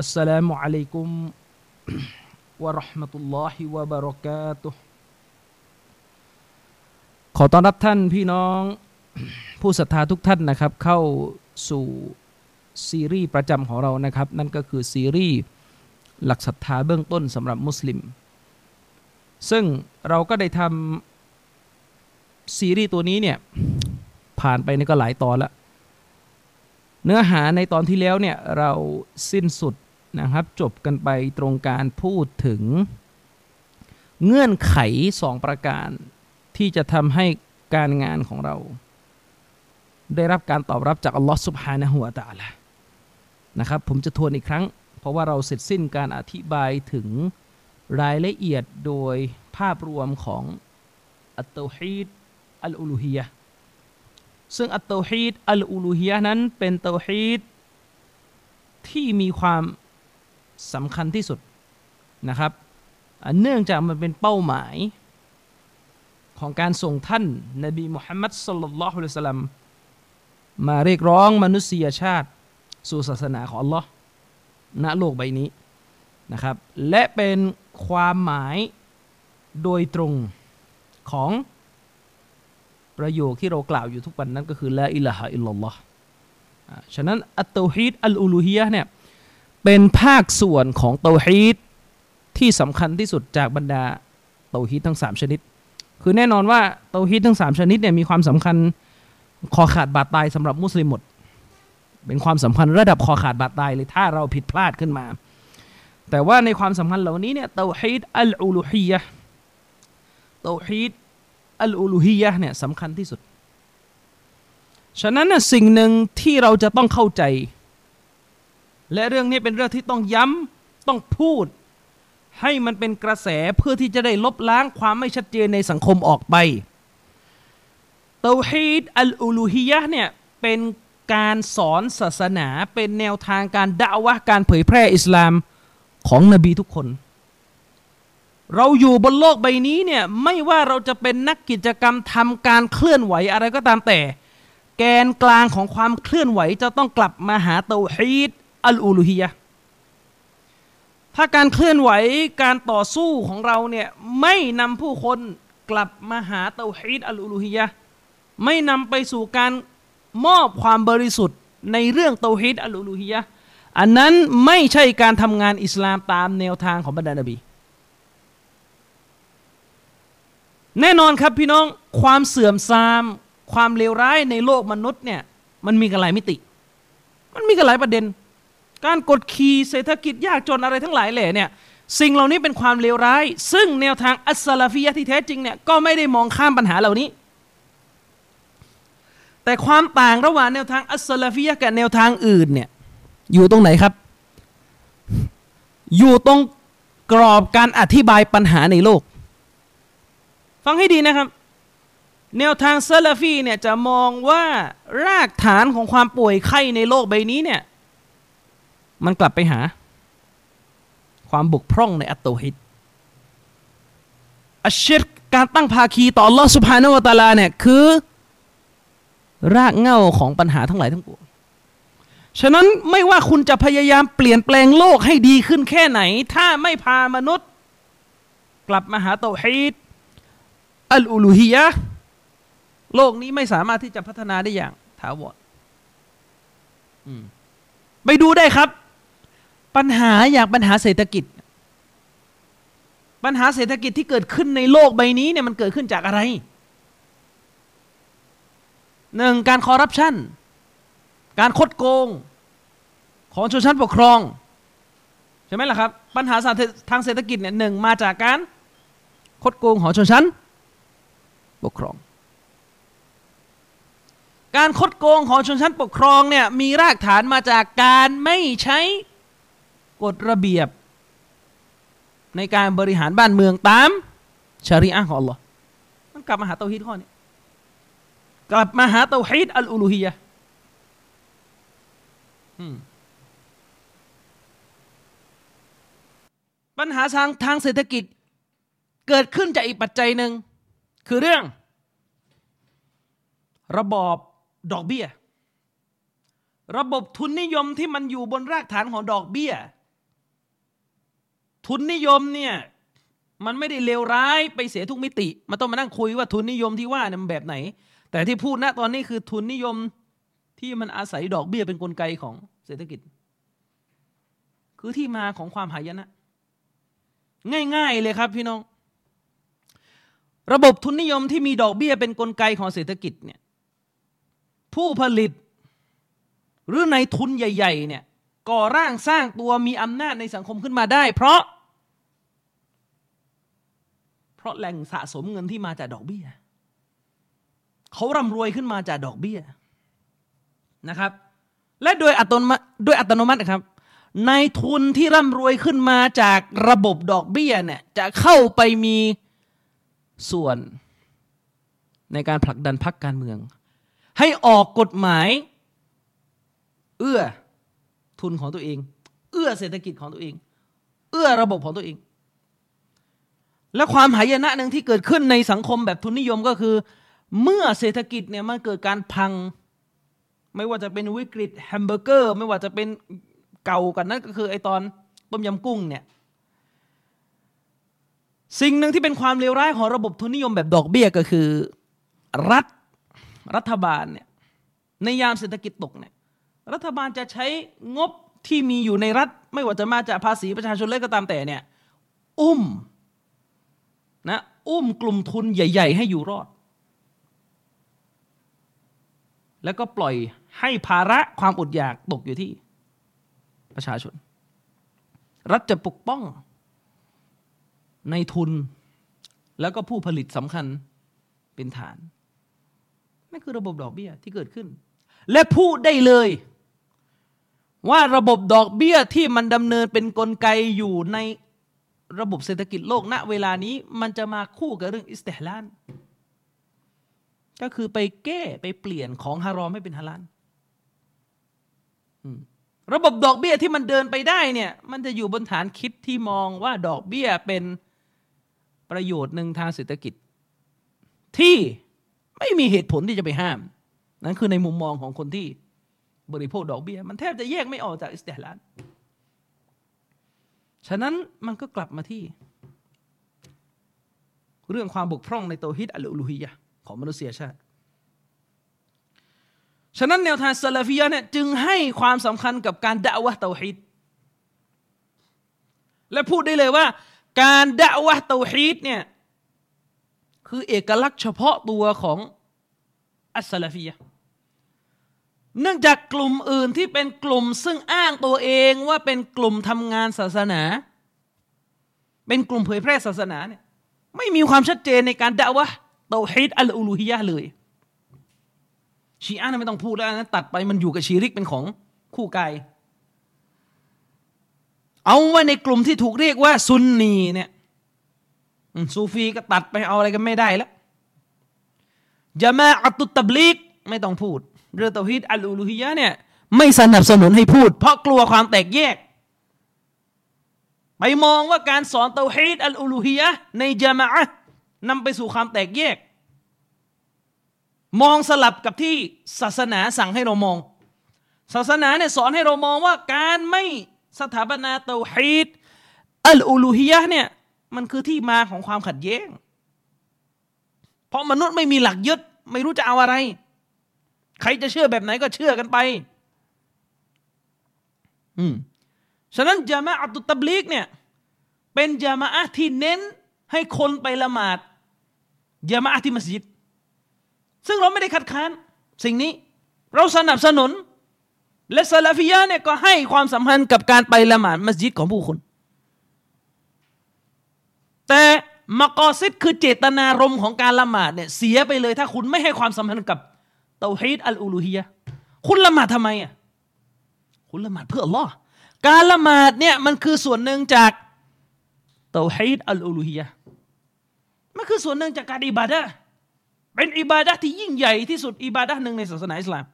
อัสสลามุอะลัยกุมวะราะห์มะตุลลอฮิวะบะเราะขอต้อนรับท่านพี่น้องผู้ศรัทธาทุกท่านนะครับ เข้าสู่ซีรีส์ประจำของเรานะครับ นั่นก็คือซีรีส์หลักศรัทธาเบื้องต้นสำหรับมุสลิม ซึ่งเราก็ได้ทำซีรีส์ตัวนี้เนี่ยผ่านไปนี่ก็หลายตอนละเนื้อหาในตอนที่แล้วเนี่ยเราสิ้นสุด นะครับจบกันไปตรงการพูดถึง เงื่อนไขสองประการ ที่จะทำให้การงานของเรา ได้รับการตอบรับจากอัลลอฮฺสุบฮานะฮุวาตาละนะครับผมจะทวนอีกครั้ง เพราะว่าเราเสร็จสิ้นการอธิบายถึงรายละเอียดโดยภาพรวมของอัตโตฮีดอัลอูลูฮียะซึ่งอัตโตฮีดอัลอูลูฮียะนั้นเป็นเตฮีดที่มีความ สำคัญที่สุดนะครับเนื่องจากมันเป็นเป้าหมายของการส่งท่านนบีมุฮัมมัดสุลลัลลอฮุลสลามมาเรียกร้องมนุษยชาติ สู่ศาสนาของ Allah ณโลกใบนี้นะครับ และเป็นความหมายโดยตรงของประโยคที่เรากล่าวอยู่ทุกวันนั้นก็คือละอิละฮะอิลลัลลอฮ์ฉะนั้นอัตตฮีดอัลอูลูฮียเนี่ย เป็นภาคส่วนของเตาฮีดที่สำคัญที่สุดจากบรรดาเตาฮีดทั้ง 3 ชนิด คือแน่นอนว่าเตาฮีดทั้ง 3 ชนิดเนี่ยมีความสำคัญคอขาดบาดตายสำหรับมุสลิมหมด เป็นความสำคัญระดับคอขาดบาดตายเลยถ้าเราผิดพลาดขึ้นมา แต่ว่าในความสำคัญเหล่านี้เนี่ยเตาฮีดอัลอูลูฮียะเตาฮีดอัลอูลูฮียะเนี่ยสำคัญที่สุด ฉะนั้นสิ่งหนึ่งที่เราจะต้องเข้าใจ และเรื่องนี้เป็นเรื่องที่ต้องย้ำต้องพูด ให้มันเป็นกระแสเพื่อที่จะได้ลบล้างความไม่ชัดเจนในสังคมออกไปเตาฮีดอัลอูลูฮียะเนี่ยเป็นการสอนศาสนาเป็นแนวทางการด่าวะการเผยแพร่อิสลามของนบีทุกคน เราอยู่บนโลกใบนี้เนี่ยไม่ว่าเราจะเป็นนักกิจกรรมทำการเคลื่อนไหวอะไรก็ตามแต่ แกนกลางของความเคลื่อนไหวจะต้องกลับมาหาเตาฮีด อัลอูลูฮียะถ้าการเคลื่อนไหวการต่อสู้ของเราเนี่ยไม่นำผู้คนกลับมาหาเตาฮีดอัลอูลูฮียะไม่นำไปสู่การมอบความบริสุทธิ์ในเรื่องเตาฮีดอัลอูลูฮียะอันนั้นไม่ใช่การทำงานอิสลามตามแนวทางของบรรดานบี แน่นอนครับพี่น้องความเสื่อมทราม ความเลวร้ายในโลกมนุษย์เนี่ยมันมีกันหลายมิติ มันมีกันหลายประเด็น การกดขี่เศรษฐกิจยากจนอะไรทั้งหลายแหล่เนี่ยสิ่งเหล่านี้เป็นความเลวร้าย ซึ่งแนวทางอัสลาฟียะที่แท้จริงเนี่ยก็ไม่ได้มองข้ามปัญหาเหล่านี้ แต่ความต่างระหว่างแนวทางอัสลาฟียะกับแนวทางอื่นเนี่ยอยู่ตรงไหนครับ อยู่ตรงกรอบการอธิบายปัญหาในโลก ฟังให้ดีนะครับ แนวทางซาลาฟีเนี่ยจะมองว่ารากฐานของความป่วยไข้ในโลกใบนี้เนี่ย มันกลับไปหา ความบุกพร่องในอัตโตฮิตอัชชิรการตั้งภาคีต่อลอสุภานวตาลาเนี่ยคือ รากเหง้าของปัญหาทั้งหลายทั้งปวงฉะนั้นไม่ว่าคุณจะพยายามเปลี่ยนแปลงโลกให้ดีขึ้นแค่ไหน ถ้าไม่พามนุษย์ กลับมาหาโตฮิตอัลอูลูฮียะโลกนี้ไม่สามารถที่จะพัฒนาได้อย่างถาวรไปดูได้ครับ ปัญหาอย่างปัญหาเศรษฐกิจ ปัญหาเศรษฐกิจที่เกิดขึ้นในโลกใบนี้เนี่ยมันเกิดขึ้นจากอะไรหนึ่งการคอร์รัปชันการคดโกง ของชนชั้นปกครอง ใช่ไหมล่ะครับ ปัญหาทางเศรษฐกิจเนี่ยหนึ่งมาจากการคดโกงของชนชั้นปกครอง การคดโกงของชนชั้นปกครองเนี่ยมีรากฐานมาจากการไม่ใช้ กฎระเบียบ ในการบริหารบ้านเมืองตามชารีอะห์ของ Allah มันกลับมาหาเตาฮีดข้อนี้กลับมาหาเตาฮีดอัลอูลูฮียะปัญหาทางทางเศรษฐกิจ เกิดขึ้นจากอีกปัจจัยหนึ่งคือเรื่อง ระบอบดอกเบี้ย ระบบทุนนิยมที่มันอยู่บนรากฐานของดอกเบี้ย ทุนนิยมเนี่ยมันไม่ได้เลวร้ายไปเสียทุกมิติ มันต้องมานั่งคุยว่าทุนนิยมที่ว่าเนี่ยมันแบบไหน แต่ที่พูดณตอนนี้คือทุนนิยมที่มันอาศัยดอกเบี้ยเป็นนกลไกของเศรษฐกิจ คือที่มาของความหายนะ ง่ายๆเลยครับพี่น้อง ระบบทุนนิยมที่มีดอกเบี้ยเป็นนกลไกของเศรษฐกิจเนี่ยผู้ผลิต หรือในทุนใหญ่ ๆ เนี่ย ก่อร่างสร้างตัวมีอำนาจในสังคมขึ้นมาได้ เพราะ เพราะแหล่งสะสมเงินที่มาจากดอกเบี้ยเขาร่ำรวยขึ้นมาจากดอกเบี้ยนะครับ และโดยอัตโนมัติโดยอัตโนมัตินะครับในทุนที่ร่ำรวยขึ้นมาจากระบบดอกเบี้ยเนี่ยจะเข้าไปมีส่วน ในการผลักดันพรรคการเมือง ให้ออกกฎหมาย เอื้อ ทุนของตัวเอง เอื้อเศรษฐกิจของตัวเอง เอื้อระบบของตัวเอง และความหายนะหนึ่งที่เกิดขึ้นในสังคมแบบทุนนิยมก็คือ เมื่อเศรษฐกิจเนี่ยมันเกิดการพัง ไม่ว่าจะเป็นวิกฤตแฮมเบอร์เกอร์ ไม่ว่าจะเป็นเก่ากันนั่นก็คือไอตอนต้มยำกุ้งเนี่ยสิ่งหนึ่งที่เป็นความเลวร้ายของระบบทุนนิยมแบบดอกเบี้ยก็คือ รัฐรัฐบาลเนี่ยในยามเศรษฐกิจตกเนี่ย รัฐบาลจะใช้งบที่มีอยู่ในรัฐ ไม่ว่าจะมาจากภาษีประชาชนเลยก็ตามแต่เนี่ย อุ้มนะอุ้มกลุ่มทุนใหญ่ ๆ ให้อยู่รอด แล้วก็ปล่อยให้ภาระความอดอยากตกอยู่ที่ประชาชน รัฐจะปกป้องในทุน แล้วก็ผู้ผลิตสำคัญเป็นฐานนั่นคือระบบดอกเบี้ยที่เกิดขึ้น และพูดได้เลย ว่าระบบดอกเบี้ยที่มันดำเนินเป็นนกลไกอยู่ในระบบเศรษฐกิจโลกณเวลานี้มันจะมาคู่กับเรื่องอิสติฮลานก็คือไปแก้ไปเปลี่ยนของฮารอมให้เป็นฮาลาลระบบดอกเบี้ยที่มันเดินไปได้เนี่ย มันจะอยู่บนฐานคิดที่มองว่าดอกเบี้ยเป็นประโยชน์หนึ่งทางเศรษฐกิจ ที่ไม่มีเหตุผลที่จะไปห้าม นั่นคือในมุมมองของคนที่ บริโภคดอกเบี้ย มันแทบจะแยกไม่ออกจากอิสติฮลานฉะนั้นมันก็กลับมาที่ เรื่องความบกพร่องในโตฮิตอัลลูฮียะของมนุษยชาติ ฉะนั้นแนวทางซาลาฟียะเนี่ยจึงให้ความสำคัญกับการด่าวะเตาฮิดและพูดได้เลยว่า การด่าวะเตาฮิดเนี่ยคือเอกลักษณ์เฉพาะตัวของอัสซาลาฟียะ เนื่องจากกลุ่มอื่นที่เป็นกลุ่มซึ่งอ้างตัวเองว่าเป็นกลุ่มทำงานศาสนา เป็นกลุ่มเผยแพร่ศาสนาเนี่ยไม่มีความชัดเจนในการด่าวะเตาฮิดอัลอูลูฮิยะเลยชีอะห์ไม่ต้องพูดแล้วนะตัดไปมันอยู่กับชีริกเป็นของคู่กายเอาว่าในกลุ่มที่ถูกเรียกว่าซุนนีเนี่ยซูฟีก็ตัดไปเอาอะไรกันไม่ได้แล้วจะมาอัตุตบลีกไม่ต้องพูด เรื่องเตาฮิดอัลอูลูฮิยะเนี่ยไม่สนับสนุนให้พูด เพราะกลัวความแตกแยก ไปมองว่าการสอนเตาฮีดอัลอูลูฮียะในจามะนำไปสู่ความแตกแยก มองสลับกับที่ศาสนาสั่งให้เรามอง ศาสนาเนี่ยสอนให้เรามองว่าการไม่สถาปนาเตาฮีดอัลอูลูฮียะเนี่ยมันคือที่มาของความขัดแย้ง เพราะมนุษย์ไม่มีหลักยึดไม่รู้จะเอาอะไร ใครจะเชื่อแบบไหนก็เชื่อกันไป อืม ฉะนั้นจามะอัตุตับลีกเนี่ย เป็นจามะที่เน้นให้คนไปละหมาดจามะที่มัสยิด ซึ่งเราไม่ได้คัดค้าน สิ่งนี้ เราสนับสนุน และซาลาฟิยะเนี่ยก็ให้ความสำคัญกับการไปละหมาดมัสยิดของผู้คน แต่มากอซิดคือเจตนารมณ์ของการละหมาดเนี่ยเสียไปเลยถ้าคุณไม่ให้ความสำคัญกับ เตาฮีดอัลอูลูฮียะคุณละหมาดทำไมอะคุณละหมาดเพื่ออัลลอฮ์การละหมาดเนี่ยมันคือส่วนหนึ่งจากเตาฮีดอัลอูลูฮียะมันคือส่วนหนึ่งจากการอิบาดะเป็นอิบาดะที่ยิ่งใหญ่ที่สุดอิบาดะหนึ่งในศาสนาอิสลาม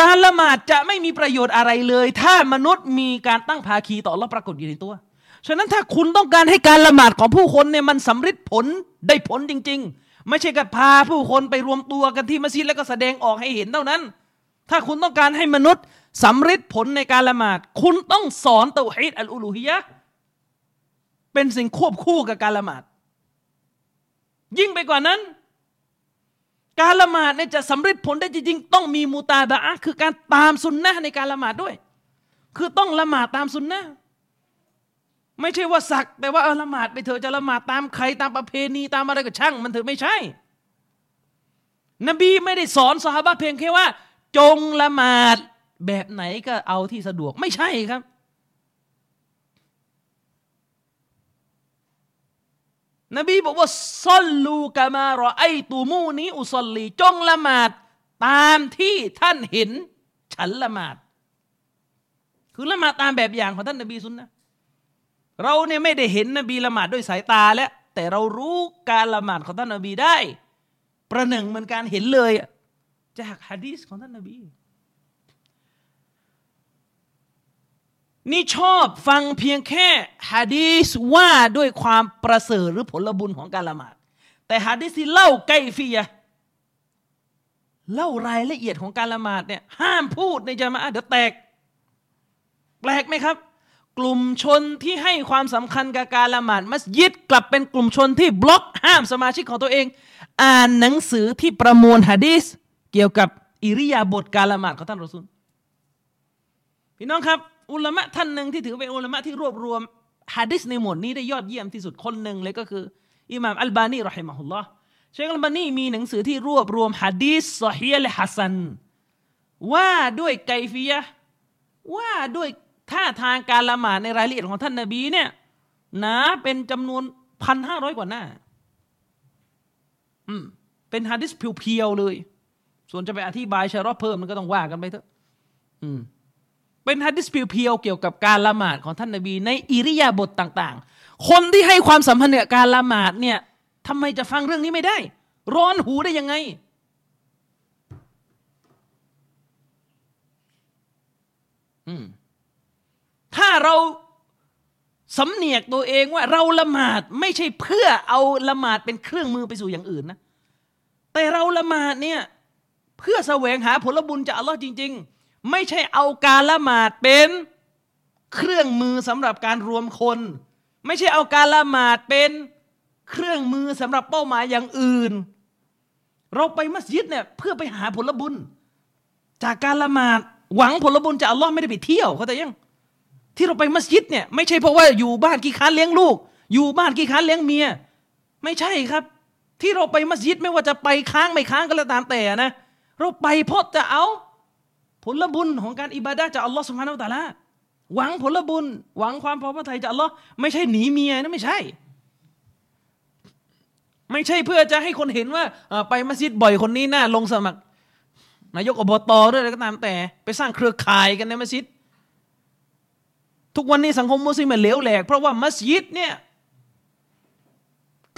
การละหมาดจะไม่มีประโยชน์อะไรเลย ถ้ามนุษย์มีการตั้งภาคีต่อละปรากฏอยู่ในตัว ฉะนั้นถ้าคุณต้องการให้การละหมาดของผู้คนเนี่ยมันสำเร็จผลได้ผลจริง ๆ ไม่ใช่การพาผู้คนไปรวมตัวกันที่มัสยิดแล้วก็แสดงออกให้เห็นเท่านั้น ถ้าคุณต้องการให้มนุษย์สำเร็จผลในการละหมาด คุณต้องสอนเตาฮีดอัลอูลูฮียะเป็นสิ่งควบคู่กับการละหมาด ยิ่งไปกว่านั้น การละหมาดเนี่ยจะสำเร็จผลได้จริงๆต้องมีมูตาบะคือการตามสุนนะในการละหมาดด้วย คือต้องละหมาดตามสุนนะ ไม่ใช่ว่าสักแต่ว่าเออละหมาดไปเถอะจะละหมาดตามใครตามประเพณีตามอะไรก็ช่าง มันเถอะไม่ใช่ นบีไม่ได้สอนสหบะเพียงแค่ว่า จงละหมาดแบบไหนก็เอาที่สะดวกไม่ใช่ครับ นบีบอกว่าซอลลูกามารอไอตูมูนี้อุซอลลี จงละหมาดตามที่ท่านเห็น ฉันละหมาด คือละหมาดตามแบบอย่างของท่านนบีสุนนะ เราเนี่ยไม่ได้เห็นนบีละหมาดด้วยสายตาแล้วแต่เรารู้การละหมาดของท่านนบีได้ ประหนึ่งเหมือนการเห็นเลยจากฮะดีษของท่านนบี นี่ชอบฟังเพียงแค่ฮะดีสว่าด้วยความประเสริฐหรือผลบุญของการละหมาด แต่ฮะดีสที่เล่าไกฟียเล่ารายละเอียดของการละหมาดเนี่ยห้ามพูดในจามะเดี๋ยวแตก แปลกไหมครับ กลุ่มชนที่ให้ความสำคัญกับการละหมาดมัสยิดกลับเป็นกลุ่มชนที่บล็อกห้ามสมาชิกของตัวเอง อ่านหนังสือที่ประมวลฮะดีสเกี่ยวกับอิริยาบถการละหมาดของท่านรอซูลพี่น้องครับ อุลามะท่านหนึ่งที่ถือเป็นอุลามะที่รวบรวมฮะดิษในหมวดนี้ได้ยอดเยี่ยมที่สุดคนหนึ่งเลยก็คืออิหม่ามอัลบานีรอฮิมะฮุลลอฮ์เชคอัลบานีมีหนังสือที่รวบรวมฮะดีษซอฮีและฮัสันว่าด้วยไกฟียะว่าด้วย ท่าทางการละหมาดในรายละเอียดของท่านนบีเนี่ยนะเป็นจำนวนพันห้าร้อยกว่าหน้า อืม เป็นฮะดิษเพียวๆเลย ส่วนจะไปอธิบายชะรอเพิ่มมันก็ต้องว่ากันไปเถอะ อืม เป็นฮะดิษเพียวๆเกี่ยวกับการละหมาดของท่านนบี ในอิริยาบถต่าง ๆ คนที่ให้ความสัมพันธ์กับการละหมาดเนี่ยทำไมจะฟังเรื่องนี้ไม่ได้ ร้อนหูได้ยังไงอืม ถ้าเราสำเนียกตัวเองว่าเราละหมาดไม่ใช่เพื่อเอาละหมาดเป็นเครื่องมือไปสู่อย่างอื่นนะ แต่เราละหมาดเนี่ยเพื่อแสวงหาผลบุญจากอัลลอฮ์จริง ๆ ไม่ใช่เอาการละหมาดเป็นเครื่องมือสำหรับการรวมคน ไม่ใช่เอาการละหมาดเป็นเครื่องมือสำหรับเป้าหมายอย่างอื่น เราไปมัสยิดเนี่ยเพื่อไปหาผลบุญ จากการละหมาดหวังผลบุญจากอัลลอฮ์ไม่ได้ไปเที่ยวเขาแต่ยัง ที่เราไปมัสยิดเนี่ยไม่ใช่เพราะว่าอยู่บ้านกี่ค้านเลี้ยงลูก อยู่บ้านกี่ค้านเลี้ยงเมีย ไม่ใช่ครับ ที่เราไปมัสยิดไม่ว่าจะไปค้างไม่ค้างก็แล้วตามแต่นะเราไปเพราะจะเอา ผลบุญของการอิบาดะจากอัลลอฮ์สุบฮานาอัลตะลาหวังผลบุญ หวังความพอพระทัยจากอัลลอฮ์ไม่ใช่หนีเมียนะไม่ใช่ ไม่ใช่เพื่อจะให้คนเห็นว่าไปมัสยิดบ่อยคนนี้น่าลงสมัครนายกอบตด้วยอะไรก็ตามแต่ ไปสร้างเครือข่ายกันในมัสยิด ทุกวันนี้สังคมมุสลิมมันเหลวแหลก เพราะว่ามัสยิดเนี่ย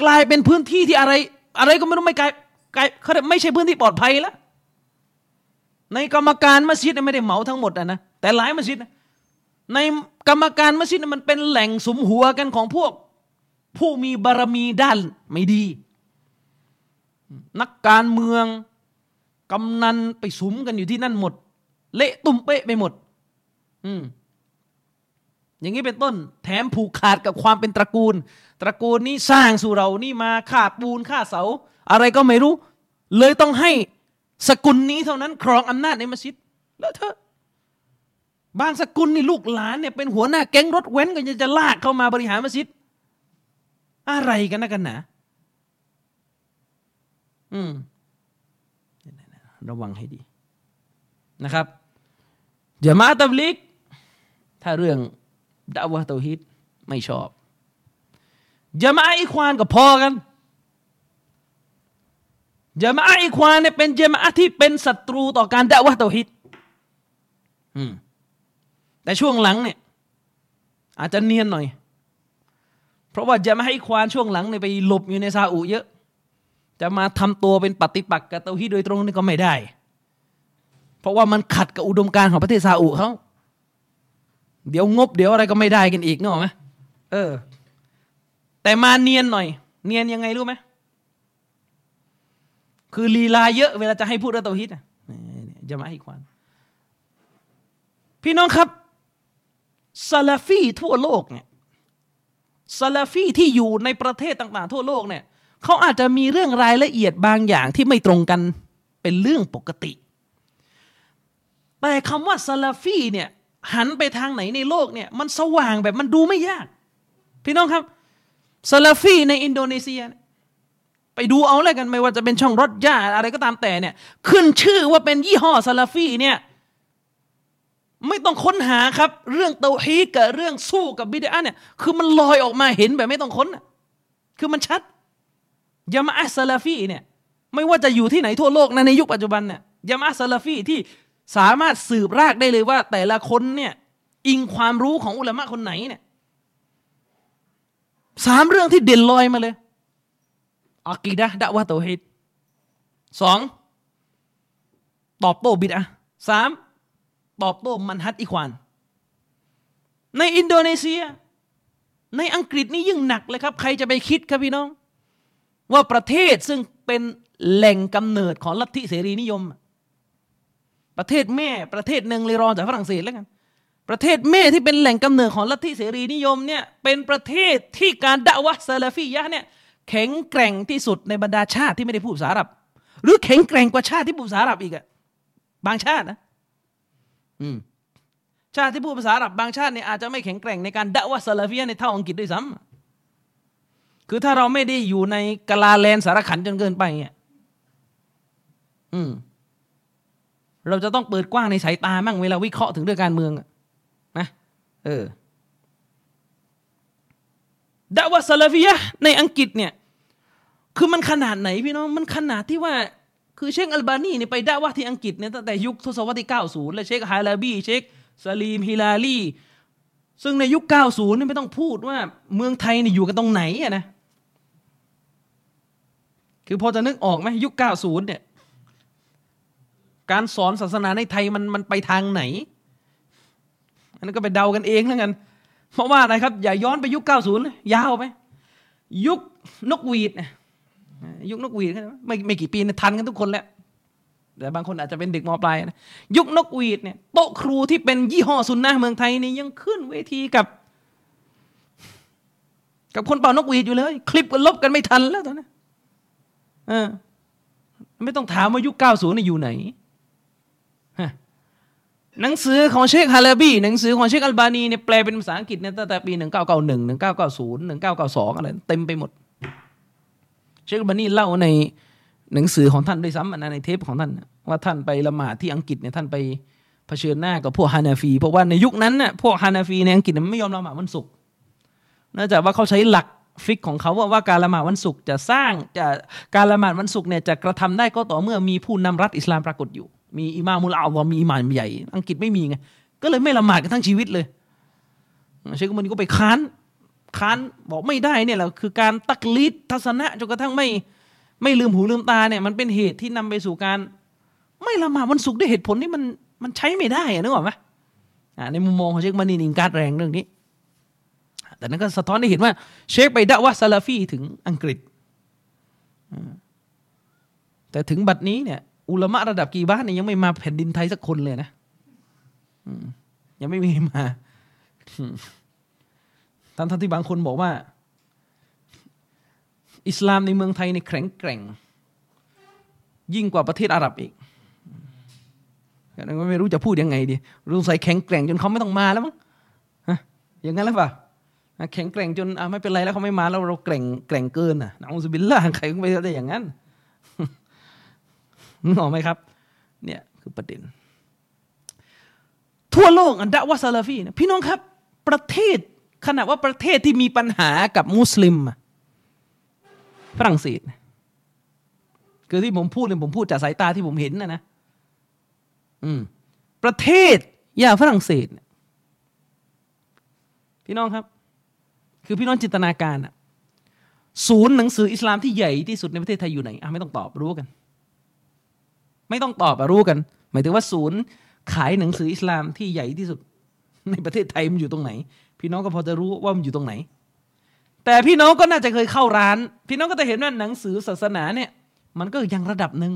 กลายเป็นพื้นที่ที่อะไร อะไรก็ไม่รู้ไม่กลายกลายเขาไม่ใช่พื้นที่ปลอดภัยแล้วในกรรมการมัสยิดไม่ได้เหมาทั้งหมดนะแต่หลายมัสยิดในกรรมการมัสยิดมันเป็นแหล่งสมหัวกันของพวก ผู้มีบารมีด้านไม่ดี นักการเมืองกำนันไปสุมกันอยู่ที่นั่นหมด เละตุ้มเป๊ะไปหมด อืม อย่างนี้เป็นต้นแถมผูกขาดกับความเป็นตระกูล ตระกูลนี้สร้างสู่เรานี่มาฆ่าปูนฆ่าเสา อะไรก็ไม่รู้ เลยต้องให้สกุลนี้เท่านั้น ครองอำนาจในมัสยิด แล้วเธอบางสกุลนี่ลูกหลานเนี่ยเป็นหัวหน้าแก๊งรถเว้นก็จะจะลากเข้ามาบริหารมัสยิด อะไรกันนะกันนะอืมระวังให้ดีนะครับอย่ามาตับลิก ถ้าเรื่อง ดาวะเตาฮิดไม่ชอบอย่ามาอีควานก็พอกันจามะอีควานเนี่ยเป็นจามะที่เป็นศัตรูต่อการดาวะเตาฮิดแต่ช่วงหลังเนี่ย อาจจะเนียนหน่อย เพราะว่าจะไม่ให้ควานช่วงหลังเนี่ยไปหลบอยู่ในซาอุเยอะ จะมาทำตัวเป็นปฏิปักษ์กับเตาฮีดโดยตรงนี่ก็ไม่ได้ เพราะว่ามันขัดกับอุดมการณ์ของประเทศซาอุเขา เดี๋ยวงบเดี๋ยวอะไรก็ไม่ได้กันอีกนึกออกไหมเออ แต่มาเนียนหน่อย เนียนยังไงรู้ไหมคือลีลาเยอะเวลาจะให้พูดเรื่องเตาฮิดจะมาให้ควานพี่น้องครับซาลาฟีทั่วโลกเนี่ยซาลาฟีที่อยู่ในประเทศต่างๆ ทั่วโลกเนี่ยเขาอาจจะมีเรื่องรายละเอียดบางอย่างที่ไม่ตรงกันเป็นเรื่องปกติ แต่คำว่าซาลาฟีเนี่ย หันไปทางไหนในโลกเนี่ยมันสว่างแบบมันดูไม่ยาก พี่น้องครับซาลาฟีในอินโดนีเซีย ไปดูเอาเลยกันไม่ว่าจะเป็นช่อง Rodja อะไรก็ตามแต่เนี่ย ขึ้นชื่อว่าเป็นยี่ห้อซาลาฟีเนี่ยไม่ต้องค้นหาครับ เรื่องเตาฮีดับเรื่องสู้กับบิดอะฮ์เนี่ยคือมันลอยออกมาเห็นแบบไม่ต้องค้นคือมันชัดญามาอะฮ์ซาลาฟีเนี่ยไม่ว่าจะอยู่ที่ไหนทั่วโลกนะในยุคปัจจุบันเนี่ยยามาอัสลาฟีที่ สามารถสืบรากได้เลยว่า แต่ละคนเนี่ยอิงความรู้ของอุลามะคนไหนเนี่ยสามเรื่องที่เด่นลอยมาเลยอักีดะดะวะโตฮิดสองตอบโต้บิดอะสามตอบโต้มันฮัดอีควาน ในอินโดนีเซีย ในอังกฤษนี่ยิ่งหนักเลยครับ ใครจะไปคิดครับพี่น้อง ว่าประเทศซึ่งเป็นแหล่งกำเนิดของลัทธิเสรีนิยม ประเทศแม่ประเทศหนึ่งเลยรองจากฝรั่งเศสแล้วกัน ประเทศแม่ที่เป็นแหล่งกำเนิดของลัทธิเสรีนิยมเนี่ยเป็นประเทศที่การด่าวะซาลาฟียะเนี่ยแข็งแกร่งที่สุดในบรรดาชาติที่ไม่ได้พูดภาษาอาหรับ หรือแข็งแกร่งกว่าชาติที่พูดภาษาอาหรับอีกอะบางชาตินะชาติที่พูดภาษาอาหรับบางชาติเนี่ยอาจจะไม่แข็งแกร่งในการด่าวะซาลาฟียะในเท่าอังกฤษด้วยซ้ำคือถ้าเราไม่ได้อยู่ในกาลาแลนสารขันจนเกินไปเนี่ยอืม เราจะต้องเปิดกว้างในสายตามั่งเวลาวิเคราะห์ถึงเรื่องการเมืองนะเออดาวะซาลาฟียะในอังกฤษเนี่ยคือมันขนาดไหนพี่น้องมันขนาดที่ว่าคือเชคอัลบานีเนี่ยไปด่าวะที่อังกฤษเนี่ยตั้งแต่ยุคทศวรรษที่ 90 และเชคฮาลาบีเชคซาลีมฮิลาลีซึ่งในยุค 90 นี่ไม่ต้องพูดว่าเมืองไทยเนี่ยอยู่กันตรงไหนอะนะ คือพอจะนึกออกไหมยุค 90 เนี่ย การสอนศาสนาในไทยมันมันไปทางไหน อันนั้นก็ไปเดากันเองแล้วกัน เพราะว่าอะไรครับ อย่าย้อนไปยุค 90เลยยาวไป ยุคนกหวีดยุคนกหวีดไม่ไม่กี่ปีทันกันทุกคนแล้วแต่บางคนอาจจะเป็นเด็กมปลายนะยุคนกหวีดเนี่ยโต๊ะครูที่เป็นยี่ห้อซุนนะเมืองไทยนี่ยังขึ้นเวทีกับ กับคนเป่านกหวีดอยู่เลย คลิปกันลบกันไม่ทันแล้วตอนนี้เออไม่ต้องถามว่ายุค 90นี่อยู่ไหน หนังสือของเชคฮาลาบีหนังสือของเชคอัลบานีเนี่ยแปลเป็นภาษาอังกฤษเนี่ยตั้งแต่ปี 1991 1990 1992 อะไรเต็มไปหมด เชคอัลบานีเล่าในหนังสือของท่านด้วยซ้ำนะในเทปของท่าน ว่าท่านไปละหมาดที่อังกฤษเนี่ยท่านไปเผชิญหน้ากับพวกฮานาฟี เพราะว่าในยุคนั้นน่ะพวกฮานาฟีในอังกฤษมันไม่ยอมละหมาดวันศุกร์เนื่องจากว่าเขาใช้หลักฟิกของเขาว่าว่าการละหมาดวันศุกร์จะสร้างจะการละหมาดวันศุกร์เนี่ยจะกระทำได้ก็ต่อเมื่อมีผู้นำรัฐอิสลามปรากฏอยู่ มีอิมามุลอาวมีอิมามใหญ่ อังกฤษไม่มีไง ก็เลยไม่ละหมาดกันทั้งชีวิตเลยเชคมันก็ไปค้านค้านบอกไม่ได้เนี่ยแหละคือการตักลิดทัศนะจนกระทั่งไม่ไม่ลืมหูลืมตาเนี่ยมันเป็นเหตุที่นำไปสู่การ ไม่ละหมาดวันศุกร์ด้วยเหตุผลที่มันมันใช้ไม่ได้อะนึกออกไหมในมุมมองของเชคมานีนิงการแรงเรื่องนี้ แต่นั้นก็สะท้อนให้เห็นว่า เชคไปด่าว่าซาลาฟีถึงอังกฤษแต่ถึงบัดนี้เนี่ย อุลามะระดับกี่บ้านเนี่ยยังไม่มาแผ่นดินไทยสักคนเลยนะยังไม่มีมาทั้งที่บางคนบอกว่า อิสลามในเมืองไทยในแข็งแกร่ง ยิ่งกว่าประเทศอาหรับอีกไม่รู้จะพูดยังไงดีรู้ใส่แข็งแกร่งจนเขาไม่ต้องมาแล้วมั้งอย่างนั้นหรือเปล่าแข็งแกร่งจนไม่เป็นไรแล้วเขาไม่มาแล้วเราแกร่งแกร่งเกินอะนะอุสบิลล่าใครก็ไม่ได้อย่างนั้น นึกออกไหมครับ เนี่ยคือประเด็น ทั่วโลกอันดะวะซาลาฟีพี่น้องครับ ประเทศขณะว่าประเทศที่มีปัญหากับมุสลิมฝรั่งเศสคือที่ผมพูดเนี่ยผมพูดจากสายตาที่ผมเห็นนะนะอืม ประเทศอย่างฝรั่งเศสพี่น้องครับ คือพี่น้องจินตนาการอะศูนย์หนังสืออิสลามที่ใหญ่ที่สุดในประเทศไทยอยู่ไหนอะไม่ต้องตอบรู้กัน ไม่ต้องตอบรู้กัน หมายถึงว่าศูนย์ขายหนังสืออิสลามที่ใหญ่ที่สุด ในประเทศไทยมันอยู่ตรงไหน พี่น้องก็พอจะรู้ว่ามันอยู่ตรงไหน แต่พี่น้องก็น่าจะเคยเข้าร้าน พี่น้องก็จะเห็นว่าหนังสือศาสนาเนี่ย มันก็ยังระดับหนึ่ง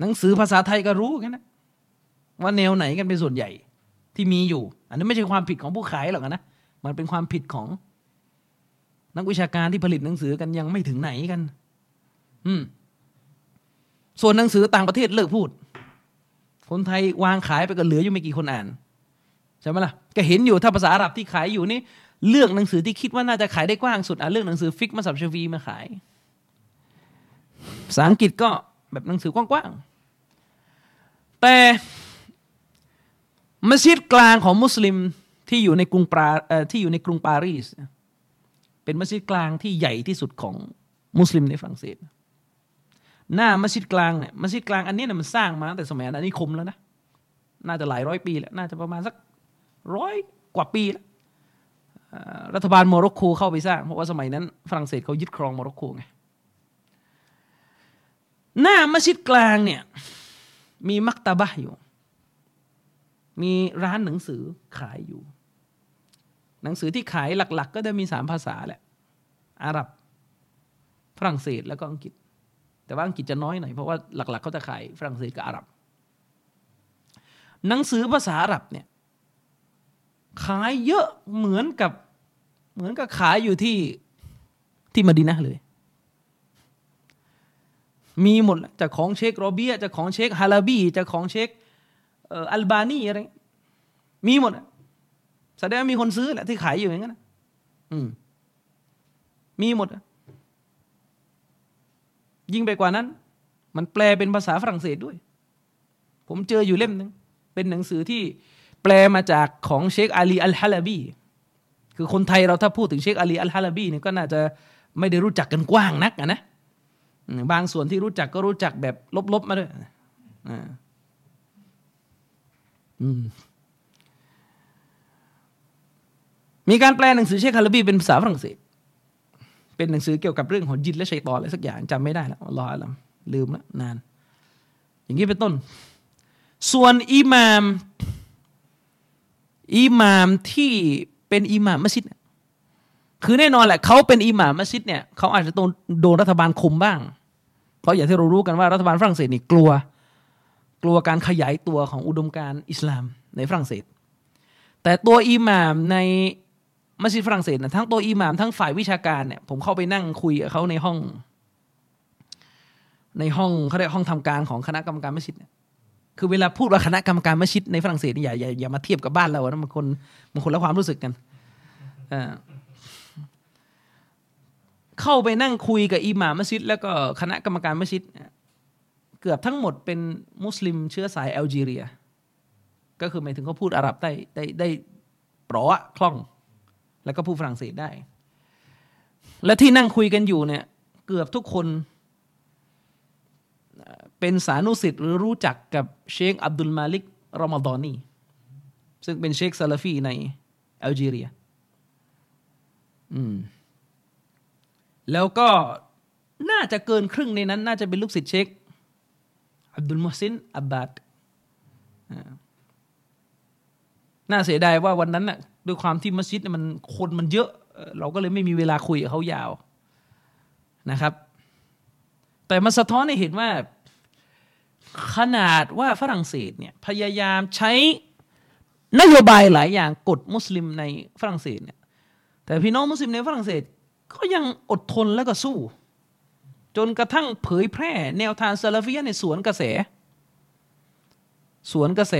หนังสือภาษาไทยก็รู้กันนะว่าแนวไหนกันเป็นส่วนใหญ่ที่มีอยู่ อันนี้ไม่ใช่ความผิดของผู้ขายหรอกนะมันเป็นความผิดของนักวิชาการที่ผลิตหนังสือกันยังไม่ถึงไหนกัน อืม ส่วนหนังสือต่างประเทศเลิกพูด คนไทยวางขายไปก็เหลืออยู่ไม่กี่คนอ่านใช่ไหมล่ะก็เห็นอยู่ถ้าภาษาอาหรับที่ขายอยู่นี่เลือกหนังสือที่คิดว่าน่าจะขายได้กว้างสุดอะเลือกหนังสือฟิกมาสับชวีมาขายภาษาอังกฤษก็แบบหนังสือกว้างๆแต่มัสยิดกลางของมุสลิมที่อยู่ในกรุงปาที่อยู่ในกรุงปารีส เป็นมัสยิดกลางที่ใหญ่ที่สุดของมุสลิมในฝรั่งเศส หน้ามัสยิดกลางเนี่ยมัสยิดกลางอันนี้เนี่ยมันสร้างมาตั้งแต่สมัยอาณานิคมแล้วนะน่าจะหลายร้อยปีแล้วน่าจะประมาณสักร้อยกว่าปีแล้วรัฐบาลโมร็อกโกเข้าไปสร้าง เพราะว่าสมัยนั้นฝรั่งเศสเขายึดครองโมร็อกโกไงหน้ามัสยิดกลางเนี่ยมีมักตะบะอยู่ มีร้านหนังสือขายอยู่ หนังสือที่ขายหลัก ๆ ก็จะมีสามภาษาแหละอาหรับฝรั่งเศสแล้วก็อังกฤษ แต่ว่าอังกฤษจะน้อยหน่อยเพราะว่าหลักๆเขาจะขายฝรั่งเศสกับอาหรับ หนังสือภาษาอาหรับเนี่ยขายเยอะเหมือนกับเหมือนกับขายอยู่ที่ที่มาดินะเลย มีหมดจากของเชคโรเบียจากของเชคฮาลาบีจากของเชคอัลบานีอะไรมีหมดแสดงว่ามีคนซื้อแหละที่ขายอยู่อย่างนั้นอืมมีหมด ยิ่งไปกว่านั้น มันแปลเป็นภาษาฝรั่งเศสด้วย ผมเจออยู่เล่มหนึ่งเป็นหนังสือที่แปลมาจากของเชคอาลีอัลฮาลาบีคือคนไทยเราถ้าพูดถึงเชคอาลีอัลฮาลาบีเนี่ยก็น่าจะไม่ได้รู้จักกันกว้างนักนะบางส่วนที่รู้จักก็รู้จักแบบลบๆมาด้วยมีการแปลหนังสือเชคคาร์บีเป็นภาษาฝรั่งเศส เป็นหนังสือเกี่ยวกับเรื่องของจิตและชัยตอนอะไรสักอย่างจำไม่ได้แล้วรอแล้วลืมแล้วนาน อย่างนี้เป็นต้น ส่วนอิหมามอิหมามที่เป็นอิหมามมัสยิดคือแน่นอนแหละเขาเป็นอิหมามมัสยิดเนี่ยเขาอาจจะโดนโดนรัฐบาลคุมบ้าง เพราะอย่างที่เรารู้กันว่ารัฐบาลฝรั่งเศสนี่กลัว กลัวการขยายตัวของอุดมการอิสลามในฝรั่งเศส แต่ตัวอิหม่ามใน มัสยิดฝรั่งเศสนะทั้งตัวอิหม่ามทั้งฝ่ายวิชาการเนี่ยผมเข้าไปนั่งคุยกับเขาในห้อง ในห้องเขาเรียกห้องทำการของคณะกรรมการมัสยิดเนี่ยคือเวลาพูดว่าคณะกรรมการมัสยิดในฝรั่งเศสนี่อย่าอย่าอย่ามาเทียบกับบ้านเรานะมันคนมันคนละความรู้สึกกันเข้าไปนั่งคุยกับอิหม่ามมัสยิด แล้วก็คณะกรรมการมัสยิดเกือบทั้งหมดเป็นมุสลิมเชื้อสายแอลจีเรีย ก็คือหมายถึงเขาพูดอาหรับได้ได้ได้เปราะคล่อง แล้วก็พูดฝรั่งเศสได้ และที่นั่งคุยกันอยู่เนี่ยเกือบทุกคนเป็นสานุศิษย์หรือรู้จักกับเชคอับดุลมาลิกรอมฎอนีซึ่งเป็นเชคซาลาฟีในแอลจีเรียอืมแล้วก็น่าจะเกินครึ่งในนั้น น่าจะเป็นลูกศิษย์เชคอับดุลมุฮ์ซินอับบาดน่าเสียดายว่าวันนั้นน่ะ ด้วยความที่มัสยิดมันคนมันเยอะ เราก็เลยไม่มีเวลาคุยกับเขายาวนะครับ แต่มันสะท้อนให้เห็นว่า ขนาดว่าฝรั่งเศสเนี่ยพยายามใช้นโยบายหลายอย่างกดมุสลิมในฝรั่งเศสเนี่ยแต่พี่น้องมุสลิมในฝรั่งเศสก็ยังอดทนแล้วก็สู้ จนกระทั่งเผยแพร่แนวทางซาลาฟียในสวนกระแส สวนกระแส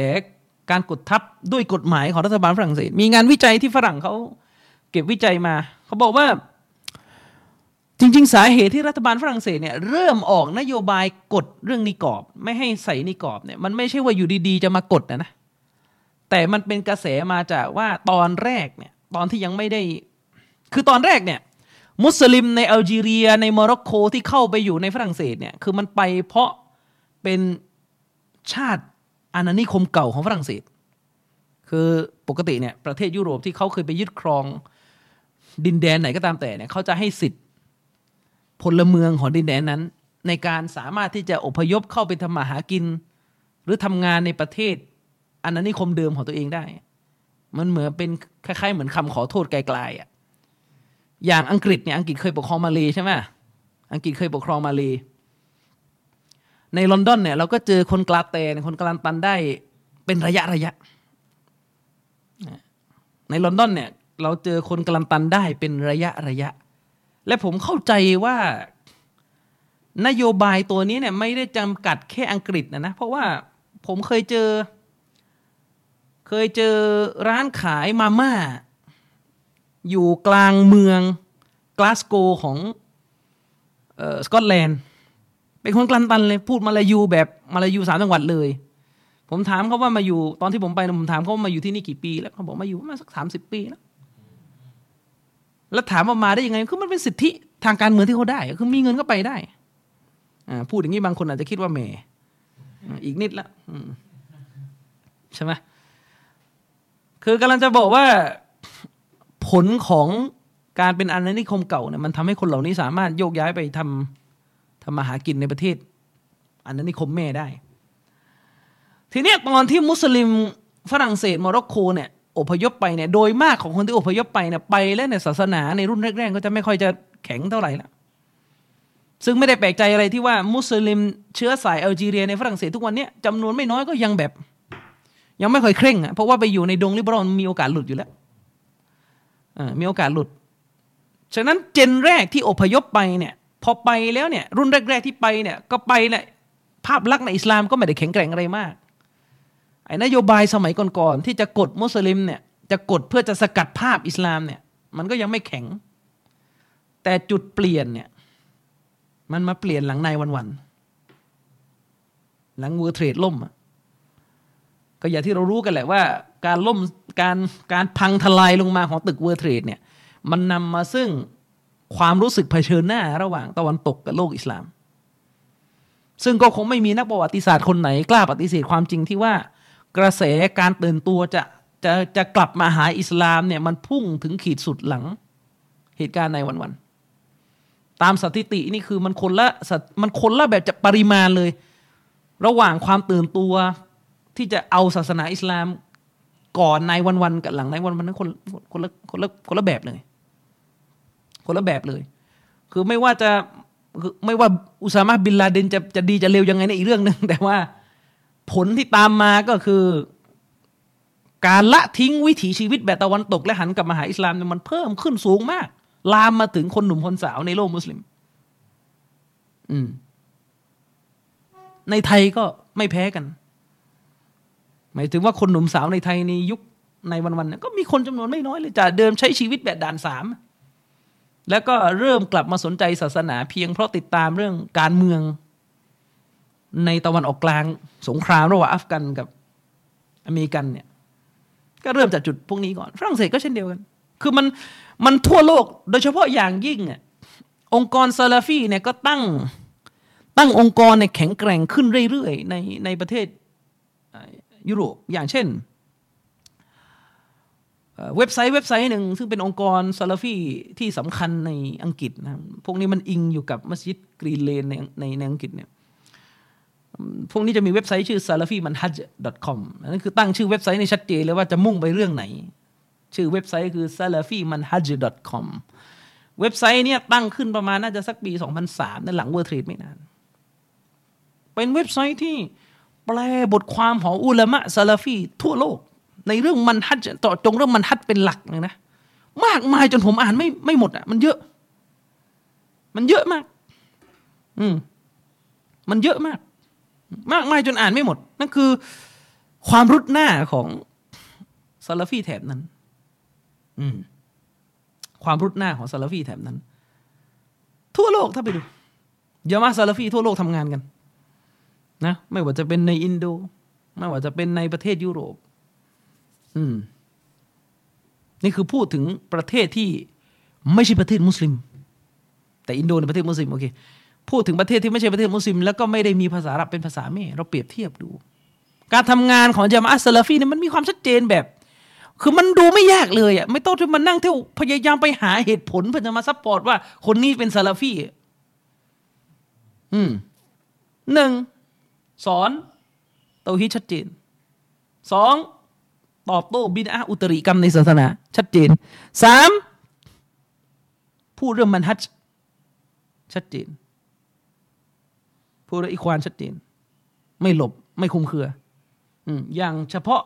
การกดทับด้วยกฎหมายของรัฐบาลฝรั่งเศส มีงานวิจัยที่ฝรั่งเขาเก็บวิจัยมา เขาบอกว่า จริง ๆ สาเหตุที่รัฐบาลฝรั่งเศสเนี่ยเริ่มออกนโยบายกดเรื่องนิกอบ ไม่ให้ใส่นิกอบเนี่ยมันไม่ใช่ว่าอยู่ดีๆ จะมากดนะนะแต่มันเป็นกระแสมาจากว่าตอนแรกเนี่ยตอนที่ยังไม่ได้ คือตอนแรกเนี่ย มุสลิมในอัลจีเรียในโมร็อกโกที่เข้าไปอยู่ในฝรั่งเศสเนี่ยคือมันไปเพราะเป็นชาติ อาณานิคมเก่าของฝรั่งเศส คือปกติเนี่ยประเทศยุโรปที่เขาเคยไปยึดครองดินแดนไหนก็ตามแต่เนี่ยเขาจะให้สิทธิ์พลเมืองของดินแดนนั้น ในการสามารถที่จะอพยพเข้าไปทำมาหากิน หรือทำงานในประเทศอันนั้นนิคมเดิมของตัวเองได้ มันเหมือนเป็นคล้ายๆ เหมือนคำขอโทษไกลๆอะอย่างอังกฤษเนี่ยอังกฤษเคยปกครองมาเลยใช่ไหมอังกฤษเคยปกครองมาเลย ในลอนดอนเนี่ยเราก็เจอคนกลาเตนคนกลันตันได้เป็นระยะระยะ ในลอนดอนเนี่ยเราเจอคนกลันตันได้เป็นระยะระยะ และผมเข้าใจว่านโยบายตัวนี้เนี่ยไม่ได้จำกัดแค่อังกฤษนะนะ เพราะว่าผมเคยเจอ เคยเจอร้านขายมาม่า อยู่กลางเมืองกลาสโกของสกอตแลนด์ เป็นคนกลันตันเลยพูดมาลายูแบบมาลายูสามจังหวัดเลย ผมถามเขาว่ามาอยู่ตอนที่ผมไปผมถามเขาว่ามาอยู่ที่นี่กี่ปี แล้วเขาบอกมาอยู่มาสักสามสิบปีแล้วแล้วถามว่ามาได้ยังไงคือมันเป็นสิทธิทางการเมืองที่เขาได้ คือมีเงินก็ไปได้อ่าพูดอย่างนี้บางคนอาจจะคิดว่าแหมอีกนิดละใช่ไหมคือกำลังจะบอกว่าผลของการเป็นอาณานิคมเก่าเนี่ยมันทำให้คนเหล่านี้สามารถโยกย้ายไปทำ ทำมาหากินในประเทศอาณานิคมแม่ได้ ทีนี้ตอนที่มุสลิมฝรั่งเศสโมร็อกโกเนี่ยอพยพไปเนี่ยโดยมากของคนที่อพยพไปเนี่ยไปแล้วในศาสนาในรุ่นแรกๆ ก็จะไม่ค่อยจะแข็งเท่าไหร่ละซึ่งไม่ได้แปลกใจอะไรที่ว่ามุสลิมเชื้อสายแอลจีเรียในฝรั่งเศสทุกวันนี้จำนวนไม่น้อยก็ยังแบบ ยังไม่ค่อยเคร่งอะเพราะว่าไปอยู่ในดงลิบรอนมีโอกาสหลุดอยู่แล้วมีโอกาสหลุด ฉะนั้นเจนแรกที่อพยพไปเนี่ย พอไปแล้วเนี่ยรุ่นแรก ๆที่ไปเนี่ยก็ไปเนี่ยภาพลักษณ์ในอิสลามก็ไม่ได้แข็งแกร่งอะไรมากไอ้นโยบายสมัยก่อนๆที่จะกดมุสลิมเนี่ยจะกดเพื่อจะสกัดภาพอิสลามเนี่ยมันก็ยังไม่แข็ง แต่จุดเปลี่ยนเนี่ยมันมาเปลี่ยนหลังในวันๆหลังเวูเทรดล่มก็อย่างที่เรารู้กันแหละว่า การล่มการการพังทลายลงมาของตึกเวอร์เทรดเนี่ยมันนำมาซึ่ง ความรู้สึกเผชิญหน้า ระหว่างตะวันตกกับโลกอิสลาม ซึ่งก็คงไม่มีนักประวัติศาสตร์คนไหนกล้าปฏิเสธความจริงที่ว่า กระแสการตื่นตัวจะจะจะกลับมาหาอิสลามเนี่ยมันพุ่งถึงขีดสุดหลังเหตุการณ์ในวันวันตามสถิตินี่คือมันคนละมันคนละแบบจะปริมาณเลย ระหว่างความตื่นตัวที่จะเอาศาสนาอิสลามก่อนในวันวันกับหลังในวันวันนั้นคนคนละคนละคนละแบบเลย คนละแบบเลย คือไม่ว่าจะไม่ว่าอุซามะบินลาเดนจะจะดีจะเร็วยังไงในอีกเรื่องหนึ่งแต่ว่าผลที่ตามมาก็คือ การละทิ้งวิถีชีวิตแบบตะวันตกและหันกลับมาหาอิสลามเนี่ยมันเพิ่มขึ้นสูงมาก ลามมาถึงคนหนุ่มคนสาวในโลกมุสลิม อืม ในไทยก็ไม่แพ้กัน หมายถึงว่าคนหนุ่มสาวในไทยในยุคในวันๆก็มีคนจำนวนไม่น้อยเลยจากเดิมใช้ชีวิตแบบด่านสาม แล้วก็เริ่มกลับมาสนใจศาสนาเพียงเพราะติดตามเรื่องการเมือง ในตะวันออกกลางสงครามระหว่างอัฟกันกับอเมริกันเนี่ย ก็เริ่มจากจุดพวกนี้ก่อน ฝรั่งเศสก็เช่นเดียวกัน คือมันมันทั่วโลก โดยเฉพาะอย่างยิ่งอะองค์กรซาลาฟีเนี่ยก็ตั้งตั้งองค์กรในแข็งแกร่งขึ้นเรื่อยๆ ในในประเทศยุโรปอย่างเช่น เว็บไซต์เว็บไซต์หนึ่งซึ่งเป็นองค์กรซาลาฟีที่สำคัญในอังกฤษนะพวกนี้มันอิงอยู่กับมัสยิด Green Lane ในในในอังกฤษเนี่ยพวกนี้จะมีเว็บไซต์ชื่อ salafi manhaj com นั่นคือตั้งชื่อเว็บไซต์ในชัดเจนเลยว่าจะมุ่งไปเรื่องไหน ชื่อเว็บไซต์คือ salafi manhaj com เว็บไซต์เนี้ยตั้งขึ้นประมาณน่าจะสักปี 2003ในหลัง World Trade ไม่นาน เป็นเว็บไซต์ที่แปลบทความของอุลามะซาลาฟีทั่วโลก ในเรื่องมันฮัจต่อจงเรื่องมันฮัจเป็นหลักเลยนะมากมายจนผมอ่านไม่ไม่หมดอะมันเยอะ มันเยอะมาก อืม มันเยอะมาก มากมายจนอ่านไม่หมด นั่นคือ ความรุดหน้าของซาลาฟีแถบนั้น อืม ความรุดหน้าของซาลาฟีแถบนั้น ทั่วโลกถ้าไปดูยามาซาลาฟีทั่วโลกทำงานกัน นะ ไม่ว่าจะเป็นในอินโด ไม่ว่าจะเป็นในประเทศยุโรป อืม นี่คือพูดถึงประเทศที่ไม่ใช่ประเทศมุสลิม แต่อินโดในประเทศมุสลิมโอเคพูดถึงประเทศที่ไม่ใช่ประเทศมุสลิม แล้วก็ไม่ได้มีภาษาอาหรับเป็นภาษาแม่เราเปรียบเทียบดู การทำงานของญามาอะฮ์ซาลาฟีเนี่ยมันมีความชัดเจนแบบ คือมันดูไม่ยากเลยอะไม่ต้องที่มานั่งเที่ยวพยายามไปหาเหตุผลเพื่อจะมา support ว่า คนนี้เป็นซาลาฟีอืมหนึ่งสอนเตาฮีชัดเจนสอง ตอบโต้บิดาอุตริกรรมในศาสนา ชัดเจนสามพูดเรื่องมันฮัจชัดเจนพูดเรื่องอีควานชัดเจน ไม่หลบไม่คุมเครืออย่างเฉพาะ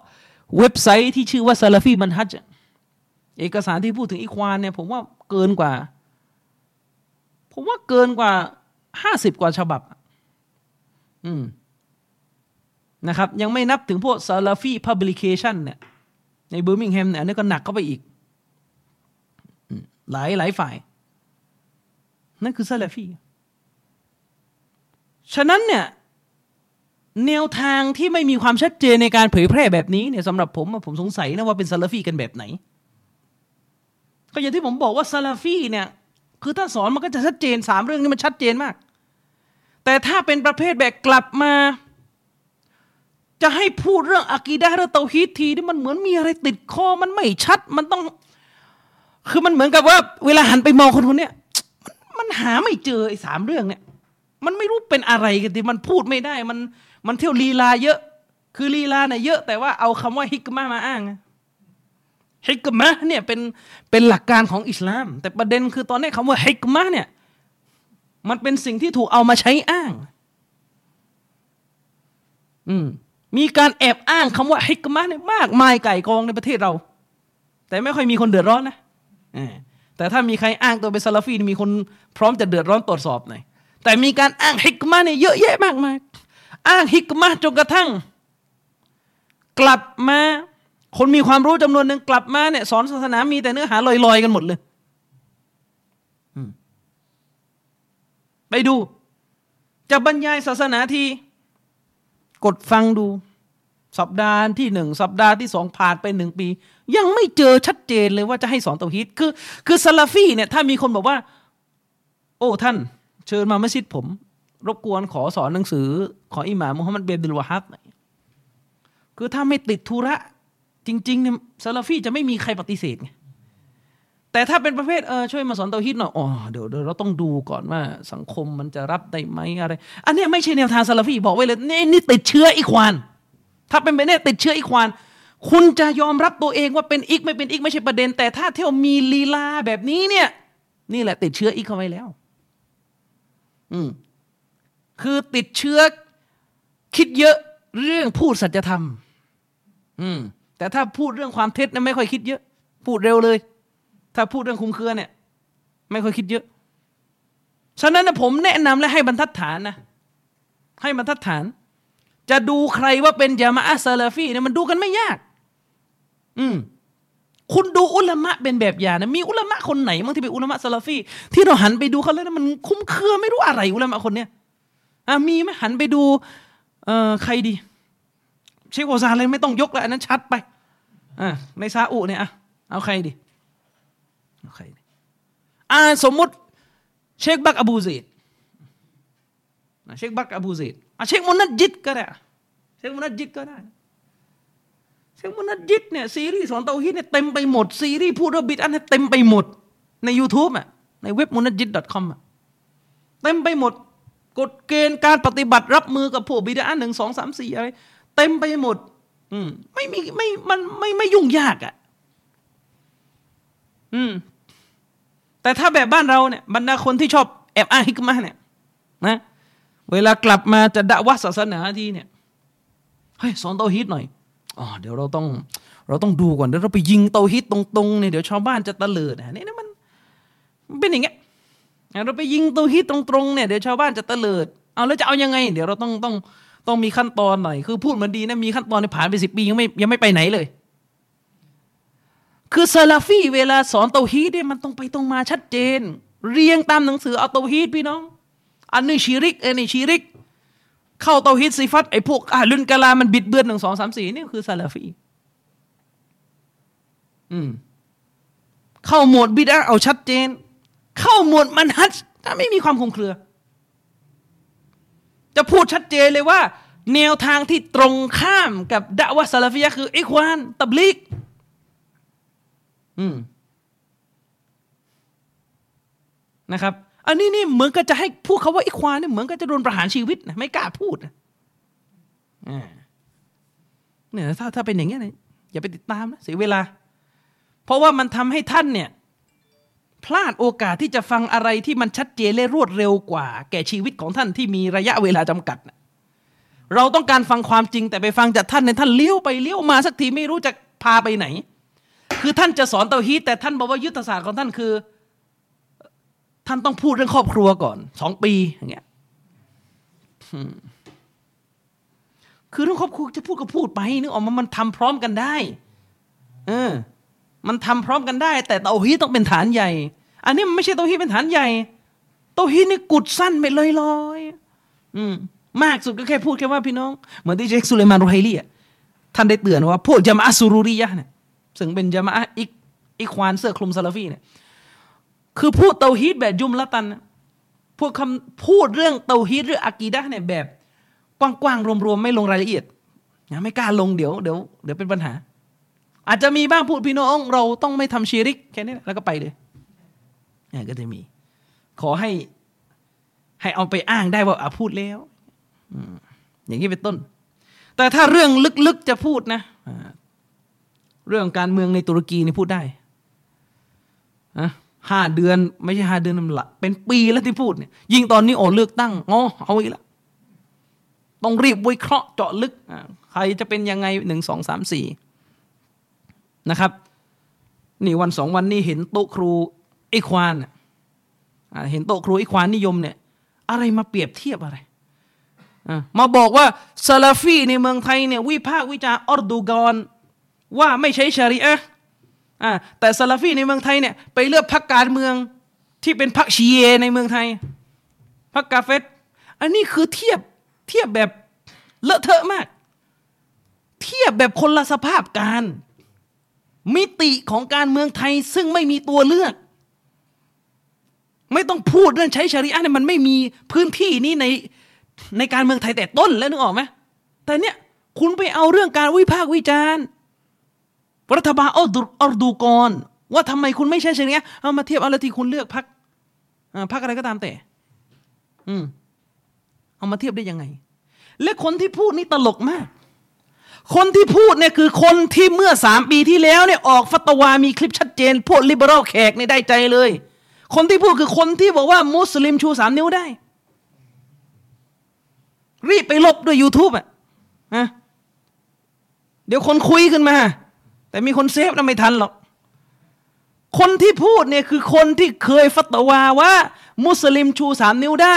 เว็บไซต์ที่ชื่อว่าซาลาฟีมันฮัจเอกสารที่พูดถึงอีควานเนี่ยผมว่าเกินกว่า ผมว่าเกินกว่าห้าสิบกว่าฉบับ อืมนะครับ ยังไม่นับถึงพวก Salafi Publications เนี่ย ในเบอร์มิงแฮมเนี่ยอันนี้ก็หนักเข้าไปอีก หลายหลายฝ่าย นั่นคือซาลาฟีฉะนั้นเนี่ยแนวทางที่ไม่มีความชัดเจนในการเผยแพร่แบบนี้เนี่ยสำหรับผมผมสงสัยนะว่าเป็นซาลาฟีกันแบบไหน ก็อย่างที่ผมบอกว่าซาลาฟีเนี่ย คือถ้าสอนมันก็จะชัดเจนสามเรื่องนี้มันชัดเจนมาก แต่ถ้าเป็นประเภทแบบกลับมา จะให้พูดเรื่องอะกีดะเรื่องเตาฮีดทีนี่มันเหมือนมีอะไรติดคอมันไม่ชัด มันต้อง คือมันเหมือนกับว่า เวลาหันไปมองคนคนนี้มันหาไม่เจอไอ้สามเรื่องเนี่ย มันไม่รู้เป็นอะไรกันทีมันพูดไม่ได้ มันมันเที่ยวลีลาเยอะ คือลีลาเนี่ยเยอะแต่ว่าเอาคำว่าฮิกมะมาอ้างฮิกมะเนี่ยเป็นเป็นหลักการของอิสลาม แต่ประเด็นคือตอนนี้คำว่าฮิกมะเนี่ย มันเป็นสิ่งที่ถูกเอามาใช้อ้าง อืม มีการแอบอ้างคำว่าฮิกมะเนี่ยมากมายไก่กองในประเทศเรา แต่ไม่ค่อยมีคนเดือดร้อนนะแต่ถ้ามีใครอ้างตัวเป็นซาลาฟีมีคนพร้อมจะเดือดร้อนตรวจสอบหน่อยแต่มีการอ้างฮิกมะเนี่ยเยอะแยะมากมายอ้างฮิกมาจนกระทั่ง กลับมาคนมีความรู้จำนวนหนึ่งกลับมาเนี่ยสอนศาสนามีแต่เนื้อหาลอยๆ กันหมดเลยไปดู จะบรรยายศาสนาที กดฟังดู สัปดาห์ที่หนึ่งสัปดาห์ที่สองผ่านไปหนึ่งปี ยังไม่เจอชัดเจนเลยว่าจะให้สอนเตาฮิดคือ คือซาลาฟีเนี่ยถ้ามีคนบอกว่า โอ้ท่าน เชิญมามัสยิดผม รบกวนขอสอนหนังสือ ขออิหม่ามมุฮัมมัดเบดุลวะฮับหน่อยคือถ้าไม่ติดธุระ จริงๆเนี่ยซาลาฟีจะไม่มีใครปฏิเสธไง แต่ถ้าเป็นประเภทเออช่วยมาสอนเตาฮิดหน่อยอ๋อเดี๋ยวเราต้องดูก่อนว่าสังคมมันจะรับได้ไหมอะไร อันนี้ไม่ใช่แนวทางซาลาฟีบอกไว้เลยนี่นี่ติดเชื้ออีควาน ถ้าเป็นไปเนี่ยติดเชื้ออีควาน คุณจะยอมรับตัวเองว่าเป็นอีกไม่เป็นอีกไม่ใช่ประเด็น แต่ถ้าเที่ยวมีลีลาแบบนี้เนี่ย นี่แหละติดเชื้ออีกเข้าไปแล้ว อืมคือติดเชื้อคิดเยอะเรื่องพูดสัจธรรม อืมแต่ถ้าพูดเรื่องความเท็จเนี่ยไม่ค่อยคิดเยอะ พูดเร็วเลย ถ้าพูดเรื่องคุมเครือเนี่ย ไม่ค่อยคิดเยอะ ฉะนั้นนะผมแนะนำและให้บรรทัดฐานนะ ให้บรรทัดฐาน จะดูใครว่าเป็นยามาอัสลาฟีเนี่ยมันดูกันไม่ยาก อืมคุณดูอุลามะเป็นแบบอย่างนะมีอุลามะคนไหนบ้างที่เป็นอุลามะซาลาฟีที่เราหันไปดูเขาแล้วมันคลุมเครือไม่รู้อะไรอุลามะคนเนี้ยอะมีไหมหันไปดูเอ่อใครดี เชคเฟาซานเลยไม่ต้องยกแล้วอันนั้นชัดไปอ่าในซาอุเนี่ยอะเอาใครดี ใครอ่าสมมุติเชคบักอบูซีดเชคบักอบูซีดอะเชคมุนัดจิตก็ได้เชคมุนัดจิตก็ได้เชคมุนัดจิตเนี่ยซีรีส์สอนเตาฮีเนี่ยเต็มไปหมดซีรีส์พูดว่าบิดอันเนี่ยเต็มไปหมด ใน YouTube อะในเว็บมุนัดจิต .com อะเต็มไปหมดกฎเกณฑ์การปฏิบัติรับมือกับพวกบิดาหนึ่งสองสามสี่อะไร เต็มไปหมด อืมไม่มีไม่มันไม่ไม่ยุ่งยากอะ่ะ อืม แต่ถ้าแบบบ้านเราเนี่ยบรรดาคนที่ชอบแอบอ้างฮิกมาเนี่ยนะเวลากลับมาจะด่าว่าศาสนาทีเนี่ยเฮ้ยสอนเตาฮิตหน่อยอ๋อเดี๋ยวเราต้องเราต้องดูก่อนเดี๋ยวเราไปยิงเตาฮิตตรงๆเนี่ยเดี๋ยวชาวบ้านจะตะเลิดนะนี่มันมันเป็นอย่างเงี้ยเราไปยิงตัวฮิตตรงๆเนี่ยเดี๋ยวชาวบ้านจะตะเลิดเอาแล้วจะเอายังไง เดี๋ยวเราต้องต้องต้องมีขั้นตอนหน่อยคือพูดมันดีนะมีขั้นตอนในผ่านไปสิบปียังไม่ยังไม่ไปไหนเลย คือซาลาฟีเวลาสอนเตาฮีดเนี่ยมันต้องไปตรงมาชัดเจน เรียงตามหนังสือเอาเตาฮีดพี่น้อง อันนี้ชีริกอันนี้ชีริก เข้าเตาฮีดซีฟัตไอ้พวกอ่าลุนกาลา มันบิดเบือนหนึ่งสองสามสี่นี่คือซาลาฟีอืมเข้าหมวดบิดาเอาชัดเจน เข้าหมวดมันฮัจถ้าไม่มีความคลุมเครือ จะพูดชัดเจนเลยว่า แนวทางที่ตรงข้ามกับดะวะซาลาฟียะคืออิควานตับลิก อืมนะครับ อันนี้นี่เหมือนกับจะให้พูดคาว่าอิควานเนี่ยเหมือนกับจะโดนประหารชีวิตนะไม่กล้าพูดนะเนี่ยถ้าถ้าเป็นอย่างเงี้ยนี่ยอย่าไปติดตามนะเสียเวลา เพราะว่ามันทำให้ท่านเนี่ย พลาดโอกาสที่จะฟังอะไรที่มันชัดเจนและรวดเร็วกว่า แก่ชีวิตของท่านที่มีระยะเวลาจำกัดนะเราต้องการฟังความจริงแต่ไปฟังจากท่านในท่านเลี้ยวไปเลี้ยวมาสักทีไม่รู้จะพาไปไหน คือท่านจะสอนเตาฮีแต่ท่านบอกว่ายุทธศาสตร์ของท่านคือ ท่านต้องพูดเรื่องครอบครัวก่อนสองปีอย่างเงี้ยคือเรื่องครอบครัวจะพูดก็พูดไปนึกออกมามันทำพร้อมกันได้ เออ มันทำพร้อมกันได้ แต่เตาฮีต้องเป็นฐานใหญ่ อันนี้มันไม่ใช่เตาฮีเป็นฐานใหญ่ เตาฮีนี่กุดสั้นไปเลยลอยๆอืมมากสุดก็แค่พูดแค่ว่าพี่น้อง เหมือนที่เชคสุเลมานโรไฮลีอะท่านได้เตือนว่าพวกจามะซูรุรียะเนี่ย ซึ่งเป็นจามะอิกอิควานเสื้อคลุมซาลาฟีเนี่ยคือพูดเตาฮีดแบบجملةًนะพูดคำพูดเรื่องเตาฮีดเรื่องอากีดะเนี่ยแบบ กว้างๆรวมๆไม่ลงรายละเอียดนะไม่กล้าลงเดี๋ยวเดี๋ยวเดี๋ยวเป็นปัญหา อาจจะมีบ้างพูดพี่น้อง เราต้องไม่ทำชีริกแค่นี้แล้วก็ไปเลยเนี่ยก็จะมี ขอให้ให้เอาไปอ้างได้ว่าอะพูดแล้วอย่างนี้เป็นต้น แต่ถ้าเรื่องลึกๆจะพูดนะ เรื่องการเมืองในตุรกีนี่พูดได้นะห้าเดือนไม่ใช่ห้าเดือนนั่นละเป็นปีแล้วที่พูดเนี่ยยิ่งตอนนี้โอ้เลือกตั้งอ๋อเอาอีกแล้วต้องรีบวิเคราะห์เจาะลึกใครจะเป็นยังไงหนึ่งสองสามสี่นะครับ นี่วันสองวันนี้เห็นโต๊ะครูไอควานเห็นโต๊ะครูไอควานนิยมเนี่ย อะไรมาเปรียบเทียบอะไรมาบอกว่าซาลาฟีในเมืองไทยเนี่ยวิพากษ์วิจารณ์แอร์โดกอน ว่าไม่ใช้ชาริอะอ่าแต่ซาลาฟีในเมืองไทยเนี่ยไปเลือกพรรคการเมืองที่เป็นพรรคชีเยในเมืองไทยพรรคกาเฟรอันนี้คือเทียบเทียบแบบเลอะเทอะมาก เทียบแบบคนละสภาพการ มิติของการเมืองไทยซึ่งไม่มีตัวเลือก ไม่ต้องพูดเรื่องใช้ชาริอะเนี่ยมันไม่มีพื้นที่นี้ในในการเมืองไทยแต่ต้นแล้วนึกออกไหมแต่เนี่ยคุณไปเอาเรื่องการวิพากษ์วิจารณ์ รัฐบาลออดูออดูกรว่าทำไมคุณไม่ใช่เชาริอะห์เอามาเทียบเอาละที่คุณเลือกพักพักอะไรก็ตามแต่ อืมเอามาเทียบได้ยังไง และคนที่พูดนี่ตลกมาก คนที่พูดเนี่ยคือคนที่เมื่อสามปีที่แล้วเนี่ยออกฟัตวามีคลิปชัดเจน พวกลิเบอรัลแขกในได้ใจเลย คนที่พูดคือคนที่บอกว่ามุสลิมชูสามนิ้วได้ รีบไปลบด้วย YouTube อะนะเดี๋ยวคนคุยขึ้นมา แต่มีคนเซฟนะไม่ทันหรอก คนที่พูดเนี่ยคือคนที่เคยฟัตวาว่า มุสลิมชูสามนิ้วได้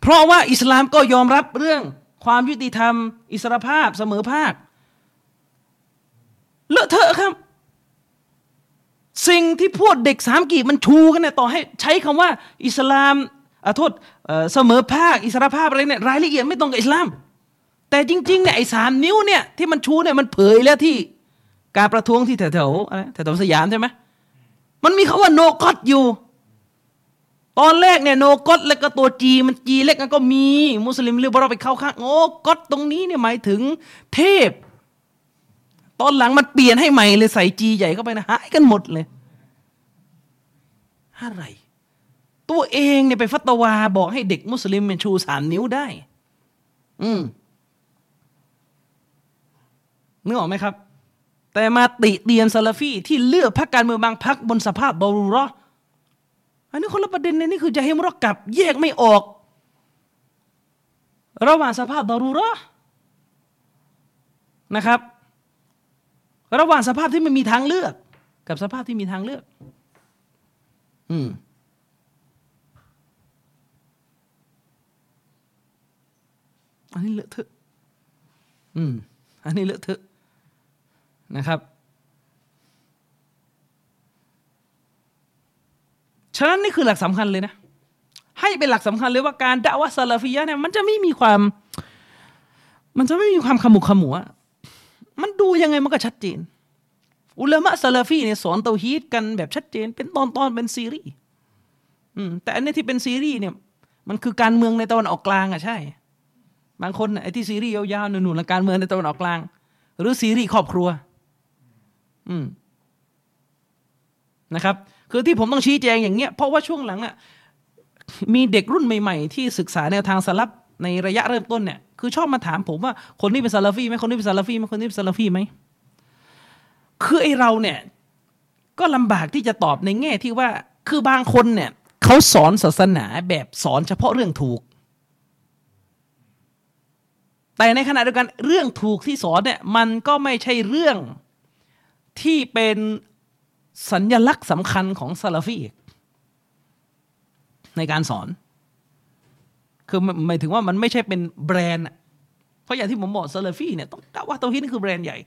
เพราะว่าอิสลามก็ยอมรับเรื่องความยุติธรรม อิสรภาพเสมอภาคเลอะเทอะครับ สิ่งที่พวกเด็กสามกีบมันชูกันเนี่ยต่อให้ใช้คำว่า อิสลามอะโทษเสมอภาค อิสรภาพอะไรเนี่ยรายละเอียดไม่ตรงกับอิสลาม แต่จริงๆเนี่ยไอ้สามนิ้วเนี่ยที่มันชูเนี่ยมันเผยแล้วที่ การประท้วงที่แถวๆอะไรแถวสยามใช่ไหมมันมีคาว่าโนกอตอยู่ ตอนแรกเนี่ยโนกอตแล้วก็ตัวจีมันจีเล็กกันก็มี มุสลิมเรียกว่าเราไปเข้าข้างโอ้กอตตรงนี้เนี่ยหมายถึงเทพ ตอนหลังมันเปลี่ยนให้ใหม่เลยใส่จีใหญ่เข้าไปนะหายกันหมดเลยอะไร ตัวเองเนี่ยไปฟัตวาบอกให้เด็กมุสลิมเป็นชูสามนิ้วได้ อืมนึกออกไหมครับ แต่มาติเตียนซาลาฟีที่เลือกพรรคการเมืองบางพรรคบนสภาพบอรูรออันนี้คนละประเด็นเนี่ยนี่คือจะให้มรกับแยกไม่ออก ระหว่างสภาพดอรูรอนะครับ ระหว่างสภาพที่ไม่มีทางเลือก กับสภาพที่มีทางเลือก อืมอันนี้เลอะเทอะ อืม อันนี้เลอะเทอะ นะครับฉะนั้นนี่คือหลักสำคัญเลยนะ ให้เป็นหลักสำคัญเลยว่าการด่าวะซาลาฟียะเนี่ยมันจะไม่มีความ มันจะไม่มีความขมุกขมัว มันดูยังไงมันก็ชัดเจน อุลามะซาลาฟีเนี่ยสอนเตาฮีดกันแบบชัดเจน เป็นตอนตอนเป็นซีรีส์อืมแต่อันนี้ที่เป็นซีรีส์เนี่ย มันคือการเมืองในตะวันออกกลางอะใช่ บางคนไอ้ที่ซีรีส์ยาวๆหนุนๆการเมืองในตะวันออกกลาง หรือซีรีส์ครอบครัว อืมนะครับ คือที่ผมต้องชี้แจงอย่างเงี้ยเพราะว่าช่วงหลังอะมีเด็กรุ่นใหม่ๆ ที่ศึกษาแนวทางสลับในระยะเริ่มต้นเนี่ยคือชอบมาถามผมว่าคนนี้เป็นซาลาฟีไหมคนนี้เป็นซาลาฟีไหมคนนี้เป็นซาลาฟีไหมคือไอเราเนี่ย ก็ลำบากที่จะตอบในแง่ที่ว่าคือบางคนเนี่ยเขาสอนศาสนาแบบสอนเฉพาะเรื่องถูก แต่ในขณะเดียวกันเรื่องถูกที่สอนเนี่ย มันก็ไม่ใช่เรื่อง ที่เป็นสัญญลักษณ์สำคัญของซาลาฟีในการสอน คือหมายถึงว่ามันไม่ใช่เป็นแบรนด์เพราะอย่างที่ผมบอกซาลาฟีเนี่ยต้องกล่าวว่าเตาฮีดนี่คือแบรนด์ใหญ่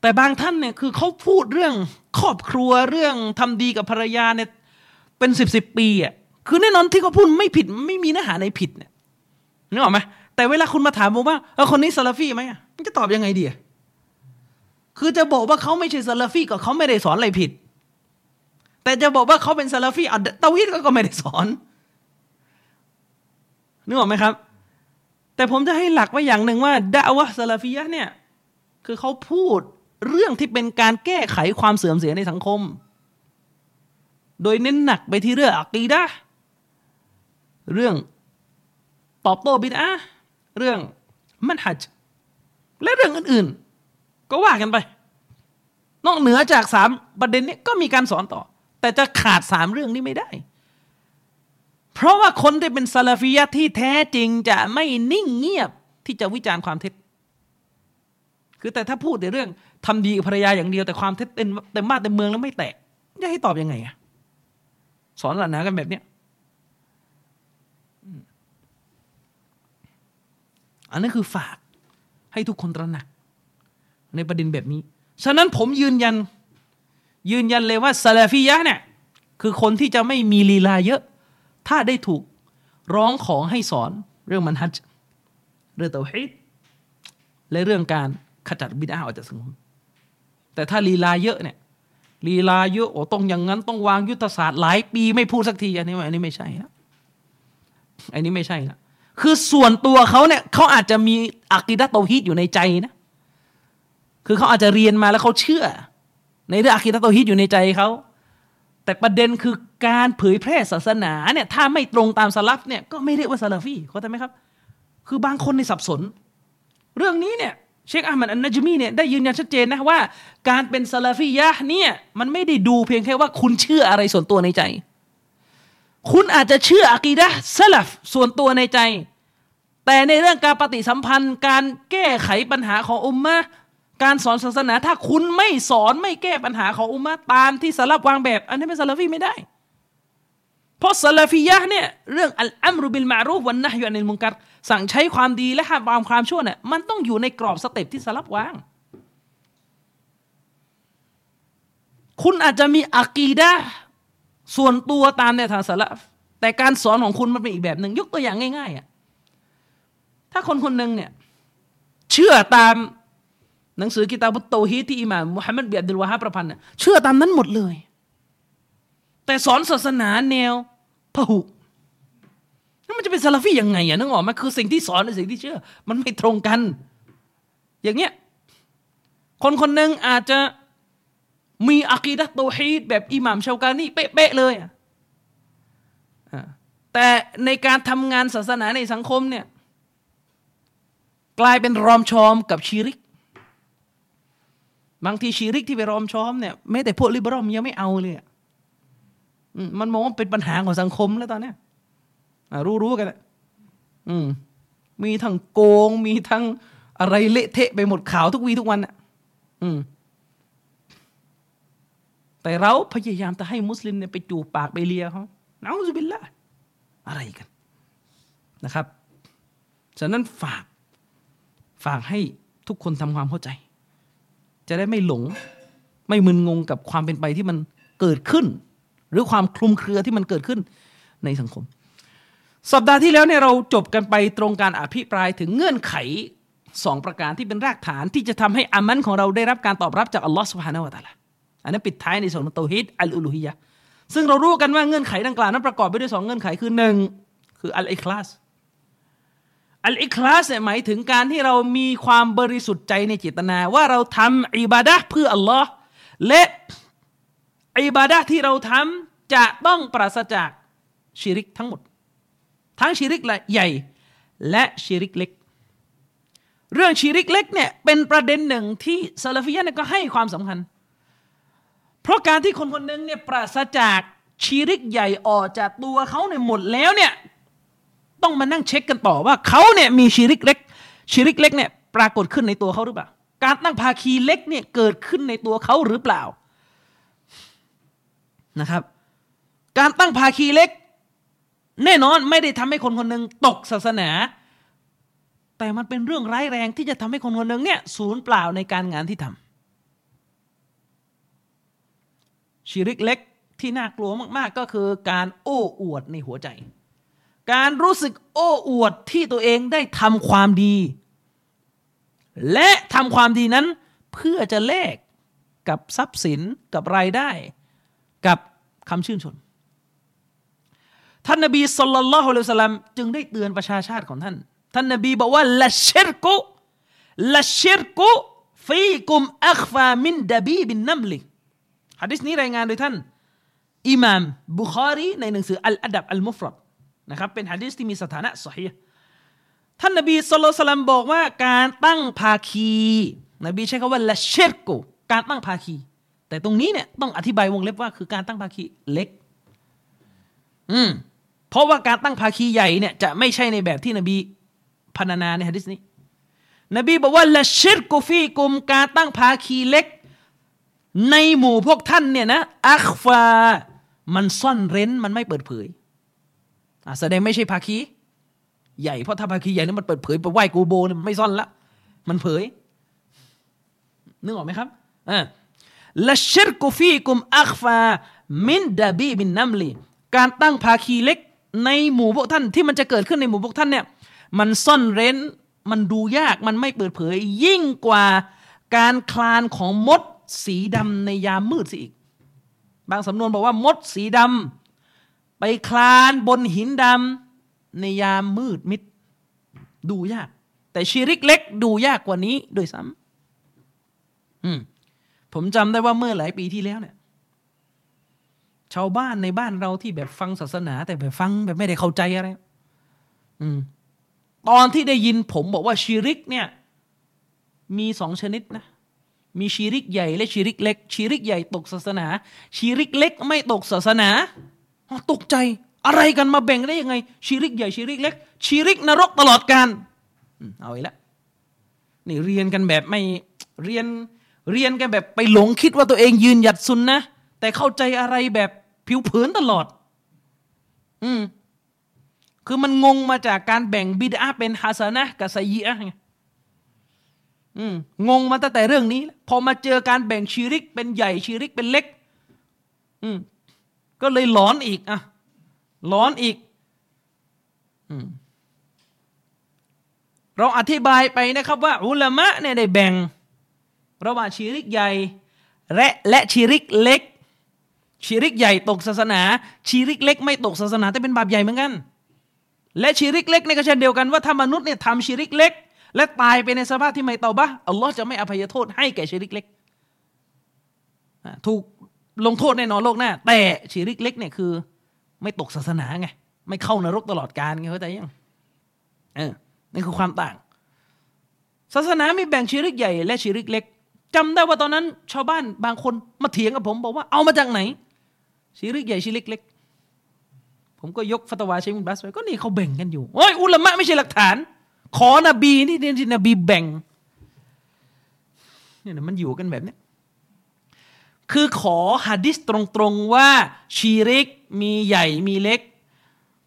แต่บางท่านเนี่ยคือเขาพูดเรื่องครอบครัวเรื่องทำดีกับภรรยาเนี่ยเป็นสิบสิบปีอะคือแน่นอนที่เขาพูดไม่ผิดไม่มีเนื้อหาในผิดเนี่ยนึกออกไหมแต่เวลาคุณมาถามผมว่าเออคนนี้ซาลาฟีไหมมันจะตอบยังไงดีอะ คือจะบอกว่าเขาไม่ใช่ซาลาฟีก็เขาไม่ได้สอนอะไรผิด แต่จะบอกว่าเขาเป็นซาลาฟีอัตเตาฮีดก็ไม่ได้สอนนึกออกไหมครับ แต่ผมจะให้หลักไว้อย่างหนึ่งว่าดาวะซาลาฟียะเนี่ยคือเขาพูดเรื่องที่เป็นการแก้ไขความเสื่อมเสียในสังคม โดยเน้นหนักไปที่เรื่องอักีดะเรื่องตอบโต้บิดาเรื่องมันฮัจและเรื่องอื่นๆ ก็ว่ากันไป นอกเหนือจากสามประเด็นนี้ก็มีการสอนต่อ แต่จะขาดสามเรื่องนี้ไม่ได้ เพราะว่าคนที่เป็นซาลาฟียะที่แท้จริงจะไม่นิ่งเงียบที่จะวิจารณ์ความเท็จ คือแต่ถ้าพูดในเรื่องทำดีกับภรรยาอย่างเดียวแต่ความเท็จเต็มเต็มบ้านเต็มเมืองแล้วไม่แตะจะให้ตอบยังไงอะสอนหลานนากันแบบเนี้ยอันนั้นคือฝากให้ทุกคนตระหนัก ในประเด็นแบบนี้ ฉะนั้นผมยืนยัน ยืนยันเลยว่าซาลาฟียะเนี่ยคือคนที่จะไม่มีลีลาเยอะ ถ้าได้ถูกร้องของให้สอนเรื่องมันฮัจเรื่องเตาฮีดและเรื่องการขจัดบิดาออกจากสังคมแต่ถ้าลีลาเยอะเนี่ยลีลาเยอะโอ้ต้องอย่างนั้นต้องวางยุทธศาสตร์หลายปีไม่พูดสักทีอันนี้อันนี้ไม่ใช่นะอันนี้ไม่ใช่นะคือส่วนตัวเขาเนี่ยเขาอาจจะมีอักิดะโตฮิตอยู่ในใจนะ คือเขาอาจจะเรียนมาแล้วเขาเชื่อ ในเรื่องอักิดะโตฮิตอยู่ในใจเขาแต่ประเด็นคือการเผยแพร่ศาสนาเนี่ยถ้าไม่ตรงตามสลับเนี่ยก็ไม่เรียกว่าซาลาฟีเข้าใจไหมครับ คือบางคนในสับสน เรื่องนี้เนี่ยเชคอามันอันนัจมีเนี่ยได้ยืนยันชัดเจนนะว่า การเป็นซาลาฟียะเนี่ยมันไม่ได้ดูเพียงแค่ว่าคุณเชื่ออะไรส่วนตัวในใจ คุณอาจจะเชื่ออะกีดะซาลฟส่วนตัวในใจ แต่ในเรื่องการปฏิสัมพันธ์ การแก้ไขปัญหาของอุมมะ การสอนศาสนาถ้าคุณไม่สอนไม่แก้ปัญหาของอุมมะตามที่สลับวางแบบ อันนี้เป็นซาลาฟีไม่ได้ เพราะซาลาฟียะเนี่ยเรื่องالأمر بالمعروف والنهي عن المنكرสั่งใช้ความดีและห้ามความความชั่วเนี่ยมันต้องอยู่ในกรอบสเต็ปที่สลัฟวาง คุณอาจจะมีอักีดะส่วนตัวตามแนวทางสลัฟแต่การสอนของคุณมันเป็นอีกแบบหนึ่งยกตัวอย่างง่ายๆอะถ้าคนคนหนึ่งเนี่ยเชื่อตาม หนังสือกิตาบุตเตาฮีดที่อิหม่ามมุฮัมมัดบินอับดุลวาฮาบประพันธ์เชื่อตามนั้นหมดเลย แต่สอนศาสนาแนวพหุนั่นมันจะเป็นซาลาฟียังไงอะนึกออกไหมคือสิ่งที่สอนในสิ่งที่เชื่อ มันไม่ตรงกัน อย่างเงี้ยคนคนหนึ่งอาจจะมีอะกีดะโตฮีดแบบอิหม่ามชาวกานีเป๊ะๆเลยแต่ในการทำงานศาสนาในสังคมเนี่ยกลายเป็นรอมชอมกับชีริก บางทีชีริกที่ไปรอมชอมเนี่ยแม้แต่พวกลิเบอรัลยังไม่เอาเลยมันมองว่าเป็นปัญหาของสังคมแล้วตอนนี้รู้ๆกันอืม มีทั้งโกง มีทั้งอะไรเละเทะไปหมดข่าวทุกวีทุกวันอะ อืม แต่เราพยายามจะให้มุสลิมเนี่ยไปจูบปากไปเลียเขาเอาสุบินละอะไรกันนะครับ ฉะนั้นฝาก ฝากให้ทุกคนทำความเข้าใจ จะได้ไม่หลง ไม่มึนงงกับความเป็นไปที่มันเกิดขึ้น หรือความคลุมเครือที่มันเกิดขึ้นในสังคม สัปดาห์ที่แล้วเนี่ยเราจบกันไปตรงการอภิปรายถึงเงื่อนไขสองประการที่เป็นรากฐานที่จะทำให้อามันของเราได้รับการตอบรับจากอัลลอฮฺสุบฮานาวะตะละอันนั้นปิดท้ายในส่วนของโตฮิดอัลอุลูฮิยะซึ่งเรารู้กันว่าเงื่อนไขดังกล่าวนั้นประกอบไปด้วยสองเงื่อนไขคือหนึ่งคืออัลอิคลาส อัลอิคลาสหมายถึงการที่เรามีความบริสุทธิ์ใจในจิตนา ว่าเราทำอิบาดะเพื่ออัลลอฮ์และอิบาดะที่เราทำจะต้องปราศจากชิริกทั้งหมด ทั้งชิริกใหญ่และชิริกเล็ก เรื่องชิริกเล็กเนี่ยเป็นประเด็นหนึ่งที่ซาลาฟียะเนี่ยก็ให้ความสำคัญ เพราะการที่คนคนหนึ่งเนี่ยปราศจากชีริกใหญ่ออกจากตัวเขาเนี่ยหมดแล้วเนี่ย ต้องมานั่งเช็คกันต่อว่าเขาเนี่ยมีชีริกเล็กชีริกเล็กเนี่ยปรากฏขึ้นในตัวเขาหรือเปล่า การตั้งภาคีเล็กเนี่ยเกิดขึ้นในตัวเขาหรือเปล่านะครับ การตั้งภาคีเล็ก แน่นอนไม่ได้ทำให้คนคนหนึ่งตกศาสนา แต่มันเป็นเรื่องร้ายแรงที่จะทำให้คนคนหนึ่งเนี่ยสูญเปล่าในการงานที่ทำชีริกเล็กที่น่ากลัวมาก ๆ ก็คือการโอ้อวดในหัวใจ การรู้สึกโอ้อวดที่ตัวเองได้ทำความดี และทำความดีนั้น เพื่อจะแลกกับทรัพย์สินกับรายได้ กับคำชื่นชมท่านนบีสุลต่านละฮ์อัลสลามจึงได้เตือนประชาชาติของท่าน ท่านนบีบอกว่าละเชิรกุละเชิรกุฟีกุมอัคฟามินดบีบินนัมลิฮะดิษนี้รายงานโดยท่านอิหม่ามบุคารีในหนังสืออัลอาดับอัลมุฟรด นะครับเป็นฮะดิษที่มีสถานะสฮีท่านนบีสุลต่านบอกว่าการตั้งภาคี นบีใช้คำว่าละเชิรกุการตั้งภาคี แต่ตรงนี้เนี่ยต้องอธิบายวงเล็บว่าคือการตั้งภาคีเล็ก อืมเพราะว่าการตั้งภาคีใหญ่เนี่ยจะไม่ใช่ในแบบที่นบีพรรณนาในฮะดิษนี้ นบีบอกว่าละชิรกุฟีกุมการตั้งภาคีเล็ก ในหมู่พวกท่านเนี่ยนะอัคฟา มันซ่อนเร้นมันไม่เปิดเผย แสดงไม่ใช่ภาคี ใหญ่เพราะถ้าภาคีใหญ่นี่มันเปิดเผยไปไหว้กูโบเนี่ยไม่ซ่อนละมันเผยนึกออกไหมครับอ่าละชิรกุฟีกุมอัคฟามินดาบีบินนัมลีการตั้งภาคีเล็กในหมู่พวกท่านที่มันจะเกิดขึ้นในหมู่พวกท่านเนี่ยมันซ่อนเร้นมันดูยากมันไม่เปิดเผย ยิ่งกว่าการคลานของมดสีดำในยามมืดสิอีก บางสำนวนบอกว่ามดสีดำ ไปคลานบนหินดำในยามมืดมิด ดูยาก แต่ชีริกเล็ก ดูยากกว่านี้โดยซ้ำอืมผมจำได้ว่าเมื่อหลายปีที่แล้วเนี่ย ชาวบ้านในบ้านเราที่แบบฟังศาสนา แต่แบบฟังแบบไม่ได้เข้าใจอะไรอืมตอนที่ได้ยินผมบอกว่าชีริก เนี่ย มีสองชนิดนะมีชีริกใหญ่และชีริกเล็กชีริกใหญ่ตกศาสนาชีริกเล็ก ไม่ตกศาสนา ตกใจอะไรกันมาแบ่งได้ยังไงชีริกใหญ่ชีริกเล็กชีริกนรกตลอดการเอาอีกแล้วนี่เรียนกันแบบไม่เรียนเรียนกันแบบไปหลงคิดว่าตัวเองยืนหยัดซุนนะแต่เข้าใจอะไรแบบผิวเผินตลอด อืมคือมันงงมาจากการแบ่งบิดาเป็นฮาสนะกับไซยีอะไงอืมงงมาตั้งแต่เรื่องนี้ พอมาเจอการแบ่งชีริกเป็นใหญ่ชีริกเป็นเล็ก อืม ก็เลยหลอนอีกอะหลอนอีกอเราอธิบายไปนะครับว่าอุลามะเนี่ยได้แบ่ง ระหว่างชีริกใหญ่และและชีริกเล็ก ชีริกใหญ่ตกศาสนา ชีริกเล็กไม่ตกศาสนาแต่เป็นบาปใหญ่เหมือนกัน และชีริกเล็กในก็เช่นเดียวกันว่าถ้ามนุษย์เนี่ยทำชีริกเล็ก และตายไปในสภาพที่ไม่เตาบะอัลลอฮ์จะไม่อภัยโทษให้แก่ชีริกเล็กถูก ลงโทษแน่นอนโลกหน้า แต่ชีริกเล็กเนี่ยคือ ไม่ตกศาสนาไง ไม่เข้านรกตลอดกาลไงเข้าใจยังเออนี่คือความต่าง ศาสนามีแบ่งชีริกใหญ่ และชีริกเล็กจำได้ว่าตอนนั้น ชาวบ้านบางคนมาเถียงกับผมบอกว่าเอามาจากไหน ชีริกใหญ่ชีริกเล็ก ผมก็ยกฟัตวาเชมุนบัสไปก็นี่เขาแบ่งกันอยู่โอ้ยอุลามะไม่ใช่หลักฐาน ขอนบีนี่นี่นบีแบ่งเนี่ยมันอยู่กันแบบนี้ คือขอฮะดิษตรงๆว่าชีริกมีใหญ่มีเล็ก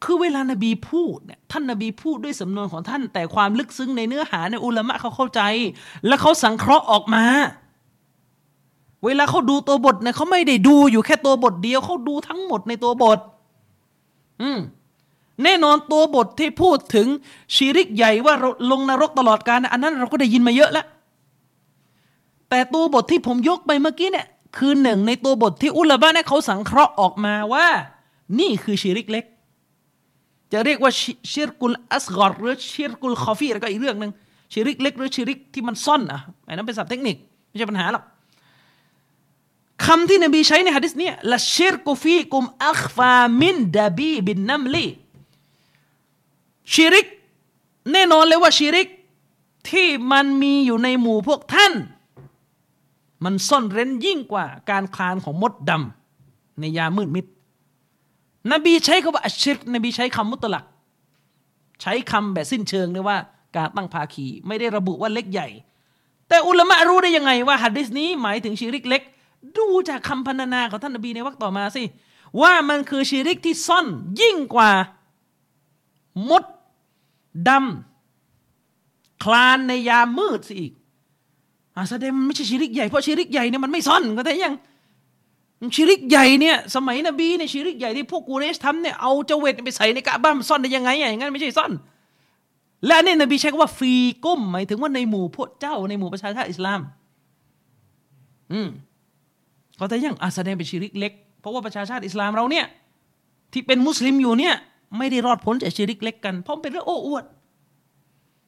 คือเวลานบีพูดเนี่ยท่านนบีพูดด้วยสำนวนของท่าน แต่ความลึกซึ้งในเนื้อหาในอุลามะเขาเข้าใจ และเขาสังเคราะห์ออกมา เวลาเขาดูตัวบทเนี่ยเขาไม่ได้ดูอยู่แค่ตัวบทเดียวเขาดูทั้งหมดในตัวบท อืมแน่นอนตัวบทที่พูดถึงชีริกใหญ่ว่าลงนรกตลอดกาลอันนั้นเราก็ได้ยินมาเยอะแล้วแต่ตัวบทที่ผมยกไปเมื่อกี้เนี่ย คือหนึ่งในตัวบทที่อุลามะเนี่ยเขาสังเคราะห์ออกมาว่า นี่คือชีริกเล็ก จะเรียกว่าชิรกุลอัสกอรหรือชิรกุลคอฟีแล้วก็อีกเรื่องหนึ่งชิริกเล็ก หรือชิริกที่มันซ่อนอะไอ้นั้นเป็นศัพท์เทคนิคไม่ใช่ปัญหาหรอกคำที่นบีใช้ในฮะดิษเนี่ยละชิรกุฟีกุมอัคฟามินดาบีบินนัมลีชิริก แน่นอนเลยว่าชิริกที่มันมีอยู่ในหมู่พวกท่าน มันซ่อนเร้นยิ่งกว่าการคลานของมดดำในยามมืดมิด นบีใช้คำว่าอัชชิรนบีใช้คำมุตลัก ใช้คำแบบสิ้นเชิงเลยว่าการตั้งภาคีไม่ได้ระบุว่าเล็กใหญ่ แต่อุลามะรู้ได้ยังไงว่าฮัดดิสนี้หมายถึงชิริกเล็ก ดูจากคำพรรณนาของท่านนบีในวรรคต่อมาสิ ว่ามันคือชิริกที่ซ่อนยิ่งกว่ามดดำคลานในยามมืดสิอีก อาแสดงมันไม่ใช่ชิริกใหญ่เพราะชิริกใหญ่เนี่ยมันไม่ซ่อนก็แต่ยังชิริกใหญ่เนี่ยสมัยนบีเนี่ยชิริกใหญ่ที่พวกกูเรชทำเนี่ยเอาเจเวตไปใส่ในกะบ้านซ่อนได้ยังไงอย่างนั้นไม่ใช่ซ่อน และนี่นบีใช้คำว่าฟีกุ้มหมายถึงว่าในหมู่พวกเจ้าในหมู่ประชาชาติอิสลาม อืมก็แต่ยังอาแสดงเป็นชิริกเล็ก เพราะว่าประชาชาติอิสลามเราเนี่ย ที่เป็นมุสลิมอยู่เนี่ย ไม่ได้รอดพ้นจากชิริกเล็กกันเพราะเป็นเรื่องโอ้อวด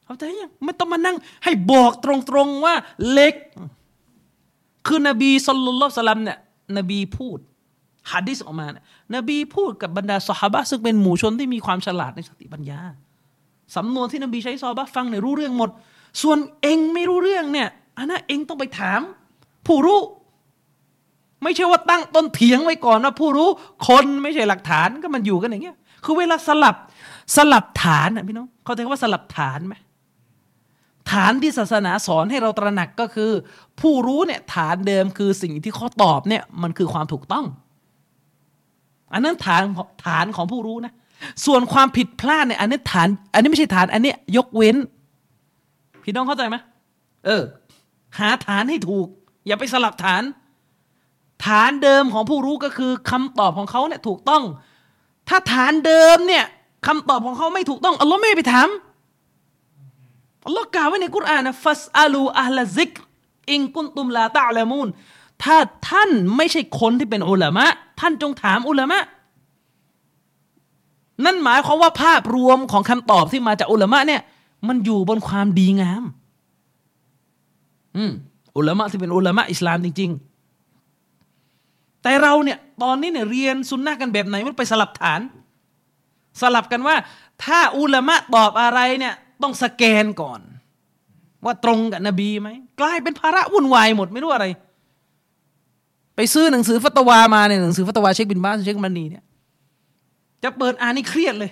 เขาใจยังไม่ต้องมานั่ง ให้บอกตรงๆว่าเล็ก คือนบีสุลต่านสลัมเนี่ยนบีพูดฮะดิษออกมาเนี่ยนบีพูดกับบรรดาสหายซึ่งเป็นหมู่ชนที่มีความฉลาดในสติปัญญาสำนวนที่นบีใช้ซอบะฟังเนี่ยรู้เรื่องหมด ส่วนเองไม่รู้เรื่องเนี่ยอันนั้นเองต้องไปถาม ผู้รู้ ไม่ใช่ว่าตั้งต้นเถียงไว้ก่อนว่าผู้รู้คนไม่ใช่หลักฐานก็มันอยู่กันอย่างเงี้ย คือเวลาสลับสลับฐานนะพี่น้อง เขาใจว่าสลับฐานไหม ฐานที่ศาสนาสอนให้เราตระหนักก็คือ ผู้รู้เนี่ยฐานเดิมคือสิ่งที่เขาตอบเนี่ยมันคือความถูกต้อง อันนั้นฐานฐานของผู้รู้นะ ส่วนความผิดพลาดเนี่ยอันนี้ฐาน อันนี้ไม่ใช่ฐานอันนี้ยกเว้น พี่น้องเข้าใจไหมเออ หาฐานให้ถูก อย่าไปสลับฐาน ฐานเดิมของผู้รู้ก็คือคำตอบของเขาเนี่ยถูกต้อง ถ้าฐานเดิมเนี่ยคำตอบของเขาไม่ถูกต้องอัลลอฮ์ไม่ไปถาม อัลลอฮ์กล่าวไว้ในกุรอานนะฟัสอาลูอัลลซิกอิงกุนตุมลาตะลามูนถ้าท่านไม่ใช่คนที่เป็นอุลามะ ท่านจงถามอุลามะ นั่นหมายความว่าภาพรวมของคำตอบที่มาจากอุลามะเนี่ย มันอยู่บนความดีงาม อืมอุลามะที่เป็นอุลามะอิสลามจริง ๆ แต่เราเนี่ย ตอนนี้เนี่ยเรียนซุนนะกันแบบไหนมันไปสลับฐาน สลับกันว่า ถ้าอุลามะตอบอะไรเนี่ย ต้องสแกนก่อน ว่าตรงกับนบีไหมกลายเป็นภาระวุ่นวายหมดไม่รู้อะไร ไปซื้อหนังสือฟัตวามาเนี่ยหนังสือฟัตวาเช็คบินบ้านเช็คมันนีเนี่ยจะเปิดอ่านนี่เครียดเลย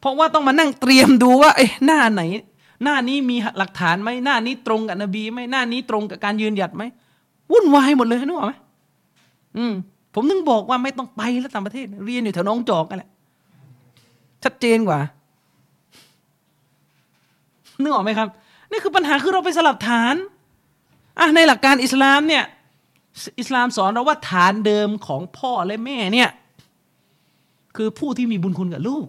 เพราะว่าต้องมานั่งเตรียมดูว่าเอ้หน้าไหน หน้านี้มีหลักฐานไหมหน้านี้ตรงกับนบีไหมหน้านี้ตรงกับการยืนหยัดไหมวุ่นวายหมดเลยนึกออกไหมอืมผมนึงบอกว่าไม่ต้องไปแล้วต่างประเทศ เรียนอยู่แถวน้องจอกกันแหละ ชัดเจนกว่านึกออกไหมครับ นี่คือปัญหาคือเราไปสลับฐานอะในหลักการอิสลามเนี่ยอิสลามสอนเราว่าฐานเดิมของพ่อและแม่เนี่ยคือผู้ที่มีบุญคุณกับลูก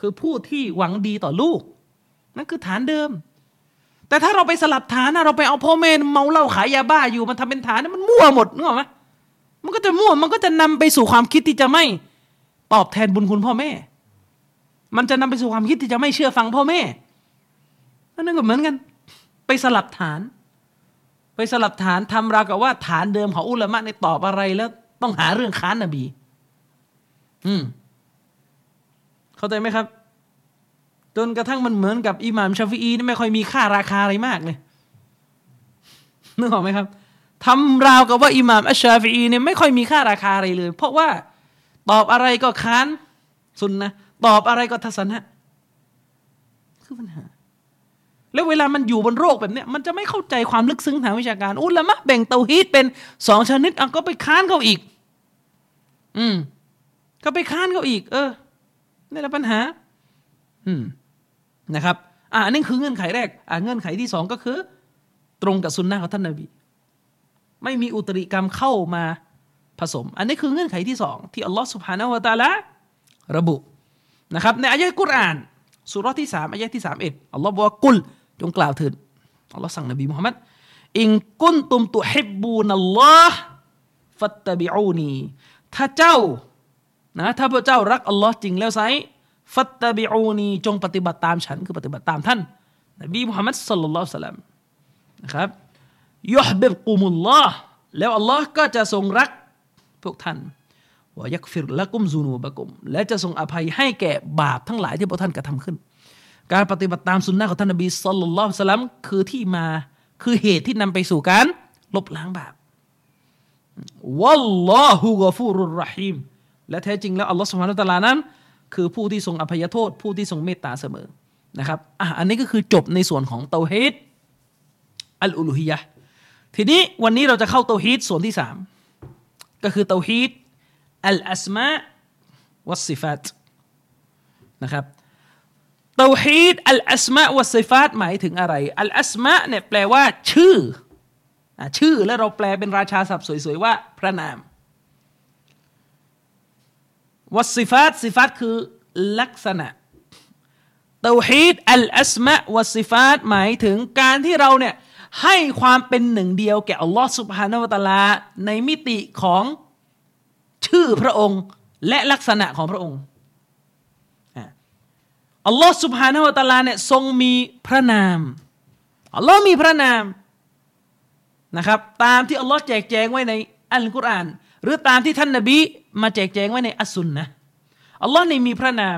คือผู้ที่หวังดีต่อลูก นั่นคือฐานเดิม แต่ถ้าเราไปสลับฐานนะเราไปเอาพ่อแม่เมาเหล้าขายยาบ้าอยู่มันทำเป็นฐานมันมั่วหมดนึกออกไหมมันก็จะมั่วมันก็จะนำไปสู่ความคิดที่จะไม่ตอบแทนบุญคุณพ่อแม่ มันจะนำไปสู่ความคิดที่จะไม่เชื่อฟังพ่อแม่นั่นก็เหมือนกัน ไปสลับฐาน ไปสลับฐานทำราวกับว่าฐานเดิมของอุลามะในตอบอะไรแล้วต้องหาเรื่องค้านนบี อืม เข้าใจไหมครับ จนกระทั่งมันเหมือนกับอิหม่ามชาฟีอีนี่ไม่ค่อยมีค่าราคาอะไรมากเลยนึกออกไหมครับทำราวกับว่าอิหม่ามอัชชาฟีอีเนี่ยไม่ค่อยมีค่าราคาอะไรเลย เพราะว่าตอบอะไรก็ค้านสุนนะ ตอบอะไรก็ทัศนะ คือปัญหา แล้วเวลามันอยู่บนโรคแบบเนี้ยมันจะไม่เข้าใจความลึกซึ้งทางวิชาการ อุลามะแบ่งเตาฮีดเป็นสองชนิดอะก็ไปค้านเขาอีก อืม ก็ไปค้านเขาอีก เออนี่แหละปัญหา อืมนะครับอ่าอันนี้คือเงื่อนไขแรก อ่าเงื่อนไขที่สองก็คือ ตรงกับสุนนะของท่านนบี ไม่มีอุตริกรรมเข้ามาผสม อันนี้คือเงื่อนไขที่สองที่อัลลอฮฺสุบฮานาวะตาละระบุ นะครับในอายะกุรอานสุรที่สามอายะที่สามเอ็ดอัลลอฮ์บอกว่ากุลจงกล่าวเถิดอัลลอฮ์สั่งนบีมุฮัมมัดอิงกุนตุมตุฮิบบูนัลลอฮ์ฟัตตบิอูนีถ้าเจ้านะถ้าพระเจ้ารักอัลลอฮ์จริงแล้วไซฟัตตบิอูนีจงปฏิบัติตามฉันคือปฏิบัติตามท่านนบีมุฮัมมัดสัลลัลลอฮุสลัมนะครับยอฮบิบกุมุลลอฮ์แล้วอัลลอฮ์ก็จะทรงรักพวกท่าน วายักฟิรละกุมซูนูบะกุม และจะทรงอภัยให้แก่บาปทั้งหลายที่พวกท่านกระทำขึ้น การปฏิบัติตามสุนนะของท่านนบีสุลต่านละสลัมคือที่มาคือเหตุที่นำไปสู่การลบล้างบาปวัลลอฮุกฟูรุรหิมและแท้จริงแล้วอัลลอฮฺสุบฮานาตะลานั้น คือผู้ที่ทรงอภัยโทษ ผู้ที่ทรงเมตตาเสมอนะครับอะอันนี้ก็คือจบในส่วนของเตาฮีดอัลอุลูฮิยะทีนี้วันนี้เราจะเข้าเตาฮีดส่วนที่สามก็คือเตาฮีด อัลอัสมาวัสซิฟาตนะครับเตาฮีดอัลอัสมาวัสซิฟาตหมายถึงอะไร อัลอัสมาเนี่ยแปลว่า ชื่อชื่อและเราแปลเป็นราชาศัพท์สวยๆว่า พระนามวัสซิฟัตซิฟัตคือลักษณะเตาฮีดอัลอัสมาวัสซิฟัตหมายถึงการที่เราเนี่ยให้ความเป็นหนึ่งเดียวแก่อัลลอฮ์สุบฮานาวตาลาในมิติของ ชื่อพระองค์และลักษณะของพระองค์อัลลอฮ์สุบฮานาวะตาลาเนี่ยทรงมีพระนามอัลลอฮ์มีพระนามนะครับ ตามที่อัลลอฮ์แจกแจงไว้ในอัลกุรอาน หรือตามที่ท่านนบีมาแจกแจงไว้ในอัสซุนนะอัลลอฮ์นี่มีพระนาม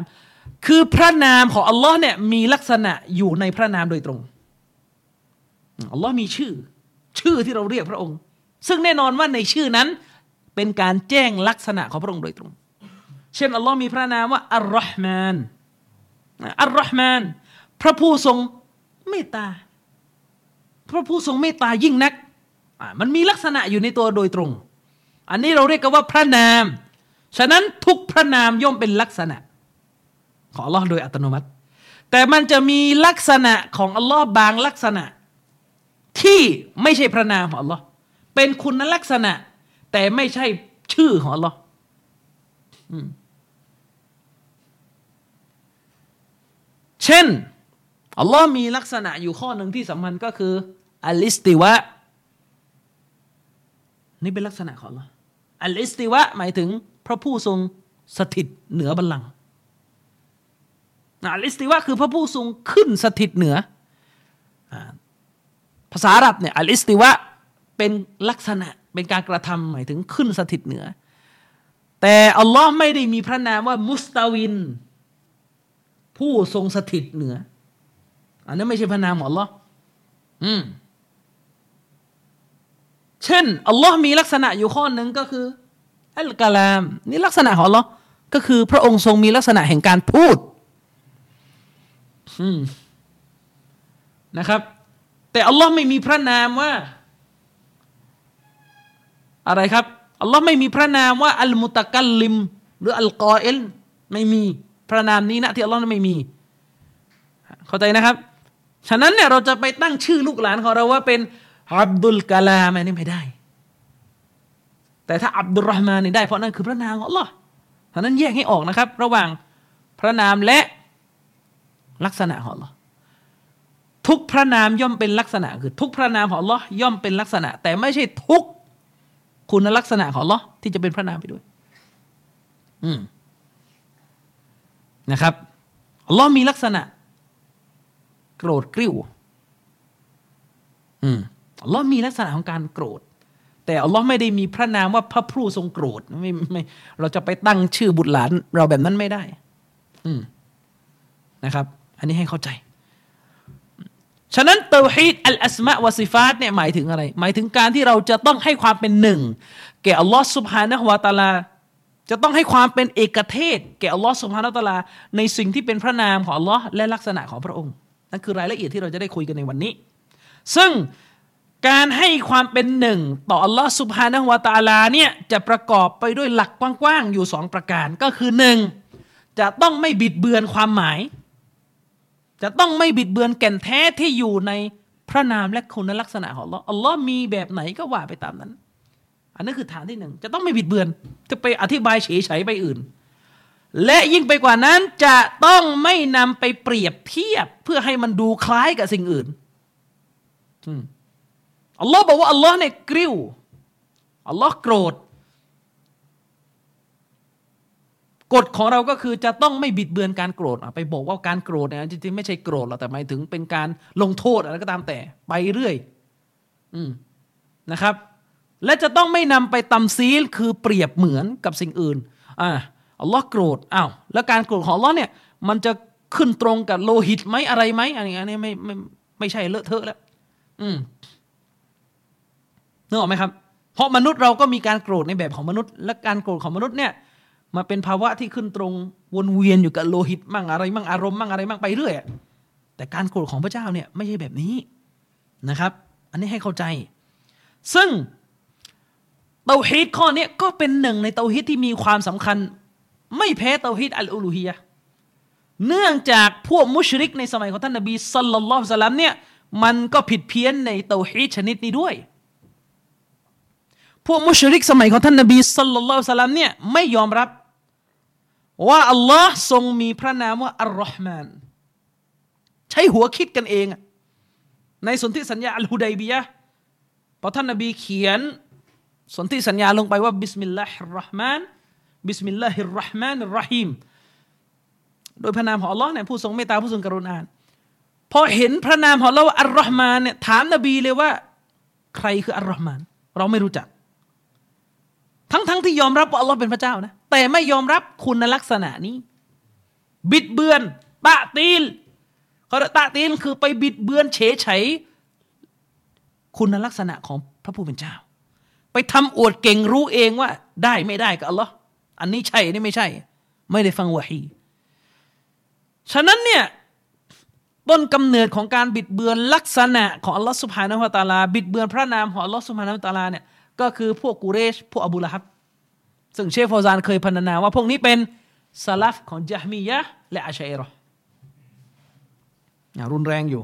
คือพระนามของอัลลอฮ์เนี่ยมีลักษณะอยู่ในพระนามโดยตรงอัลลอฮ์มีชื่อ ชื่อที่เราเรียกพระองค์ ซึ่งแน่นอนว่าในชื่อนั้น เป็นการแจ้งลักษณะของพระองค์โดยตรง เช่นอัลลอฮ์มีพระนามว่าอัลลอฮ์มานอัลลอฮ์มานพระผู้ทรงเมตตา พระผู้ทรงเมตตายิ่งนัก มันมีลักษณะอยู่ในตัวโดยตรง อันนี้เราเรียกกันว่าพระนาม ฉะนั้นทุกพระนามย่อมเป็นลักษณะ ของอัลลอฮ์โดยอัตโนมัติ แต่มันจะมีลักษณะของอัลลอฮ์บางลักษณะ ที่ไม่ใช่พระนามของอัลลอฮ์เป็นคุณลักษณะ แต่ไม่ใช่ชื่อของอัลลอฮ์เช่นอัลลอฮ์มีลักษณะอยู่ข้อหนึ่งที่สำคัญก็คืออัลิสติวะนี่เป็นลักษณะของเราอัลิสติวะหมายถึงพระผู้ทรงสถิตเหนือบัลลังก์อัลิสติวะคือพระผู้ทรงขึ้นสถิตเหนือภาษาอาหรับเนี่ยอัลิสติวะเป็นลักษณะ เป็นการกระทำหมายถึงขึ้นสถิตเหนือ แต่อัลลอฮ์ไม่ได้มีพระนามว่าمستوٍ ผู้ทรงสถิตเหนือ อันนั้นไม่ใช่พระนามของอัลลอฮ์อืมเช่นอัลลอฮ์มีลักษณะอยู่ข้อหนึ่งก็คืออัลกาลาม นี่ลักษณะของอัลลอฮ์ก็คือพระองค์ทรงมีลักษณะแห่งการพูดนะครับ แต่อัลลอฮ์ไม่มีพระนามว่า อะไรครับอัลลอฮ์ไม่มีพระนามว่า อัลมุตะกัลลิม หรืออัลกอเอลไม่มีพระนามนี้นะที่อัลลอฮ์ไม่มี เข้าใจนะครับ ฉะนั้นเนี่ยเราจะไปตั้งชื่อลูกหลานของเราว่าเป็นอับดุลกาลามนี่ไม่ได้ แต่ถ้าอับดุลรหมานนี่ได้เพราะนั่นคือพระนามของ Allah ฉะนั้นแยกให้ออกนะครับ ระหว่างพระนามและลักษณะของ Allah ทุกพระนามย่อมเป็นลักษณะ คือ ทุกพระนามของ Allah ย่อมเป็นลักษณะ แต่ไม่ใช่ทุก คุณลักษณะของ Allah ที่จะเป็นพระนามไปด้วย อืมนะครับ Allah มีลักษณะ โกรธกริ้ว อืมอัลลอฮ์มีลักษณะของการโกรธ แต่อัลลอฮ์ไม่ได้มีพระนามว่าพระผู้ทรงโกรธไม่ไม่เราจะไปตั้งชื่อบุตรหลาน เราแบบนั้นไม่ได้ อืมนะครับ อันนี้ให้เข้าใจ ฉะนั้นเตวฮีดอัลอัสมะวะซิฟาตเนี่ยหมายถึงอะไร หมายถึงการที่เราจะต้องให้ความเป็นหนึ่ง แก่อัลลอฮ์สุบฮานะฮวาตาลา จะต้องให้ความเป็นเอกเทศ แก่อัลลอฮ์สุบฮานะตาลา ในสิ่งที่เป็นพระนามของอัลลอฮ์และลักษณะของพระองค์ นั่นคือรายละเอียดที่เราจะได้คุยกันในวันนี้ ซึ่งการให้ความเป็นหนึ่ง ต่ออัลลอฮ์สุบฮานะฮวาตาลาเนี่ยจะประกอบไปด้วยหลักกว้างๆอยู่สองประการก็คือหนึ่งจะต้องไม่บิดเบือนความหมาย จะต้องไม่บิดเบือนแก่นแท้ที่อยู่ในพระนามและคุณลักษณะของอัลลอฮ์อัลลอฮ์มีแบบไหนก็ว่าไปตามนั้น อันนั้นคือฐานที่หนึ่งจะต้องไม่บิดเบือน จะไปอธิบายเฉยๆไปอื่น และยิ่งไปกว่านั้นจะต้องไม่นำไปเปรียบเทียบเพื่อให้มันดูคล้ายกับสิ่งอื่นอัลลอฮ์บอกว่าอัลลอฮ์เนี่ยกริ้วอัลลอฮ์โกรธ กฎของเราก็คือจะต้องไม่บิดเบือนการโกรธไปบอกว่าการโกรธเนี่ยจริงๆไม่ใช่โกรธหรอกแต่หมายถึงเป็นการลงโทษอะไรก็ตามแต่ไปเรื่อย อืมนะครับ และจะต้องไม่นำไปตำซีลคือเปรียบเหมือนกับสิ่งอื่นอ่าอัลลอฮ์โกรธอ้าวแล้วการโกรธของอัลลอฮ์เนี่ยมันจะขึ้นตรงกับโลหิตไหมอะไรไหมอันนี้อันนี้ไม่ไม่ไม่ใช่เลอะเทอะแล้ว อืมนึกออกไหมครับ เพราะมนุษย์เราก็มีการโกรธในแบบของมนุษย์ และการโกรธของมนุษย์เนี่ย มาเป็นภาวะที่ขึ้นตรงวนเวียนอยู่กับโลหิตมั่งอะไรมั่งอารมณ์มั่งอะไรมั่งไปเรื่อยแต่การโกรธของพระเจ้าเนี่ยไม่ใช่แบบนี้นะครับ อันนี้ให้เข้าใจ ซึ่งเตาฮีดข้อนี้ก็เป็นหนึ่งในเตาฮีดที่มีความสำคัญ ไม่แพ้เตาฮีดอัลอูลูฮียะเนื่องจากพวกมุชริกในสมัยของท่านนบีสัลลัลลอฮุสลัมเนี่ยมันก็ผิดเพี้ยนในเตาฮีดชนิดนี้ด้วย พวกมุชริกสมัยของท่านนบีสัลลัลลอฮุสลัมเนี่ยไม่ยอมรับ ว่าอัลลอฮ์ทรงมีพระนามว่าอัรเราะห์มาน ใช้หัวคิดกันเอง ในสนธิสัญญาอัลฮุดัยบียะพอท่านนบีเขียนสนธิสัญญาลงไปว่าبسم الله الرحمن بسم الله الرحمن الرحيمโดยพระนามของอัลลอฮ์เนี่ยผู้ทรงเมตตาผู้ทรงกรุณาพอเห็นพระนามของเราอัรเราะห์มานเนี่ยถามนบีเลยว่า ใครคืออัรเราะห์มาน เราไม่รู้จัก ทั้งๆทที่ยอมรับว่าอัลลอฮ์เป็นพระเจ้านะ แต่ไม่ยอมรับคุณลักษณะนี้ บิดเบือนตะตีลเขาตะตีลคือไปบิดเบือนเฉยเฉยคุณลักษณะของพระผู้เป็นเจ้า ไปทำอวดเก่งรู้เองว่าได้ไม่ได้กับอัลลอฮ์อันนี้ใช่นนี้ไม่ใช่ ไม่ได้ฟังวะฮีฉะนั้นเนี่ยต้นกำเนิดของการบิดเบือนลักษณะของอัลลอฮ์สุบฮานาอัตาลา บิดเบือนพระนามของอัลลอฮ์สุบฮานาอัตาลาเนี่ย ก็คือพวกกูเรช พวกอบูละฮับ ซึ่งเชฟฟอซานเคยพรรณนาว่าพวกนี้เป็นซาลฟของจามียะและอาชัยรอรุนแรงอยู่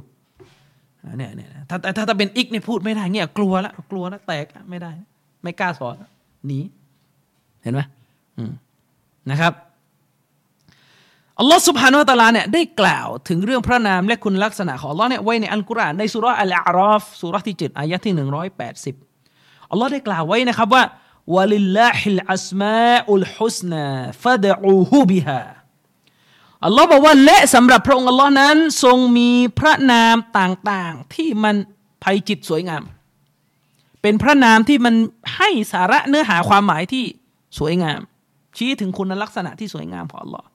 เนี่ยเนี่ยถ้าถ้าถ้าเป็นอิกเนี่ยพูดไม่ได้เงี้ยกลัวล้วกลัวล้วแตกไม่ได้ ไม่กล้าสอนหนีเห็นไหมนะครับอัลลอฮ์สุบฮานุตะลาเนี่ยได้กล่าวถึงเรื่องพระนามและคุณลักษณะของอัลลอฮ์เนี่ยไว้ในอัลกุรอานในสุรอัลอาราฟสุรที่เจ็ดอายะที่หนึ่งร้ อัลลอฮ์ได้กล่าวไว้นะครับว่าวลิลลาฮิลอัสมาอุลฮุสนาฟะดอูฮูบิฮาอัลลอฮ์บอกว่าและสำหรับพระองค์อัลลอฮ์นั้นทรงมีพระนามต่างๆ ที่มันภัยจิตสวยงาม เป็นพระนามที่มันให้สาระเนื้อหาความหมายที่สวยงาม ชี้ถึงคุณลักษณะที่สวยงามของอัลลอฮ์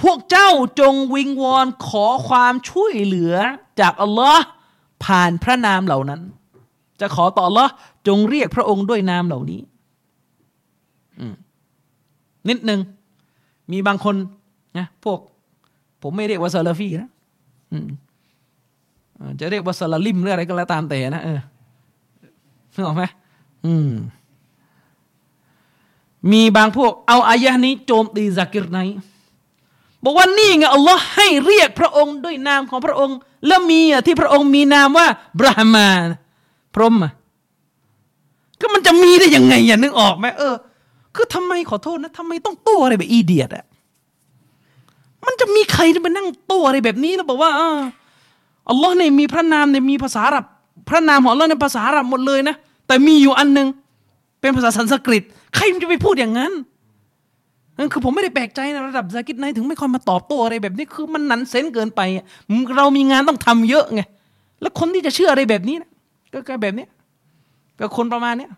พวกเจ้าจงวิงวอนขอความช่วยเหลือจากอัลลอฮ์ผ่านพระนามเหล่านั้น จะขอต่ออัลลอฮ์ จงเรียกพระองค์ด้วยนามเหล่านี้นิดหนึ่งมีบางคนนะพวก ผมไม่เรียกว่าซาลาฟีนะจะเรียกว่าซาลาลิมหรืออะไรก็แล้วตามแต่นะเออนึกออกไหมมีบางพวกเอาอายะนี้โจมตีซากิรไนบอกว่านี่ไงอัลลอฮ์ให้เรียกพระองค์ด้วยนามของพระองค์ แล้วมีอะที่พระองค์มีนามว่าบราหมานพรหมอะ ก็มันจะมีได้ยังไงอย่านึกออกไหมเออ คือทำไมขอโทษนะทำไมต้องตัวอะไรแบบอีเดียดอะมันจะมีใครจะมานั่งตัวอะไรแบบนี้แล้วบอกว่าอัลลอฮ์เนี่ยมีพระนามเนี่ยมีภาษาอับ พระนามของอัลลอฮ์ในภาษาอับหมดเลยนะ แต่มีอยู่อันหนึ่งเป็นภาษาสันสกฤต ใครมันจะไปพูดอย่างนั้นนั่นคือผมไม่ได้แปลกใจนะระดับซากิดไนถึงไม่ค่อยมาตอบโต้อะไรแบบนี้คือมันนันเซนเกินไปเรามีงานต้องทำเยอะไงแล้วคนที่จะเชื่ออะไรแบบนี้นะก็แบบนี้ ก็คนประมาณเนี้ย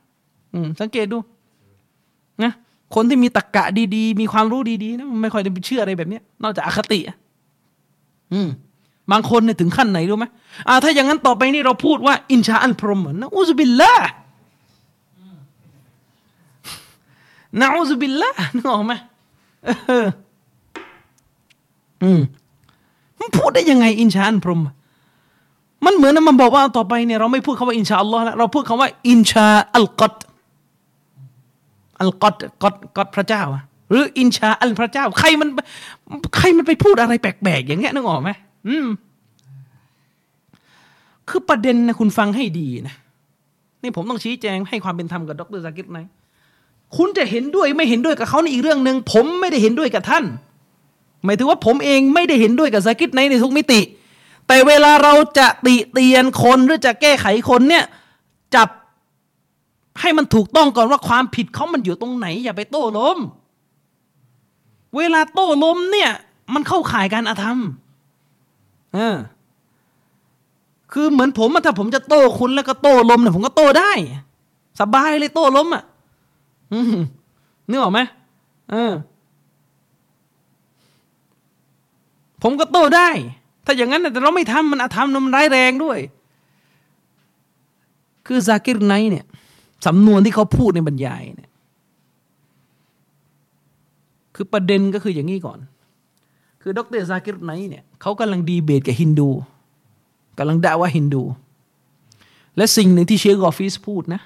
อืมสังเกตดูนะคนที่มีตรกกะดีๆ มีความรู้ดีๆนะไม่ค่อยจะไปเชื่ออะไรแบบนี้นอกจากอคติ อืมบางคนเนี่ยถึงขั้นไหนรู้ไหมอ่า ถ้าอย่างนั้นต่อไปนี่เราพูดว่า อินชาอันพรหมนะอุซบิลละนะอุซบิลละนึกออกไหมอืมมันพูดได้ยังไง อินชาอันพรหม มันเหมือนมันบอกว่าต่อไปเนี่ยเราไม่พูดคำว่าอินชาอัลลอฮ์แล้วเราพูดคำว่าอินชาอัลกัดอัลกัดกัดกัดพระเจ้าหรืออินชาอัลพระเจ้า ใครมัน ใครมันไปพูดอะไรแปลกๆอย่างเงี้ยนึกออกไหมอืม คือประเด็นนะคุณฟังให้ดีนะนี่ผมต้องชี้แจงให้ความเป็นธรรมกับดรซากิดไหมคุณจะเห็นด้วยไม่เห็นด้วยกับเขาในอีกเรื่องหนึ่งผมไม่ได้เห็นด้วยกับท่าน หมายถึงว่าผมเองไม่ได้เห็นด้วยกับซากิดในในทุกมิติ แต่เวลาเราจะติเตียนคนหรือจะแก้ไขคนเนี่ยจับให้มันถูกต้องก่อนว่าความผิดเขามันอยู่ตรงไหน อย่าไปโต้ล้ม เวลาโต้ล้มเนี่ย มันเข้าข่ายการอาธรรมเออคือเหมือนผมอะถ้าผมจะโต้คุณแล้วก็โต้ลมเนี่ยผมก็โต้ได้ สบายเลยโต้ลมอะอืมนึกออกไหมเออ ผมก็โต้ได้ ถ้าอย่างนั้นแต่เราไม่ทำมันอาธรรมมันร้ายแรงด้วย คือซากิรไนเนี่ยสำนวนที่เขาพูดในบรรยายเนี่ยคือประเด็นก็คืออย่างนี้ก่อน คือดร.ซากิรไนค์เนี่ยเขากำลังดีเบตกับฮินดูกำลังด่าว่าฮินดู และสิ่งหนึ่งที่เชคกอฟิสพูดนะ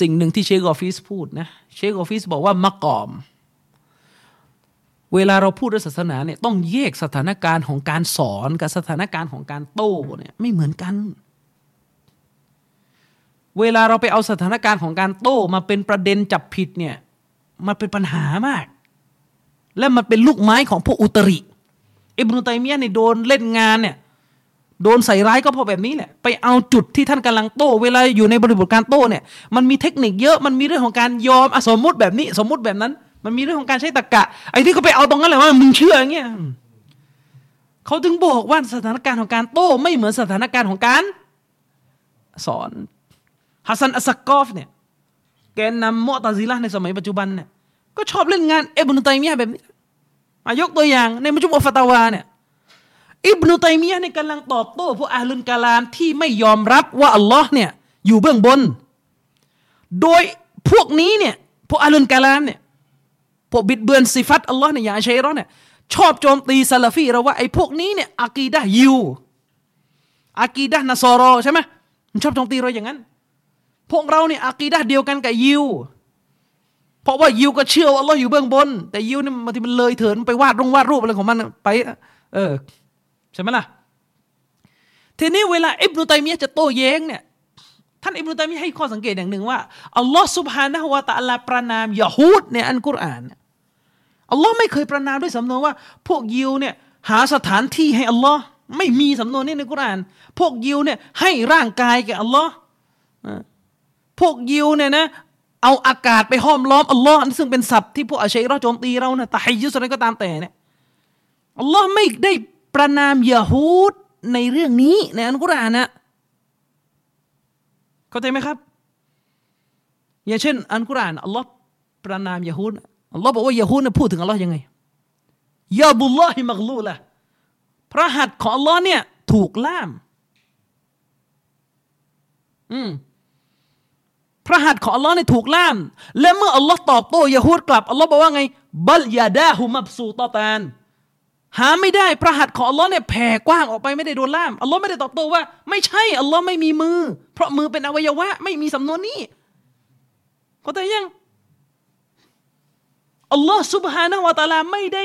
สิ่งหนึ่งที่เชคกอฟิสพูดนะ เชคกอฟิสบอกว่ามะกอม เวลาเราพูดเรื่องศาสนาเนี่ยต้องแยกสถานการณ์ของการสอนกับสถานการณ์ของการโต้เนี่ยไม่เหมือนกัน เวลาเราไปเอาสถานการณ์ของการโต้มาเป็นประเด็นจับผิดเนี่ยมันเป็นปัญหามาก และมันเป็นลูกไม้ของพวกอุตริอิบนุตัยมียะเนี่ยโดนเล่นงานเนี่ยโดนใส่ร้ายก็เพราะแบบนี้แหละ ไปเอาจุดที่ท่านกำลังโต้ เวลาอยู่ในบริบทการโต้เนี่ยมันมีเทคนิคเยอะมันมีเรื่องของการยอมอสมมติแบบนี้สมมติแบบนั้น มันมีเรื่องของการใช้ตรรกะ ไอ้ที่เขาไปเอาตรงนั้นแหละว่ามึงเชื่ออย่างเงี้ยเขาถึงบอกว่าสถานการณ์ของการโต้ไม่เหมือนสถานการณ์ของการสอนฮัสซันอัสกอฟเนี่ยแกนนำมอตาซิละในสมัยปัจจุบันเนี่ยก็ชอบเล่นงานเอบนุตัยมียแบบนี้มายกตัวอย่างในมุจุมอัฟตาวาเนี่ยอิบนุตัยมียะเนี่ยกำลังตอบโต้พวกอาลุนกาลามที่ไม่ยอมรับว่าอัลลอฮ์เนี่ยอยู่เบื้องบน โดยพวกนี้เนี่ยพวกอาลุนกาลามเนี่ย พวกบิดเบือนสิฟัตอัลลอฮ์เนี่ยอย่างอาชัยรอเนี่ยชอบโจมตีซาลาฟีเราว่าไอ้พวกนี้เนี่ยอากีดะยิวอากีดะนัสรอใช่ไหมมันชอบโจมตีเราอย่างนั้น พวกเราเนี่ยอากีดะเดียวกันกับยิวเพราะว่ายิวก็เชื่อว่าอัลลอฮ์อยู่เบื้องบน แต่ยิวเนี่ยบางทีมันเลยเถินไปวาดรงวาดรูปอะไรของมันไป เออใช่ไหมล่ะทีนี้เวลาอิบนุตัยมียะจะโต้แย้งเนี่ยท่านอิบนุตัยมียะให้ข้อสังเกตอย่างหนึ่งว่าอัลลอฮ์สุบฮานะฮุวาตะอาลาประนามยะฮูดในอันกุรอานเนี่ย อัลลอฮ์ไม่เคยประนามด้วยสำนวนว่า พวกยิวเนี่ยหาสถานที่ให้อัลลอฮ์ไม่มีสำนวนนี้ในกุรอาน พวกยิวเนี่ยให้ร่างกายแก่อัลลอฮ์พวกยิวเนี่ยนะเอาอากาศไปห้อมล้อมอัลลอฮ์ซึ่งเป็นศัพท์ที่พวกอาชัยเราโจมตีเรานี่ยตะฮิยุสอะไรก็ตามแต่เนี่ยอัลลอฮ์ไม่ได้ประนามยะฮูดในเรื่องนี้ในอันกุรอานนะเข้าใจไหมครับ อย่างเช่น อันกุรอานอัลลอฮ์ประนามยะฮูด อัลลอฮ์บอกว่ายะฮูดเนี่ยพูดถึงอัลลอฮ์ยังไงยาบุลลอฮิมักลูละพระหัตถ์ของอัลลอฮ์เนี่ยถูกล่าม อืมพระหัตถ์ของอัลลอฮ์เนี่ยถูกล่าม และเมื่ออัลลอฮ์ตอบโต้ยะฮูดกลับอัลลอฮ์บอกว่าไง บัลยาดาฮุมับสูตอตานหาไม่ได้พระหัตถ์ของอัลลอฮ์เนี่ยแผ่กว้างออกไปไม่ได้โดนล่ามอัลลอฮ์ไม่ได้ตอบโต้ว่า ไม่ใช่อัลลอฮ์ไม่มีมือ เพราะมือเป็นอวัยวะ ไม่มีสำนวนนี้เข้าใจยัง อัลลอฮ์สุบฮานะวะตาลาไม่ได้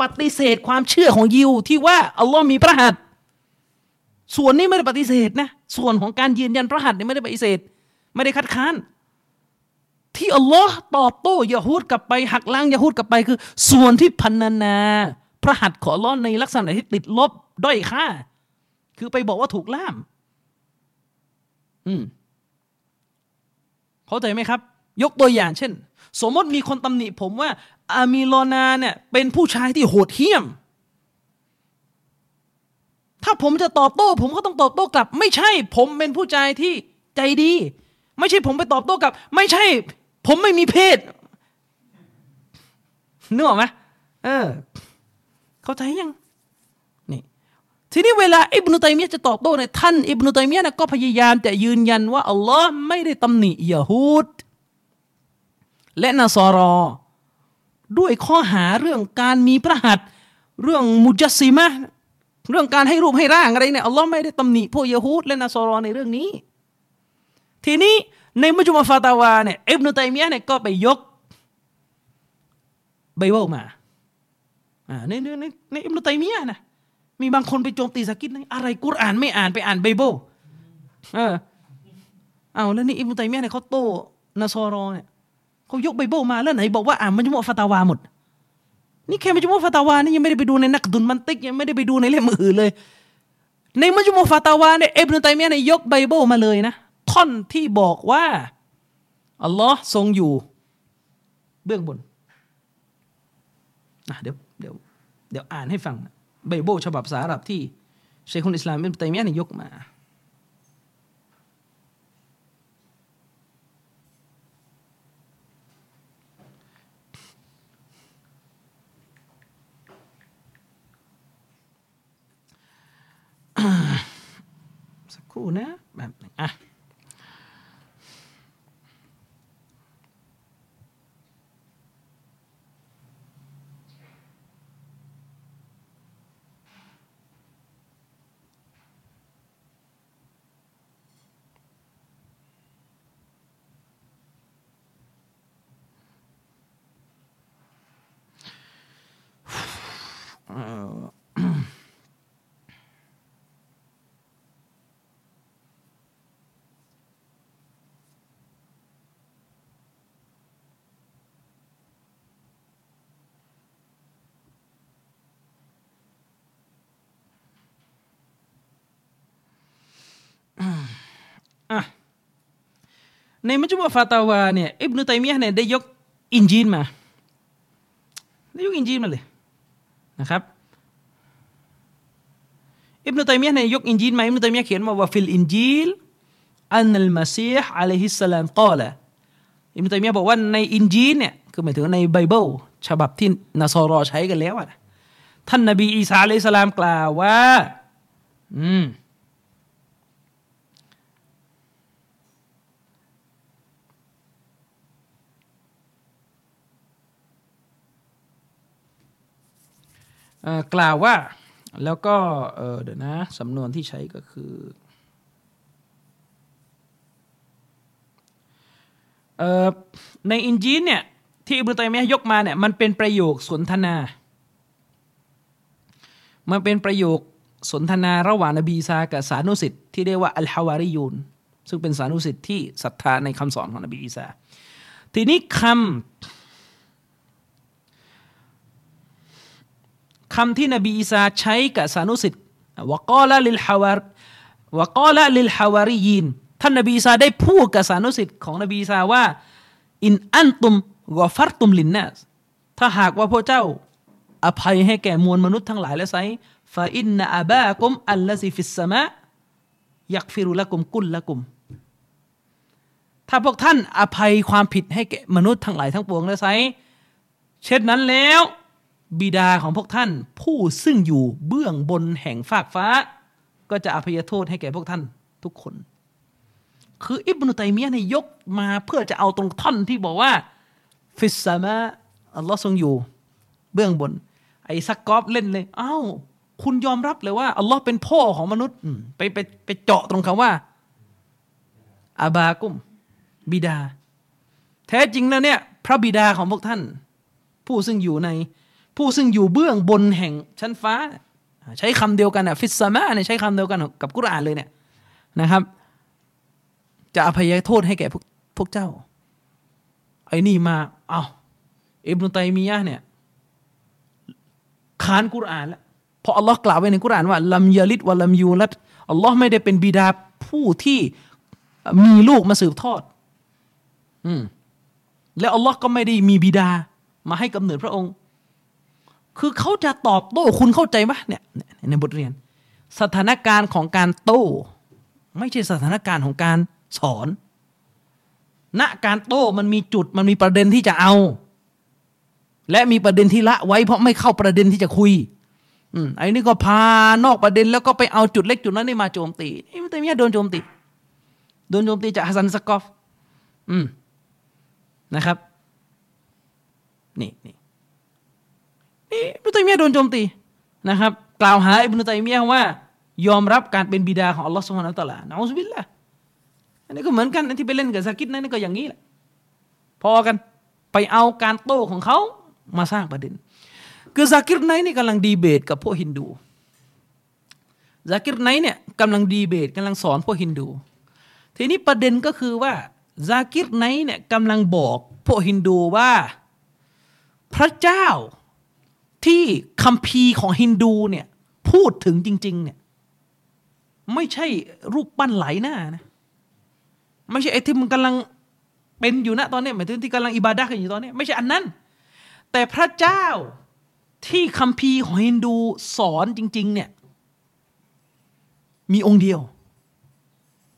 ปฏิเสธความเชื่อของยิวที่ว่าอัลลอฮ์มีพระหัตถ์ส่วนนี้ไม่ได้ปฏิเสธนะ ส่วนของการยืนยันพระหัตถ์เนี่ยไม่ได้ปฏิเสธ ไม่ได้คัดค้าน ที่อัลลอฮ์ตอบโต้ยะฮูดกลับไปหักล้างยะฮูดกลับไปคือ ส่วนที่พันนานาพระหัตถ์ของอัลลอฮ์ในลักษณะที่ติดลบด้อยค่า คือไปบอกว่าถูกล่าม อืมเข้าใจไหมครับ ยกตัวอย่างเช่น สมมติมีคนตำหนิผมว่าอามีลอนาเนี่ยเป็นผู้ชายที่โหดเหี้ยม ถ้าผมจะตอบโต้ ผมก็ต้องตอบโต้กลับ ไม่ใช่ ผมเป็นผู้ชายที่ใจดี ไม่ใช่ผมไปตอบโต้กลับ ไม่ใช่ ผมไม่มีเพศนึกออกไหมเออ เข้าใจยังนี่ทีนี้เวลาอิบนุตัยมียะจะตอบโต้เนี่ยท่านอิบนุตัยมียะนี่ยก็พยายามจะยืนยันว่าอัลลอฮ์ไม่ได้ตำหนิยะฮูด และนาซอรอ ด้วยข้อหาเรื่องการมีพระหัตเรื่องมุจัสซิมะเรื่องการให้รูปให้ร่างอะไรเนี่ยอัลลอฮ์ไม่ได้ตำหนิพวกยะฮูดและนาซอรอในเรื่องนี้ ทีนี้ในมัจมูอ์ฟาตาวาเนี่ยอิบนุตัยมียะเนี่ยก็ไปยกไบเบิลมาอ่าในในในอิบนุตัยมียะนะมีบางคนไปโจมตีซากิรนะอะไรกุรอานไม่อ่านไปอ่านไบเบิลเออเอาแล้วนี่อิบนุตัยมียะเนี่ยเขาโต้นาซอรอเนี่ย เขายกไบเบิลมาแล้วไหนบอกว่าอ่านมัจมูอ์ฟาตาวาหมด นี่แค่มัจมูอ์ฟาตาวานี่ยังไม่ได้ไปดูในนักดุลมันตිකยังไม่ได้ไปดูในเล่มอื่นเลย ในมุจมุฟาตาวาเนี่ยเอิบนุตัยมียเนี่ยยกไบเบิลมาเลยนะท่อนที่บอกว่าอัลลอฮ์ทรงอยู่ เบื้องบนนะเดี๋ยวเดี๋ยวเดี๋ยวอ่านให้ฟังไบเบิลฉบับภาษาอาหรับที่เชคุนอิสลามอิบตัยมียเนี่ยยกมา สักครู่นะแบบหนึงอะ ในมัจมูอ์ฟาตาวาเนี่ยอิบนุตัยมียะเนี่ยได้ยกอินญีลมาได้ยกอินญีลมาเลยนะครับอิบนุตัยมียะเนี่ยยกอินญีลมาอิบนุตัยมียะเขียนมาว่าفي الإنجيل أن المسيح عليه السلامกล่าวอิบนุตัยมียะบอกว่าในอินญีลเนี่ยคือหมายถึงในไบเบิลฉบับที่นาซอรอใช้กันแล้วอะนะท่านนบีอีสาอะลัยฮิสสลามกล่าวว่า อืม กล่าวว่าแล้วก็เดี๋ยวนะสำนวนที่ใช้ก็คือในอินจีนเนี่ยที่อิบนุตัยมียะห์ยกมาเนี่ยมันเป็นประโยคสนทนา มันเป็นประโยคสนทนาระหว่างนบีอีสากับสานุสิทธิ์ที่เรียกว่าอัลฮาวาริยูนซึ่งเป็นสานุสิทธิ์ที่ศรัทธาในคำสอนของนบีอีสาทีนี้คำ คำที่นบีอีสาใช้กับสานุสิทธิ์วกอละลิลฮาวารวกอละลิลฮาวาริยีนท่านนบีอีสาได้พูดกับสานุสิทธิ์ของนบีอีสาว่าอินอันตุมกอฟัรตุมลินนัสถ้าหากว่าพวกเจ้า อภัยให้แก่มวลมนุษย์ทั้งหลายแล้วไซฟาอินนะอาบากุมอัลลซิฟิสสมะยักฟิรุละกุมกุลละกุม ถ้าพวกท่านอภัยความผิดให้แก่มนุษย์ทั้งหลายทั้งปวงแล้วไซเช่นนั้นแล้ว บิดาของพวกท่าน ผู้ซึ่งอยู่เบื้องบนแห่งฟากฟ้า ก็จะอภัยโทษให้แก่พวกท่านทุกคน คืออิบนุตัยมียะห์เนี่ยกมาเพื่อจะเอาตรงท่อนที่บอกว่า في السماء อัลลอฮ์ทรงอยู่ เบื้องบน ไอ้ซักกอบเล่นเลยอ้าวคุณยอมรับเลยว่าอัลลอฮ์เป็นพ่อของมนุษย์ไปไปไปเจาะตรงคำว่าأباكم บิดา แท้จริงแล้วเนี่ย พระบิดาของพวกท่าน ผู้ซึ่งอยู่ใน ผู้ซึ่งอยู่เบื้องบนแห่งชั้นฟ้า ใช้คำเดียวกันอะفي السماء เนี่ยใช้คำเดียวกันกับกุรอานเลยเนี่ยนะครับ จะอภัยโทษให้แก่พวกพวกเจ้าไอ้นี่มาเอาอิบนุตัยมียะเนี่ยขานกุรอานแล้วเพราะอัลลอฮ์กล่าวไว้ในกุรอานว่าลัมยาลิดวะลัมยูลัดอัลลอฮ์ไม่ได้เป็นบิดาผู้ที่มีลูกมาสืบทอด อืมแล้วอัลลอฮ์ก็ไม่ได้มีบิดามาให้กำเนิดพระองค์ คือเขาจะตอบโต้คุณเข้าใจไหมเนี่ยในบทเรียน สถานการณ์ของการโต้ ไม่ใช่สถานการณ์ของการสอนณการโต้มันมีจุดมันมีประเด็นที่จะเอา และมีประเด็นที่ละไว้ เพราะไม่เข้าประเด็นที่จะคุย อืมไอ้นี่ก็พานอกประเด็นแล้วก็ไปเอาจุดเล็กจุดนั้นนี่มาโจมตีนี่มันแต่เมียโดนโจมตีโดนโจมตีจากฮัสซันสกอฟอืมนะครับ นี่นี่ นี่อิบนุตัยมียะโดนโจมตีนะครับ กล่าวหาอิบนุตัยมียะว่า ยอมรับการเป็นบิดาของอัลลอฮ์สุบฮานะตะลานะอูซุบิลละอันนี้ก็เหมือนกันที่ไปเล่นกับซากิดนั่นก็อย่างนี้แหละพอกันไปเอาการโต้ของเขามาสร้างประเด็น คือซากิรไนนี่กำลังดีเบตกับพวกฮินดูซากิรไนเนี่ยกำลังดีเบตกำลังสอนพวกฮินดู ทีนี้ประเด็นก็คือว่าซากิรไนเนี่ยกำลังบอกพวกฮินดูว่า พระเจ้า ที่คัมภีร์ของฮินดูเนี่ย พูดถึงจริง ๆ เนี่ย ไม่ใช่รูปปั้นไหลหน้านะไม่ใช่ไอ้ที่มันกำลังเป็นอยู่นะตอนนี้หมายถึงที่กำลังอิบาดะกันอยู่ตอนนี้ ไม่ใช่อันนั้น แต่พระเจ้าที่คัมภีร์ของฮินดูสอนจริง ๆ เนี่ย มีองค์เดียว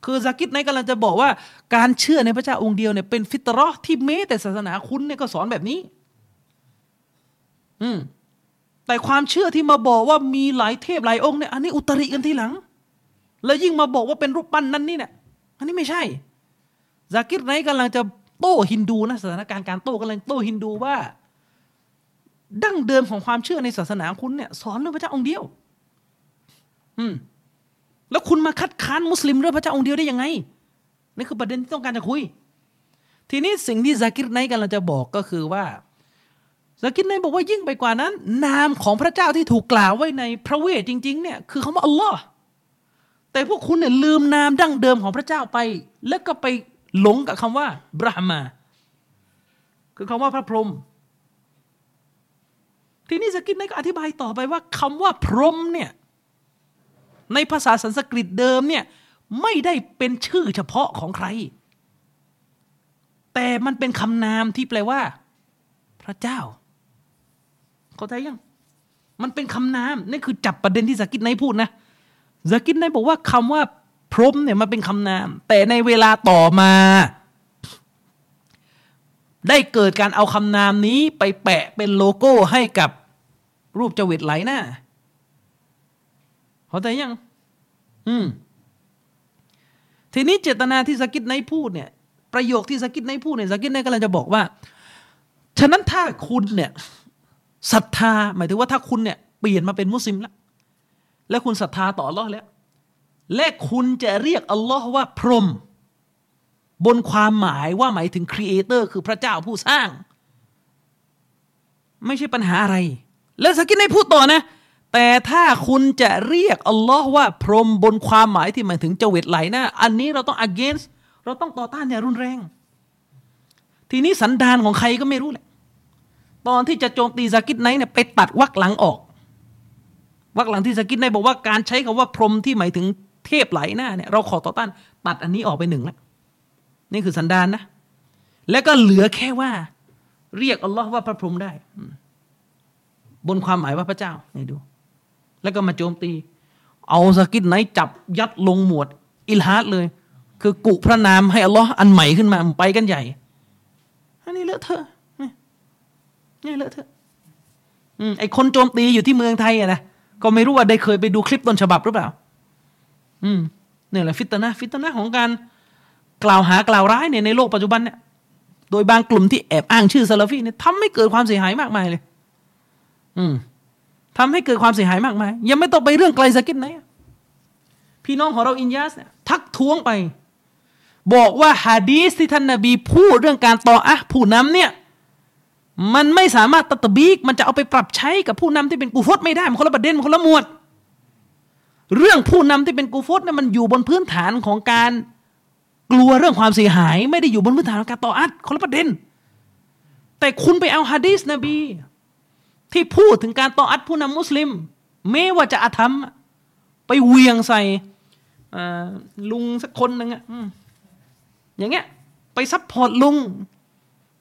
คือซากิดในกำลังจะบอกว่า การเชื่อในพระเจ้าองค์เดียวเนี่ยเป็นฟิตรอที่แม้แต่ศาสนาคุณเนี่ยก็สอนแบบนี้ อืม แต่ความเชื่อที่มาบอกว่ามีหลายเทพหลายองค์เนี่ยอันนี้อุตริกันทีหลัง แล้วยิ่งมาบอกว่าเป็นรูปปั้นนั้นนี่เนี่ยอันนี้ไม่ใช่ซากิดไนกำลังจะโต้ฮินดูนะสถานการณ์การโต้กำลังโต้ฮินดูว่า ดั้งเดิมของความเชื่อในศาสนาคุณเนี่ย สอนเรื่องพระเจ้าองค์เดียว อืม แล้วคุณมาคัดค้านมุสลิมเรื่องพระเจ้าองค์เดียวได้ยังไงนี่คือประเด็นที่ต้องการจะคุย ทีนี้สิ่งที่ซากิดไนกำลังจะบอกก็คือว่า ซากิดไนบอกว่ายิ่งไปกว่านั้น นามของพระเจ้าที่ถูกกล่าวไว้ในพระเวทจริง ๆ เนี่ยคือคำว่าอัลลอฮ์แต่พวกคุณเนี่ยลืมนามดั้งเดิมของพระเจ้าไป แล้วก็ไปหลงกับคำว่าบรามา คือคำว่าพระพรหมทีนี้สกินไนก็อธิบายต่อไปว่าคำว่าพรหมเนี่ยในภาษาสันสกฤตเดิมเนี่ยไม่ได้เป็นชื่อเฉพาะของใคร แต่มันเป็นคำนามที่แปลว่า พระเจ้า เข้าใจยัง มันเป็นคำนามนี่คือจับประเด็นที่สกิดไนพูดนะสกิดไนบอกว่าคำว่าพรหมเนี่ยมันเป็นคำนาม แต่ในเวลาต่อมา ได้เกิดการเอาคำนามนี้ไปแปะเป็นโลโก้ให้กับรูปจวิตไหลหน้าเข้าใจยัง อืม ทีนี้เจตนาที่สกิดไนพูดเนี่ยประโยคที่สกิดไนพูดเนี่ยสกิดไนกำลังจะบอกว่า ฉะนั้นถ้าคุณเนี่ย ศรัทธา หมายถึงว่าถ้าคุณเนี่ยเปลี่ยนมาเป็นมุสลิมแล้ว แล้วคุณศรัทธาต่อรอดแล้ว และคุณจะเรียกอัลลอฮ์ว่าพรหมบนความหมายว่าหมายถึง creator คือพระเจ้าผู้สร้าง ไม่ใช่ปัญหาอะไร แล้วซากิรไนค์พูดต่อนะ แต่ถ้าคุณจะเรียกอัลลอฮ์ว่าพรหมบนความหมายที่หมายถึงเจว็ดไหนนะอันนี้เราต้อง against เราต้องต่อต้านอย่างรุนแรง ทีนี้สันดานของใครก็ไม่รู้แหละ ตอนที่จะโจมตีซากิรไนค์เนี่ยไปตัดวรรคหลังออกวรรคหลังที่ซากิรไนค์บอกว่าการใช้คำว่าพรหมที่หมายถึงเทพไหลหน้าเนี่ยเราขอต่อต้านตัดอันนี้ออกไปหนึ่งแล้วนี่คือสันดานนะ แล้วก็เหลือแค่ว่า เรียกอัลลอฮ์ว่าพระพรหมได้ บนความหมายว่าพระเจ้านี่ดู แล้วก็มาโจมตี เอาสกิดไหนจับยัดลงหมวด อิลฮัดเลย คือกุพระนามให้อัลลอฮ์อันใหม่ขึ้นมาไปกันใหญ่ อันนี้เลอะเทอะ นี่เลอะเทอะไอคนโจมตีอยู่ที่เมืองไทยอะนะก็ไม่รู้ว่าได้เคยไปดูคลิปต้นฉบับหรือเปล่า อืมนี่ยแหละฟิตนะฟิตนะของการกล่าวหากล่าวร้ายเนี่ยในโลกปัจจุบันเนี่ยโดยบางกลุ่มที่แอบอ้างชื่อซาลาฟีเนี่ยทำให้เกิดความเสียหายมากมายเลย อืมทำให้เกิดความเสียหายมากมาย ยังไม่ต้องไปเรื่องไกลสกินไหนพี่น้องของเราอินยัสเนี่ยทักท้วงไป บอกว่าฮะดีสที่ท่านนาบีพูดเรื่องการต่ออะผู้นำเนี่ย มันไม่สามารถตัตบีก มันจะเอาไปปรับใช้กับผู้นำที่เป็นกูฟตไม่ได้ มันคนละประเด็น มันคนละหมวด เรื่องผู้นำที่เป็นกูฟตเนี่ยมันอยู่บนพื้นฐานของการกลัวเรื่องความเสียหาย ไม่ได้อยู่บนพื้นฐานของการต่ออัดคนละประเด็น แต่คุณไปเอาฮะดีสนบี ที่พูดถึงการต่ออัดผู้นำมุสลิมไม่ว่าจะอาธรรม ไปเวียงใส่ลุงสักคนหนึ่งอะอย่างเงี้ย ไป support ลุง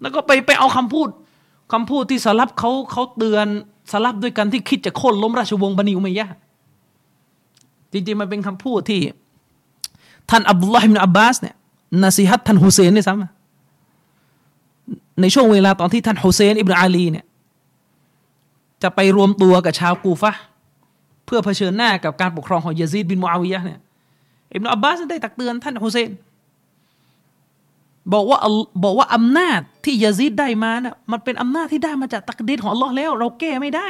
แล้วก็ไปไปเอาคำพูด คำพูดที่สลัฟเขาเขาเตือนสลัฟด้วยกันที่คิดจะโค่นล้มราชวงศ์บนีอุมัยยะจริงๆมันเป็นคำพูดที่ ท่านอับดุลลาฮิบนอับบาสเนี่ยนาซีฮัตท่านฮุเซนนี่ซ้ำในช่วงเวลาตอนที่ท่านฮุเซนอิบนาอาลีเนี่ยจะไปรวมตัวกับชาวกูฟะเพื่อเผชิญหน้ากับการปกครองของยาซีดบินมูอาวิยะเนี่ยอิบนาอับบาสได้ตักเตือนท่านฮุเซน บอกว่าบอกว่าอำนาจที่ยาซีดได้มานะ่ะมันเป็นอำนาจที่ได้มาจากตักดีของอัลลอฮ์แล้ว เราแก้ไม่ได้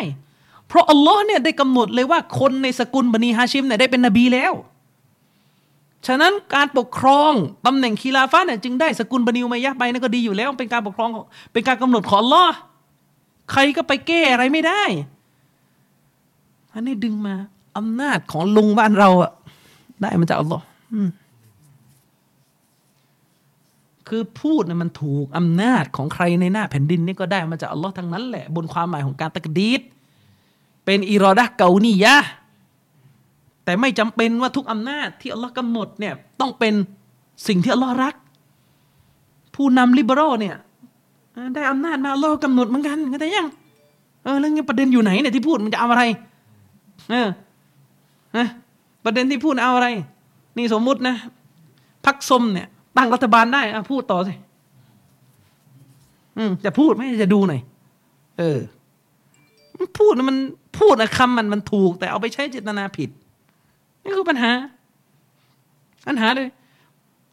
เพราะอัลลอฮ์เนี่ยได้กำหนดเลยว่าคนในสกุลบันีฮาชิมเนี่ยได้เป็นนบีแล้ว ฉะนั้นการปกครองตำแหน่งคีลาฟ้าเนี่ยจึงได้สกุลบันิอุมัยยะไปนั่นก็ดีอยู่แล้ว เป็นการปกครองเป็นการกำหนดของอัลลอฮ์ใครก็ไปแก้อะไรไม่ได้อันนี้ดึงมาอำนาจของลุงบ้านเราอะได้มาจากอัลลอฮ์ คือพูดนะมันถูกอำนาจของใครในหน้าแผ่นดินนี่ก็ได้มาจากอัลลอฮ์ทั้งนั้นแหละ บนความหมายของการตักดีดเป็นอิรอดะเกานียะแต่ไม่จำเป็นว่าทุกอำนาจที่อัลลอฮ์กำหนดเนี่ยต้องเป็นสิ่งที่อัลลอฮ์รัก ผู้นำลิเบอรัลเนี่ยได้อำนาจมาอัลลอฮ์กำหนดเหมือนกันเข้าใจยังเออแล้วงี้ประเด็นอยู่ไหนเนี่ยที่พูดมันจะเอาอะไรเออประเด็นที่พูดเอาอะไร นี่สมมุตินะพักสมเนี่ย ตั้งรัฐบาลได้อะพูดต่อสิ อืม จะพูดไหมจะดูหน่อย เออ มันพูดมันพูดนะคำมันมันถูก แต่เอาไปใช้เจตนาผิด นี่คือปัญหา ปัญหาเลย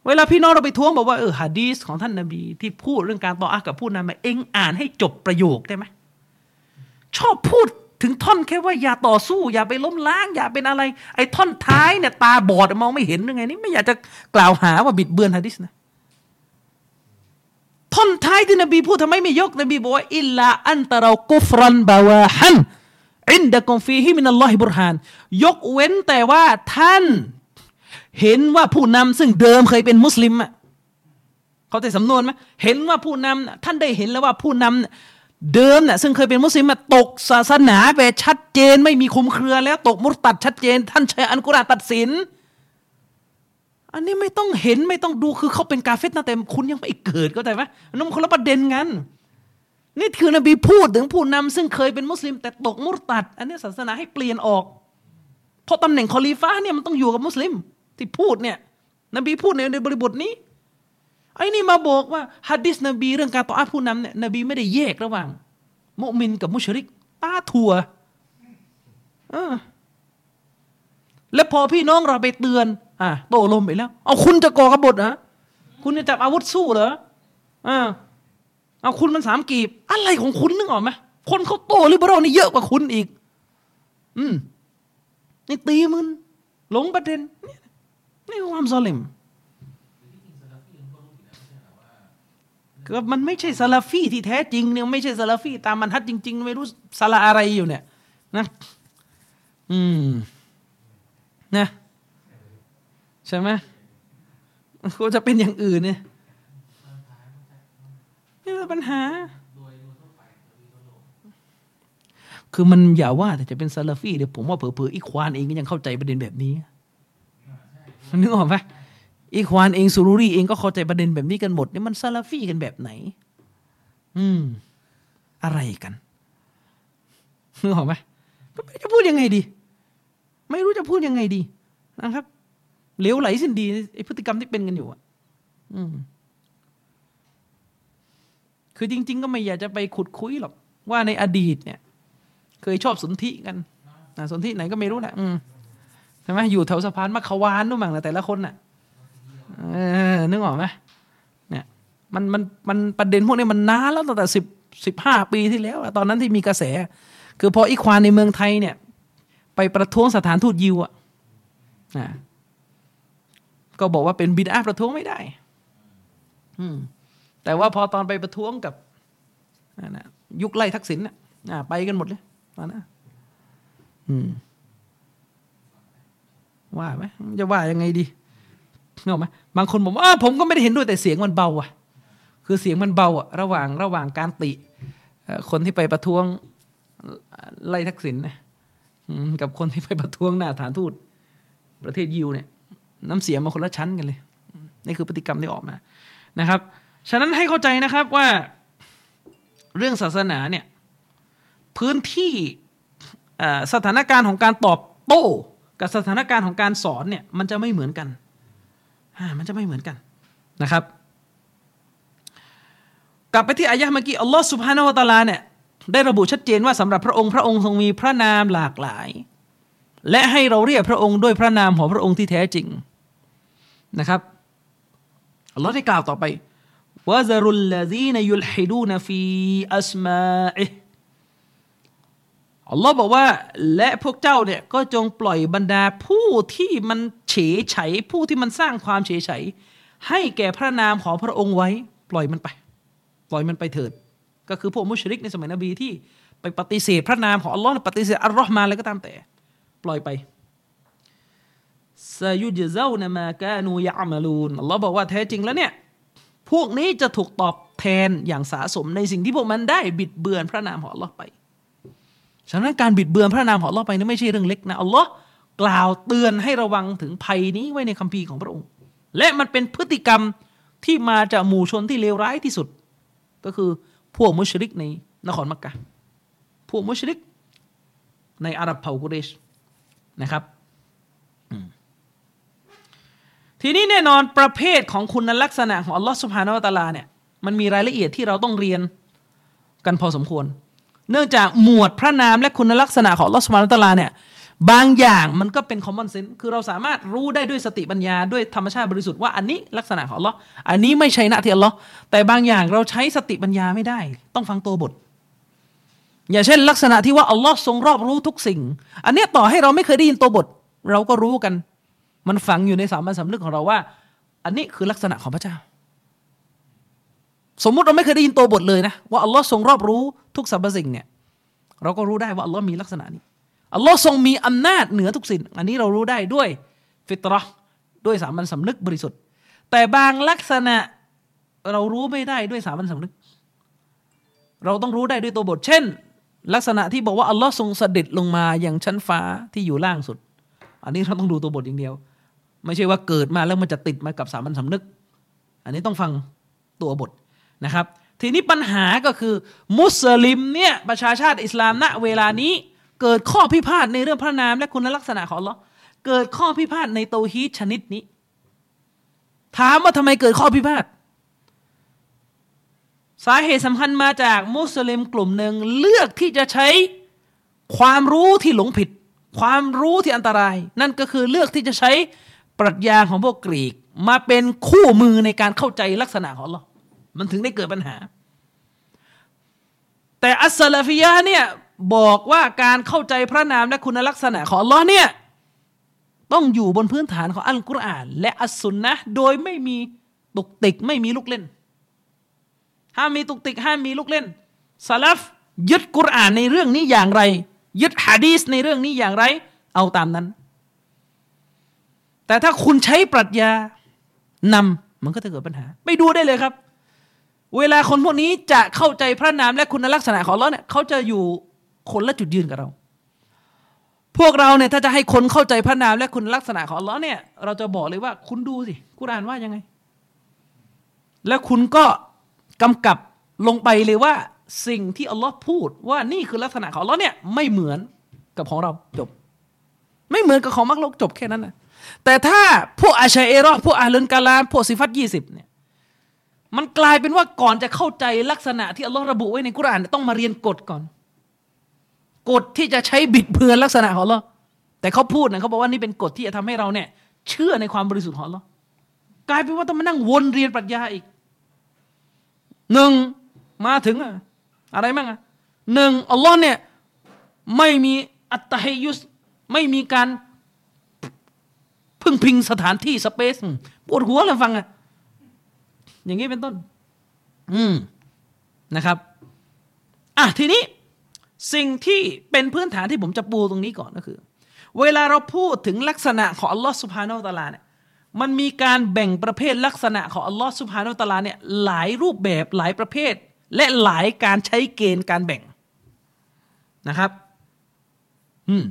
เวลาพี่น้องเราไปท้วงบอกว่าเออฮะดีสของท่านนบี ที่พูดเรื่องการต่ออากับผู้นำมาเองอ่านให้จบประโยคได้ไหมชอบพูด ถึงท่อนแค่ว่าอย่าต่อสู้ อย่าไปล้มล้าง อย่าเป็นอะไร ไอ้ท่อนท้ายเนี่ยตาบอดมองไม่เห็นยังไงนี่ไม่อยากจะกล่าวหาว่าบิดเบือนฮะดิษนะท่อนท้ายที่นบีพูดทำไมไม่ยกนบีบอกว่าإلا أن تروا كفرا بواحا عندكم فيه من الله برهان ยกเว้นแต่ว่าท่าน เห็นว่าผู้นำซึ่งเดิมเคยเป็นมุสลิมอะเข้าใจสำนวนไหมเห็นว่าผู้นำท่านได้เห็นแล้วว่าผู้นำ เดิมน่ะซึ่งเคยเป็นมุสลิมอะตกศาสนาไปชัดเจนไม่มีคุมเครือแล้วตกมุตตัดชัดเจน ท่านใช้อันกุรอานตัดสิน อันนี้ไม่ต้องเห็นไม่ต้องดูคือเขาเป็นกาเฟตนะแต่คุณยังไม่เกิดก็แต่ไหมนั่นคนละประเด็นกันนี่คือนบีพูดถึงผู้นำซึ่งเคยเป็นมุสลิม แต่ตกมุตตัด อันนี้ศาสนาให้เปลี่ยนออก เพราะตำแหน่งคอลีฟ้าเนี่ยมันต้องอยู่กับมุสลิม ที่พูดเนี่ยนบีพูดในในบริบทนี้ ไอ้นี่มาบอกว่าฮัดดิสนบีเรื่องการต่ออาผู้นำเนี่ยนบีไม่ได้แยกระหว่าง มุมินกับมุชริก ตาถั่วอแล้วพอพี่น้องเราไปเตือน อะโตลมไปแล้ว เอาคุณจะก่อกบฏเหรอคุณจะจับอาวุธสู้เหรออ่าเอาคุณมันสามกีบ อะไรของคุณนึกออกไหมคนเขาโตลิเบอรัลนี่เยอะกว่าคุณอีก อืมนี่ตีมึนหลงประเด็นนี่นี่คือความซอลิม ก็มันไม่ใช่ซาลาฟีที่แท้จริงเนี่ยไม่ใช่ซาลาฟีตามมันฮัดจริง ๆ ไม่รู้ซาลาอะไรอยู่เนี่ย นะอืมนะใช่ไหมก็จะเป็นอย่างอื่นเนี่ยนี่เป็นปัญหา คือมันอย่าว่าแต่จะเป็นซาลาฟีเดี๋ยวผมว่าเผลอๆอีควานเองก็ยังเข้าใจประเด็นแบบนี้นึกออกไหม อีควานเองซูรุรีเองก็เข้าใจประเด็นแบบนี้กันหมดนี่มันซาลาฟีกันแบบไหน อืม อะไรกันนึกออกไหมก็ไม่รู้จะพูดยังไงดี ไม่รู้จะพูดยังไงดี นะครับเหลวไหลสิ้นดีไอพฤติกรรมที่เป็นกันอยู่อะ อืม คือจริง ๆ ก็ไม่อยากจะไปขุดคุยหรอกว่าในอดีตเนี่ย เคยชอบสนธิกันนะสนธิไหนก็ไม่รู้นะอืมใช่ไหมอยู่แถวสะพานมัคควานนู่นมั่งนะแต่ละคนน่ะ เออนึกออกไหมเนี่ยมันมันมันประเด็นพวกนี้มันนานแล้วตั้งแต่สิบสิบห้าปีที่แล้วตอนนั้นที่มีกระแส คือพออีควานในเมืองไทยเนี่ย ไปประท้วงสถานทูตยิวอะนะก็บอกว่าเป็นบิดาประท้วงไม่ได้ อืมแต่ว่าพอตอนไปประท้วงกับนะยุคไล่ทักษิณน่ะไปกันหมดเลยตอนนั้นอืมว่าไหมจะว่ายังไงดีเงาไหม บางคนบอกว่าผมก็ไม่ได้เห็นด้วยแต่เสียงมันเบาอะ คือเสียงมันเบาอะระหว่างระหว่างการติ คนที่ไปประท้วงไล่ทักษิณนะกับคนที่ไปประท้วงหน้าฐานทูตประเทศยิวเนี่ย น้ำเสียงมาคนละชั้นกันเลย นี่คือพฤติกรรมที่ออกมานะครับ ฉะนั้นให้เข้าใจนะครับว่าเรื่องศาสนาเนี่ยพื้นที่สถานการณ์ของการตอบโต้ กับสถานการณ์ของการสอนเนี่ยมันจะไม่เหมือนกัน มันจะไม่เหมือนกันนะครับ กลับไปที่อายะเมื่อกี้อัลลอฮ์สุบฮานาวะตาลาเนี่ยได้ระบุชัดเจนว่าสำหรับพระองค์พระองค์ทรงมีพระนามหลากหลาย และให้เราเรียกพระองค์ด้วยพระนามของพระองค์ที่แท้จริงนะครับอัลลอฮ์ได้กล่าวต่อไปวะซารุลลาซีนยุลฮิดูนฟีอัสมาอิ อัลลอฮ์บอกว่า และพวกเจ้าเนี่ยก็จงปล่อยบรรดาผู้ที่มันเฉยไฉผู้ที่มันสร้างความเฉยไฉให้แก่พระนามของพระองค์ไว้ ปล่อยมันไป ปล่อยมันไปเถิด ก็คือพวกมุชริกในสมัยนบีที่ไปปฏิเสธพระนามของอัลลอฮ์ปฏิเสธอัลลอฮ์มาอะไรก็ตามแต่ ปล่อยไปซายุจเจ้านมากานูยะมาลูนอัลลอฮ์บอกว่าแท้จริงแล้วเนี่ยพวกนี้จะถูกตอบแทนอย่างสาสมในสิ่งที่พวกมันได้บิดเบือนพระนามของอัลลอฮ์ไป ฉะนั้นการบิดเบือนพระนามของอัลลอฮ์ไปนี่ไม่ใช่เรื่องเล็กนะอัลลอฮ์กล่าวเตือนให้ระวังถึงภัยนี้ไว้ในคัมภีร์ของพระองค์ และมันเป็นพฤติกรรมที่มาจากหมู่ชนที่เลวร้ายที่สุด ก็คือพวกมุชริกในนครมักกะพวกมุชริก ในอาหรับเผ่ากุเรชนะครับทีนี้แน่นอนประเภทของคุณลักษณะของอัลลอฮ์สุบฮานาวตาลาเนี่ยมันมีรายละเอียดที่เราต้องเรียนกันพอสมควร เนื่องจากหมวดพระนามและคุณลักษณะของลอสุบฮานาวะตลาเนี่ยบางอย่างมันก็เป็น common sense คือเราสามารถรู้ได้ด้วยสติปัญญาด้วยธรรมชาติบริสุทธิ์ว่าอันนี้ลักษณะของลออันนี้ไม่ใช่หน้าที่อัลอแต่บางอย่างเราใช้สติปัญญาไม่ได้ ต้องฟังตัวบท อย่างเช่น ลักษณะที่ว่าอัลลอฮ์ทรงรอบรู้ทุกสิ่ง อันนี้ต่อให้เราไม่เคยได้ยินตัวบท เราก็รู้กัน มันฝังอยู่ในสามัญสำนึกของเราว่า อันนี้คือลักษณะของพระเจ้า สมมุติเราไม่เคยได้ยินตัวบทเลยนะว่าอัลลอฮ์ทรงรอบรู้ทุกสรรพสิ่งเนี่ยเราก็รู้ได้ว่าอัลลอฮ์มีลักษณะนี้อัลลอฮ์ทรงมีอำนาจเหนือทุกสิ่ง อันนี้เรารู้ได้ด้วยฟิตรห์ด้วยสามัญสำนึกบริสุทธิ์ แต่บางลักษณะเรารู้ไม่ได้ด้วยสามัญสำนึก เราต้องรู้ได้ด้วยตัวบท เช่น ลักษณะที่บอกว่าอัลลอฮ์ทรงเสด็จลงมาอย่างชั้นฟ้าที่อยู่ล่างสุด อันนี้เราต้องดูตัวบทอย่างเดียว ไม่ใช่ว่าเกิดมาแล้วมันจะติดมากับสามัญสำนึก อันนี้ต้องฟังตัวบท นะครับ ทีนี้ปัญหาก็คือมุสลิมเนี่ยประชาชาติอิสลามณเวลานี้เกิดข้อพิพาทในเรื่องพระนามและคุณลักษณะของอัลอเกิดข้อพิพาทในโตฮีชนิดนี้ ถามว่าทำไมเกิดข้อพิพาทสาเหตุสำคัญมาจากมุสลิมกลุ่มหนึ่งเลือกที่จะใช้ความรู้ที่หลงผิด ความรู้ที่อันตราย นั่นก็คือเลือกที่จะใช้ปรัชญาของพวกกรีก มาเป็นคู่มือในการเข้าใจลักษณะของอัลอ มันถึงได้เกิดปัญหา แต่อัสลาฟิยะเนี่ยบอกว่าการเข้าใจพระนามและคุณลักษณะของอัลลอฮ์เนี่ยต้องอยู่บนพื้นฐานของอัลกุรอาน และอัสซุนนะโดยไม่มีตุกติกไม่มีลูกเล่น ห้ามมีตุกติกห้ามมีลูกเล่นซาลฟยึดกุรอานในเรื่องนี้อย่างไร ยึดฮะดีสในเรื่องนี้อย่างไร เอาตามนั้น แต่ถ้าคุณใช้ปรัชญานำมันก็จะเกิดปัญหา ไปดูได้เลยครับ เวลาคนพวกนี้จะเข้าใจพระนามและคุณลักษณะของเราเนี่ยเขาจะอยู่คนละจุดยืนกับเรา พวกเราเนี่ยถ้าจะให้คนเข้าใจพระนามและคุณลักษณะของอัลอเนี่ย เราจะบอกเลยว่าคุณดูสิกุรอานว่ายังไง แล้วคุณก็กำกับลงไปเลยว่าสิ่งที่อัลลอฮ์พูดว่านี่คือลักษณะของอัลลอฮ์เนี่ยไม่เหมือนกับของเราจบ ไม่เหมือนกับของมักโลกจบแค่นั้นนะแต่ถ้าพวกอาชัยเอรอพวกอาลุนกาลามพวกซิฟัตยี่สิบเนี่ย มันกลายเป็นว่าก่อนจะเข้าใจลักษณะที่อัลลอฮ์ระบุไว้ในกุรอานต้องมาเรียนกฎก่อน กฎที่จะใช้บิดเบือนลักษณะของอัลลอฮ์แต่เขาพูดนะเขาบอกว่านี่เป็นกฎที่จะทำให้เราเนี่ย เชื่อในความบริสุทธิ์ของอัลลอฮ์กลายเป็นว่าต้องมานั่งวนเรียนปรัชญาอีกหนึ่งมาถึงอะอะไรบ้างอะหนึ่งอัลลอฮ์เนี่ยไม่มีอัตตฮิยุสไม่มีการพึ่งพิงสถานที่สเปซปวดหัวเลยฟังอะ อย่างนี้เป็นต้น อืมนะครับ อะทีนี้สิ่งที่เป็นพื้นฐานที่ผมจะปูตรงนี้ก่อนก็คือ เวลาเราพูดถึงลักษณะของอัลลอฮ์สุภาโนตาลาเนี่ยมันมีการแบ่งประเภทลักษณะของอัลลอฮ์สุภาโนตาลาเนี่ยหลายรูปแบบหลายประเภท และหลายการใช้เกณฑ์การแบ่งนะครับ อืม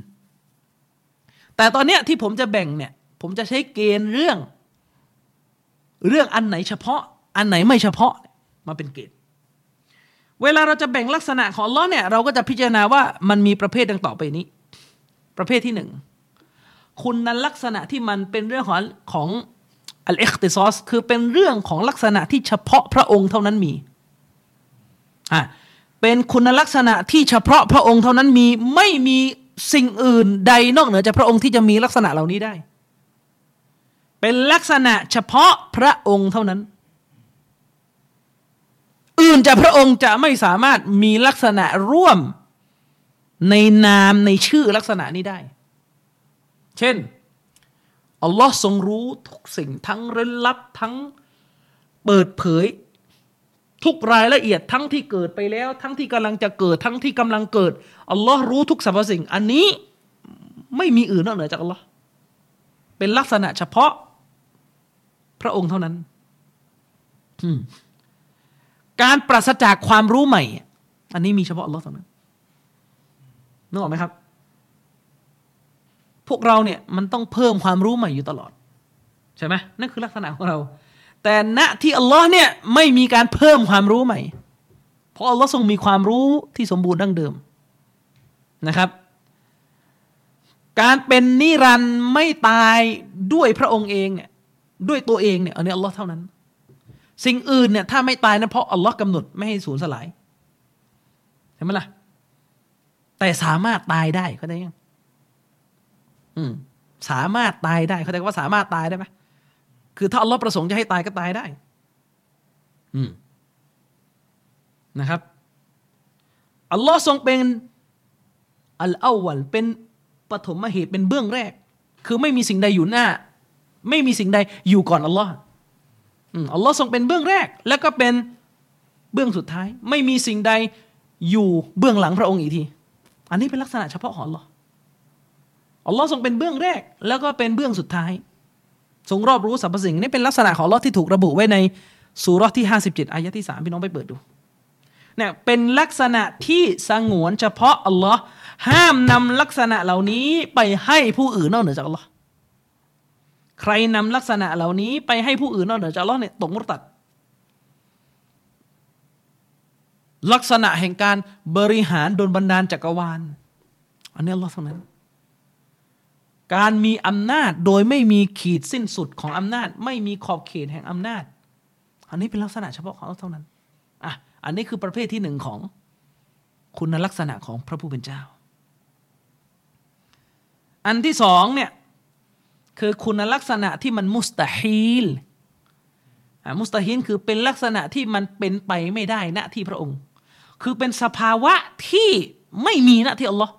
แต่ตอนเนี้ยที่ผมจะแบ่งเนี่ย ผมจะใช้เกณฑ์เรื่อง เรื่องอันไหนเฉพาะ อันไหนไม่เฉพาะมาเป็นเกณฑ์เวลาเราจะแบ่งลักษณะของลลอเนี่ยเราก็จะพิจารณาว่ามันมีประเภทดังต่อไปนี้ ประเภทที่หนึ่งคุณนั้นลักษณะที่มันเป็นเรื่องของของอัลเอคติซอสคือเป็นเรื่องของลักษณะที่เฉพาะพระองค์เท่านั้นมีอะเป็นคุณลักษณะที่เฉพาะพระองค์เท่านั้นมีไม่มีสิ่งอื่นใดนอกเหนือจากพระองค์ที่จะมีลักษณะเหล่านี้ได้ เป็นลักษณะเฉพาะพระองค์เท่านั้น อื่นจากพระองค์จะไม่สามารถมีลักษณะร่วมในนามในชื่อลักษณะนี้ได้ เช่น อัลลอฮ์ทรงรู้ทุกสิ่งทั้งเร้นลับทั้งเปิดเผย ทุกรายละเอียดทั้งที่เกิดไปแล้ว ทั้งที่กำลังจะเกิด ทั้งที่กำลังเกิด อัลลอฮ์รู้ทุกสรรพสิ่ง อันนี้ไม่มีอื่นนอกเหนือจากอัลลอฮ์เป็นลักษณะเฉพาะ พระองค์เท่านั้น การปราศจากความรู้ใหม่ อันนี้มีเฉพาะอัลลอฮ์เท่านั้นนึกออกไหมครับ พวกเราเนี่ยมันต้องเพิ่มความรู้ใหม่อยู่ตลอด ใช่ไหมนั่นคือลักษณะของเรา แต่ณที่อัลลอฮ์เนี่ยไม่มีการเพิ่มความรู้ใหม่ เพราะอัลลอฮ์ทรงมีความรู้ที่สมบูรณ์ดั้งเดิมนะครับ การเป็นนิรันดร์ไม่ตายด้วยพระองค์เองเนี่ยด้วยตัวเองเนี่ยอันนี้อัลลอฮ์เท่านั้น สิ่งอื่นเนี่ยถ้าไม่ตายนะเพราะอัลลอฮ์กำหนดไม่ให้สูญสลายเห็นไหมล่ะ แต่สามารถตายได้เขาได้ยังอืมสามารถตายได้เขาใจว่าสามารถตายได้ไหมคือถ้าอัลลอฮ์ประสงค์จะให้ตายก็ตายได้ อืมนะครับอัลลอฮ์ทรงเป็นอัลอาวัลเป็นปฐมเหตุเป็นเบื้องแรก คือไม่มีสิ่งใดอยู่หน้า ไม่มีสิ่งใดอยู่ก่อนอัลลอฮ์ อัลลอฮ์ทรงเป็นเบื้องแรก แล้วก็เป็นเบื้องสุดท้าย ไม่มีสิ่งใดอยู่เบื้องหลังพระองค์อีกที อันนี้เป็นลักษณะเฉพาะของอัลลอฮ์อัลลอฮ์ทรงเป็นเบื้องแรก แล้วก็เป็นเบื้องสุดท้าย ทรงรอบรู้สรรพสิ่งนี่เป็นลักษณะของอัลลอฮ์ที่ถูกระบุไว้ในสุรที่ 57อายะที่ 3 พี่น้องไปเปิดดูเนี่ยเป็นลักษณะที่สงวนเฉพาะอัลลอฮ์ห้ามนำลักษณะเหล่านี้ไปให้ผู้อื่นนอกเหนือจากอัลลอฮ์ ใครนำลักษณะเหล่านี้ไปให้ผู้อื่นนอกเหนือจากอัลลอฮ์เนี่ยตกมุตัด ลักษณะแห่งการบริหารโดนบันดาลจักรวาล อันนี้อัลลอฮ์เท่านั้น การมีอำนาจโดยไม่มีขีดสิ้นสุดของอำนาจ ไม่มีขอบเขตแห่งอำนาจ อันนี้เป็นลักษณะเฉพาะของเราเท่านั้นอะอันนี้คือประเภทที่หนึ่งของคุณลักษณะของพระผู้เป็นเจ้า อันที่สองเนี่ย คือคุณลักษณะที่มันมุสตาฮีลมุสตาฮีลคือเป็นลักษณะที่มันเป็นไปไม่ได้ณที่พระองค์ คือเป็นสภาวะที่ไม่มีณที่อัลลอฮ์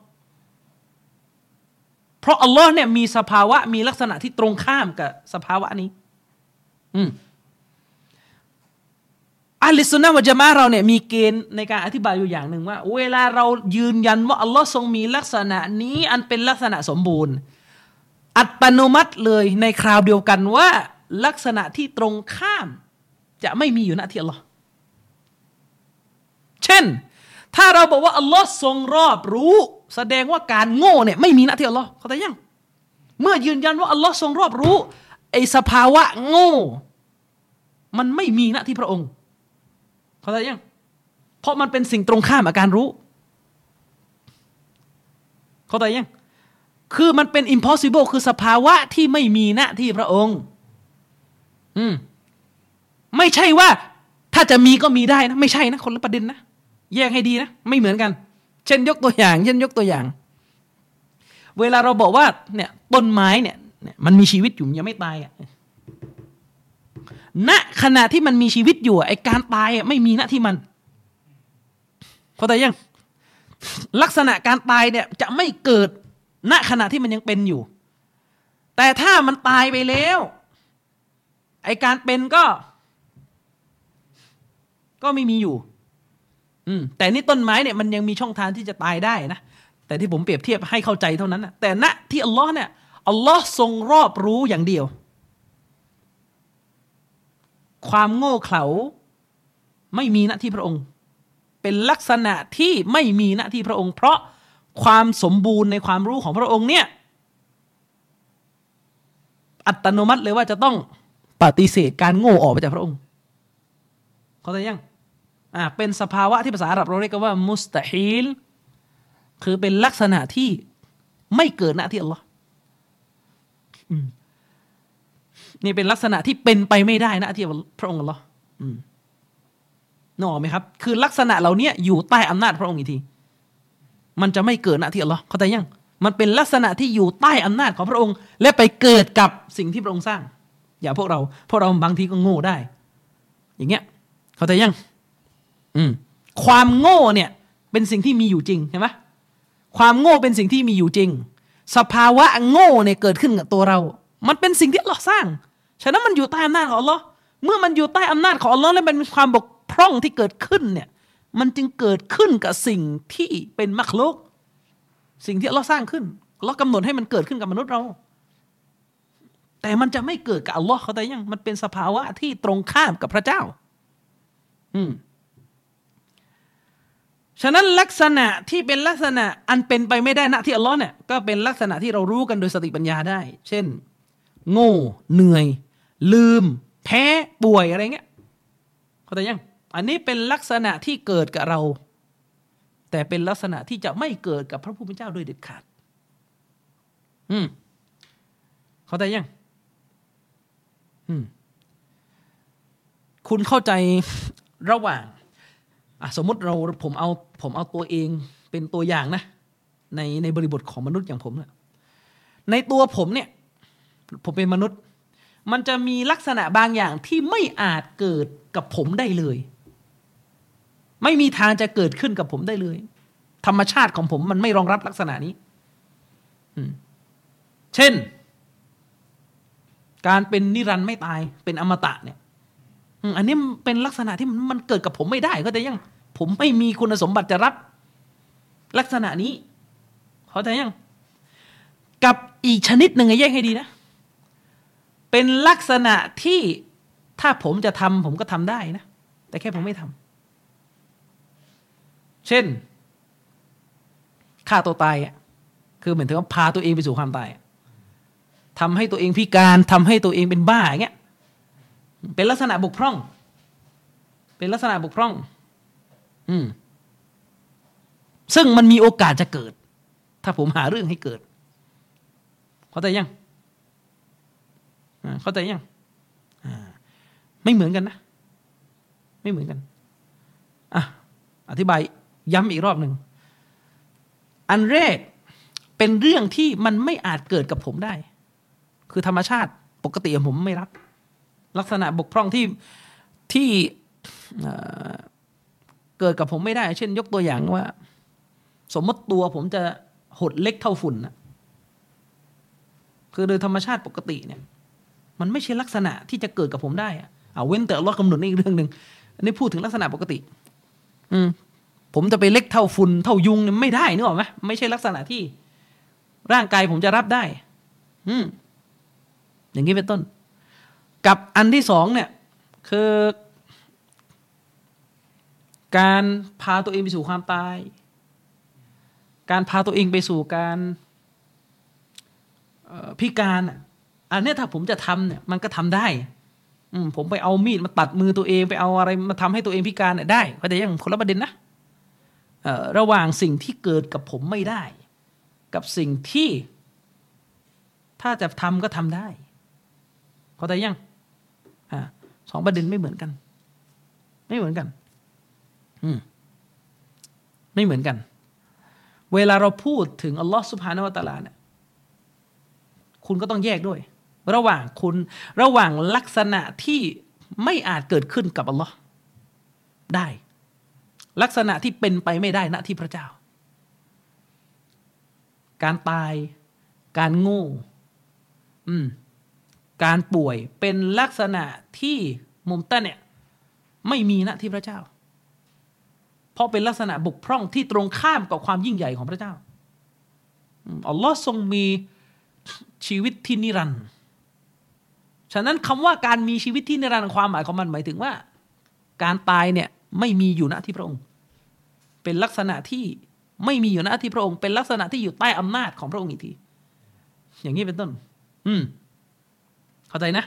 เพราะอัลลอฮ์เนี่ยมีสภาวะมีลักษณะที่ตรงข้ามกับสภาวะนี้ อืมอัลลิสุนนะวะจามะเราเนี่ยมีเกณฑ์ในการอธิบายอยู่อย่างหนึ่งว่า เวลาเรายืนยันว่าอัลลอฮ์ทรงมีลักษณะนี้อันเป็นลักษณะสมบูรณ์ อัตโนมัติเลยในคราวเดียวกันว่า ลักษณะที่ตรงข้าม จะไม่มีอยู่ณที่อัลลอฮ์เช่น ถ้าเราบอกว่าอัลลอฮ์ทรงรอบรู้ แสดงว่าการโง่เนี่ยไม่มีณที่อัลลอฮ์เขาแต่ยัง เมื่อยืนยันว่าอัลลอฮ์ทรงรอบรู้ไอสภาวะโง่ มันไม่มีณที่พระองค์ เข้าใจยัง เพราะมันเป็นสิ่งตรงข้ามกับการรู้ เข้าใจยัง คือมันเป็น impossible คือสภาวะที่ไม่มีหน้าที่พระองค์ อืม ไม่ใช่ว่า ถ้าจะมีก็มีได้นะ ไม่ใช่นะ คนละประเด็นนะ แยกให้ดีนะ ไม่เหมือนกัน เช่นยกตัวอย่าง เช่นยกตัวอย่าง เวลาเราบอกว่า เนี่ย ต้นไม้เนี่ย มันมีชีวิตอยู่ยังไม่ตายอะณขณะที่มันมีชีวิตอยู่ไอการตายไม่มีหน้าที่มันเข้าใจยัง ลักษณะการตายเนี่ยจะไม่เกิด ณขณะที่มันยังเป็นอยู่ แต่ถ้ามันตายไปแล้ว ไอการเป็นก็ ก็ไม่มีอยู่ อืมแต่นี่ต้นไม้เนี่ยมันยังมีช่องทางที่จะตายได้นะ แต่ที่ผมเปรียบเทียบให้เข้าใจเท่านั้นนะแต่ณที่อัลลอฮ์เนี่ยอัลลอฮ์ทรงรอบรู้อย่างเดียว ความโง่เขลาไม่มีหน้าที่พระองค์ เป็นลักษณะที่ไม่มีหน้าที่พระองค์ เพราะ ความสมบูรณ์ในความรู้ของพระองค์เนี่ย อัตโนมัติเลยว่าจะต้องปฏิเสธการโง่ออกไปจากพระองค์ เขาใจยังอ่าเป็นสภาวะที่ภาษาอาหรับเราเรียกว่า มุสตาฮิล คือเป็นลักษณะที่ไม่เกิดหน้าที่อัลลอฮ์นี่เป็นลักษณะที่เป็นไปไม่ได้นะที่พระองค์อัลลอฮ์นึกออกไหมครับ คือลักษณะเหล่านี้อยู่ใต้อำนาจพระองค์อีกที มันจะไม่เกิดนะที่อัลลอฮ์เข้าใจยัง มันเป็นลักษณะที่อยู่ใต้อำนาจของพระองค์ และไปเกิดกับสิ่งที่พระองค์สร้าง อย่าพวกเรา พวกเราบางทีก็โง่ได้ อย่างเงี้ย เข้าใจยัง อืม ความโง่เนี่ย เป็นสิ่งที่มีอยู่จริงเห็นไหมความโง่เป็นสิ่งที่มีอยู่จริง สภาวะโง่เนี่ยเกิดขึ้นกับตัวเรา มันเป็นสิ่งที่อัลลอฮ์สร้าง ฉะนั้นมันอยู่ใต้อำนาจของอัลลอฮ์เมื่อมันอยู่ใต้อำนาจของอัลลอฮ์และเป็นความบกพร่องที่เกิดขึ้นเนี่ย มันจึงเกิดขึ้นกับสิ่งที่เป็นมรรคโลก สิ่งที่อัลลอฮ์สร้างขึ้นอัลลอฮ์กำหนดให้มันเกิดขึ้นกับมนุษย์เรา แต่มันจะไม่เกิดกับอัลลอฮ์เขาแต่ยังมันเป็นสภาวะที่ตรงข้ามกับพระเจ้า อืมฉะนั้นลักษณะที่เป็นลักษณะอันเป็นไปไม่ได้นะที่อัลลอฮ์เนี่ยก็เป็นลักษณะที่เรารู้กันโดยสติปัญญาได้ เช่น โง่ เหนื่อย ลืม แพ้ป่วยอะไรเงี้ยเข้าใจยัง อันนี้เป็นลักษณะที่เกิดกับเรา แต่เป็นลักษณะที่จะไม่เกิดกับพระผู้เป็นเจ้าโดยเด็ดขาด อืม เข้าใจยัง อืม คุณเข้าใจระหว่างอะสมมติเราผมเอาผมเอาตัวเองเป็นตัวอย่างนะ ในในบริบทของมนุษย์อย่างผมนะในตัวผมเนี่ย ผมเป็นมนุษย์ มันจะมีลักษณะบางอย่างที่ไม่อาจเกิดกับผมได้เลย ไม่มีทางจะเกิดขึ้นกับผมได้เลย ธรรมชาติของผมมันไม่รองรับลักษณะนี้เช่น การเป็นนิรันดร์ไม่ตายเป็นอมตะเนี่ยอันนี้เป็นลักษณะที่มันเกิดกับผมไม่ได้ก็แต่ยัง ผมไม่มีคุณสมบัติจะรับ ลักษณะนี้เข้าใจยัง กับอีกชนิดหนึ่งแยกให้ดีนะ เป็นลักษณะที่ถ้าผมจะทำผมก็ทำได้นะ แต่แค่ผมไม่ทำ เช่นฆ่าตัวตายอะคือเหมือนถึงว่าพาตัวเองไปสู่ความตายทำให้ตัวเองพิการทำให้ตัวเองเป็นบ้าอย่างเงี้ย เป็นลักษณะบกพร่อง เป็นลักษณะบกพร่อง อืม ซึ่งมันมีโอกาสจะเกิด ถ้าผมหาเรื่องให้เกิด เข้าใจยังเข้าใจยังไม่เหมือนกันนะ ไม่เหมือนกัน อะ อธิบาย ย้ำอีกรอบหนึ่ง อันแรกเป็นเรื่องที่มันไม่อาจเกิดกับผมได้ คือธรรมชาติปกติผมไม่รับ ลักษณะบกพร่องที่ที่เเกิดกับผมไม่ได้ เช่น ยกตัวอย่างว่า สมมติตัวผมจะหดเล็กเท่าฝุ่นนะคือโดยธรรมชาติปกติเนี่ย มันไม่ใช่ลักษณะที่จะเกิดกับผมได้อะเอาเว้นแต่อัลอกำหนดนี่อีกเรื่องหนึ่งอันนี้พูดถึงลักษณะปกติ อืม ผมจะไปเล็กเท่าฝุ่นเท่ายุงเนี่ยไม่ได้นึกออกไหมไม่ใช่ลักษณะที่ ร่างกายผมจะรับได้ อืมอย่างนี้เป็นต้น กับอันที่สองเนี่ย คือ การพาตัวเองไปสู่ความตาย การพาตัวเองไปสู่การออพิการอันนี้ถ้าผมจะทำเนี่ย มันก็ทำได้ผมไปเอามีดมาตัดมือตัวเองไปเอาอะไรมาทำให้ตัวเองพิการเนี่ยได้ก็แต่ยังคนละประเด็นนะ ระหว่างสิ่งที่เกิดกับผมไม่ได้ กับสิ่งที่ ถ้าจะทำก็ทำได้เข้าใจยังอสองประเด็นไม่เหมือนกัน ไม่เหมือนกัน อืมไม่เหมือนกัน เวลาเราพูดถึงอัลลอฮ์สุบฮานาวตะอาลาเนี่ยคุณก็ต้องแยกด้วย ระหว่างคุณระหว่างลักษณะที่ไม่อาจเกิดขึ้นกับอัลลอฮ์ได้ ลักษณะที่เป็นไปไม่ได้ณที่พระเจ้า การตาย การโง่อืมการป่วยเป็นลักษณะที่มุมตะเนี่ย ไม่มีณที่พระเจ้า เพราะเป็นลักษณะบกพร่องที่ตรงข้ามกับความยิ่งใหญ่ของพระเจ้าอัลลอฮ์ทรงมีชีวิตที่นิรันดร์ฉะนั้นคำว่าการมีชีวิตที่นิรันดร์ความหมายของมันหมายถึงว่า การตายเนี่ย ไม่มีอยู่ณที่พระองค์ เป็นลักษณะที่ไม่มีอยู่ณที่พระองค์ เป็นลักษณะที่อยู่ใต้อำนาจของพระองค์อีกที อย่างนี้เป็นต้น อืม เข้าใจนะ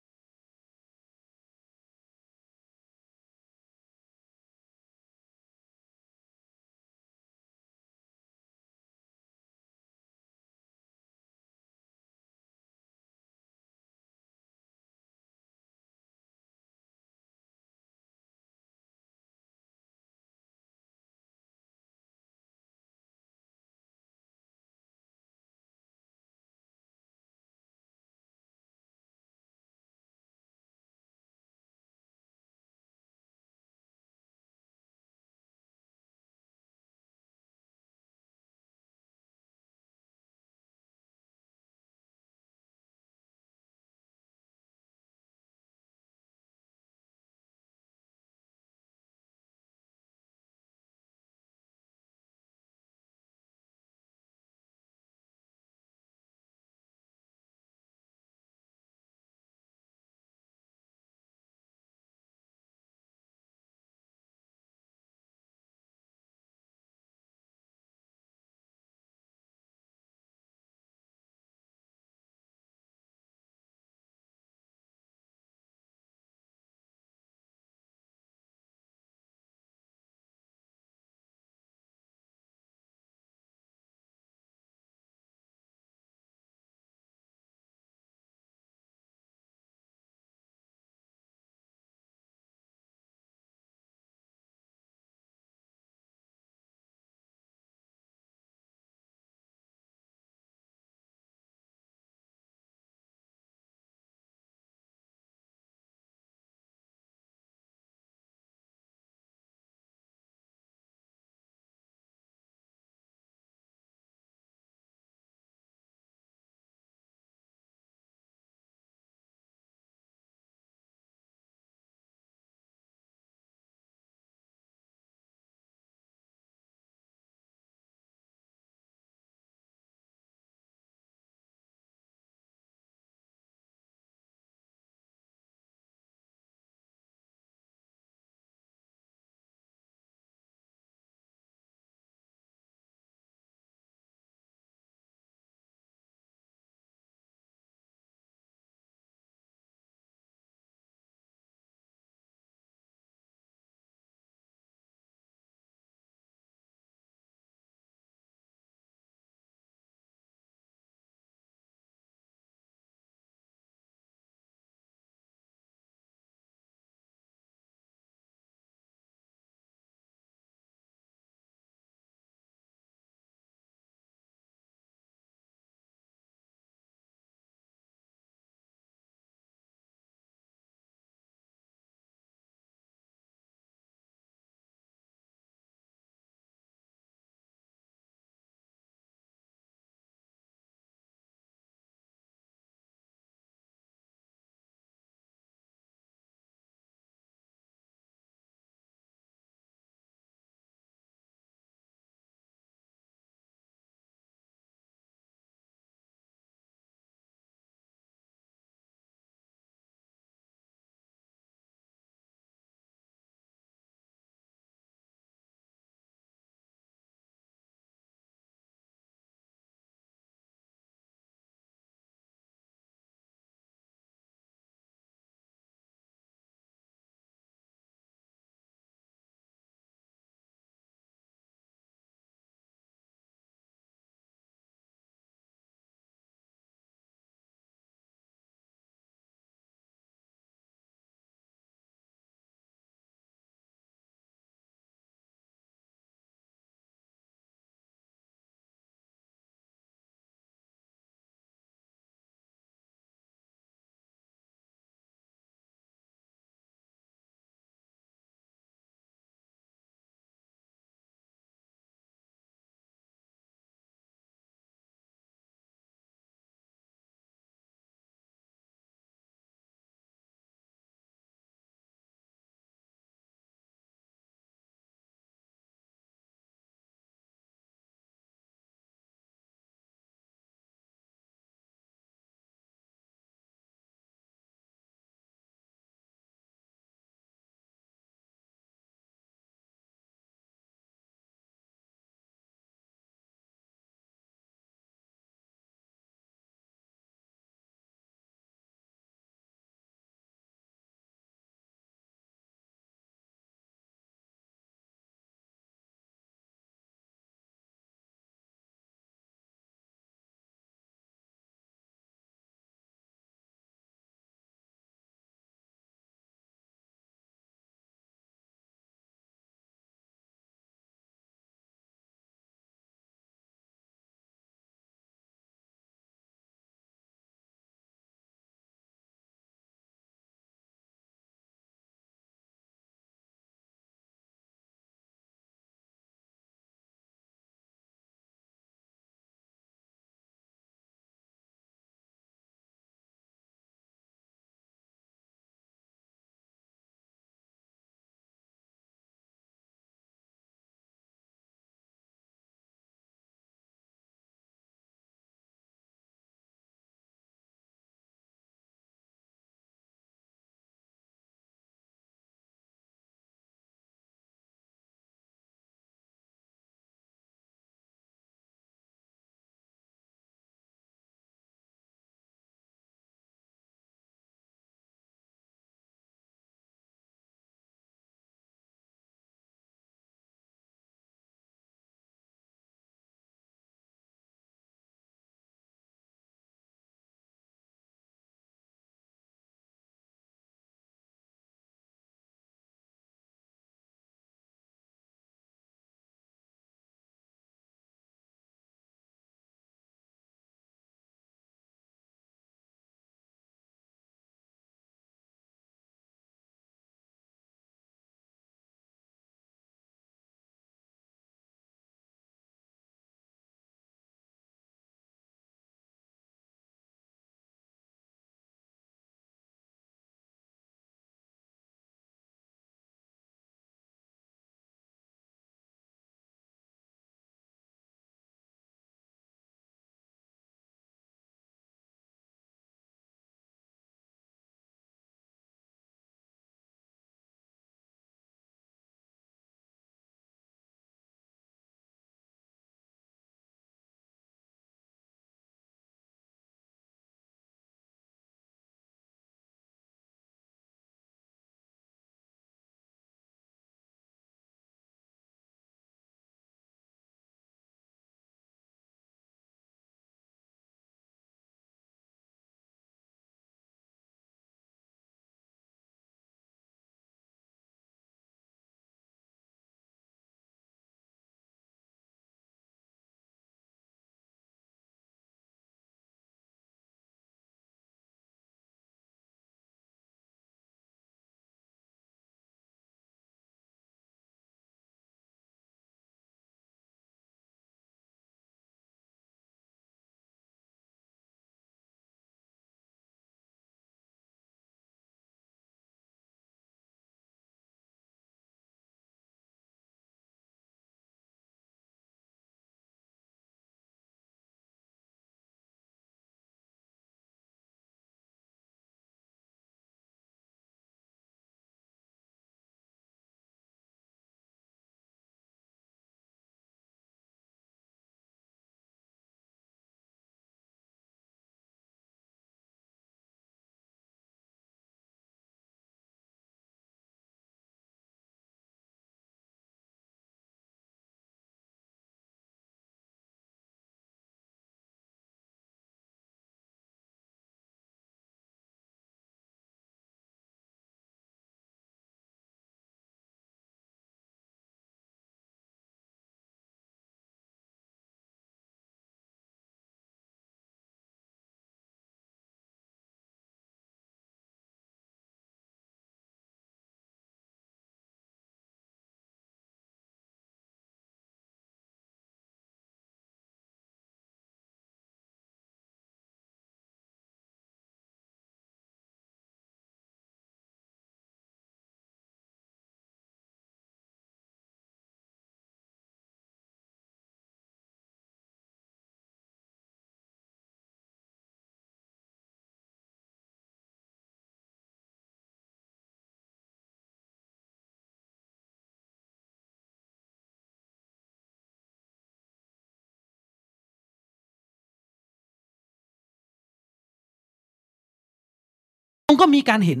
ค์ก็มีการเห็น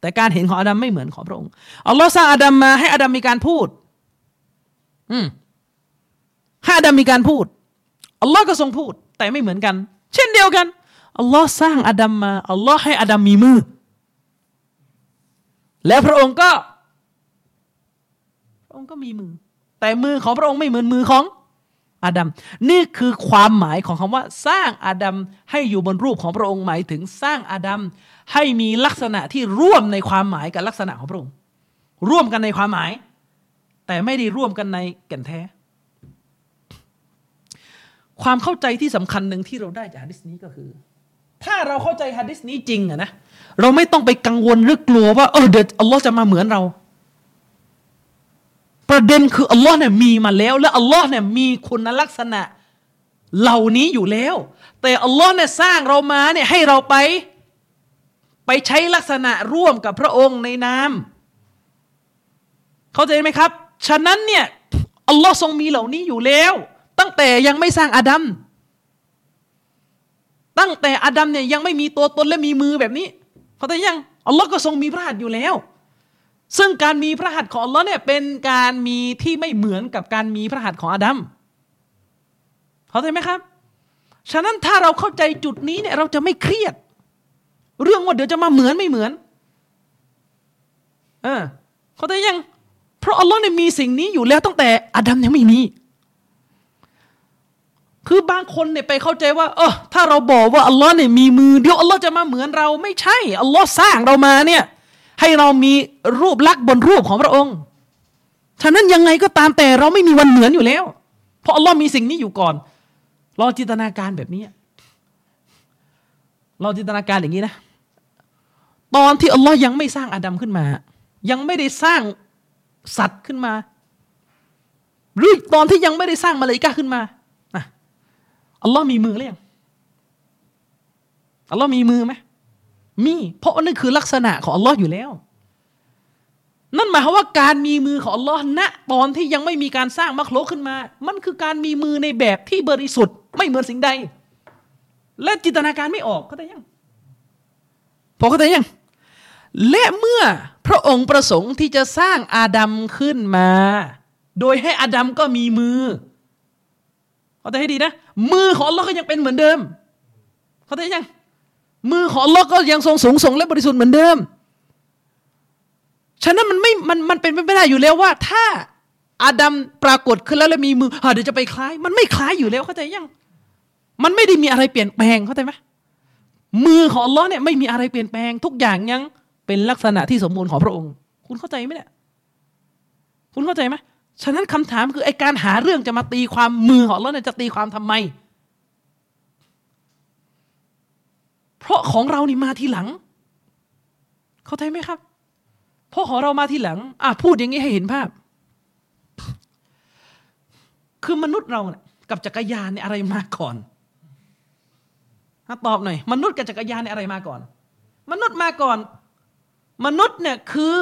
แต่การเห็นของอาดัมไม่เหมือนของพระองค์อัลลอฮ์สร้างอาดัมมาให้อาดัมมีการพูด อืมให้อาดัมมีการพูดอัลลอฮ์ก็ทรงพูด แต่ไม่เหมือนกัน เช่นเดียวกันอัลลอฮ์สร้างอาดัมมาอัลลอฮ์ให้อาดัมมีมือ แล้วพระองค์ก็พระองค์ก็มีมือ แต่มือของพระองค์ไม่เหมือนมือของ อาดัม นี่คือความหมายของคำว่า สร้างอาดัมให้อยู่บนรูปของพระองค์หมายถึงสร้างอาดัมให้มีลักษณะที่ร่วมในความหมายกับลักษณะของพระองค์ ร่วมกันในความหมาย แต่ไม่ได้ร่วมกันในแก่นแท้ ความเข้าใจที่สำคัญหนึ่งที่เราได้จากฮะดิษนี้ก็คือ ถ้าเราเข้าใจฮะดิษนี้จริงอะนะเราไม่ต้องไปกังวลหรือกลัวว่าเออเดี๋ยวอัลลอฮ์จะมาเหมือนเรา ประเด็นคืออัลลอฮ์เนี่ยมีมาแล้ว และอัลลอฮ์เนี่ยมีคุณลักษณะ เหล่านี้อยู่แล้ว แต่อัลลอฮ์เนี่ยสร้างเรามาเนี่ยให้เราไป ไปใช้ลักษณะร่วมกับพระองค์ในนามเข้าใจไหมครับ ฉะนั้นเนี่ยอัลลอฮ์ทรงมีเหล่านี้อยู่แล้ว ตั้งแต่ยังไม่สร้างอาดัมตั้งแต่อาดัมเนี่ยยังไม่มีตัวตนและมีมือแบบนี้ เข้าแต่ยังอัลลอฮ์ก็ทรงมีพระหัตถ์อยู่แล้ว ซึ่งการมีพระหัตถ์ของอัลลอฮ์เนี่ยเป็นการมีที่ไม่เหมือนกับการมีพระหัตถ์ของอาดัมเข้าใจไหมครับ ฉะนั้นถ้าเราเข้าใจจุดนี้เนี่ยเราจะไม่เครียด เรื่องว่าเดี๋ยวจะมาเหมือนไม่เหมือนเออเข้าใจยัง เพราะอัลลอฮ์เนี่ยมีสิ่งนี้อยู่แล้วตั้งแต่อาดัมยังไม่มี คือบางคนเนี่ยไปเข้าใจว่าเออถ้าเราบอกว่าอัลลอฮ์เนี่ยมีมือเดี๋ยวอัลลอฮ์จะมาเหมือนเราไม่ใช่อัลลอฮ์สร้างเรามาเนี่ย ให้เรามีรูปลักษณ์บนรูปของพระองค์ ฉะนั้นยังไงก็ตามแต่เราไม่มีวันเหมือนอยู่แล้ว เพราะอัลลอฮ์มีสิ่งนี้อยู่ก่อน ลองจินตนาการแบบนี้ เราจินตนาการอย่างนี้นะ ตอนที่อัลลอฮ์ยังไม่สร้างอาดัมขึ้นมา ยังไม่ได้สร้างสัตว์ขึ้นมา หรือตอนที่ยังไม่ได้สร้างมาเลกะห์ขึ้นมาอัลลอฮ์มีมือหรือยังอัลลอฮ์มีมือไหม มี เพราะนั่นคือลักษณะของอัลลอฮ์อยู่แล้ว นั่นหมายความว่าการมีมือของอัลลอฮ์ณตอนที่ยังไม่มีการสร้างมักโลกขึ้นมา มันคือการมีมือในแบบที่บริสุทธิ์ ไม่เหมือนสิ่งใด และจินตนาการไม่ออกเข้าใจยังพอเข้าใจยัง และเมื่อพระองค์ประสงค์ที่จะสร้างอาดัมขึ้นมา โดยให้อาดัมก็มีมือเข้าใจให้ดีนะ มือของอัลลอฮ์ก็ยังเป็นเหมือนเดิม เข้าใจยัง มือของอัลลอฮ์ก็ยังทรงสูงส่งและบริสุทธิ์เหมือนเดิม ฉะนั้นมันไม่ มัน มันเป็นไปไม่ได้อยู่แล้วว่า ถ้าอาดัมปรากฏขึ้นแล้วแล้วมีมือเดี๋ยวจะไปคล้าย มันไม่คล้ายอยู่แล้วเข้าใจยัง มันไม่ได้มีอะไรเปลี่ยนแปลงเข้าใจไหมมือของอัลลอฮ์เนี่ยไม่มีอะไรเปลี่ยนแปลง ทุกอย่างยังเป็นลักษณะที่สมบูรณ์ของพระองค์ คุณเข้าใจไหมเนี่ย คุณเข้าใจไหมฉะนั้นคำถามคือไอการหาเรื่องจะมาตีความมือของอัลลอฮ์เนี่ยจะตีความทำไม เพราะของเรานี่มาทีหลัง เข้าใจไหมครับ เพราะของเรามาทีหลัง อะพูดอย่างนี้ให้เห็นภาพ คือมนุษย์เรากับจักรยานเนี่ยอะไรมาก่อนตอบหน่อยมนุษย์กับจักรยานเนี่ยอะไรมาก่อน มนุษย์มาก่อน มนุษย์เนี่ยคือ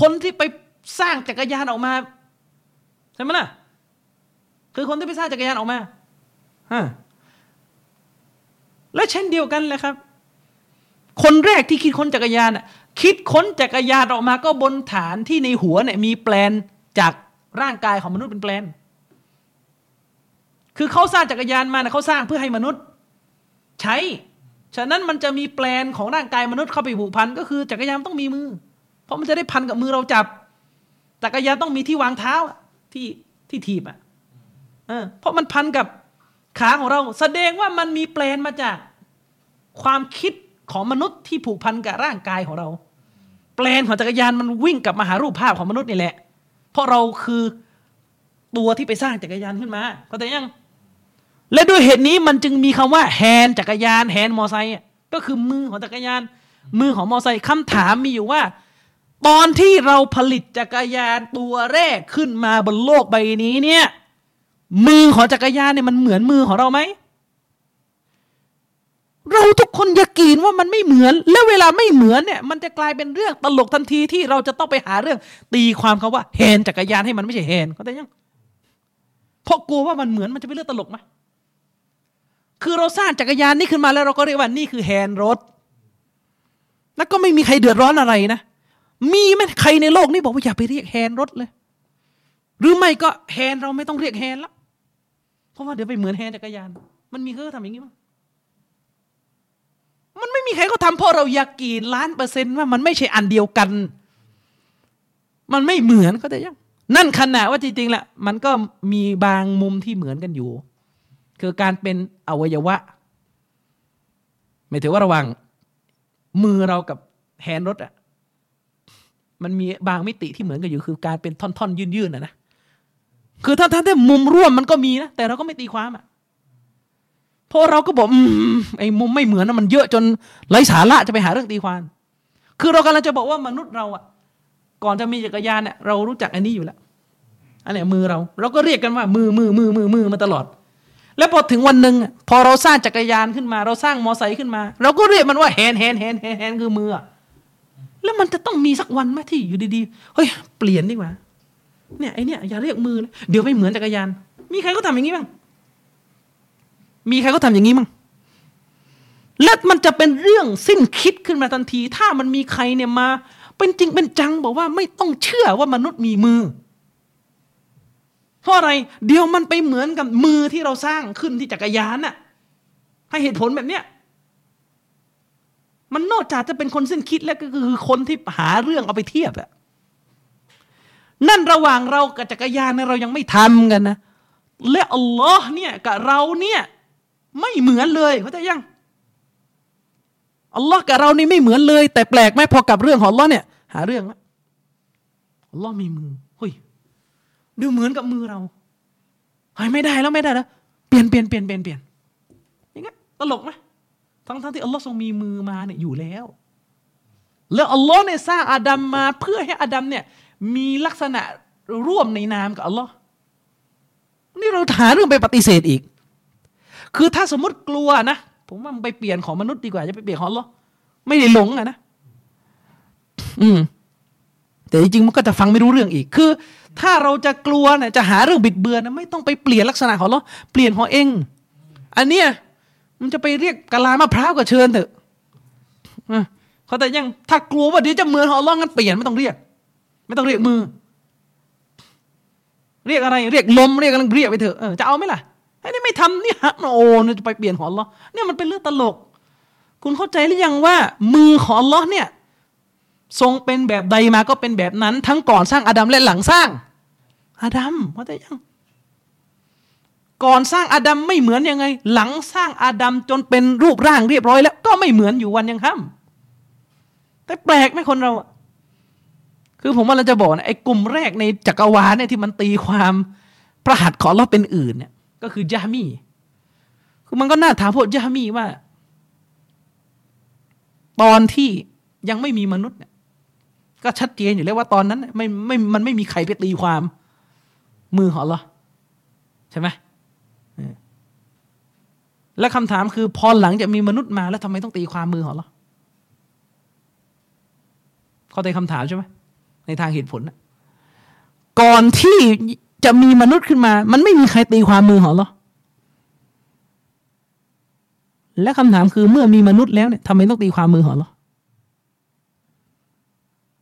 คนที่ไปสร้างจักรยานออกมาใช่ไหมล่ะ คือคนที่ไปสร้างจักรยานออกมาฮะ และเช่นเดียวกันแหละครับ คนแรกที่คิดค้นจักรยานคิดค้นจักรยานออกมาก็บนฐานที่ในหัวเนี่ยมีแปลนจากร่างกายของมนุษย์เป็นแปลน คือเขาสร้างจักรยานมานะเขาสร้างเพื่อให้มนุษย์ ใช้ ฉะนั้นมันจะมีแปลนของร่างกายมนุษย์เข้าไปผูกพันก็คือจักรยานต้องมีมือ เพราะมันจะได้พันกับมือเราจับ จักรยานต้องมีที่วางเท้าที่ที่ถีบอะเพราะมันพันกับ ขาของเราแสดงว่ามันมีแปลนมาจากความคิดของมนุษย์ที่ผูกพันกับร่างกายของเรา แปลนของจักรยานมันวิ่งกลับมาหารูปภาพของมนุษย์นี่แหละ เพราะเราคือตัวที่ไปสร้างจักรยานขึ้นมาเข้าใจยัง และด้วยเหตุนี้มันจึงมีคำว่าแฮนจักรยานแฮนมอไซค์ก็คือมือของจักรยาน มือของมอไซค์คำถามมีอยู่ว่า ตอนที่เราผลิตจักรยานตัวแรกขึ้นมาบนโลกใบนี้เนี่ย มือของจักรยานเนี่ยมันเหมือนมือของเราไหม เราทุกคนยากีนว่ามันไม่เหมือน แล้วเวลาไม่เหมือนเนี่ย มันจะกลายเป็นเรื่องตลกทันทีที่เราจะต้องไปหาเรื่อง ตีความคาว่าแฮนจักรยานให้มันไม่ใช่แฮนเขาใจยังเพราะกลัวว่ามันเหมือนมันจะเป็นเรื่องตลกไหมคือเราสร้างจักรยานนี่ขึ้นมาแล้วเราก็เรียกว่านี่คือแฮนรถแล้วก็ไม่มีใครเดือดร้อนอะไรนะ มีไหมใครในโลกนี้บอกว่าอย่าไปเรียกแฮนรถเลย หรือไม่ก็แฮนเราไม่ต้องเรียกแฮนละ เพราะว่าเดี๋ยวไปเหมือนแฮนจักรยาน มันมีเครื่องทำอย่างนี้มั้งมันไม่มีใครเขาทำเพราะเราอยากกีนล้านเปอร์เซ็นต์ว่ามันไม่ใช่อันเดียวกัน มันไม่เหมือนเขาแต่ยัง นั่นขนาดว่าจริงๆแหละมันก็มีบางมุมที่เหมือนกันอยู่ คือการเป็นอวัยวะ ไม่ถือว่าระว่างมือเรากับแฮนด์รถอะมันมีบางมิติที่เหมือนกันอยู่คือการเป็นท่อนๆ ยื่นๆนะนะ คือถ้าถ้าแต่มุมร่วมมันก็มีนะแต่เราก็ไม่ตีความอะเพราะเราก็บอกอืมไอ้มุมไม่เหมือนนะมันเยอะจนไร้สาระจะไปหาเรื่องตีความ คือเรากำลังจะบอกว่ามนุษย์เราอะ ก่อนจะมีจักรยานเนี่ยเรารู้จักอันนี้อยู่แล้วอันนี้มือเรา เราก็เรียกกันว่า มือมือมือมือมือมาตลอด แล้วพอถึงวันหนึ่งพอเราสร้างจักรยานขึ้นมา เราสร้างมอไซค์ขึ้นมา เราก็เรียกมันว่าแฮนแฮนแฮนแฮนแฮนคือมือแล้วมันจะต้องมีสักวันไหมที่อยู่ดีๆเฮ้ยเปลี่ยนดีกว่า เนี่ยไอเนี่ยอย่าเรียกมือเลยเดี๋ยวไม่เหมือนจักรยาน มีใครก็ทำอย่างนี้บ้างมีใครก็ทำอย่างนี้บ้างและมันจะเป็นเรื่องสิ้นคิดขึ้นมาทันที ถ้ามันมีใครเนี่ยมา เป็นจริงเป็นจังบอกว่าไม่ต้องเชื่อว่ามนุษย์มีมือ เพราะอะไร เดี๋ยวมันไปเหมือนกับมือที่เราสร้างขึ้นที่จักรยานน่ะให้เหตุผลแบบเนี้ยมันนอกจากจะเป็นคนสิ้นคิดแล้วก็คือคนที่หาเรื่องเอาไปเทียบอะ นั่นระหว่างเรากับจักรยานเนี่ยเรายังไม่ทำกันนะ และอัลลอฮ์เนี่ยกับเราเนี่ยไม่เหมือนเลยเขาใจยังอัลลอฮ์กับเรานี่ไม่เหมือนเลย แต่แปลกไหมพอกับเรื่องของอัลลอฮ์เนี่ยหาเรื่องละอัลลอฮ์มีมือเฮ้ยดูเหมือนกับมือเราเฮ้ยไม่ได้แล้วไม่ได้แล้วเปลี่ยนเปลี่ยนเปลี่ยนเปลี่ยนเปลี่ยนอย่างเงี้ยตลกไหมทั้งทั้งที่อัลลอฮ์ทรงมีมือมาเนี่ยอยู่แล้ว แล้วอัลลอฮ์เนี่ยสร้างอาดัมมาเพื่อให้อาดัมเนี่ย มีลักษณะร่วมในนามกับอัลลอฮ์นี่เราหาเรื่องไปปฏิเสธอีก คือถ้าสมมติกลัวนะ ผมว่ามันไปเปลี่ยนของมนุษย์ดีกว่าจะไปเปลี่ยนของอัลลอฮ์ไม่ได้หลงอะนะ อืม แต่จริงๆมันก็จะฟังไม่รู้เรื่องอีก คือ ถ้าเราจะกลัวเนี่ยจะหาเรื่องบิดเบือนนะไม่ต้องไปเปลี่ยนลักษณะของเราเปลี่ยนของเอง อันเนี้ยมันจะไปเรียกกะลามะพร้าวก็เชิญเถอะอะเขาแต่ยังถ้ากลัวว่าเดี๋ยวจะเหมือนของอัลลอฮ์งั้นเปลี่ยนไม่ต้องเรียก ไม่ต้องเรียกมือ เรียกอะไร เรียกลมเรียกอะไรเรียกไปเถอะเออจะเอาไหมล่ะไอ้นี่ไม่ทำนี่ยโอ้เนี่ยจะไปเปลี่ยนของลลอเนี่ยมันเป็นเรื่องตลก คุณเข้าใจหรือยังว่า มือของอัลลอฮ์เนี่ยทรงเป็นแบบใดมาก็เป็นแบบนั้น ทั้งก่อนสร้างอาดัมและหลังสร้าง อาดัมว่าแต่ยังก่อนสร้างอาดัมไม่เหมือนยังไง หลังสร้างอาดัมจนเป็นรูปร่างเรียบร้อยแล้ว ก็ไม่เหมือนอยู่วันยังค่ำแต่แปลกไหมคนเราอะ คือผมว่าเราจะบอกนะไอ้กลุ่มแรกในจักรวาลเนี่ยที่มันตีความประหัตของเราเป็นอื่นเนี่ย ก็คือยามีคือมันก็น่าถามพวกยามีว่า ตอนที่ยังไม่มีมนุษย์เนี่ย ก็ชัดเจนอยู่แล้วว่าตอนนั้น ไม่ไม่มันไม่มีใครไปตีความ มือของเราใช่ไหมและคำถามคือพอหลังจากมีมนุษย์มาแล้วทำไมต้องตีความมือของเราเข้าใจคำถามใช่ไหม ในทางเหตุผลก่อนที่จะมีมนุษย์ขึ้นมา มันไม่มีใครตีความมือของเราและคำถามคือเมื่อมีมนุษย์แล้วเนี่ยทำไมต้องตีความมือของเรา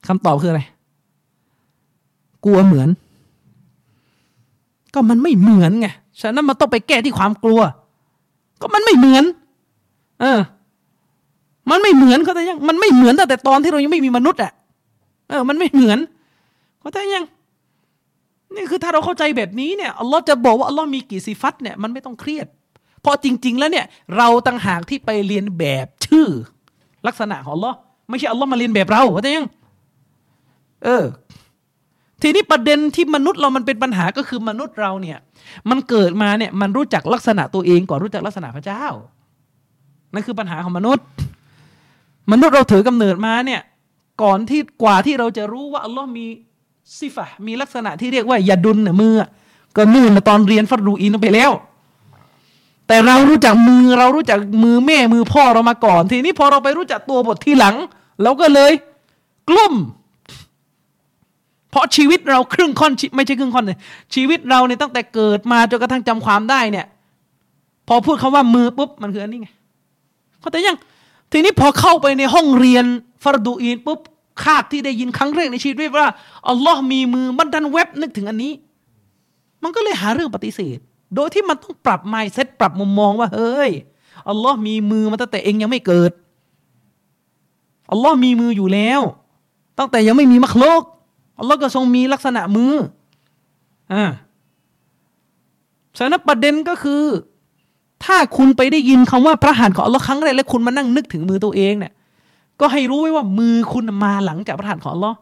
คำตอบคืออะไร กลัวเหมือน ก็มันไม่เหมือนไง ฉะนั้นมันต้องไปแก้ที่ความกลัว ก็มันไม่เหมือน เออ มันไม่เหมือนเขาแต่ยัง มันไม่เหมือนตั้งแต่ตอนที่เรายังไม่มีมนุษย์อะ เออ มันไม่เหมือนเขาแต่ยังนี่คือถ้าเราเข้าใจแบบนี้เนี่ยอัลลอฮ์จะบอกว่าอัลลอฮ์มีกี่สิฟัตเนี่ยมันไม่ต้องเครียด เพราะจริง ๆ แล้วเนี่ย เราต่างหากที่ไปเรียนแบบชื่อ ลักษณะของอัลลอฮ์ไม่ใช่อัลลอฮ์มาเรียนแบบเราเขาแต่ยังเออ ทีนี้ประเด็นที่มนุษย์เรามันเป็นปัญหาก็คือมนุษย์เราเนี่ย มันเกิดมาเนี่ยมันรู้จักลักษณะตัวเองก่อนรู้จักลักษณะพระเจ้านั่นคือปัญหาของมนุษย์ มนุษย์เราถือกำเนิดมาเนี่ย ก่อนที่กว่าที่เราจะรู้ว่าอัลลอฮ์มีซิฟะมีลักษณะที่เรียกว่ายาดุลเนี่ยมือ ก็นู่นตอนเรียนฟัดรูอินไปแล้ว แต่เรารู้จักมือเรารู้จักมือแม่มือพ่อเรามาก่อน ทีนี้พอเราไปรู้จักตัวบททีหลังเราก็เลยกลุ่ม เพราะชีวิตเราครึ่งค่อนไม่ใช่ครึ่งค่อนเลยชีวิตเราเนี่ยตั้งแต่เกิดมาจนกระทั่งจำความได้เนี่ย พอพูดคาว่ามือปุ๊บมันคืออันนี้ไงเขาแต่ยัง ทีนี้พอเข้าไปในห้องเรียน ฟารดูอีนปุ๊บคาดที่ได้ยินครั้งแรกในชีวิตว่าอัลลอฮ์มีมือมันดันเว็บนึกถึงอันนี้ มันก็เลยหาเรื่องปฏิเสธ โดยที่มันต้องปรับไมซ์เซตปรับมุมมองว่าเฮ้ยอัลลอฮ์มีมือมาตั้งแต่เองยังไม่เกิดอัลลอฮ์มีมืออยู่แล้ว ตั้งแต่ยังไม่มีมักโลกอัลลอฮ์ก็ทรงมีลักษณะมืออ่าฉะนั้นประเด็นก็คือ ถ้าคุณไปได้ยินคำว่าพระหัตถ์ของอัลลอฮ์ครั้งแรกแล้วคุณมานั่งนึกถึงมือตัวเองเนี่ย ก็ให้รู้ไว้ว่ามือคุณมาหลังจากพระหัตถ์ของอัลลอฮ์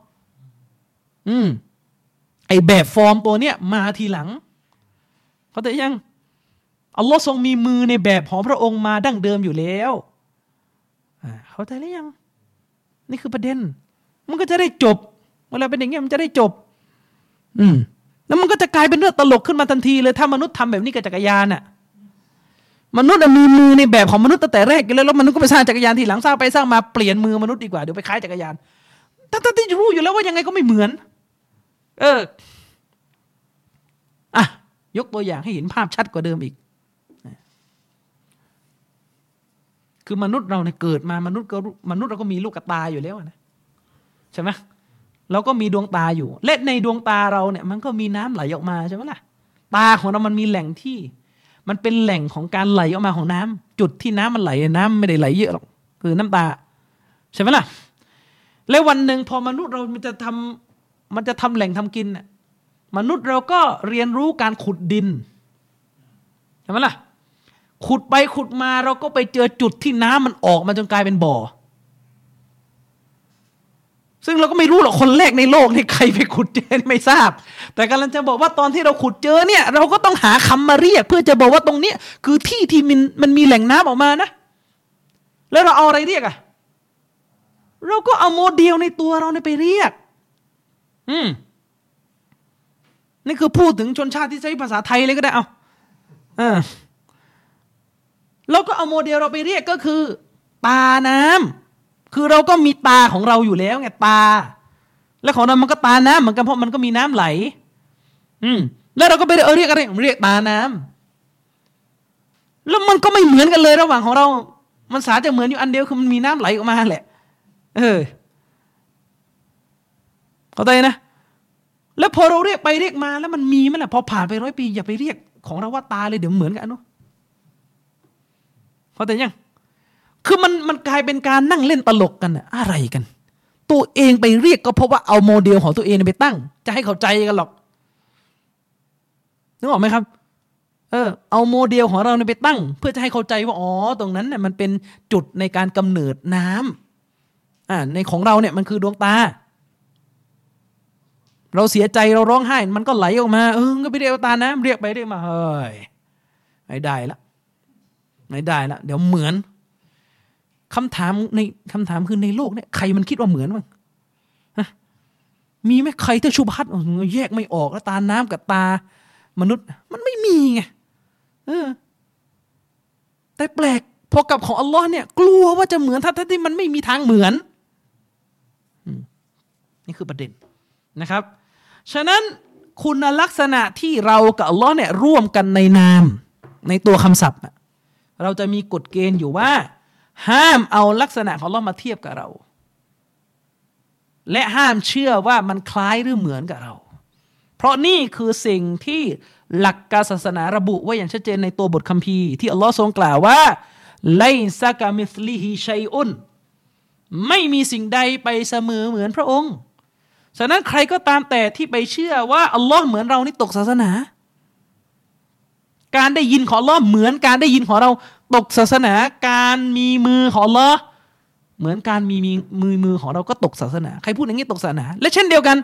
อืม ไอแบบฟอร์มตัวเนี้ยมาทีหลัง เขาแต่ยังอัลลอฮ์ทรงมีมือในแบบของพระองค์มาดั้งเดิมอยู่แล้วเขาใจหรือยัง นี่คือประเด็น มันก็จะได้จบ เวลาเป็นอย่างเงี้ยมันจะได้จบ อืม แล้วมันก็จะกลายเป็นเรื่องตลกขึ้นมาทันทีเลย ถ้ามนุษย์ทำแบบนี้กับจักรยานน่ะ มนุษย์มีมือในแบบของมนุษย์ตั้งแต่แรกกันแล้วแล้วมนุษย์ก็ไปสร้างจักรยานทีหลังสร้างไปสร้างมาเปลี่ยนมือมนุษย์ดีกว่าเดี๋ยวไปคล้ายจักรยานทั้งที่รู้อยู่แล้วว่ายังไงก็ไม่เหมือน เอออะยกตัวอย่างให้เห็นภาพชัดกว่าเดิมอีก คือมนุษย์เราเนี่ยเกิดมามนุษย์ก็มนุษย์เราก็มีลูกกระตาอยู่แล้วนะใช่ไหมเราก็มีดวงตาอยู่ และในดวงตาเราเนี่ย มันก็มีน้ำไหลออกมาใช่ไหมล่ะ ตาของเรามันมีแหล่งที่ มันเป็นแหล่งของการไหลออกมาของน้ำจุดที่น้ำมันไหลน้ำไม่ได้ไหลเยอะหรอกคือน้ำตา ใช่ไหมล่ะ แล้ววันหนึ่งพอมนุษย์เรามันจะทำมันจะทำแหล่งทำกินมนุษย์เราก็เรียนรู้การขุดดินใช่ไหมล่ะขุดไปขุดมาเราก็ไปเจอจุดที่น้ำมันออกมาจนกลายเป็นบ่อ ซึ่งเราก็ไม่รู้หรอกคนแรกในโลกนี่ใครไปขุดเจอไม่ทราบ แต่กำลังจะบอกว่าตอนที่เราขุดเจอเนี่ย เราก็ต้องหาคำมาเรียก เพื่อจะบอกว่าตรงนี้คือที่ที่มันมันมีแหล่งน้ำออกมานะ แล้วเราเอาอะไรเรียกอะเราก็เอาโมเดลในตัวเราเนี่ยไปเรียก อืมนี่คือพูดถึงชนชาติที่ใช้ภาษาไทยเลยก็ได้เอาเออเราก็เอาโมเดลเราไปเรียกก็คือตาน้ำ คือเราก็มีตาของเราอยู่แล้วไงตา และของเรามันก็ตาน้ำเหมือนกันเพราะมันก็มีน้ำไหล อืม แล้วเราก็ไปเออเรียกอะไรเรียกตาน้ำแล้วมันก็ไม่เหมือนกันเลยระหว่างของเรา มันสาจะเหมือนอยู่อันเดียวคือมันมีน้ำไหลออกมาแหละ เออ เข้าใจนะ แล้วพอเราเรียกไปเรียกมา แล้วมันมีไหมล่ะพอผ่านไปร้อยปีอย่าไปเรียกของเราว่าตาเลยเดี๋ยวเหมือนกันเนาะเข้าใจยัง คือมันมันกลายเป็นการนั่งเล่นตลกกันอะอะไรกัน ตัวเองไปเรียกก็เพราะว่าเอาโมเดลของตัวเองไปตั้ง จะให้เข้าใจกันหรอกนึกออกไหมครับ เออ เอาโมเดลของเราไปตั้ง เพื่อจะให้เข้าใจว่าอ๋อตรงนั้นเนี่ยมันเป็นจุดในการกำเนิดน้ำอ่าในของเราเนี่ยมันคือดวงตา เราเสียใจเราร้องไห้ มันก็ไหลออกมาเออก็ไปเรียกตาน้ำเรียกไปเรียกมาเฮ้ยไม่ได้ละไม่ได้ละเดี๋ยวเหมือน คำถามในคำถามคือในโลกเนี่ยใครมันคิดว่าเหมือนมั้งมีไหมใครที่ชุบัตแยกไม่ออกแล้วตาน้ำกับตามนุษย์ มันไม่มีไงเออ แต่แปลกพอกับของอัลลอฮ์เนี่ย กลัวว่าจะเหมือนถ้าที่มันไม่มีทางเหมือนนี่คือประเด็นนะครับ ฉะนั้นคุณลักษณะที่เรากับอัลลอฮ์เนี่ยร่วมกันในนาม ในตัวคำศัพท์เราจะมีกฎเกณฑ์อยู่ว่า ห้ามเอาลักษณะของลอมาเทียบกับเรา และห้ามเชื่อว่ามันคล้ายหรือเหมือนกับเรา เพราะนี่คือสิ่งที่หลักการศาสนาระบุไว้อย่างชัดเจนในตัวบทคัมภีร์ที่อัลลอฮ์ทรงกล่าวว่าไลซากามิสลิฮิชัยอุนไม่มีสิ่งใดไปเสมอเหมือนพระองค์ ฉะนั้นใครก็ตามแต่ที่ไปเชื่อว่าอัลลอฮ์เหมือนเรานี่ตกศาสนา การได้ยินของอัลลอฮ์เหมือนการได้ยินของเรา ตกศาสนาการมีมือของอัลอเหมือนการมีมีมือมือของเราก็ตกศาสนาใครพูดอย่างนี้ตกศาสนา และเช่นเดียวกัน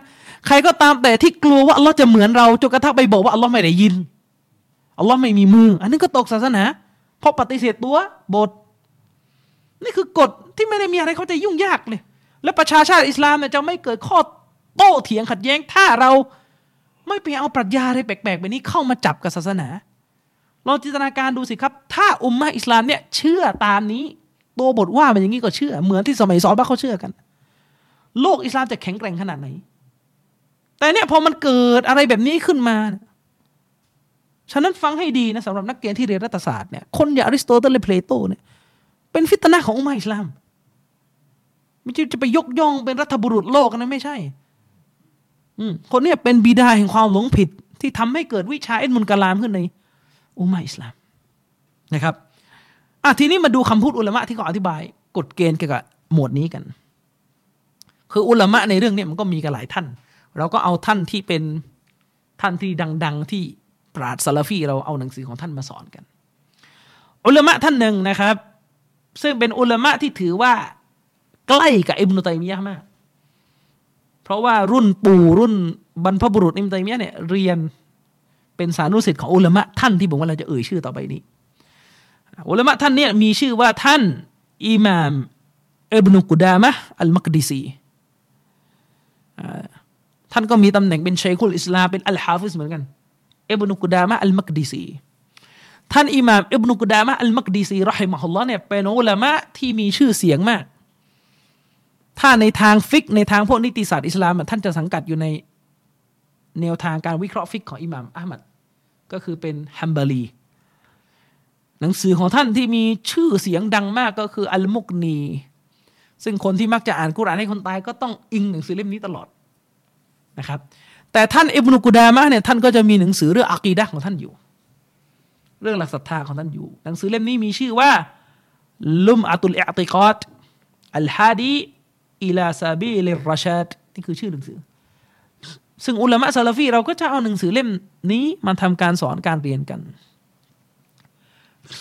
ใครก็ตามแต่ที่กลัวว่าอัลลอฮ์จะเหมือนเราจนกระทั่งไปบอกว่าอัลลอฮ์ไม่ได้ยินอัลลอฮ์ไม่มีมือ อันนี้ก็ตกศาสนา เพราะปฏิเสธตัวบท นี่คือกฎที่ไม่ได้มีอะไรเขาจะยุ่งยากเลย และประชาชาติอิสลามเนี่ยจะไม่เกิดข้อโต้เถียงขัดแย้งถ้าเราไม่ไปเอาปรัชญาอะไรแปลกๆแบบนี้เข้ามาจับกับศาสนา ลองจินตนาการดูสิครับ ถ้าอุมมะอิสลามเนี่ยเชื่อตามนี้ ตัวบทว่ามันอย่างนี้ก็เชื่อ เหมือนที่สมัยซอบ้าเขาเชื่อกัน โลกอิสลามจะแข็งแกร่งขนาดไหน แต่เนี่ยพอมันเกิดอะไรแบบนี้ขึ้นมา ฉะนั้นฟังให้ดีนะสำหรับนักเรียนที่เรียนรัฐศาสตร์เนี่ยคนอย่างอริสโตเติลและเพลโตเนี่ยเป็นฟิตนะของอุมมะอิสลามไม่ใช่จะไปยกย่องเป็นรัฐบุรุษโลกนะไม่ใช่ อืมคนเนี้ยเป็นบิดาแห่งความหลงผิดที่ทำให้เกิดวิชาเอ็ดมุนกะลามขึ้นใน อุมาอิสลามนะครับอะทีนี้มาดูคำพูดอุลามะที่เขาอธิบายกฎเกณฑ์เกี่ยวกับหมวดนี้กัน คืออุลามะในเรื่องนี้มันก็มีกันหลายท่าน เราก็เอาท่านที่เป็นท่านที่ดัง ๆ ที่ปราดซาลฟีเราเอาหนังสือของท่านมาสอนกัน อุลามะท่านหนึ่งนะครับ ซึ่งเป็นอุลามะที่ถือว่าใกล้กับอิบนุตัยมียะมาก เพราะว่ารุ่นปู่รุ่นบรรพบุรุษอิบนุตัยมียะเนี่ยเรียน เป็นสานุสิทธิ์ของอุลามะท่านที่ผมว่าเราจะเอ่ยชื่อต่อไปนี้ อุลามะท่านเนี่ยมีชื่อว่าท่านอิหม่ามอิบนุกุดามะอัลมักดิซีท่านก็มีตำแหน่งเป็นชัยคุลอิสลามเป็นอัลฮาฟิซเหมือนกันอิบนุกุดามะอัลมักดิซีท่านอิหม่ามอิบนุกุดามะอัลมักดิซีรอฮิมะฮุลลอฮ์เนี่ยเป็นอุลามะที่มีชื่อเสียงมาก ถ้าในทางฟิกในทางพวกนิติศาสตร์อิสลามท่านจะสังกัดอยู่ใน แนวทางการวิเคราะห์ฟิกของอิหม่ามอะหมัดก็คือเป็นฮัมบาลีหนังสือของท่านที่มีชื่อเสียงดังมากก็คืออัลมุกนี ซึ่งคนที่มักจะอ่านกุรานให้คนตายก็ต้องอิงหนังสือเล่มนี้ตลอดนะครับ แต่ท่านอิบนุกุดามะเนี่ยท่านก็จะมีหนังสือเรื่องอะกีดะของท่านอยู่ เรื่องหลักศรัทธาของท่านอยู่ หนังสือเล่มนี้มีชื่อว่าلمعة الاعتقاد الهادي إلى سبيل الرشادนี่คือชื่อหนังสือ ซึ่งอุลามะซาลาฟีเราก็จะเอาหนังสือเล่มนี้มาทำการสอนการเรียนกัน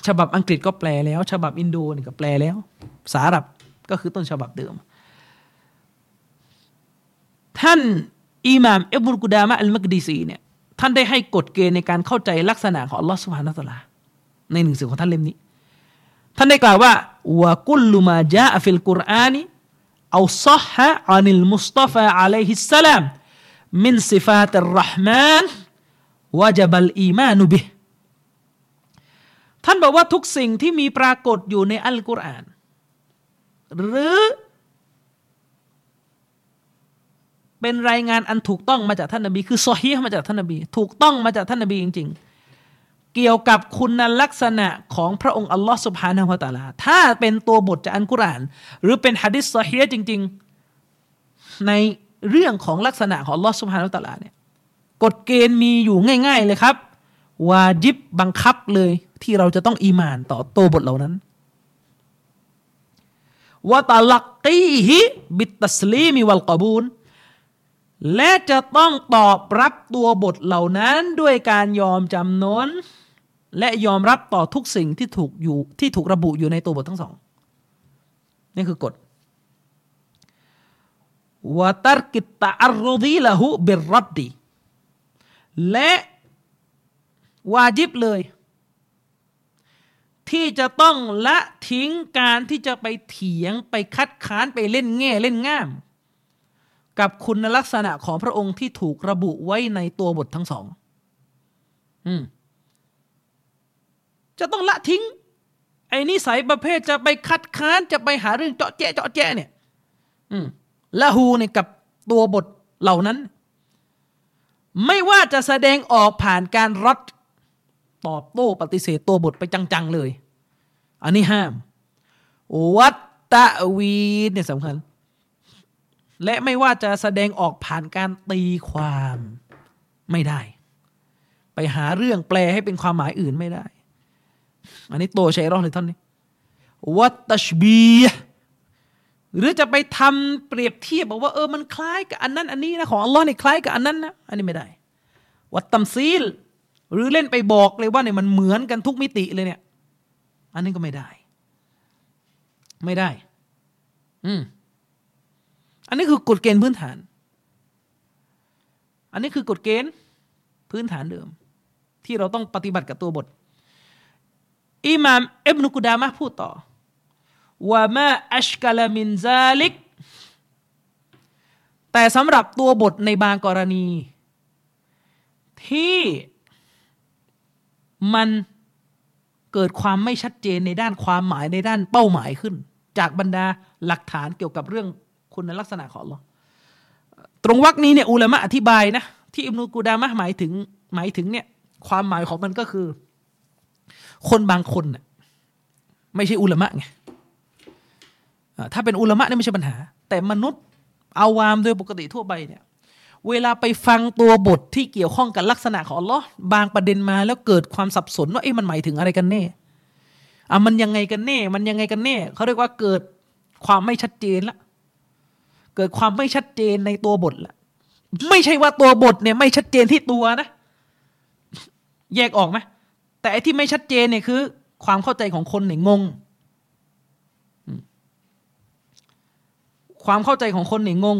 ฉบับอังกฤษก็แปลแล้ว ฉบับอินโดนี่ก็แปลแล้ว อาหรับก็คือต้นฉบับเดิม ท่านอิหม่ามอิบนุกุดามะอัลมักดีซีเนี่ยท่านได้ให้กฎเกณฑ์ในการเข้าใจลักษณะของอัลลอฮฺสุบฮานะตะอาลาในหนังสือของท่านเล่มนี้ ท่านได้กล่าวว่าวะกุลลุมาจาฟิลกุรอานีเอาซอฮะอานิลมุสตฟาอะลัยฮิสสลาม มินสิฟาติรห์มานวะจบัลอีมานุบิท่านบอกว่าทุกสิ่งที่มีปรากฏอยู่ในอัลกุรอาน หรือเป็นรายงานอันถูกต้องมาจากท่านนบี คือซอฮีมาจากท่านนบี ถูกต้องมาจากท่านนบีจริง ๆ เกี่ยวกับคุณลักษณะของพระองค์อัลลอฮ์สุบฮานะฮูวตาลา ถ้าเป็นตัวบทจากอันกุรอาน หรือเป็นฮะดิษซอฮีจริง ๆ ใน เรื่องของลักษณะของลอสุบฮานะฮูวะตลาเนี่ยกฎเกณฑ์มีอยู่ง่าย ๆ เลยครับ วาจิบบังคับเลยที่เราจะต้องอีมานต่อตัวบทเหล่านั้นวะตะลักกีฮิบิตตัสลีมีวัลกบูลและจะต้องตอบรับตัวบทเหล่านั้นด้วยการยอมจำนน และยอมรับต่อทุกสิ่งที่ถูกอยู่ที่ถูกระบุอยู่ในตัวบททั้งสอง นี่คือกฎ วะตรกิตตะอัรรดีละหุบิรรัดดีและวาจิบเลย ที่จะต้องละทิ้งการที่จะไปเถียงไปคัดค้านไปเล่นแง่เล่นง่าม กับคุณลักษณะของพระองค์ที่ถูกระบุไว้ในตัวบททั้งสองอืมจะต้องละทิ้ง ไอ้นิสัยประเภทจะไปคัดค้านจะไปหาเรื่องเจาะแจ๊ะเจาะแจ๊ะเนี่ย อืม ละหูเนี่ยกับตัวบทเหล่านั้น ไม่ว่าจะแสดงออกผ่านการรัดตอบโต้ปฏิเสธตัวบทไปจังๆเลย อันนี้ห้าม วัตตะวีนเนี่ยสำคัญ และไม่ว่าจะแสดงออกผ่านการตีความไม่ได้ ไปหาเรื่องแปลให้เป็นความหมายอื่นไม่ได้ อันนี้โตชัยรอดเลยท่านนี้วัตตชบี หรือจะไปทำเปรียบเทียบบอกว่าเออมันคล้ายกับอันนั้น อันนี้นะของอัลลอฮ์นี่คล้ายกับอันนั้นนะอันนี้ไม่ได้ วัตตัมซีล หรือเล่นไปบอกเลยว่าเนี่ยมันเหมือนกันทุกมิติเลยเนี่ย อันนี้ก็ไม่ได้ ไม่ได้ อืมอันนี้คือกฎเกณฑ์พื้นฐาน อันนี้คือกฎเกณฑ์พื้นฐานเดิม ที่เราต้องปฏิบัติกับตัวบท อิหม่ามเอบนุกุดามะพูดต่อ ว่ามาอัชกลมินซาลิก แต่สำหรับตัวบทในบางกรณี ที่มันเกิดความไม่ชัดเจนในด้านความหมายในด้านเป้าหมายขึ้น จากบรรดาหลักฐานเกี่ยวกับเรื่องคุณลักษณะของเราตรงวรรคนี้เนี่ยอุลามะอธิบายนะ ที่อิบนุกูดามะหมายถึงหมายถึงเนี่ยความหมายของมันก็คือ คนบางคนน่ะไม่ใช่อุลามะไง ถ้าเป็นอุลามะนี่ไม่ใช่ปัญหา แต่มนุษย์เอาวามโดยปกติทั่วไปเนี่ยเวลาไปฟังตัวบทที่เกี่ยวข้องกับลักษณะของอัลลอฮ์บางประเด็นมาแล้วเกิดความสับสนว่าเอ๊ะมันหมายถึงอะไรกันแน่อะมันยังไงกันแน่ มันยังไงกันแน่เขาเรียกว่าเกิดความไม่ชัดเจนละ เกิดความไม่ชัดเจนในตัวบทละ ไม่ใช่ว่าตัวบทเนี่ยไม่ชัดเจนที่ตัวนะ แยกออกไหมแต่ไอ้ที่ไม่ชัดเจนเนี่ยคือ ความเข้าใจของคนเนี่ยงง ความเข้าใจของคนเนี่ยงง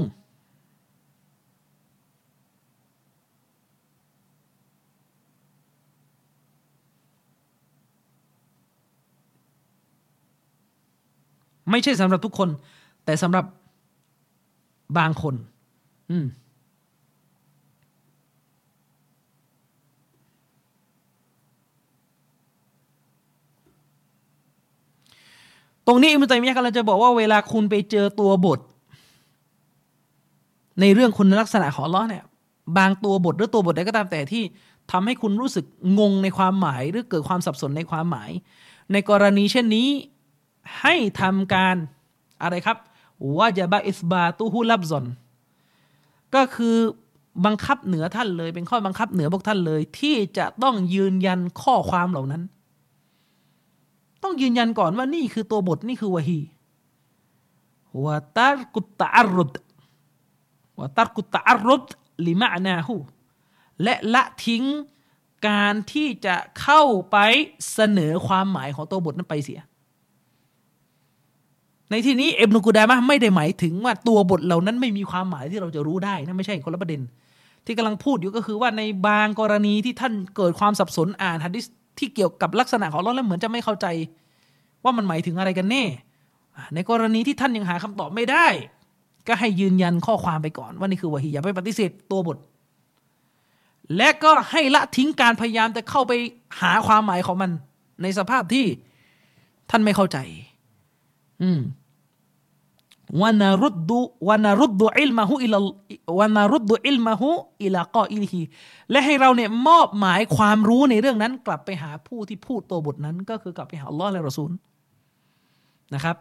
ไม่ใช่สำหรับทุกคน แต่สำหรับบางคน อืมตรงนี้อิมตัยมียะกำลังจะบอกว่าเวลาคุณไปเจอตัวบท ในเรื่องคุณลักษณะของอัลลอเนี่ยบางตัวบทหรือตัวบทใดก็ตามแต่ที่ทำให้คุณรู้สึกงงในความหมาย หรือเกิดความสับสนในความหมาย ในกรณีเช่นนี้ให้ทำการอะไรครับว่าจะบะอิสบาตูฮุลับซอนก็คือบังคับเหนือท่านเลย เป็นข้อบังคับเหนือพวกท่านเลย ที่จะต้องยืนยันข้อความเหล่านั้น ต้องยืนยันก่อนว่านี่คือตัวบทนี่คือวะฮีวะตารกุตตารุด วะตารกุตะอารุดลิมะนาหูและละทิ้งการที่จะเข้าไปเสนอความหมายของตัวบทนั้นไปเสีย ในที่นี้เอ็บนุกูดามะไม่ได้หมายถึงว่าตัวบทเหล่านั้นไม่มีความหมายที่เราจะรู้ได้นะไม่ใช่คนละประเด็น ที่กำลังพูดอยู่ก็คือว่าในบางกรณีที่ท่านเกิดความสับสนอ่านฮะดิษที่เกี่ยวกับลักษณะของอัลเลอฮ์แล้วเหมือนจะไม่เข้าใจ ว่ามันหมายถึงอะไรกันแน่ ในกรณีที่ท่านยังหาคำตอบไม่ได้ ก็ให้ยืนยันข้อความไปก่อน ว่านี่คือวะฮีอย่าไปปฏิเสธตัวบท และก็ให้ละทิ้งการพยายามจะเข้าไปหาความหมายของมัน ในสภาพที่ท่านไม่เข้าใจ อืมวานารุดดุวานารุดดุอิลมาหุอิลวานารุดดุอิลมาหุอิลากออิลฮีและให้เราเนี่ยมอบหมายความรู้ในเรื่องนั้น กลับไปหาผู้ที่พูดตัวบทนั้น ก็คือกลับไปหาอัลลอฮ์และรอซูลนะครับ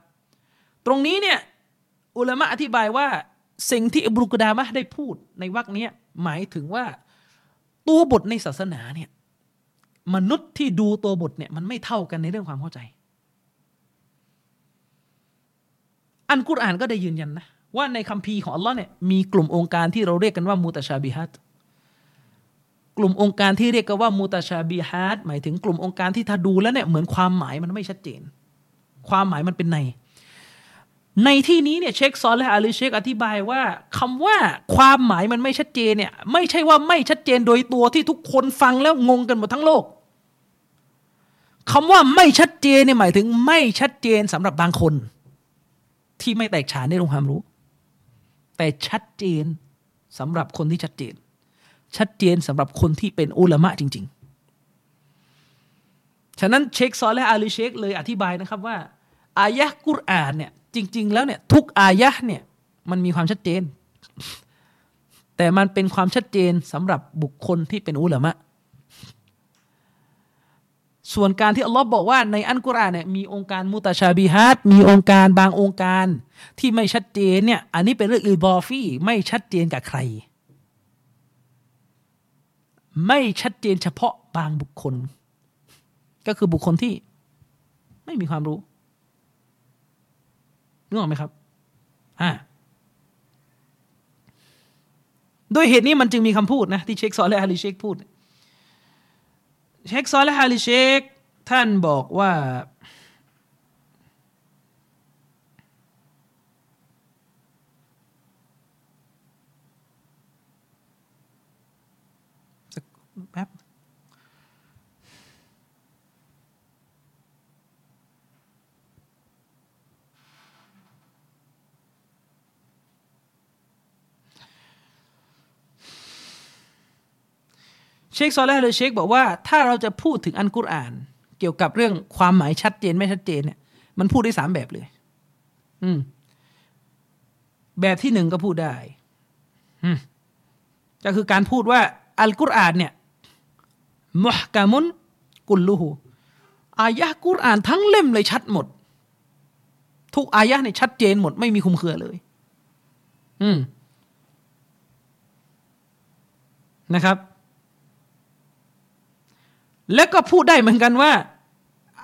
ตรงนี้เนี่ย อุลามะอธิบายว่าสิ่งที่อับรุกดามะได้พูดในวรรคเนี้ยหมายถึงว่าตัวบทในศาสนาเนี่ยมนุษย์ที่ดูตัวบทเนี่ยมันไม่เท่ากันในเรื่องความเข้าใจ อันกุรอานก็ได้ยืนยันนะว่าในคัมภีร์ของอัลลอฮ์เนี่ยมีกลุ่มองค์การที่เราเรียกกันว่ามูตาชาบิฮัตกลุ่มองค์การที่เรียกกันว่ามูตาชาบิฮัตหมายถึงกลุ่มองค์การที่ถ้าดูแล้วเนี่ยเหมือนความหมายมันไม่ชัดเจน ความหมายมันเป็นใน ในที่นี้เนี่ยเชคซอนและอาลีเชคอธิบายว่าคำว่าความหมายมันไม่ชัดเจนเนี่ย ไม่ใช่ว่าไม่ชัดเจนโดยตัวที่ทุกคนฟังแล้วงงกันหมดทั้งโลกคำว่าไม่ชัดเจนเนี่ยหมายถึงไม่ชัดเจนสำหรับบางคน ที่ไม่แตกฉานในองความรู้ แต่ชัดเจนสำหรับคนที่ชัดเจน ชัดเจนสำหรับคนที่เป็นอุลามะจริง ๆ ฉะนั้นเชคซอลและอาลีเชคเลยอธิบายนะครับว่าอายะกุรอานเนี่ย จริง ๆ แล้วเนี่ย ทุกอายะเนี่ย มันมีความชัดเจน แต่มันเป็นความชัดเจนสำหรับบุคคลที่เป็นอุลามะส่วนการที่อัลลอฮ์บอกว่าในอันกุรอานเนี่ยมีองค์การมุตาชาบิฮัตมีองค์การบางองค์การที่ไม่ชัดเจนเนี่ย อันนี้เป็นเรื่องอิบอฟี่ไม่ชัดเจนกับใคร ไม่ชัดเจนเฉพาะบางบุคคล ก็คือบุคคลที่ไม่มีความรู้ นึกออกไหมครับอ่าด้วยเหตุนี้มันจึงมีคำพูดนะที่เชคซอลและฮาริเชคพูด เชคซอลและฮาริเชคท่านบอกว่า สักแป๊บ เชคซอลและเลยเชคบอกว่าถ้าเราจะพูดถึงอันกุรอาน เกี่ยวกับเรื่องความหมายชัดเจนไม่ชัดเจนเนี่ย มันพูดได้สามแบบเลย อืม แบบที่หนึ่งก็พูดได้อืมก็คือการพูดว่า อัลกุรอานเนี่ยมุฮกามุนกุลลูหูอายะกุรอานทั้งเล่มเลยชัดหมด ทุกอายะเนี่ยชัดเจนหมด ไม่มีคุมเครือเลย อืมนะครับ แล้วก็พูดได้เหมือนกันว่า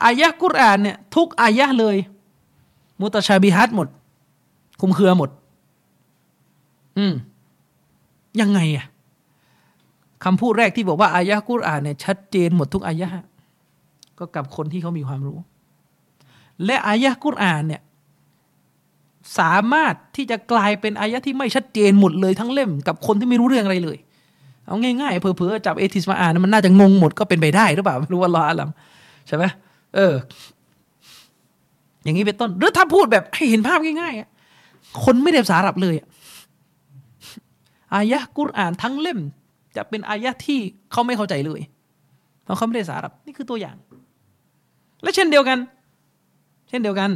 อายะกุรอานเนี่ยทุกอายะเลย มุตชาบิฮัดหมด คุมเครือหมด อืม ยังไงอะคำพูดแรกที่บอกว่าอายะกุรอานเนี่ยชัดเจนหมดทุกอายะก็กับคนที่เขามีความรู้ และอายะกุรอานเนี่ยสามารถที่จะกลายเป็นอายะที่ไม่ชัดเจนหมดเลยทั้งเล่ม กับคนที่ไม่รู้เรื่องอะไรเลย เอาง่ายๆเผลอๆจับเอทิสมาอ่านมันน่าจะงงหมดก็เป็นไปได้หรือเปล่าไม่รู้ว่าลออาลัมใช่ไหมเออ อย่างนี้เป็นต้น หรือถ้าพูดแบบให้เห็นภาพง่ายๆคนไม่ได้ภาษาอาหรับเลยอายะกุรอานทั้งเล่ม จะเป็นอายะที่เขาไม่เข้าใจเลยเพราะเขาไม่ได้ภาษาอาหรับนี่คือตัวอย่าง และเช่นเดียวกัน เช่นเดียวกัน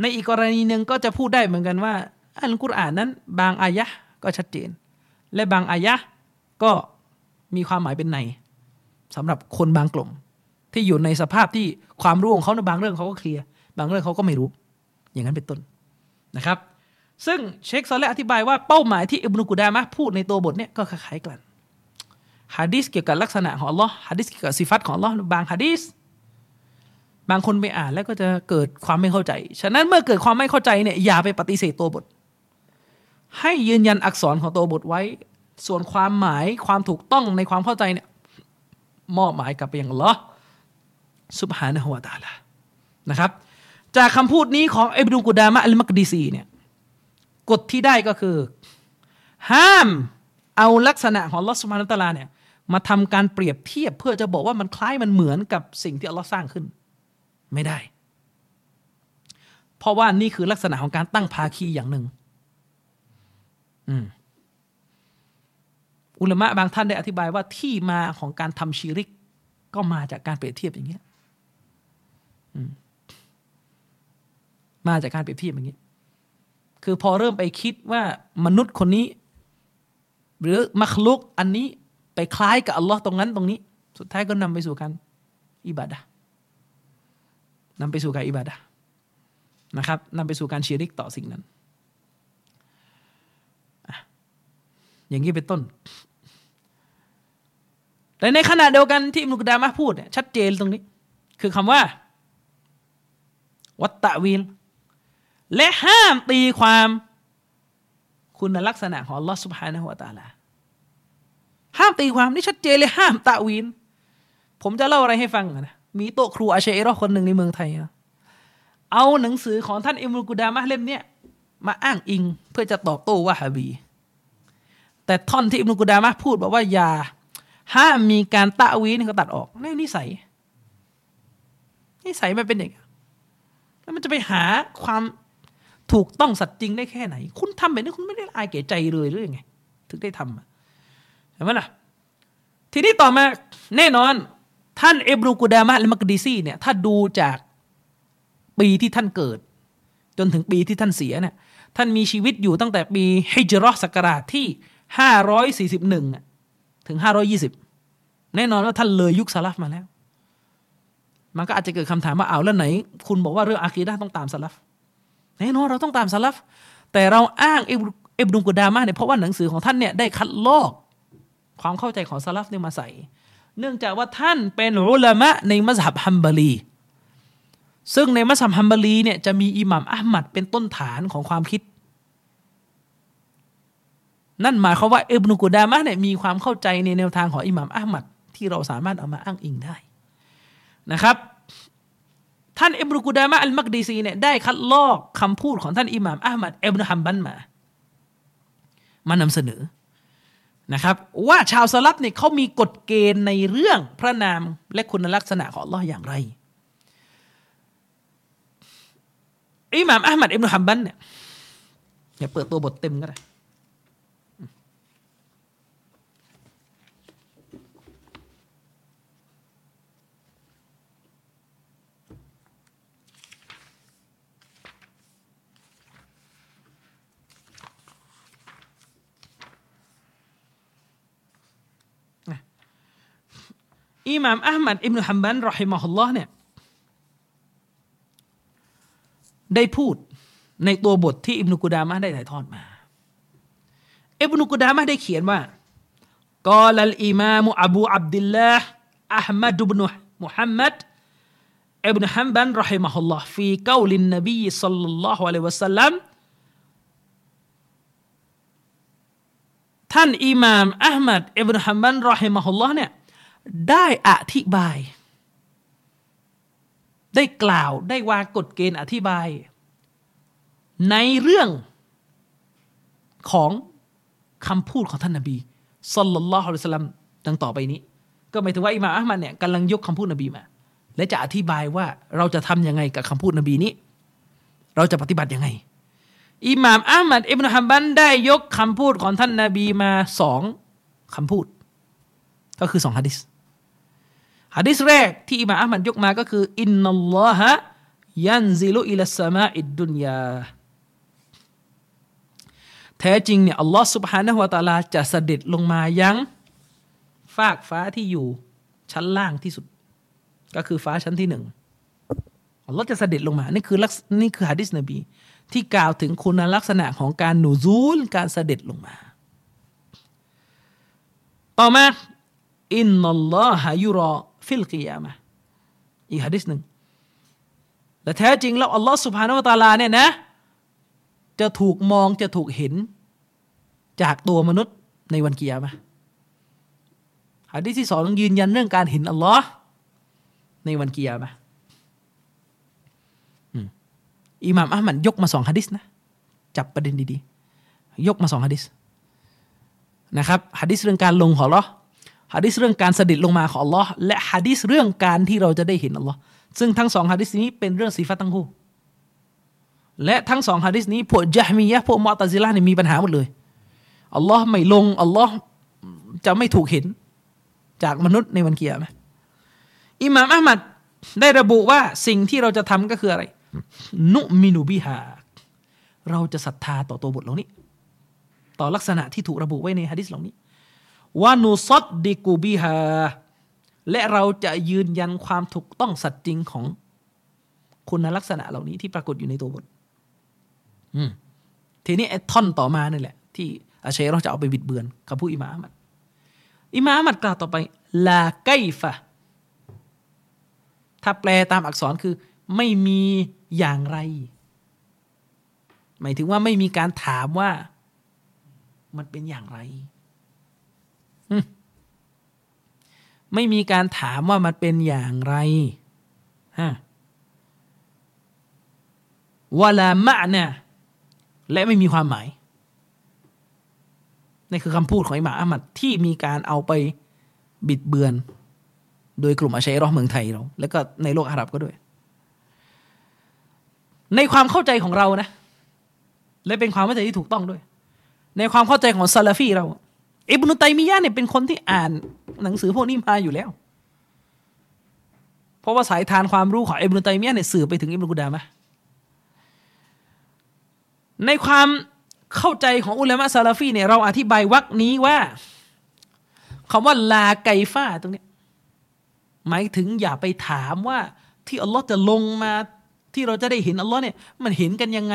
ในอีกกรณีหนึ่งก็จะพูดได้เหมือนกันว่าอัลกุรอานนั้น บางอายะก็ชัดเจน และบางอายะ ก็มีความหมายเป็นในสำหรับคนบางกลุ่ม ที่อยู่ในสภาพที่ความรู้ของเขาในบางเรื่องเขาก็เคลียร์บางเรื่องเขาก็ไม่รู้ อย่างนั้นเป็นต้นนะครับ ซึ่งเชคซอลและอธิบายว่าเป้าหมายที่อิบนุกุดามะพูดในตัวบทเนี่ยก็คล้ายๆกันฮะดิษเกี่ยวกับลักษณะของอัลลอฮ์ฮะดิษเกี่ยวกับสิฟัตของอัลลอฮ์บางฮะดิษบางคนไปอ่านแล้วก็จะเกิดความไม่เข้าใจ ฉะนั้นเมื่อเกิดความไม่เข้าใจเนี่ยอย่าไปปฏิเสธตัวบท ให้ยืนยันอักษรของตัวบทไว้ ส่วนความหมายความถูกต้องในความเข้าใจเนี่ยมอบหมายกลับไปยังลอสุบฮานะฮุวาตาลานะครับ จากคำพูดนี้ของอิบนุกุดามะอัลมักดีซีเนี่ยกฎที่ได้ก็คือ ห้ามเอาลักษณะของลอสุบฮานะฮูวะตาลาเนี่ยมาทำการเปรียบเทียบเพื่อจะบอกว่ามันคล้ายมันเหมือนกับสิ่งที่อัลลอฮ์สร้างขึ้น ไม่ได้ เพราะว่านี่คือลักษณะของการตั้งภาคีอย่างหนึ่ง อืม อุลมะบางท่านได้อธิบายว่าที่มาของการทำชีริก ก็มาจากการเปรียบเทียบอย่างเงี้ยมาจากการเปรียบเทียบอย่างนี้ยคือพอเริ่มไปคิดว่ามนุษย์คนนี้ หรือมัคลุกอันนี้ไปคล้ายกับอัลลอฮ์ตรงนั้นตรงนี้ สุดท้ายก็นำไปสู่การอิบาดะห์นำไปสู่การอิบาดะห์นะครับนำไปสู่การชีริกต่อสิ่งนั้นอะอย่างนี้เป็นต้น แต่ในขณะเดียวกันที่อิมรุกดามะพูดเนี่ยชัดเจนตรงนี้ คือคำว่า วัตตะวิล และห้ามตีความคุณลักษณะของลอสุภานะหัวตาลาห้ามตีความนี่ชัดเจนเลยห้ามตะวิน ผมจะเล่าอะไรให้ฟังนะมีโต๊ะครูอาเชอรอคนหนึ่งในเมืองไทยนะเอาหนังสือของท่านอิมรุกุดามะเล่มเนี้ยมาอ้างอิงเพื่อจะตอบโต้วะฮาบี แต่ท่อนที่อิมรุกุดามะพูดบอกว่าอย่า ถ้ามีการตะวีนเขาตัดออกนี่นิสัย นิสัยมันเป็นอย่างแล้วมันจะไปหาความถูกต้องสัตย์จริงได้แค่ไหน คุณทำแบบนี้คุณไม่ได้อายเก๋ใจเลยหรือยังไง ถึงได้ทำเห็นไหมล่ะ ทีนี้ต่อมาแน่นอน ท่านเอบรูกูดามะและมักดีซีเนี่ย ถ้าดูจากปีที่ท่านเกิด จนถึงปีที่ท่านเสียเนี่ย ท่านมีชีวิตอยู่ตั้งแต่ปีฮิจรอศักราชที่ห้าร้อยสี่สิบหนึ่ง ถึงห้าร้อยี่สิบแน่นอนว่าท่านเลยยุคสลัฟมาแล้ว มันก็อาจจะเกิดคำถามว่าเอาแล้วไหน คุณบอกว่าเรื่องอาคีดะต้องตามสลัฟแน่นอนเราต้องตามสลัฟแต่เราอ้างเอบนุมกุดามะเนี่ยเพราะว่าหนังสือของท่านเนี่ยได้คัดลอกความเข้าใจของสลัฟเนี่ยมาใส่ เนื่องจากว่าท่านเป็นอุลามะในมัสฮับฮัมบารีซึ่งในมัสฮับฮัมบารีเนี่ยจะมีอิหมัมอัลมัดเป็นต้นฐานของความคิด นั่นหมายความว่าอิบนุกุดามะเนี่ยมีความเข้าใจในแนวทางของอิหมัมอัลมัดที่เราสามารถเอามาอ้างอิงได้นะครับ ท่านอิบนุกุดามะอัลมักดีซีเนี่ยได้คัดลอกคำพูดของท่านอิหม่ามอัลมัดอิบนุฮัมบันมา มานำเสนอนะครับ ว่าชาวสลับเนี่ยเขามีกฎเกณฑ์ในเรื่องพระนามและคุณลักษณะของลออย่างไรอิหม่ามอัลมัดอิบนุฮัมบันเนี่ยอย่าเปิดตัวบทเต็มก็ได้ อิหม่ามอัลมัดอิบนุฮัมบันรอฮิมะฮุลลอฮ์เนี่ยได้พูดในตัวบทที่อิบนุกุดามะได้ถ่ายทอดมาอิบนุกุดามะได้เขียนว่ากอลัลอิมามอบูอับดิลลาห์อัลมัดบนุมุฮัมมัดอิบนุฮัมบันรอฮิมะฮุลลอฮ์ฟีกาลินนบีสัลลัลลอฮุอะลัยฮิวะสัลลัมท่านอิหม่ามอัลมัดอิบนุฮัมบันรอฮิมะฮุลลอฮ์เนี่ย ได้อธิบาย ได้กล่าวได้วางกฎเกณฑ์อธิบาย ในเรื่องของคำพูดของท่านนบีสัลลัลลอฮุอะลัยฮิวะสัลลัมดังต่อไปนี้ ก็หมายถึงว่าอิหม่ามอัลมัดเนี่ยกำลังยกคำพูดนบีมา และจะอธิบายว่าเราจะทำยังไงกับคำพูดนบีนี้ เราจะปฏิบัติยังไง อิหม่ามอัลมัดอิบนุฮัมบันได้ยกคำพูดของท่านนาบีมาสองคำพูด ก็คือสองฮะดิษ หะดิษแรกที่อิมามอัมัดยกมาก็คืออินนัลลอฮะยันซิลุอิลัสสมาอิดดุนยาแท้จริงเนี่ยอัลลอฮ์สุบฮานะฮุวตาลาจะเสด็จลงมายังฟากฟ้าที่อยู่ชั้นล่างที่สุด ก็คือฟ้าชั้นที่หนึ่งอัลลอฮ์จะเสด็จลงมา นี่คือลักนี่คือฮะดิษนบี ที่กล่าวถึงคุณลักษณะของการหนูซูลการเสด็จลงมา ต่อมาอินนัลลอฮะยุรอ ฟิลกิยามะอีกฮะดิษหนึ่งและแท้จริงแล้วอัลลอฮ์สุบฮานาวตาลาเนี่ยนะ จะถูกมองจะถูกเห็น จากตัวมนุษย์ในวันกิยามะฮะดิษที่สองยืนยันเรื่องการเห็นอัลลอฮ์ในวันกิยามะอิหม่ามอัลมันยกมาสองฮะดิษนะจับประเด็นดีๆ ยกมาสองฮะดิษนะครับฮะดิษเรื่องการลงของอัลลอฮ์ ฮะดิษเรื่องการสด็จลงมาของอัลลอฮ์และฮะดิษเรื่องการที่เราจะได้เห็นอัลลอฮ์ซึ่งทั้งสองฮะดิษนี้เป็นเรื่องสีฟัตทั้งคู่ และทั้งสองฮะดิษนี้พวกจาฮมียะพวกมอตซิละเนี่ยมีปัญหาหมดเลยอัลลอฮ์ไม่ลงอัลลอฮ์จะไม่ถูกเห็นจากมนุษย์ในวันเกียร์ไหมอิหม่ามอัมัดได้ระบุว่าสิ่งที่เราจะทำก็คืออะไร นุมินุบิฮาเราจะศรัทธาต่อตัวบทเหล่านี้ ต่อลักษณะที่ถูกระบุไว้ในฮะดิษเหล่านี้ วานุซดดิกูบิฮาและเราจะยืนยันความถูกต้องสัตย์จริงของคุณลักษณะเหล่านี้ที่ปรากฏอยู่ในตัวบทอืมทีนี้ไอ้ท่อนต่อมานี่แหละ ที่อาเชยเราจะเอาไปบิดเบือนคำพูดอิมามมัดอิมามมัดกล่าวต่อไปลาไกฟะถ้าแปลตามอักษรคือ ไม่มีอย่างไร หมายถึงว่าไม่มีการถามว่า มันเป็นอย่างไร ไม่มีการถามว่ามันเป็นอย่างไรฮะวลามะเนี่ยและไม่มีความหมายนี่คือคำพูดของอิหม่าอัมัดที่มีการเอาไปบิดเบือน โดยกลุ่มอาชัยรอเมืองไทยเรา แล้วก็ในโลกอาหรับก็ด้วย ในความเข้าใจของเรานะ และเป็นความเข้าใจที่ถูกต้องด้วย ในความเข้าใจของซาลาฟีเรา อิบนุตัยมียะเนี่ยเป็นคนที่อ่านหนังสือพวกนี้มาอยู่แล้ว เพราะว่าสายทานความรู้ของอิบนุตัยมียะเนี่ยสื่อไปถึงอิบนุกุดามะในความเข้าใจของอุลามะซาลาฟีเนี่ยเราอธิบายวักนี้ว่าคำว่าลาไกฟ้าตรงนี้หมายถึงอย่าไปถามว่าที่อัลลอฮ์จะลงมาที่เราจะได้เห็นอัลลอฮ์เนี่ยมันเห็นกันยังไง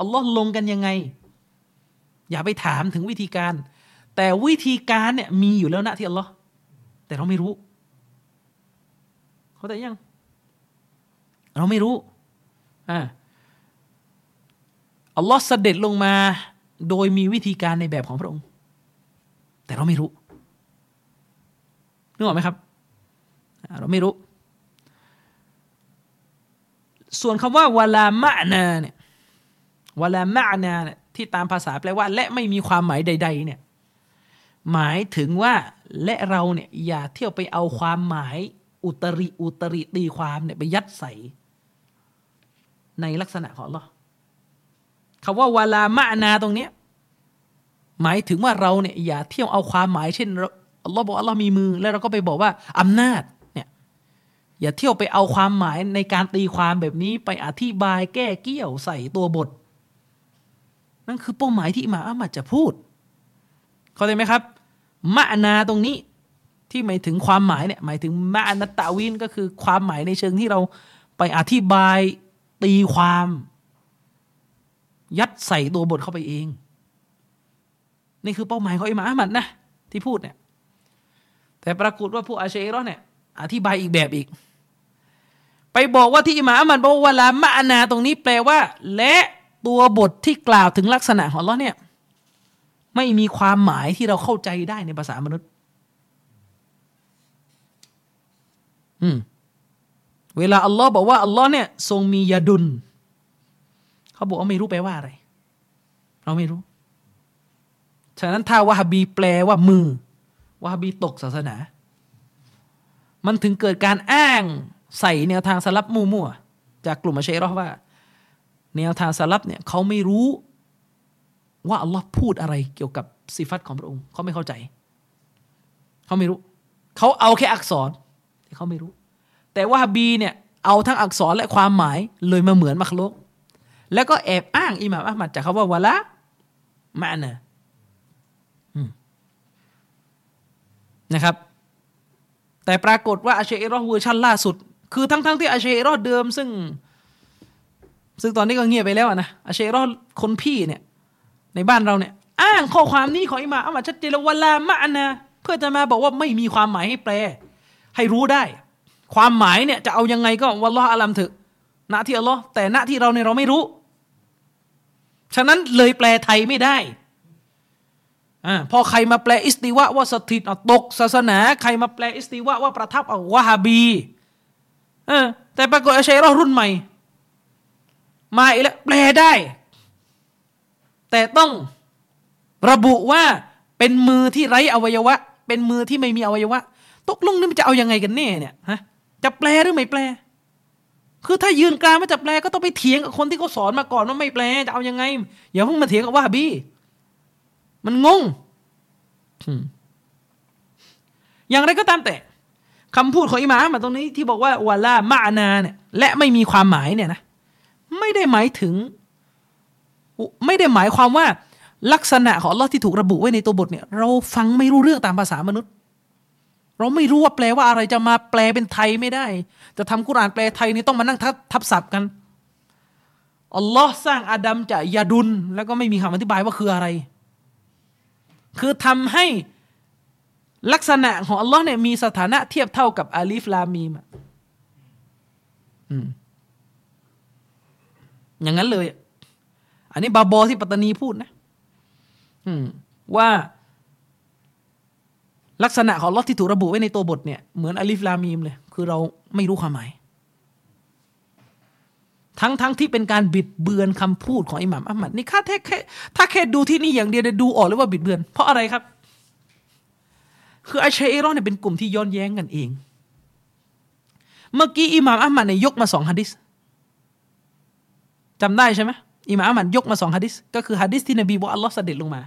อัลลอฮ์ลงกันยังไง อย่าไปถามถึงวิธีการ แต่วิธีการเนี่ยมีอยู่แล้วนะที่อัลลอฮ์แต่เราไม่รู้ เขาแต่ยัง เราไม่รู้อ่าอัลลอฮ์เสด็จลงมา โดยมีวิธีการในแบบของพระองค์ แต่เราไม่รู้นึกออกไหมครับ เราไม่รู้ ส่วนคำว่าวลามะนาเนี่ยวลามะนาเนี่ยที่ตามภาษาแปลว่า และไม่มีความหมายใด ๆ เนี่ย หมายถึงว่าและเราเนี่ยอย่าเที่ยวไปเอาความหมายอุตริอุตริตีความเนี่ยไปยัดใส่ในลักษณะของเราคำว่าวาลามะนาตรงเนี้ยหมายถึงว่าเราเนี่ยอย่าเที่ยวเอาความหมายเช่นอัลลอฮ์บอกอัลลอฮ์มีมือ แล้วเราก็ไปบอกว่าอำนาจเนี่ยอย่าเที่ยวไปเอาความหมายในการตีความแบบนี้ไปอธิบายแก้เกี้ยวใส่ตัวบท นั่นคือเป้าหมายที่อิหม่ามอัมัดจะพูด เข้าใจไหมครับ มะนาตรงนี้ที่หมายถึงความหมายเนี่ยหมายถึงมะนัตตาวินก็คือความหมายในเชิงที่เราไปอธิบายตีความ ยัดใส่ตัวบทเข้าไปเอง นี่คือเป้าหมายของอิหม่ามัดนะ ที่พูดเนี่ย แต่ปรากฏว่าผู้อาเชรอเนี่ย อธิบายอีกแบบอีก ไปบอกว่าที่อิหม่ามัดบอกว่าลามะนาตรงนี้แปลว่า และตัวบทที่กล่าวถึงลักษณะของเราเนี่ย ไม่มีความหมายที่เราเข้าใจได้ในภาษามนุษย์ อืม เวลาอัลลอฮ์บอกว่าอัลลอฮ์เนี่ยทรงมียาดุล เขาบอกว่าไม่รู้แปลว่าอะไร เราไม่รู้ ฉะนั้นถ้าวะฮบีแปลว่ามือวะฮบีตกศาสนา มันถึงเกิดการอ้างใส่แนวทางสลับมั่วๆจากกลุ่มอาเชรอว่า แนวทางสลับเนี่ยเขาไม่รู้ ว่าอัลลอฮ์พูดอะไรเกี่ยวกับสิฟัตของพระองค์เขาไม่เข้าใจ เขาไม่รู้ เขาเอาแค่อักษรแต่เขาไม่รู้ แต่ว่าบีเนี่ยเอาทั้งอักษรและความหมายเลยมาเหมือนมักลุกแล้วก็แอบอ้างอิหม่ามอัลมัดจากคำว่าวะละมานะนะครับ แต่ปรากฏว่าอาเชอรอเวอร์ชันล่าสุด คือทั้งๆทที่อาเชอรอเดิมซึ่ง ซึ่งตอนนี้ก็เงียบไปแล้วนะอาเชอรอคนพี่เนี่ย ในบ้านเราเนี่ย อ้างข้อความนี้ของอิหม่ามอัลมัดชัดเจนแล้วละมานะเพื่อจะมาบอกว่าไม่มีความหมายให้แปล ให้รู้ได้ ความหมายเนี่ยจะเอายังไงก็วัลลอฮ์อาลัมเถอะณที่อัลลอฮ์แต่ณที่เราเนี่ยเราไม่รู้ ฉะนั้นเลยแปลไทยไม่ได้อ่าพอใครมาแปลอิสติวะว่าสถิตตกศาสนา ใครมาแปลอิสติวะว่าประทับเอาวะฮาบีเออแต่ปรากฏอาชัยรอรุ่นใหม่ มาอีกแล้วแปลได้ แต่ต้องระบุว่าเป็นมือที่ไร้อวัยวะ เป็นมือที่ไม่มีอวัยวะ ตกลงนี่มันจะเอายังไงกันแน่เนี่ยฮะจะแปลหรือไม่แปล คือถ้ายืนกลางว่าจะแปลก็ต้องไปเถียงกับคนที่เขาสอนมาก่อนว่าไม่แปลจะเอายังไงอย่าเพิ่งมาเถียงกับว่าฮาบีมันงงอย่างไรก็ตามแต่คำพูดของอิหม่ามมาตรงนี้ที่บอกว่าวาลามะนาเนี่ยและไม่มีความหมายเนี่ยนะ ไม่ได้หมายถึง ไม่ได้หมายความว่าลักษณะของลอที่ถูกระบุไว้ในตัวบทเนี่ยเราฟังไม่รู้เรื่องตามภาษามนุษย์ เราไม่รู้ว่าแปลว่าอะไรจะมาแปลเป็นไทยไม่ได้ จะทำกุรานแปลไทยนี่ต้องมานั่งทับศัพท์กันอัลลอฮ์สร้างอาดัมจากยาดุลแล้วก็ไม่มีคำอธิบายว่าคืออะไร คือทำให้ลักษณะของอัลลอฮ์เนี่ยมีสถานะเทียบเท่ากับอาลีฟลามีมอย่างนั้นเลย อันนี้บาบอที่ปัตตานีพูดนะว่าลักษณะของลอที่ถูกระบุไว้ในตัวบทเนี่ยเหมือนอาลีฟลามีมเลย คือเราไม่รู้ความหมาย ทั้งทั้งที่เป็นการบิดเบือนคำพูดของอิหม่ามอัมมัดนี่ถ้าแค่ถ้าแค่ดูที่นี่อย่างเดียวดูออกเลยว่าบิดเบือน เพราะอะไรครับ คืออาชัยรอนเนี่ยเป็นกลุ่มที่ย้อนแย้งกันเอง เมื่อกี้อิหม่ามอัมมัดเนี่ยยกมาสองฮะดิษจำได้ใช่ไหม อิหม่ามอัมมัดยกมาสองฮะดิษก็คือฮะดิษที่นบีบอกอัลลอฮ์เสด็จลงมา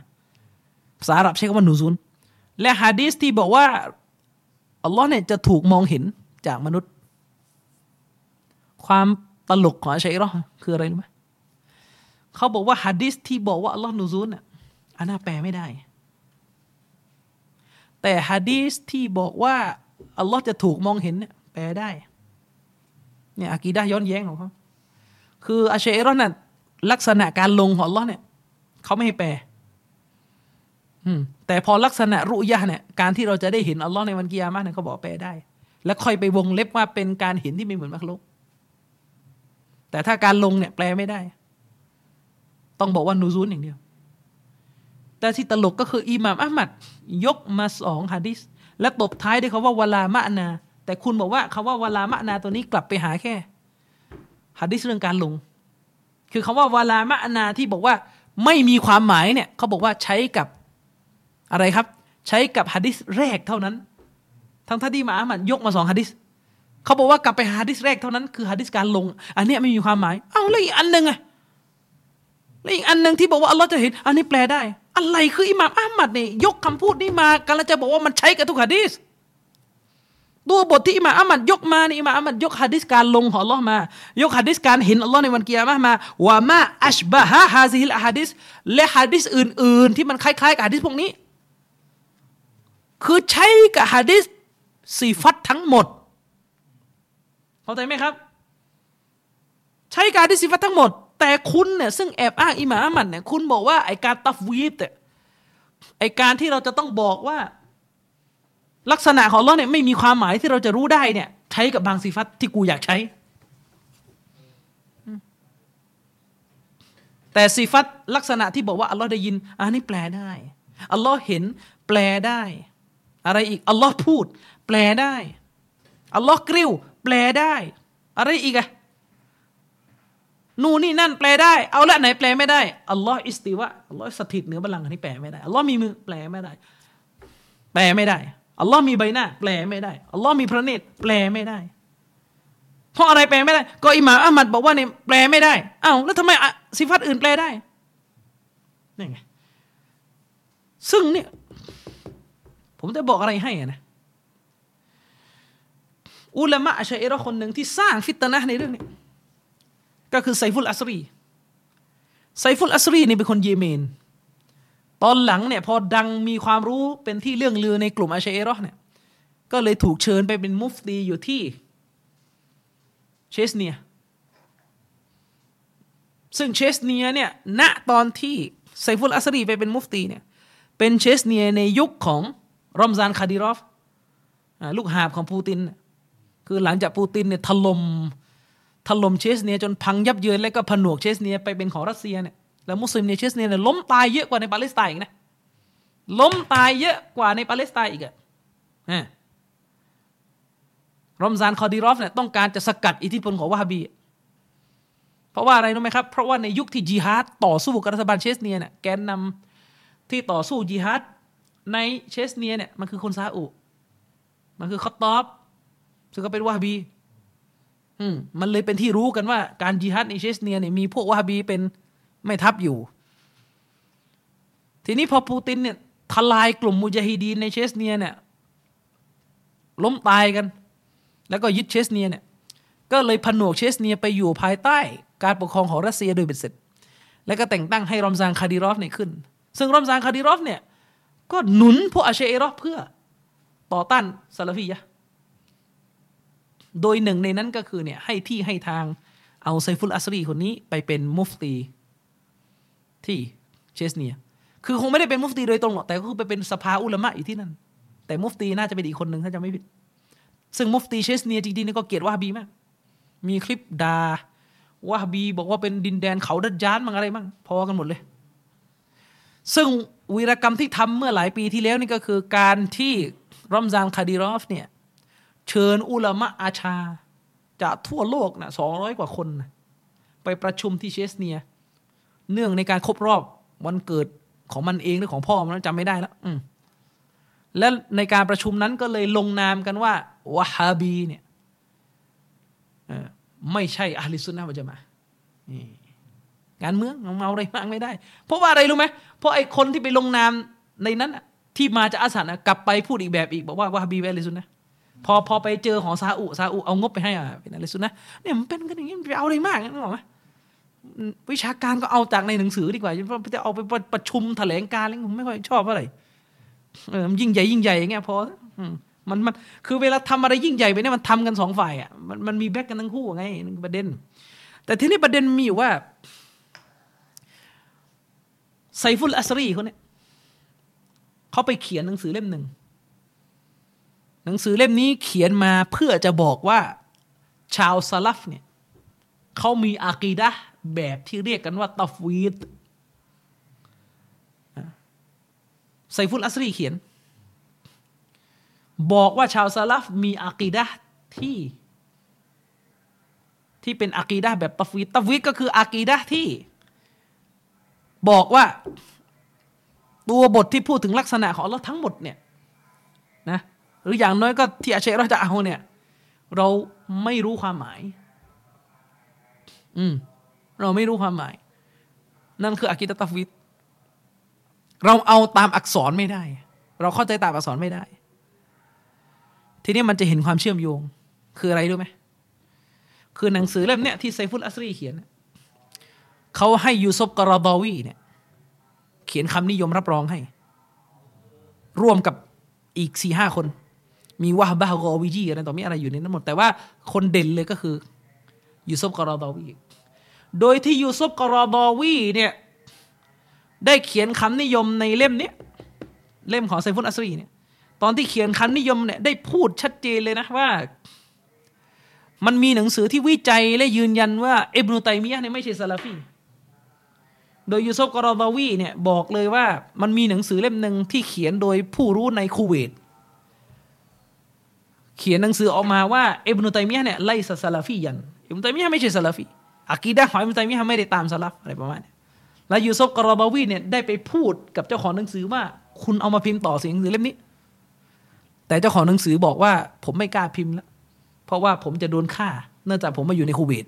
ภาษาอาหรับใช้คำว่านูซุนและฮะดิษที่บอกว่าอัลลอฮ์เนี่ยจะถูกมองเห็นจากมนุษย์ ความตลกของอาชัยรอคืออะไรรู้ไหมเขาบอกว่าฮะดิษที่บอกว่าอัลลอฮ์นูซุนอะอันน่าแปลไม่ได้ แต่ฮะดีสที่บอกว่าอัลลอฮ์จะถูกมองเห็นเนี่ยแปลได้เนี่ยอากีดะย้อนแย้งของเขาคืออาเชอรอนน่ะ ลักษณะการลงของอัลลอฮ์เนี่ยเขาไม่ให้แปลแต่พอลักษณะรุยะเนี่ยการที่เราจะได้เห็นอัลลอฮ์ในวันกิยามะเนี่ยเขาบอกแปลได้ แล้วค่อยไปวงเล็บว่าเป็นการเห็นที่ไม่เหมือนมักลุกแต่ถ้าการลงเนี่ยแปลไม่ได้ ต้องบอกว่านูซูนอย่างเดียว แต่ที่ตลกก็คืออิหม่ามอัมัดยกมาสองฮะดิษและตบท้ายด้วยคาว่าวลามะนา แต่คุณบอกว่าคาว่าวลามะนาตัวนี้กลับไปหาแค่ฮะดิษเรื่องการลง คือคาว่าวลามะนาที่บอกว่าไม่มีความหมายเนี่ยเขาบอกว่าใช้กับอะไรครับ ใช้กับฮะดิษแรกเท่านั้น ทั้งท่าที่มาอัลมัดยกมาสองฮะดิษเขาบอกว่ากลับไปฮะดิษแรกเท่านั้นคือฮะดิษการลง อันนี้ไม่มีความหมายเอ้าแล้วอีกอันหนึ่งอะแล้วอีกอันหนึ่งที่บอกว่าอัลลอฮ์จะเห็น อันนี้แปลได้ อะไรคืออิหม่ามอัลมัดเนี่ยยกคำพูดนี้มากำลังจะบอกว่ามันใช้กับทุกฮะดีษ ตัวบทที่อิหม่ามอัลมัดยกมานี่อิหม่ามอัลมัดยกฮะดิษการลงของอัลลอฮ์มา ยกฮะดิษการเห็นอัลลอฮ์ในวันกิยามะมาว่ามาอัชบะฮะฮาซิลฮะดิษและฮะดิษอื่น ๆ ที่มันคล้ายๆกับฮะดิษพวกนี้ คือใช้กับฮะดิษสีฟัดทั้งหมด เข้าใจไหมครับ ใช้การดิสิฟัตทั้งหมด แต่คุณเนี่ยซึ่งแอบอ้างอิหม่ามอัมมัดเนี่ยคุณบอกว่าไอการตัฟวีดเนี่ยไอการที่เราจะต้องบอกว่า ลักษณะของอัลลอฮ์เนี่ยไม่มีความหมายที่เราจะรู้ได้เนี่ย ใช้กับบางสิฟัตที่กูอยากใช้ แต่สิฟัตลักษณะที่บอกว่าอัลลอฮ์ได้ยินอันนี้แปลได้อัลลอฮ์เห็นแปลได้ อะไรอีกอัลลอฮ์พูด แปลได้อัลลอฮ์กริ้ว แปลได้ อะไรอีกอะนู่นนี่นั่นแปลได้ เอาละไหนแปลไม่ได้อัลลอฮ์อิสติวะอัลลอฮ์สถิตเหนือบัลลังก์อันนี้แปลไม่ได้อัลลอฮ์มีมือแปลไม่ได้ แปลไม่ได้ อัลลอฮ์มีใบหน้า แปลไม่ได้อัลลอฮ์มีพระเนตรแปลไม่ได้ เพราะอะไรแปลไม่ได้ ก็อิหม่ามอัมัดบอกว่าเนี่ยแปลไม่ได้อ้าวแล้วทำไมสิฟัตอื่นแปลได้นี่ไงซึ่งเนี่ยผมจะบอกอะไรให้นะอุลามะอชัยรอคนหนึ่งที่สร้างฟิตนะในเรื่องนี้ ก็คือไซฟุลอัสรีไซฟุลอัสรีนี่เป็นคนเยเมน ตอนหลังเนี่ยพอดังมีความรู้เป็นที่เลื่องลือในกลุ่มอาชาอิเราะฮ์เนี่ยก็เลยถูกเชิญไปเป็นมุฟตีอยู่ที่เชสเนีย ซึ่งเชสเนียเนี่ยณตอนที่ไซฟุลอัสรีไปเป็นมุฟตีเนี่ยเป็นเชสเนียในยุคของรอมซานคาดิรอฟลูกหาบของปูติน คือหลังจากปูตินเนี่ยถล่มถล่มเชสเนียจนพังยับเยินแล้วก็ผนวกเชสเนียไปเป็นของรัสเซียเนี่ย แล้วมุสลิมในเชสเนียเนี่ยล้มตายเยอะกว่าในปาเลสไตน์อีกนะล้มตายเยอะกว่าในปาเลสไตน์อีกอะรอมซานคอดีรอฟเนี่ยต้องการจะสกัดอิทธิพลของวาฮาบี เพราะว่าอะไรรู้ไหมครับ เพราะว่าในยุคที่จิฮาดต่อสู้กับรัฐบาลเชสเนียเนี่ยแกนนำที่ต่อสู้จิฮาดในเชสเนียเนี่ยมันคือคนซาอุมันคือคอตตอบซึ่งก็เป็นวาฮบีอืมมันเลยเป็นที่รู้กันว่าการจิฮัดในเชสเนียเนี่ยมีพวกวาฮบีเป็น แม่ทัพอยู่ ทีนี้พอปูตินเนี่ยทลายกลุ่มมุจฮิดีนในเชสเนียเนี่ยล้มตายกัน แล้วก็ยึดเชสเนียเนี่ยก็เลยผนวกเชสเนียไปอยู่ภายใต้ การปกครองของรัสเซียโดยเบ็ดเสร็จ แล้วก็แต่งตั้งให้รอมซานคาดิรอฟเนี่ยขึ้น ซึ่งรอมซานคาดิรอฟเนี่ยก็หนุนพวกอาชาอิเราะฮ์เพื่อต่อต้านซาลาฟียะโดยหนึ่งในนั้นก็คือเนี่ยให้ที่ให้ทางเอาไซฟุลอัสรีคนนี้ไปเป็นมุฟตี ที่เชสเนีย คือคงไม่ได้เป็นมุฟตีโดยตรงหรอกแต่ก็คือไปเป็นสภาอุลามะอยู่ที่นั่น แต่มุฟตีน่าจะเป็นอีกคนหนึ่งถ้าจะไม่ผิด ซึ่งมุฟตีเชสเนียจริงๆนี่ก็เกลียดวาฮบีมาก มีคลิปดาวาฮบีบอกว่าเป็นดินแดนเขาดัดจานมั่งอะไรมั่งพอกันหมดเลย ซึ่งวีรกรรมที่ทำเมื่อหลายปีที่แล้วนี่ก็คือการที่รอมซานคาดีรอฟเนี่ยเชิญอุลามะอาชา จากทั่วโลกนะสองร้อยกว่าคนนะไปประชุมที่เชสเนีย เนื่องในการครบรอบวันเกิดของมันเองหรือของพ่อมันจำไม่ได้แล้ว อืและในการประชุมนั้นก็เลยลงนามกันว่าวะฮาบีเนี่ยไม่ใช่อาลิสุนนะมันจะมาการเมืองเมาอะไรมากไม่ได้ เพราะว่าอะไรรู้ไหมเพราะไอ้คนที่ไปลงนามในนั้นที่มาจากอาสันกลับไปพูดอีกแบบอีกบอกว่าวะฮาบีเวลิสุนนะพอพอไปเจอของซาอุซาอุเอางบไปให้อะเป็นอะไรสุดนะเนี่ยมันเป็นกันอย่างนี้ไปเอาอะไรมากนึกออกไหม วิชาการก็เอาจากในหนังสือดีกว่าจะเอาไปประชุมแถลงการอะไรผมไม่ค่อยชอบเท่าไหร่เออยิ่งใหญ่ยิ่งใหญ่อย่างเงี้ยพอมันมันคือเวลาทำอะไรยิ่งใหญ่ไปเนี่ยมันทำกันสองฝ่ายอะมันมันมี back กันทั้งคู่ไงประเด็น แต่ทีนี้ประเด็นมีอยู่ว่าไซฟุลอัสรีเขาเนี่ยเขาไปเขียนหนังสือเล่มหนึ่งหนังสือเล่มนี้เขียนมาเพื่อจะบอกว่าชาวซาลัฟเนี่ยเขามีอากีดะ แบบที่เรียกกันว่าตัฟวีดไซฟุลอัสรีเขียน บอกว่าชาวซาลฟมีอากีดะที่ ที่เป็นอากีดะแบบตัฟวีดตัฟวีดก็คืออากีดะที่ บอกว่าตัวบทที่พูดถึงลักษณะของเราทั้งหมดเนี่ยนะหรืออย่างน้อยก็ที่อาเชรอจะเอาเนี่ย เราไม่รู้ความหมาย อืม เราไม่รู้ความหมาย นั่นคืออากิตตัฟวิดเราเอาตามอักษรไม่ได้ เราเข้าใจตามอักษรไม่ได้ ทีนี้มันจะเห็นความเชื่อมโยง คืออะไรรู้ไหมคือหนังสือเล่มเนี้ยที่ไซฟุลอัสรีเขียนเขาให้ยูซุฟกรอดอวีเนี่ย เขียนคำนิยมรับรองให้ ร่วมกับอีกสี่ห้าคน มีวาบากวิจีอะไรต่อมีอะไรอยู่ในนั้นหมด แต่ว่าคนเด่นเลยก็คือยูซุฟกรอดอวี โดยที่ยูซุฟกรอดอวีเนี่ยได้เขียนคำนิยมในเล่มนี้เล่มของไซฟุนอัสรีเนี่ยตอนที่เขียนคันนิยมเนี่ยได้พูดชัดเจนเลยนะว่า มันมีหนังสือที่วิจัยและยืนยันว่าอิบนุตัยมียะเนี่ยไม่ใช่ซาลาฟีโดยยูซุฟกรอดาวีเนี่ยบอกเลยว่ามันมีหนังสือเล่มหนึ่งที่เขียนโดยผู้รู้ในคูเวตเขียนหนังสือออกมาว่าอิบนุตัยมียะเนี่ยไล่ซาลาฟียันอิบนุตัยมียะไม่ใช่ซาลาฟี อากีดะห์ของอิบนุตัยมียะห์ไม่ได้ตามซาลาฟอะไรประมาณนี้และยูซุฟกรอดาวีเนี่ยได้ไปพูดกับเจ้าของหนังสือว่า คุณเอามาพิมพ์ต่อสิหนังสือเล่มนี้ แต่เจ้าของหนังสือบอกว่า ผมไม่กล้าพิมพ์แล้วเพราะว่าผมจะโดนฆ่า เนื่องจากผมมาอยู่ในคูเวต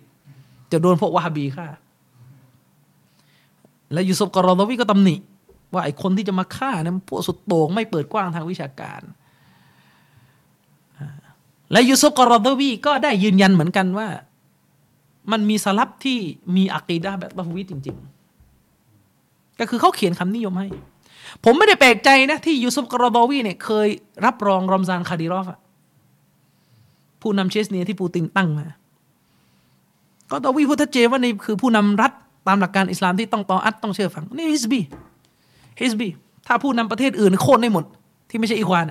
จะโดนพวกวะฮาบีฆ่า และยูซุฟกรอดาวีก็ตำหนิว่าไอ้คนที่จะมาฆ่าเนี่ยพวกสุดโต่งไม่เปิดกว้างทางวิชาการ และยูซุฟกรอดาวีก็ได้ยืนยันเหมือนกันว่า มันมีสลับที่มีอักีดะห์แบบตะฮวีจริง ๆ ก็คือเขาเขียนคำนิยมให้ ผมไม่ได้แปลกใจนะ ที่ยูซุฟกรอดาวีเนี่ยเคยรับรองรอมซานคาดิรอฟผู้นำเชสเนียที่ปูตินตั้งมา ก็ตอวีพูดชัดเจนว่านี่คือผู้นำรัฐตามหลักการอิสลามที่ต้องต่ออัดต้องเชื่อฟัง นี่ฮิสบีฮิสบีถ้าผู้นำประเทศอื่นโค่นได้หมด ที่ไม่ใช่อีควาน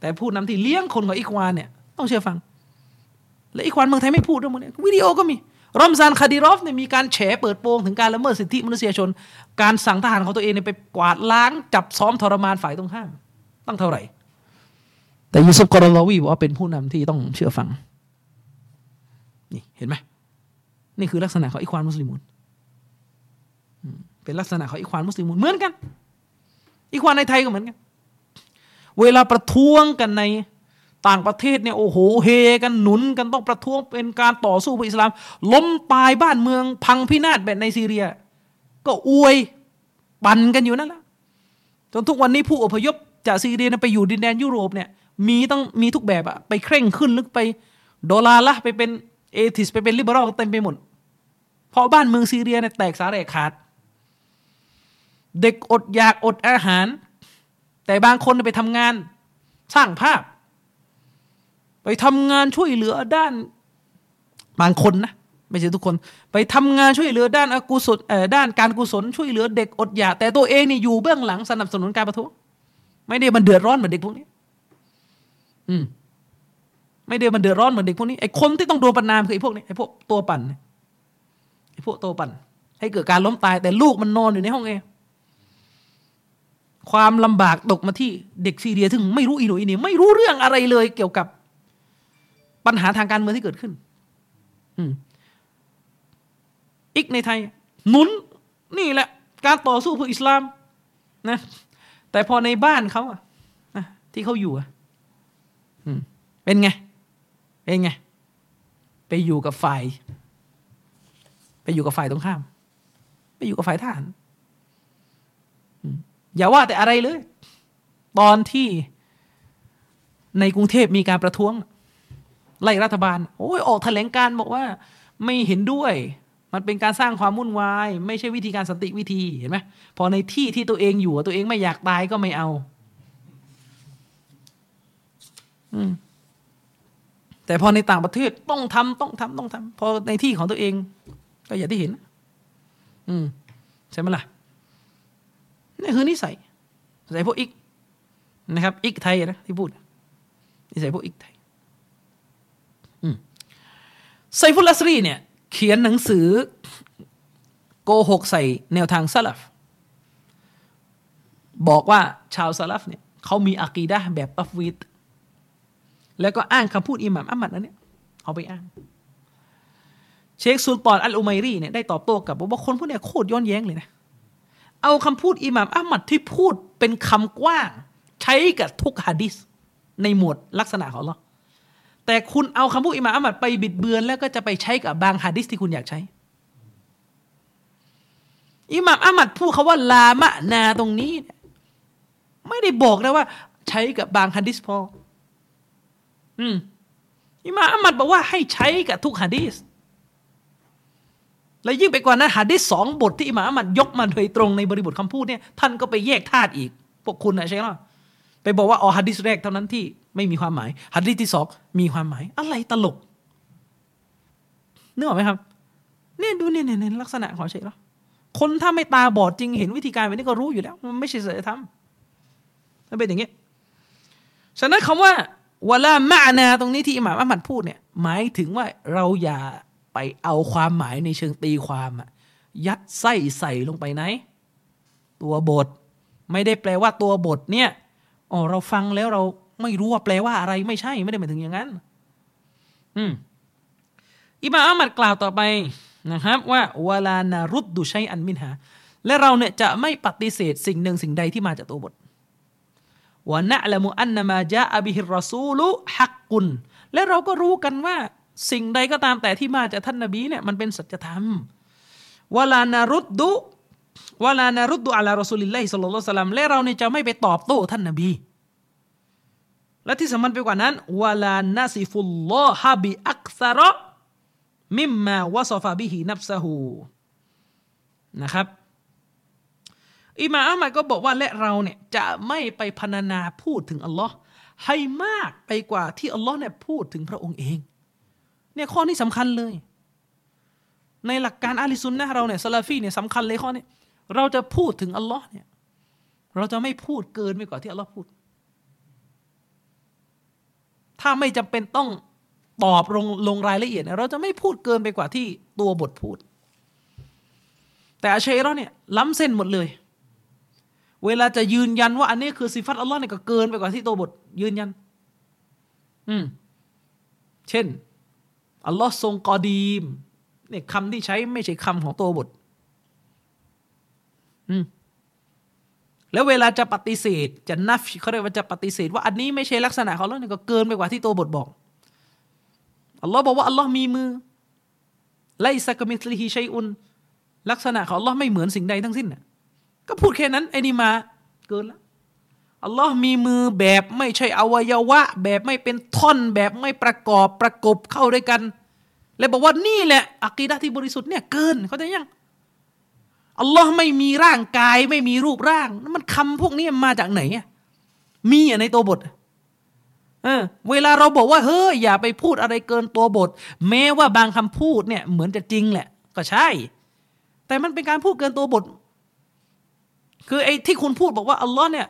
แต่ผู้นำที่เลี้ยงคนของอีควานเนี่ยต้องเชื่อฟัง และอีควานเมืองไทยไม่พูดเรื่องพวกนี้วิดีโอก็มีรอมซานคาดิรอฟเนี่ยมีการแฉเปิดโปงถึงการละเมิดสิทธิมนุษยชน การสั่งทหารของตัวเองเนี่ยไปกวาดล้างจับซ้อมทรมานฝ่ายตรงข้ามตั้งเท่าไหร่ แต่ยูซุฟกอรลาวีบอกว่าเป็นผู้นำที่ต้องเชื่อฟัง นี่เห็นไหมนี่คือลักษณะของอิควานมุสลิมุนเป็นลักษณะของอิควานมุสลิมุนเหมือนกัน อิควานในไทยก็เหมือนกัน เวลาประท้วงกันใน ต่างประเทศเนี่ยโอ้โหเฮกันหนุนกันต้องประท้วงเป็นการต่อสู้เพื่ออิสลาม ล้มตายบ้านเมืองพังพินาศแบบในซีเรีย ก็อวยปั่นกันอยู่นั่นแหละจนทุกวันนี้ผู้อพยพจากซีเรียไปอยู่ดินแดนยุโรปเนี่ยมีต้องมีทุกแบบอะไปเคร่งขึ้นลึกไปดอลลาร์ละไปเป็นเอทิสไปเป็นลิเบอรัลเต็มไปหมด เพราะบ้านเมืองซีเรียเนี่ยแตกสาแหรกขาด เด็กอดอยากอดอาหาร แต่บางคนไปทำงานสร้างภาพ ไปทำงานช่วยเหลือด้านบางคนนะไม่ใช่ทุกคน ไปทำงานช่วยเหลือด้านอากุศลเอ่อด้านการกุศลช่วยเหลือเด็กอดอยากแต่ตัวเองนี่อยู่เบื้องหลังสนับสนุนการประท้วงไม่ได้มันเดือดร้อนเหมือนเด็กพวกนี้ อืมไม่ได้มันเดือดร้อนเหมือนเด็กพวกนี้ไอ้คนที่ต้องโดนประนามคือไอ้พวกนี้ไอ้พวกตัวปั่นไอ้พวกตัวปั่น ให้เกิดการล้มตาย แต่ลูกมันนอนอยู่ในห้องเองความลำบากตกมาที่เด็กซีเรียซึ่งไม่รู้อีหนุ่ยนี่ไม่รู้เรื่องอะไรเลยเกี่ยวกับ ปัญหาทางการเมืองที่เกิดขึ้นอีกในไทยหนุนนี่แหละ การต่อสู้เพื่ออิสลามนะ แต่พอในบ้านเขาอะที่เขาอยู่อะเป็นไง เป็นไง ไปอยู่กับฝ่าย ไปอยู่กับฝ่ายตรงข้าม ไปอยู่กับฝ่ายทหารอย่าว่าแต่อะไรเลย ตอนที่ในกรุงเทพมีการประท้วง ไล่รัฐบาล โอ้ยออกแถลงการบอกว่าไม่เห็นด้วย มันเป็นการสร้างความวุ่นวาย ไม่ใช่วิธีการสันติวิธีเห็นไหมพอในที่ที่ตัวเองอยู่ตัวเองไม่อยากตายก็ไม่เอา อืมแต่พอในต่างประเทศต้องทำต้องทำต้องทำพอในที่ของตัวเอง ก็อย่างที่เห็น อืมใช่ไหมล่ะนี่คือนิสัยนิสัยพวกอีกนะครับ อีกไทยนะที่พูดนิสัยพวกอีกไทย ไซฟุลัสรีเนี่ย เขียนหนังสือ โกหกใส่แนวทางซาลฟบอกว่าชาวซาลฟเนี่ยเขามีอากีดะแบบตัฟวีดแล้วก็อ้างคำพูดอิหม่ามอัมมัดนั้นเนี่ยเอาไปอ้าง เชคซุลตานอัลอุมัยรีเนี่ยได้ตอบโต้กลับบอกว่าคนพวกเนี้ยโคตรย้อนแย้งเลยนะ เอาคำพูดอิหม่ามอัมมัดที่พูดเป็นคำกว้าง ใช้กับทุกฮะดิษในหมวดลักษณะของเรา แต่คุณเอาคำพูดอิหม่ามอัมมัดไปบิดเบือน แล้วก็จะไปใช้กับบางฮะดิษที่คุณอยากใช้ อิหม่ามอัมมัดพูดคาว่าลามะนาตรงนี้ ไม่ได้บอกนะว่า ใช้กับบางฮะดิษพอ อืมอิหม่ามอัมมัดบอกว่าให้ใช้กับทุกฮะดิษและยิ่งไปกว่านั้นหะดิษสองบทที่อิหม่ามอัมมัดยกมาโดยตรงในบริบทคำพูดเนี่ยท่านก็ไปแยกธาตุอีกพวกคุณนะใช่ไหม ไปบอกว่าอ๋อหะดิษแรกเท่านั้นที่ไม่มีความหมายหะดิษที่สองมีความหมาย อะไรตลกนึกออกไหมครับเนี่ยดูเนี่ยเนี่ยลักษณะของเชคแล้วคนถ้าไม่ตาบอดจริงเห็นวิธีการแบบนี้ก็รู้อยู่แล้ว มันไม่ใช่ศีลธรรมมันเป็นอย่างนี้ฉะนั้นคำว่าวลามะนาตรงนี้ที่อิหม่ามอัมมัดพูดเนี่ย หมายถึงว่าเราอย่าไปเอาความหมายในเชิงตีความอะยัดไส้ใส่ลงไปไหน ตัวบท ไม่ได้แปลว่าตัวบทเนี่ย อ๋อเราฟังแล้วเราไม่รู้ว่าแปลว่าอะไรไม่ใช่ไม่ได้หมายถึงอย่างนั้น อืมอิหม่าอัมมัดกล่าวต่อไปนะครับ ว่าวลานารุดดุชัยอันมินหา และเราเนี่ยจะไม่ปฏิเสธสิ่งหนึ่งสิ่งใดที่มาจากตัวบทวะนะละมุอันนามาจาอบิฮิรอซูลุฮักกุนและเราก็รู้กันว่าสิ่งใดก็ตามแต่ที่มาจากท่านนบีเนี่ยมันเป็นสัจธรรมولا نرد ولا نرد على رسول الله صلى الله عليه وسلمและเราเนี่ยจะไม่ไปตอบโต้ท่านนบี และที่สำคัญไปกว่านั้นولا نصف الله بأكثر مما وصف به نفسهนะครับอิหม่ามอะหมัดก็บอกว่าและเราเนี่ยจะไม่ไปพรรณนาพูดถึงอัลลอฮ์ให้มากไปกว่าที่อัลลอฮ์เนี่ยพูดถึงพระองค์เอง เนี่ยข้อนี้สำคัญเลย ในหลักการอาลิซุนนะเราเนี่ยซาลาฟีเนี่ยสำคัญเลยข้อนี้ เราจะพูดถึงอัลลอฮ์เนี่ยเราจะไม่พูดเกินไปกว่าที่อัลลอฮ์พูด ถ้าไม่จำเป็นต้องตอบลงลงรายละเอียดเนี่ยเราจะไม่พูดเกินไปกว่าที่ตัวบทพูด แต่อาเชยเราเนี่ยล้ำเส้นหมดเลย เวลาจะยืนยันว่าอันนี้คือสิฟัตอัลลอฮ์เนี่ยก็เกินไปกว่าที่ตัวบทยืนยัน อืม เช่นอัลลอฮ์ทรงقديمเนี่ยคำที่ใช้ไม่ใช่คำของตัวบท แล้วเวลาจะปฏิเสธ จะนับเขาเรียกว่าจะปฏิเสธ ว่าอันนี้ไม่ใช่ลักษณะของอัลลอฮ์เนี่ยก็เกินไปกว่าที่ตัวบทบอกอัลลอฮ์บอกว่าอัลลอฮ์มีมือليس كمثله شيءลักษณะของอัลลอฮ์ไม่เหมือนสิ่งใดทั้งสิ้นน่ะก็พูดแค่นั้นไอ้นี่มาเกินล้วอัลลอฮ์มีมือแบบไม่ใช่อวัยวะ แบบไม่เป็นท่อนแบบไม่ประกอบประกบเข้าด้วยกัน แล้วบอกว่านี่แหละอักีดะที่บริสุทธิ์เนี่ยเกินเขาใจยัง อัลลอฮ์ไม่มีร่างกายไม่มีรูปร่าง มันคำพวกนี้มาจากไหนมีอะในตัวบทเออเวลาเราบอกว่าเฮ้ยอย่าไปพูดอะไรเกินตัวบท แม้ว่าบางคำพูดเนี่ยเหมือนจะจริงแหละ ก็ใช่ แต่มันเป็นการพูดเกินตัวบท คือไอ้ที่คุณพูดบอกว่าอัลลอฮ์เนี่ย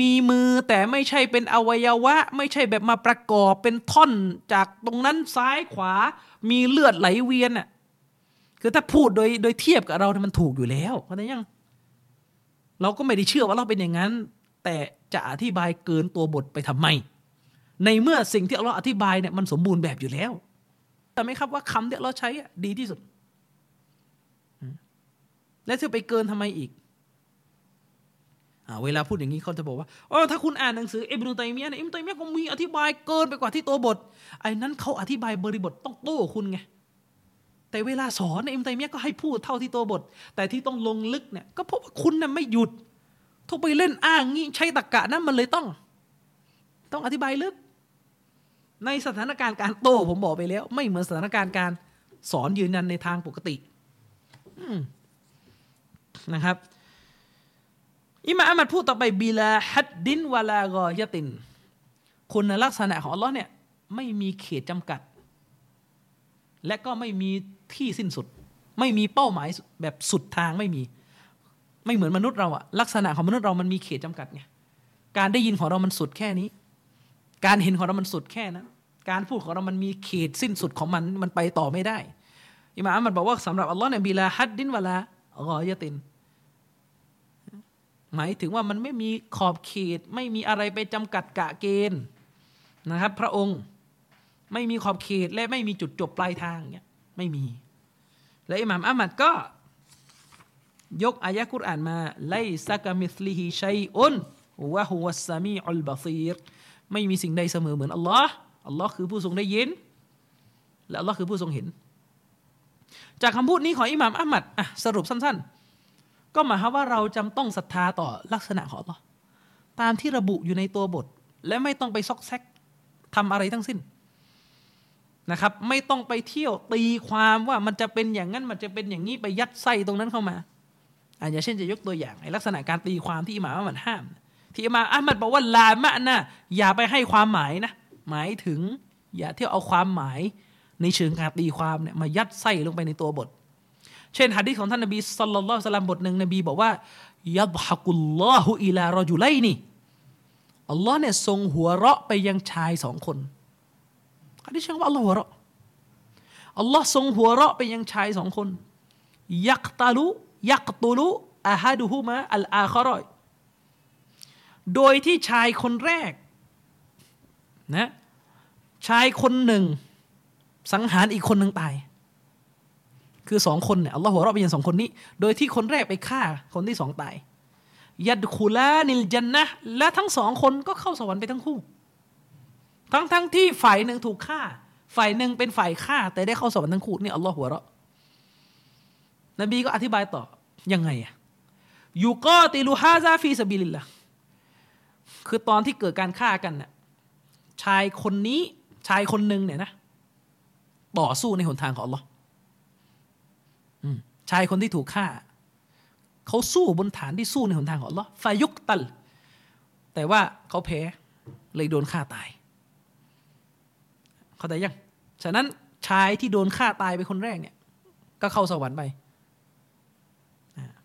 มีมือแต่ไม่ใช่เป็นอวัยวะ ไม่ใช่แบบมาประกอบเป็นท่อนจากตรงนั้นซ้ายขวา มีเลือดไหลเวียนอะ คือถ้าพูดโดยโดยเทียบกับเราเนี่ยมันถูกอยู่แล้วเข้าใจยัง เราก็ไม่ได้เชื่อว่าเราเป็นอย่างนั้น แต่จะอธิบายเกินตัวบทไปทำไม ในเมื่อสิ่งที่เราอธิบายเนี่ยมันสมบูรณ์แบบอยู่แล้วแต่ไหมครับว่าคำที่เราใช้อะดีที่สุด และจะไปเกินทำไมอีกเวลาพูดอย่างนี้เขาจะบอกว่าอ๋อถ้าคุณอ่านหนังสืออิบนุตัยมียะเนี่ยอิบนุตัยมียะก็มีอธิบายเกินไปกว่าที่ตัวบทไอ้นั้นเขาอธิบายบริบทต้องโต้คุณไง แต่เวลาสอนอิบนุตัยมียก็ให้พูดเท่าที่ตัวบท แต่ที่ต้องลงลึกเนี่ยก็เพราะว่าคุณน่ะไม่หยุดทุกไปเล่นอ้างงี้ใช้ตรกกะนั้นมันเลยต้อง ต้องอธิบายลึก ในสถานการณ์การโต้ผมบอกไปแล้ว ไม่เหมือนสถานการณ์การสอนยืนยันในทางปกตินะครับ อิมาอัมัดพูดต่อไปบิลาฮัดดินวลากอยติน คุณลักษณะของอัลลอฮ์เนี่ย ไม่มีเขตจำกัด และก็ไม่มี ที่สิ้นสุด ไม่มีเป้าหมายแบบสุดทางไม่มี ไม่เหมือนมนุษย์เราอะลักษณะของมนุษย์เรามันมีเขตจำกัดไงการได้ยินของเรามันสุดแค่นี้ การเห็นของเรามันสุดแค่นั้นการพูดของเรามันมีเขตสิ้นสุดของมันมันไปต่อไม่ได้ อิมามอัมัดบอกว่าสำหรับอัลลอฮ์เนี่ยบิลาฮัดดินเวลากอยติน หมายถึงว่ามันไม่มีขอบเขต ไม่มีอะไรไปจำกัดกะเกณฑ์นะครับ พระองค์ไม่มีขอบเขตและไม่มีจุดจบปลายทางเนี่ย ไม่มี และอิหม่ามอัมมัดก็ ยกอายะกุรอานมาไลซักมิสลิฮิชัยอุนวะฮุวัสซามีอุลบาซีรไม่มีสิ่งใดเสมอเหมือนอัลลอฮ์อัลลอฮ์คือผู้ทรงได้ยิน และอัลลอฮ์คือผู้ทรงเห็น จากคำพูดนี้ของอิหม่ามอัมมัดอะสรุปสั้น ๆ ก็หมายความว่าเราจำต้องศรัทธาต่อลักษณะของอัลลอฮ์ตามที่ระบุอยู่ในตัวบท และไม่ต้องไปซอกแซกทำอะไรทั้งสิ้น นะครับ ไม่ต้องไปเที่ยวตีความว่ามันจะเป็นอย่างนั้นมันจะเป็นอย่างนี้ไปยัดไส้ตรงนั้นเข้ามาอ่าอย่างเช่นจะยกตัวอย่างในลักษณะการตีความที่อิหม่ามอัมมัดห้าม ที่อิหม่ามอัมมัดบอกว่าลามะนะอย่าไปให้ความหมายนะ หมายถึงอย่าเที่ยวเอาความหมายในเชิงการตีความเนี่ยมายัดไส้ลงไปในตัวบท เช่นหะดีษของท่านนบีสัลลัลลอฮุสลามบทหนึ่งนบีบอกว่ายับฮักุลลอฮุอิลารอจุไลนี่อัลลอฮ์เนี่ยทรงหัวเราะไปยังชายสองคน อันนี้เชื่อว่าอัลลอฮ์หัวเราะอัลลอฮ์ทรงหัวเราะไปยังชายสองคน ยักตาลุยักตุลุอาฮัดุฮุมะอัลอาคารอย โดยที่ชายคนแรกนะชายคนหนึ่ง สังหารอีกคนหนึ่งตาย คือสองคนเนี่ยอัลลอฮ์หัวเราะไปยังสองคนนี้ โดยที่คนแรกไปฆ่าคนที่สองตายيدخلان الجنةและทั้งสองคนก็เข้าสวรรค์ไปทั้งคู่ ทั้งทั้งที่ฝ่ายหนึ่งถูกฆ่า ฝ่ายหนึ่งเป็นฝ่ายฆ่า แต่ได้เข้าสวรรค์ทั้งคู่นี่อัลลอฮ์หัวเราะนบีก็อธิบายต่อยังไงيقاتل هذا في سبيل اللهคือตอนที่เกิดการฆ่ากันน่ะชายคนนี้ชายคนหนึ่งเนี่ยนะต่อสู้ในหนทางของอัลลอฮ์ชายคนที่ถูกฆ่า เขาสู้บนฐานที่สู้ในหนทางของอัลลอฮ์ฟายุกตัล แต่ว่าเขาแพ้เลยโดนฆ่าตาย เข้าใจยัง ฉะนั้นชายที่โดนฆ่าตายไปคนแรกเนี่ย ก็เข้าสวรรค์ไป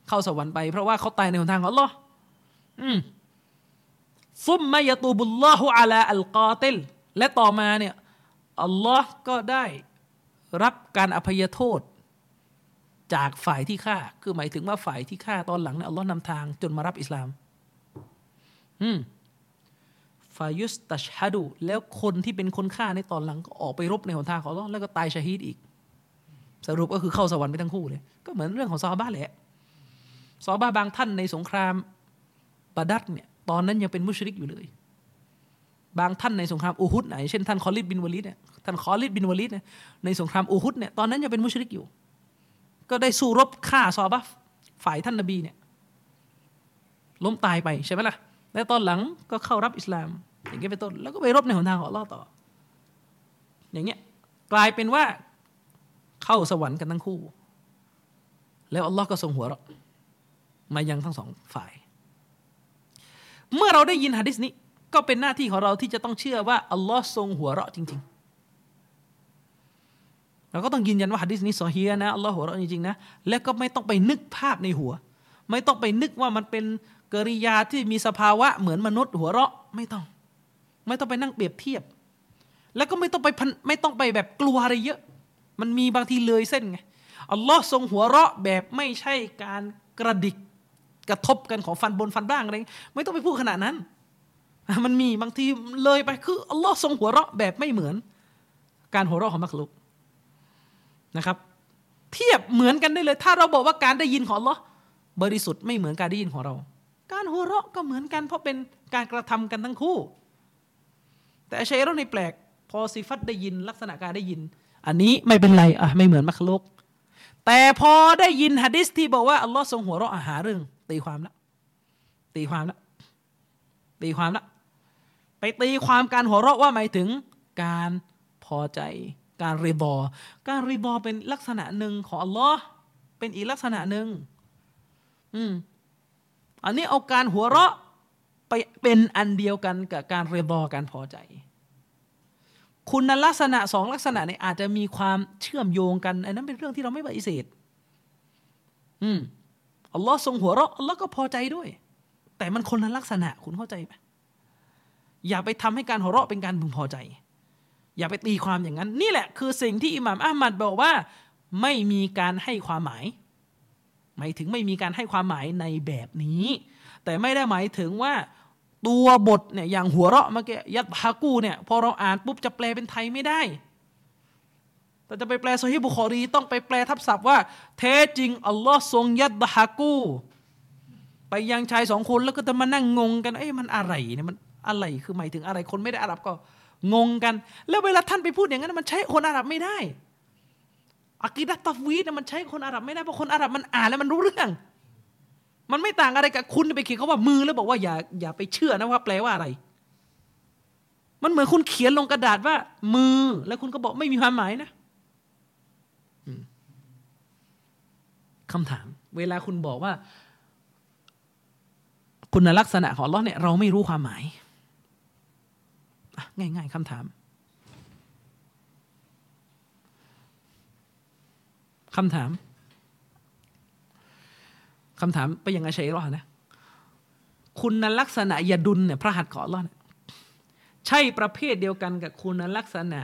เข้าสวรรค์ไป เพราะว่าเขาตายในหนทางของอัลลอฮ์อืมซุมมายตูบุลลอฮุอาลาอัลกอติลและต่อมาเนี่ยอัลลอฮ์ก็ได้รับการอภัยโทษ จากฝ่ายที่ฆ่า คือหมายถึงว่าฝ่ายที่ฆ่าตอนหลังเนี่ยอัลลอฮ์นำทางจนมารับอิสลาม อืม ฟายุสตัชฮัดูแล้วคนที่เป็นคนฆ่าในตอนหลังก็ออกไปรบในหนทางของอัลแล้วก็ตายชาฮีดอีก สรุปก็คือเข้าสวรรค์ไปทั้งคู่เลย ก็เหมือนเรื่องของซอฮาแหละซอฮาบางท่านในสงครามบาดัดเนี่ยตอนนั้นยังเป็นมุชริกอยู่เลย บางท่านในสงครามอูฮุดไหนเช่นท่านคอลิดบินวาลิดเนี่ยท่านคอลิดบินวาลิดเนี่ยในสงครามอูฮุดเนี่ยตอนนั้นยังเป็นมุชริกอยู่ ก็ได้สู้รบฆ่าซอบะฝ่ายท่านนบีเนี่ยล้มตายไปใช่ไหมล่ะ และตอนหลังก็เข้ารับอิสลาม อย่างเงี้ยเป็นต้นแล้วก็ไปรบในหนทางของอัลลอฮ์ต่อ อย่างเงี้ยกลายเป็นว่าเข้าสวรรค์กันทั้งคู่ แล้วอัลลอฮ์ก็ทรงหัวเราะมายังทั้งสองฝ่าย เมื่อเราได้ยินหะดิษนี้ ก็เป็นหน้าที่ของเราที่จะต้องเชื่อว่าอัลลอฮ์ทรงหัวเราะจริง ๆเราก็ต้องยืนยันว่าหะดิษนี้ซอฮีนะอัลลอฮ์หัวเราะจริงๆนะ และก็ไม่ต้องไปนึกภาพในหัว ไม่ต้องไปนึกว่ามันเป็น กริยาที่มีสภาวะเหมือนมนุษย์ หัวเราะไม่ต้อง ไม่ต้องไปนั่งเปรียบเทียบ แล้วก็ไม่ต้องไปไม่ต้องไปแบบกลัวอะไรเยอะ มันมีบางทีเลยเส้นไงอัลลอฮ์ทรงหัวเราะแบบไม่ใช่การกระดิกกระทบกันของฟันบนฟันบ้างอะไรไม่ต้องไปพูดขนาดนั้น มันมีบางทีเลยไปคืออัลลอฮ์ทรงหัวเราะแบบไม่เหมือน การหัวเราะของมักลุกนะครับ เทียบเหมือนกันได้เลย ถ้าเราบอกว่าการได้ยินของอัลลอฮ์บริสุทธิ์ไม่เหมือนการได้ยินของเรา การหัวเราะก็เหมือนกัน เพราะเป็นการกระทำกันทั้งคู่ แต่ชัยรอในแปลก พอสิฟัตได้ยินลักษณะการได้ยิน อันนี้ไม่เป็นไรอะไม่เหมือนมักลุกแต่พอได้ยินฮะดิษที่บอกว่าอัลลอฮ์ทรงหัวเราะอาหาเรื่อง ตีความละตีความละตีความละไปตีความการหัวเราะว่าหมายถึงการพอใจการรีบอ การรีบอเป็นลักษณะหนึ่งของอัลลอฮ์เป็นอีกลักษณะหนึ่งอืม อันนี้เอาการหัวเราะไปเป็นอันเดียวกันกับการเรีบอการพอใจ คุณลักษณะสองลักษณะนี้อาจจะมีความเชื่อมโยงกันอันนั้นเป็นเรื่องที่เราไม่ปฏิเสธอืมอัลลอฮ์ทรงหัวเราะอัลลอฮ์ก็พอใจด้วย แต่มันคนละลักษณะคุณเข้าใจไหมอย่าไปทำให้การหัวเราะเป็นการพึงพอใจ อย่าไปตีความอย่างนั้น นี่แหละคือสิ่งที่อิหม่ามอัลมัดบอกว่า ไม่มีการให้ความหมาย หมายถึงไม่มีการให้ความหมายในแบบนี้ แต่ไม่ได้หมายถึงว่าตัวบทเนี่ยอย่างหัวเราะเมื่อกี้ยัดฮากูเนี่ยพอเราอ่านปุ๊บจะแปลเป็นไทยไม่ได้ แต่จะไปแปลโซฮีบุคอรีต้องไปแปลทับศัพท์ว่าแท้จริงอัลลอฮ์ทรงยัดฮากู ไปยังชายสองคนแล้วก็จะมานั่งงงกันเอ้ยมันอะไรเนี่ยมันอะไรคือหมายถึงอะไรคนไม่ได้อาหรับก็งงกัน แล้วเวลาท่านไปพูดอย่างนั้นมันใช้คนอาหรับไม่ได้ อักีดัตตัฟวีดมันใช้คนอาหรับไม่ได้เพราะคนอาหรับมันอ่านแล้วมันรู้เรื่อง มันไม่ต่างอะไรกับคุณไปเขียนเขาว่ามือแล้วบอกว่าอย่าอย่าไปเชื่อนะว่าแปลว่าอะไร มันเหมือนคุณเขียนลงกระดาษว่า มือแล้วคุณก็บอกไม่มีความหมายนะคำถาม เวลาคุณบอกว่า คุณลักษณะของลอเนี่ยเราไม่รู้ความหมายง่ายๆคำถาม คำถามคำถามไปยังไงชัยรอนะ คุณลักษณะยาดุลเนี่ยพระหัตถ์ของอัลลอฮ์ใช่ประเภทเดียวกันกับคุณลักษณะ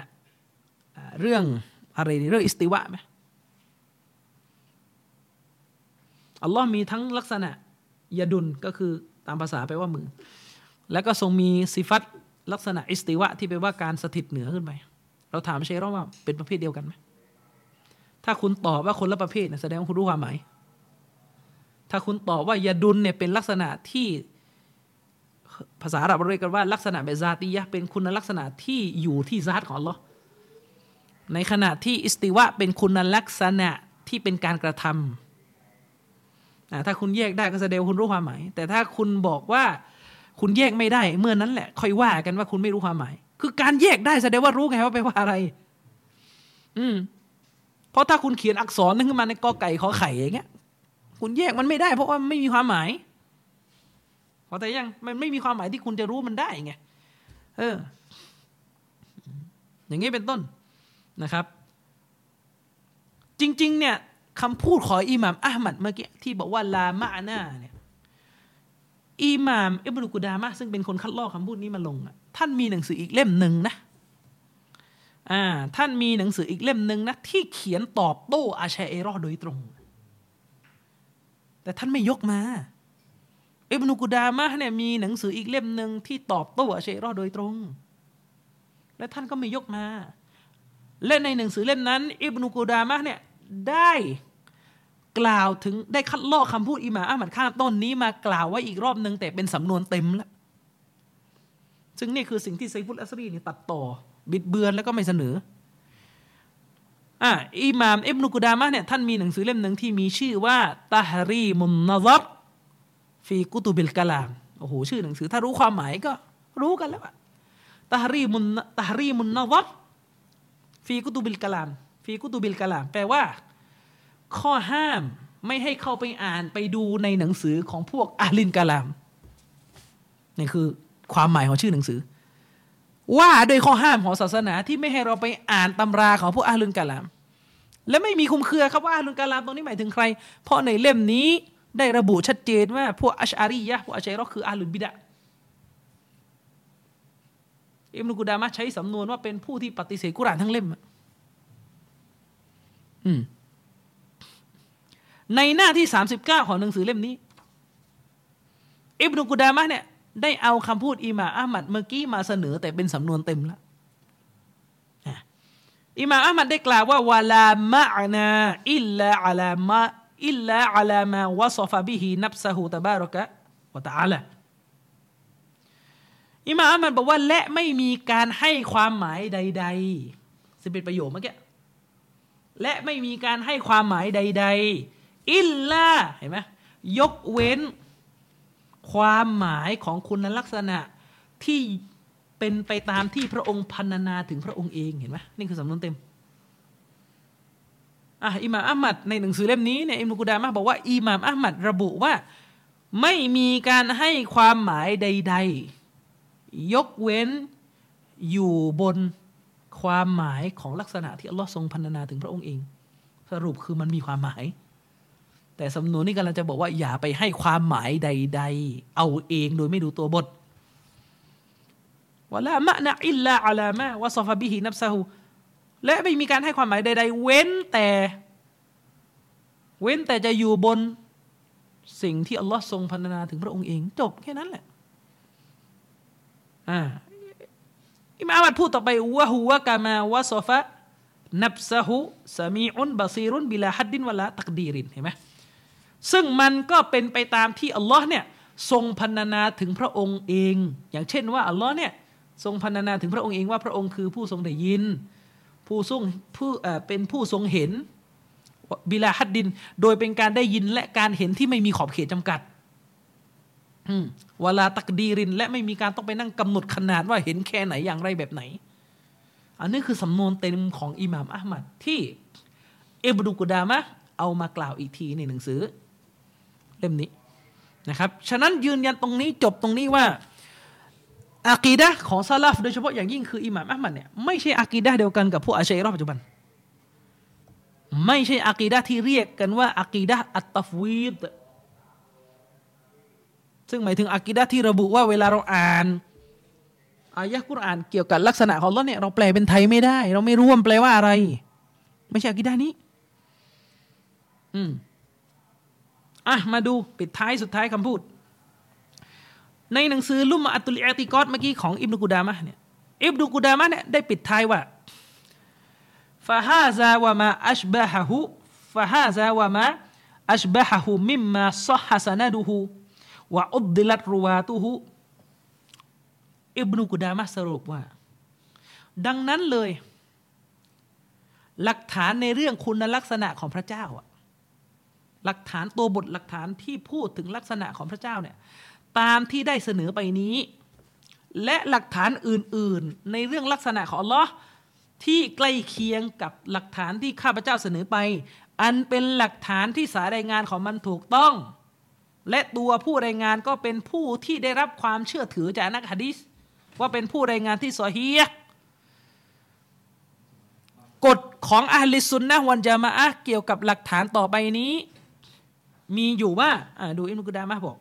เรื่องอะไรนี่เรื่องอิสติวะไหมอัลลอฮ์มีทั้งลักษณะยาดุลก็คือตามภาษาไปลว่ามือ แล้วก็ทรงมีสิฟัตลักษณะอิสติวะที่แปลว่าการสถิตเหนือขึ้นไป เราถามเชคเราว่าเป็นประเภทเดียวกันไหม ถ้าคุณตอบว่าคนละประเภทเนี่ยแสดงว่าคุณรู้ความหมาย ถ้าคุณตอบว่ายาดุลเนี่ยเป็นลักษณะที่ภาษาอาหรับเรียกกันว่าลักษณะแบบซาติยะเป็นคุณลักษณะที่อยู่ที่ซาตของอัลอในขณะที่อิสติวะเป็นคุณลักษณะที่เป็นการกระทำอ่าถ้าคุณแยกได้ก็แสดงคุณรู้ความหมาย แต่ถ้าคุณบอกว่าคุณแยกไม่ได้เมื่อนั้นแหละ ค่อยว่ากันว่าคุณไม่รู้ความหมาย คือการแยกได้แสดงว่ารู้ไงว่าแปว่าอะไร อืม เพราะถ้าคุณเขียนอักษรนึงขึ้นมาในกอไก่ขอไข่อย่างเงี้ย คุณแยกมันไม่ได้ เพราะว่าไม่มีความหมายพอแต่ยังมันไม่มีความหมายที่คุณจะรู้มันได้ไงเออ อย่างนี้เป็นต้นนะครับ จริง ๆ เนี่ยคำพูดของอิหม่ามอัลมัดเมื่อกี้ที่บอกว่าลามะนาเนี่ยอิหม่ามอิบนุกุดามะซึ่งเป็นคนคัดลอกคำพูดนี้มาลงอะท่านมีหนังสืออีกเล่มหนึ่งนะ อ่าท่านมีหนังสืออีกเล่มหนึ่งนะที่เขียนตอบโต้อาชัยเอรอห์โดยตรง แต่ท่านไม่ยกมาอิบนุกุดามะเนี่ยมีหนังสืออีกเล่มหนึ่งที่ตอบโต้อาชัยเอรอห์โดยตรง และท่านก็ไม่ยกมา และในหนังสือเล่มนั้นอิบนุกุดามะเนี่ยได้กล่าวถึงได้คัดลอกคำพูดอิหม่าอัมัดข้างต้นนี้มากล่าวไว้อีกรอบหนึ่งแต่เป็นสำนวนเต็มแล้วซึ่งนี่คือสิ่งที่ไซฟุตอัสรีนี่ตัดต่อ บิดเบือนแล้วก็ไม่เสนออ่าอิหม่ามอิบนุกุดามะเนี่ยท่านมีหนังสือเล่มหนึ่งที่มีชื่อว่าตาฮารีมุนนซัรฟีกุตุบิลกะลามโอ้โหชื่อหนังสือ ถ้ารู้ความหมายก็รู้กันแล้วอะตาฮารีมุนตาฮารีมุนนซัรฟีกุตุบิลกะลามฟีกุตุบิลกะลามแปลว่า ข้อห้ามไม่ให้เข้าไปอ่านไปดูในหนังสือของพวกอาลินกะลามนี่คือความหมายของชื่อหนังสือ ว่าโดยข้อห้ามของศาสนาที่ไม่ให้เราไปอ่านตำราของพวกอาลุนกะลาม และไม่มีคุมเครือครับว่าอาลุนกะลามตรงนี้หมายถึงใคร เพราะในเล่มนี้ได้ระบุชัดเจนว่าพวกอัชอารียะพวกอัชชัยรอคืออาลุนบิดะอิมนุกุดามะใช้สำนวนว่าเป็นผู้ที่ปฏิเสธกุรานทั้งเล่มอะอืมในหน้าที่ 39 ของหนังสือเล่มนี้ อิบนุกุดามะเนี่ย ได้เอาคำพูดอิหม่าอัมัดเมื่อกี้มาเสนอแต่เป็นสำนวนเต็มแล้วอะอิหม่าอัมัดได้กล่าวว่าวะลามะนาอิลลาอะลามะอิลลาอะลามาวะซฟะบิฮินับซะฮูตะบารกะวะตะอาลาอิหม่าอัมัดบอกว่าและไม่มีการให้ความหมายใด ๆ ซึ่งเป็นประโยคเมื่อกี้และไม่มีการให้ความหมายใด ๆ อิลลาเห็นไหมยกเว้น ความหมายของคุณลักษณะที่เป็นไปตามที่พระองค์พันนาถึงพระองค์เองเห็นไหมนี่คือสำนวนเต็มอะอิหม่ามอัลมัดในหนังสือเล่มนี้เนี่ยอิมนุกุดามะบอกว่าอิหม่ามอัลมัดระบุว่าไม่มีการให้ความหมายใด ๆ ยกเว้นอยู่บนความหมายของลักษณะที่อัลลอฮ์ทรงพันนาถึงพระองค์เอง สรุปคือมันมีความหมาย แต่สำนวนนี้กำลังจะบอกว่าอย่าไปให้ความหมายใด ๆ เอาเองโดยไม่ดูตัวบทวะลามะนะอิลลาอะลามะวะซอฟบิฮินับซะฮูและไม่มีการให้ความหมายใด ๆ เว้นแต่ เว้นแต่จะอยู่บนสิ่งที่อัลลอฮ์ทรงพันนาถึงพระองค์เองจบแค่นั้นแหละอ่าอิมามอัดพูดต่อไปวะฮุวะกามาวะซอฟะนับซะฮุสมีอุนบาซีรุนบิลาฮัดดินวะลาตักดีรินเห็นไหม ซึ่งมันก็เป็นไปตามที่อัลลอฮ์เนี่ยทรงพันนาถึงพระองค์เอง อย่างเช่นว่าอัลลอฮ์เนี่ยทรงพันนาถึงพระองค์เองว่าพระองค์คือผู้ทรงได้ยิน ผู้ทรงผู้เอ่อเป็นผู้ทรงเห็นบิลาฮัดดิน โดยเป็นการได้ยินและการเห็นที่ไม่มีขอบเขตจำกัดเวลาตักดีริน และไม่มีการต้องไปนั่งกำหนดขนาดว่าเห็นแค่ไหนอย่างไรแบบไหน อันนี้คือสำนวนเต็มของอิหม่ามอัลมัดที่อิบนุกุดามะเอามากล่าวอีกทีในหนังสือ เล่มนี้นะครับ ฉะนั้นยืนยันตรงนี้จบตรงนี้ว่าอากีดะของซาลาฟโดยเฉพาะอย่างยิ่งคืออิหม่ามอัลมัดเนี่ยไม่ใช่อากีดะเดียวกันกับพวกอาชัยรอปัจจุบัน ไม่ใช่อากีดะที่เรียกกันว่าอากีดะอัตตฟวีดซึ่งหมายถึงอากิดะที่ระบุว่าเวลาเราอ่านอายะกุรอานเกี่ยวกับลักษณะของอัลลอฮ์เนี่ยเราแปลเป็นไทยไม่ได้ เราไม่รู้ว่ามันแปลว่าอะไร ไม่ใช่อากิดะนี้ อืม อะมาดูปิดท้ายสุดท้ายคำพูด ในหนังสือลุมอัตุลิอติกอตเมื่อกี้ของอิบนุกุดามะเนี่ยอิบนุกุดามะเนี่ยได้ปิดท้ายว่าฟาฮาซาวะมาอัชบะฮะฮุฟาฮาซาวะมาอัชบะฮะฮุมิมมาซอฮะซนะดุฮุวะอุดดิลัตรุวาตุฮุอิบนุกุดามะสรุปว่า ดังนั้นเลย หลักฐานในเรื่องคุณลักษณะของพระเจ้าอะ หลักฐานตัวบทหลักฐานที่พูดถึงลักษณะของพระเจ้าเนี่ยตามที่ได้เสนอไปนี้ และหลักฐานอื่นๆ ในเรื่องลักษณะของอัลลอฮ์ที่ใกล้เคียงกับหลักฐานที่ข้าพเจ้าเสนอไป อันเป็นหลักฐานที่สายรายงานของมันถูกต้อง และตัวผู้รายงานก็เป็นผู้ที่ได้รับความเชื่อถือจากนักฮะดีษว่าเป็นผู้รายงานที่ซอฮียกฎของอาลิสุนนะฮวันจามะอะเกี่ยวกับหลักฐานต่อไปนี้ มีอยู่ว่าดูอิมนุกุดามะบอก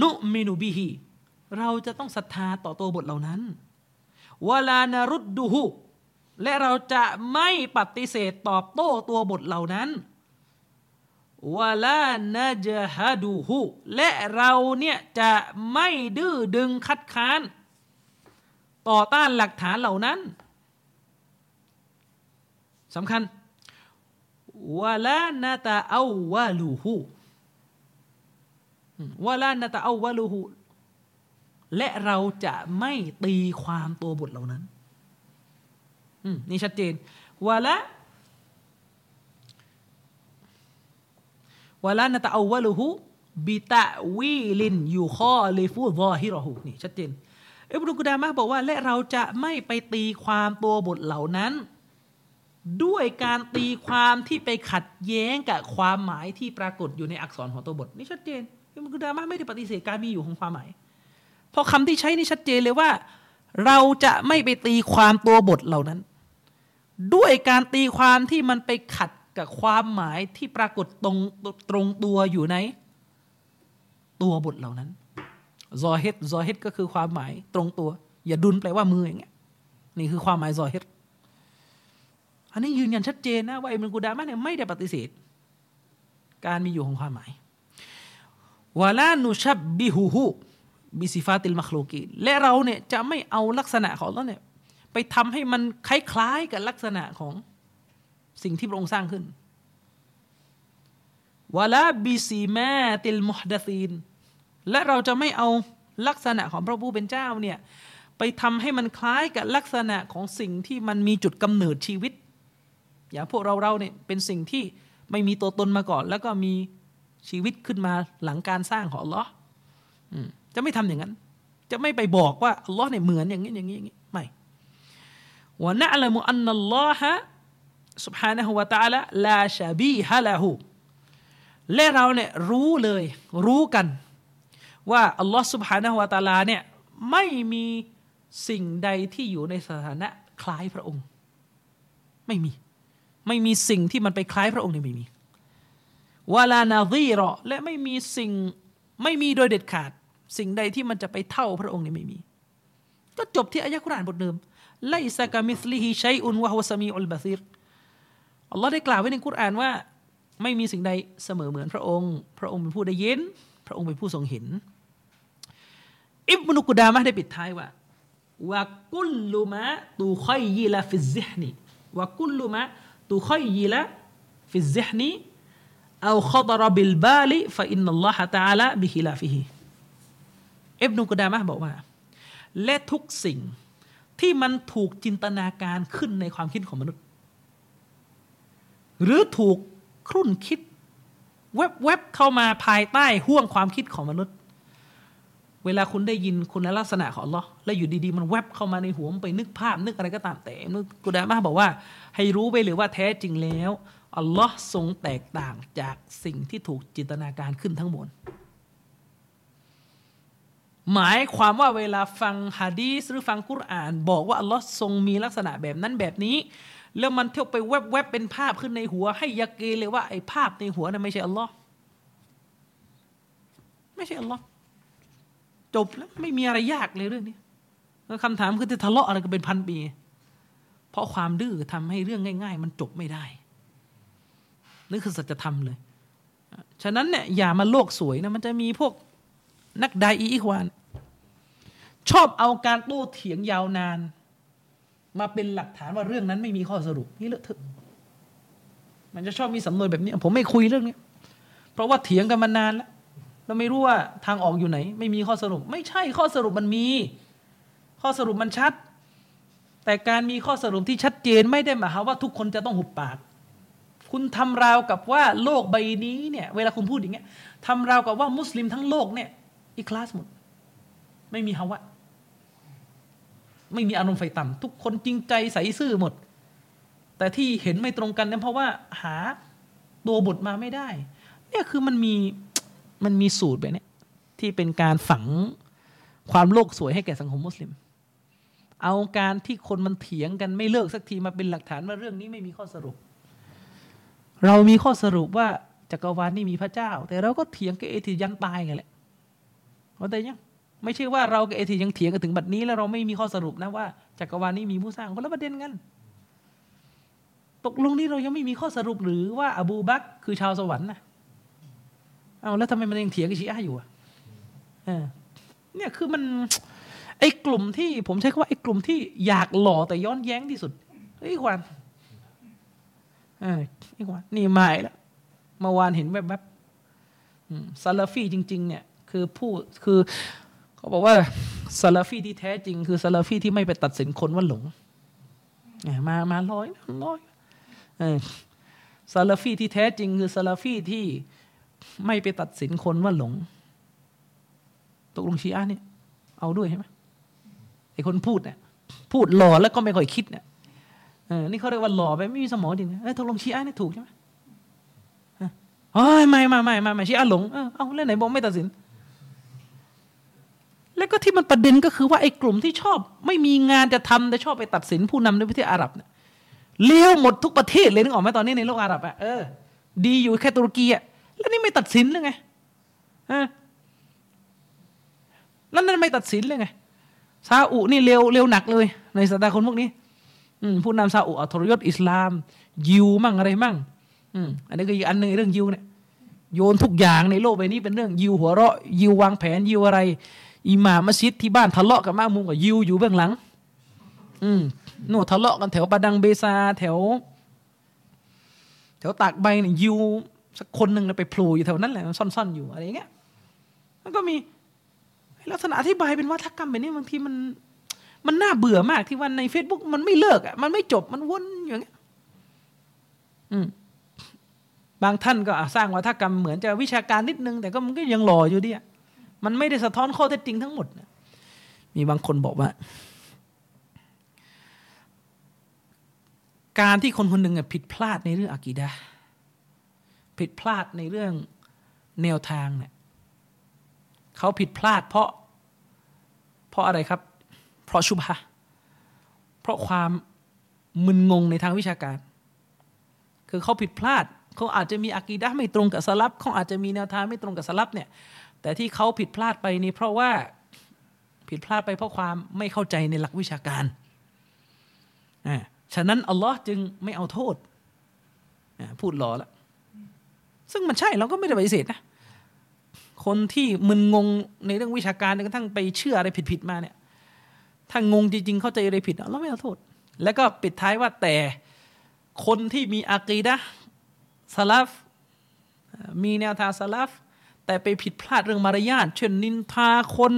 นุมินุบิฮิเราจะต้องศรัทธาต่อตัวบทเหล่านั้นวลานารุดดูหุและเราจะไม่ปฏิเสธตอบโต้ตัวบทเหล่านั้นวลานาจฮะดูหุและเราเนี่ยจะไม่ดื้อดึงคัดค้าน ต่อต้านหลักฐานเหล่านั้นสำคัญ วลานาตาเอาวาลูหูวลานาตาเอาวาลูหูและเราจะไม่ตีความตัวบทเหล่านั้นนี่ชัดเจนวละวละนาตาเอาวาลูหูบิตะวีลินยูคอเลฟูวอฮิรอหูนี่ชัดเจนอิบนุกุดามะบอกว่าและเราจะไม่ไปตีความตัวบทเหล่านั้น ด้วยการตีความที่ไปขัดแย้งกับความหมายที่ปรากฏอยู่ในอักษรของตัวบท นี่ชัดเจนมันคือดราม่าไม่ได้ปฏิเสธการมีอยู่ของความหมายเพราะคำที่ใช้นี่ชัดเจนเลยว่า เราจะไม่ไปตีความตัวบทเหล่านั้น ด้วยการตีความที่มันไปขัดกับความหมายที่ปรากฏตรงตรงตัวอยู่ใน ตัวบทเหล่านั้นซอเฮตซอเฮตก็คือความหมายตรงตัว อย่าดุลแปลว่ามืออย่างเงี้ยนี่คือความหมายซอเฮต อันนี้ยืนยันชัดเจนนะว่าอิบนุกูดามะเนี่ยไม่ได้ปฏิเสธ การมีอยู่ของความหมายวาลานุชับบิฮูฮูบิซิฟาติลมัคลูกีและเราเนี่ยจะไม่เอาลักษณะของเราเนี่ยไปทำให้มันคล้ายๆกับลักษณะของสิ่งที่พระองค์สร้างขึ้นวาลาบิซีมาติลมุฮดะซีนและเราจะไม่เอาลักษณะของพระผู้เป็นเจ้าเนี่ยไปทำให้มันคล้ายกับลักษณะของสิ่งที่มันมีจุดกำเนิดชีวิต อย่างพวกเราเราเนี่ยเป็นสิ่งที่ไม่มีตัวตนมาก่อน แล้วก็มีชีวิตขึ้นมาหลังการสร้างของอัลลอฮ์จะไม่ทำอย่างนั้น จะไม่ไปบอกว่าอัลลอฮ์เนี่ยเหมือนอย่างนี้อย่างนี้อย่างนี้ไม่วะนะละมุอันนัลลอฮะ سبحانه และ تعالى ลาชาบีฮะละหูและเราเนี่ยรู้เลย รู้กัน ว่าอัลลอฮ์ سبحانه และ تعالى เนี่ยไม่มีสิ่งใดที่อยู่ในสถานะคล้ายพระองค์ ไม่มี ไม่มีสิ่งที่มันไปคล้ายพระองค์นี่ไม่มีولا نظيرและไม่มีสิ่งไม่มีโดยเด็ดขาด สิ่งใดที่มันจะไปเท่าพระองค์นี่ไม่มี ก็จบที่อายะกุรานบทเดิมليس كمثله شيء وهو السميع البصيرอัลลอฮ์ได้กล่าวไว้ในกุรานว่า ไม่มีสิ่งใดเสมอเหมือนพระองค์ พระองค์เป็นผู้ได้ยินพระองค์เป็นผู้ทรงเห็น อิบนุกุดามะได้ปิดท้ายว่าوكل ما تخيل في الذهنวะกุลลุมะ ตุค่อยยีละฟิซิฮนีเอาขอตรบิลบาลิฟอินนัลลอฮะตาละบิฮิลาฟิฮิเอฟนุกดามะบอกว่า และทุกสิ่งที่มันถูกจินตนาการขึ้นในความคิดของมนุษย์ หรือถูกครุ่นคิดแวบๆเข้ามาภายใต้ห้วงความคิดของมนุษย์ เวลาคุณได้ยินคุณลักษณะของอัลลอฮ์แล้วอยู่ดีๆ มันแวบเข้ามาในหัวมันไปนึกภาพนึกอะไรก็ตามแต่นุกุดามะบอกว่า ให้รู้ไปเลยว่าแท้จริงแล้วอัลลอฮ์ทรงแตกต่างจากสิ่งที่ถูกจินตนาการขึ้นทั้งหมดหมายความว่าเวลาฟังฮะดีสหรือฟังกุรอาน บอกว่าอัลลอฮ์ทรงมีลักษณะแบบนั้นแบบนี้ แล้วมันเที่ยวไปแวบๆเป็นภาพขึ้นในหัว ให้ยักเกเลยว่าไอ้ภาพในหัวนั้นไม่ใช่อัลลอฮ์ไม่ใช่อัลลอฮ์ จบแล้วไม่มีอะไรยากเลยเรื่องนี้แล้วคำถามคือจะทะเลาะอะไรกันเป็นพันปี เพราะความดื้อทำให้เรื่องง่าย ๆ มันจบไม่ได้นี่คือสัจธรรมเลย ฉะนั้นเนี่ยอย่ามาโลกสวยนะมันจะมีพวกนักไดอีอีควานชอบเอาการโต้เถียงยาวนาน มาเป็นหลักฐานว่าเรื่องนั้นไม่มีข้อสรุปนี่เลอะเถอะมันจะชอบมีสำนวนแบบนี้ ผมไม่คุยเรื่องนี้เพราะว่าเถียงกันมานานแล้ว เราไม่รู้ว่าทางออกอยู่ไหน ไม่มีข้อสรุป ไม่ใช่ข้อสรุปมันมี ข้อสรุปมันชัด แต่การมีข้อสรุปที่ชัดเจนไม่ได้หมายความว่าทุกคนจะต้องหุบปาก คุณทำราวกับว่าโลกใบนี้เนี่ย เวลาคุณพูดอย่างเงี้ยทำราวกับว่ามุสลิมทั้งโลกเนี่ยอีคลาสหมด ไม่มีฮาวะไม่มีอารมณ์ไฟต่ำทุกคนจริงใจใสซื่อหมด แต่ที่เห็นไม่ตรงกันเนี่ยเพราะว่าหาตัวบทมาไม่ได้ เนี่ยคือมันมี มันมีสูตรแบบนี้ที่เป็นการฝังความโลกสวยให้แก่สังคมมุสลิม เอาการที่คนมันเถียงกันไม่เลิกสักทีมาเป็นหลักฐานว่าเรื่องนี้ไม่มีข้อสรุป เรามีข้อสรุปว่าจักรวาลนี่มีพระเจ้า แต่เราก็เถียงกับเอทียันตายกันแหละเข้าใจยังไม่ใช่ว่าเรากับเอทียังเถียงกันถึงบัดนี้ แล้วเราไม่มีข้อสรุปนะว่าจักรวาลนี้มีผู้สร้างคนละประเด็นกันตกลงนี่เรายังไม่มีข้อสรุปหรือว่าอบูบักคือชาวสวรรค์นะ เอาแล้วทำไมมันยังเถียงกับชีอะอยู่อะเนี่ยคือมัน ไอ้กลุ่มที่ผมใช้คำว่าไอ้กลุ่มที่อยากหล่อแต่ย้อนแย้งที่สุดไอ้ควันเออไอ้ควันนี่มาอีกแล้วเมื่อวานเห็นแวบๆซาลาฟีจริง ๆ เนี่ย คือผู้คือเขาบอกว่าซาลาฟีที่แท้จริง คือซาลาฟีที่ไม่ไปตัดสินคนว่าหลงมามาร้อยร้อยซาลาฟีที่แท้จริง คือซาลาฟีที่ ไม่ไปตัดสินคนว่าหลง ตกลงชีอะห์เนี่ย เอาด้วยใช่ไหมไอ้คนพูดเนี่ยพูดหล่อแล้วก็ไม่ค่อยคิดเนี่ยเออนี่เขาเรียกว่าหล่อไปไม่มีสมองดิเออตกลงชีอะห์เนี่ยถูกใช่ไหมเฮ้ยไม่ไม่ไม่ไม่ไม่ชีอะห์หลงเออเอาแล้วไหนบอกไม่ตัดสิน แล้วก็ที่มันประเด็นก็คือว่าไอ้กลุ่มที่ชอบ ไม่มีงานจะทำแต่ชอบไปตัดสินผู้นำในประเทศอาหรับเนี่ยเลี้ยวหมดทุกประเทศเลยนึกออกไหมตอนนี้ในโลกอาหรับอะเออดีอยู่แค่ตุรกีอะ แล้วนี่ไม่ตัดสินเลยไงเออแล้วนั่นไม่ตัดสินเลยไงซาอุนี่เร็วเร็วหนักเลย ในสายตาคนพวกนี้ผู้นำซาอุอัทรยศอิสลาม ยิวมั่งอะไรมั่งอันนี้ก็อีกอันหนึ่งเรื่องยิวเนี่ยโยนทุกอย่างในโลกใบนี้เป็นเรื่องยิวหัวเราะยิววางแผนยิวอะไรอิหม่ามมัสยิดที่บ้านทะเลาะกับมามุงกับยิวอยู่เบื้องหลัง อืมโน่ทะเลาะกันแถวปาดังเบซาแถว แถวตากใบเนี่ยยิว สักคนหนึ่งไปโผล่อยู่แถวนั้นแหละซ่อนๆอยู่อะไรอย่างเงี้ยแล้วก็มีลักษณะอธิบายเป็นวัฒกรรมแบบนี้บางทีมัน มันน่าเบื่อมากที่ว่าใน Facebook มันไม่เลิกอะมันไม่จบมันวนอย่างเงี้ยอืมบางท่านก็สร้างวัฒกรรมเหมือนจะวิชาการนิดนึง แต่ก็มันก็ยังหล่ออยู่ดีอะมันไม่ได้สะท้อนข้อเท็จจริงทั้งหมดนะมีบางคนบอกว่า การที่คนคนหนึ่งผิดพลาดในเรื่องอากีดะ ผิดพลาดในเรื่องแนวทางเนี่ยเขาผิดพลาดเพราะ เพราะอะไรครับ เพราะชุบฮะเพราะความมึนงงในทางวิชาการ คือเขาผิดพลาดเขาอาจจะมีอากีดะไม่ตรงกับสลับเขาอาจจะมีแนวทางไม่ตรงกับสลับเนี่ยแต่ที่เขาผิดพลาดไปนี่เพราะว่าผิดพลาดไปเพราะความไม่เข้าใจในหลักวิชาการอ่าฉะนั้นอัลลอฮ์จึงไม่เอาโทษพูดหล่อล้ว ซึ่งมันใช่เราก็ไม่ได้ปฏิเสธนะ คนที่มึนงงในเรื่องวิชาการจนกระทั่งไปเชื่ออะไรผิดๆมาเนี่ย ถ้างงจริงๆ เข้าใจอะไรผิดเราไม่เอาโทษ แล้วก็ปิดท้ายว่าแต่คนที่มีอากีดะสลับมีแนวทางสลับแต่ไปผิดพลาดเรื่องมารยาทเช่นนินทาคน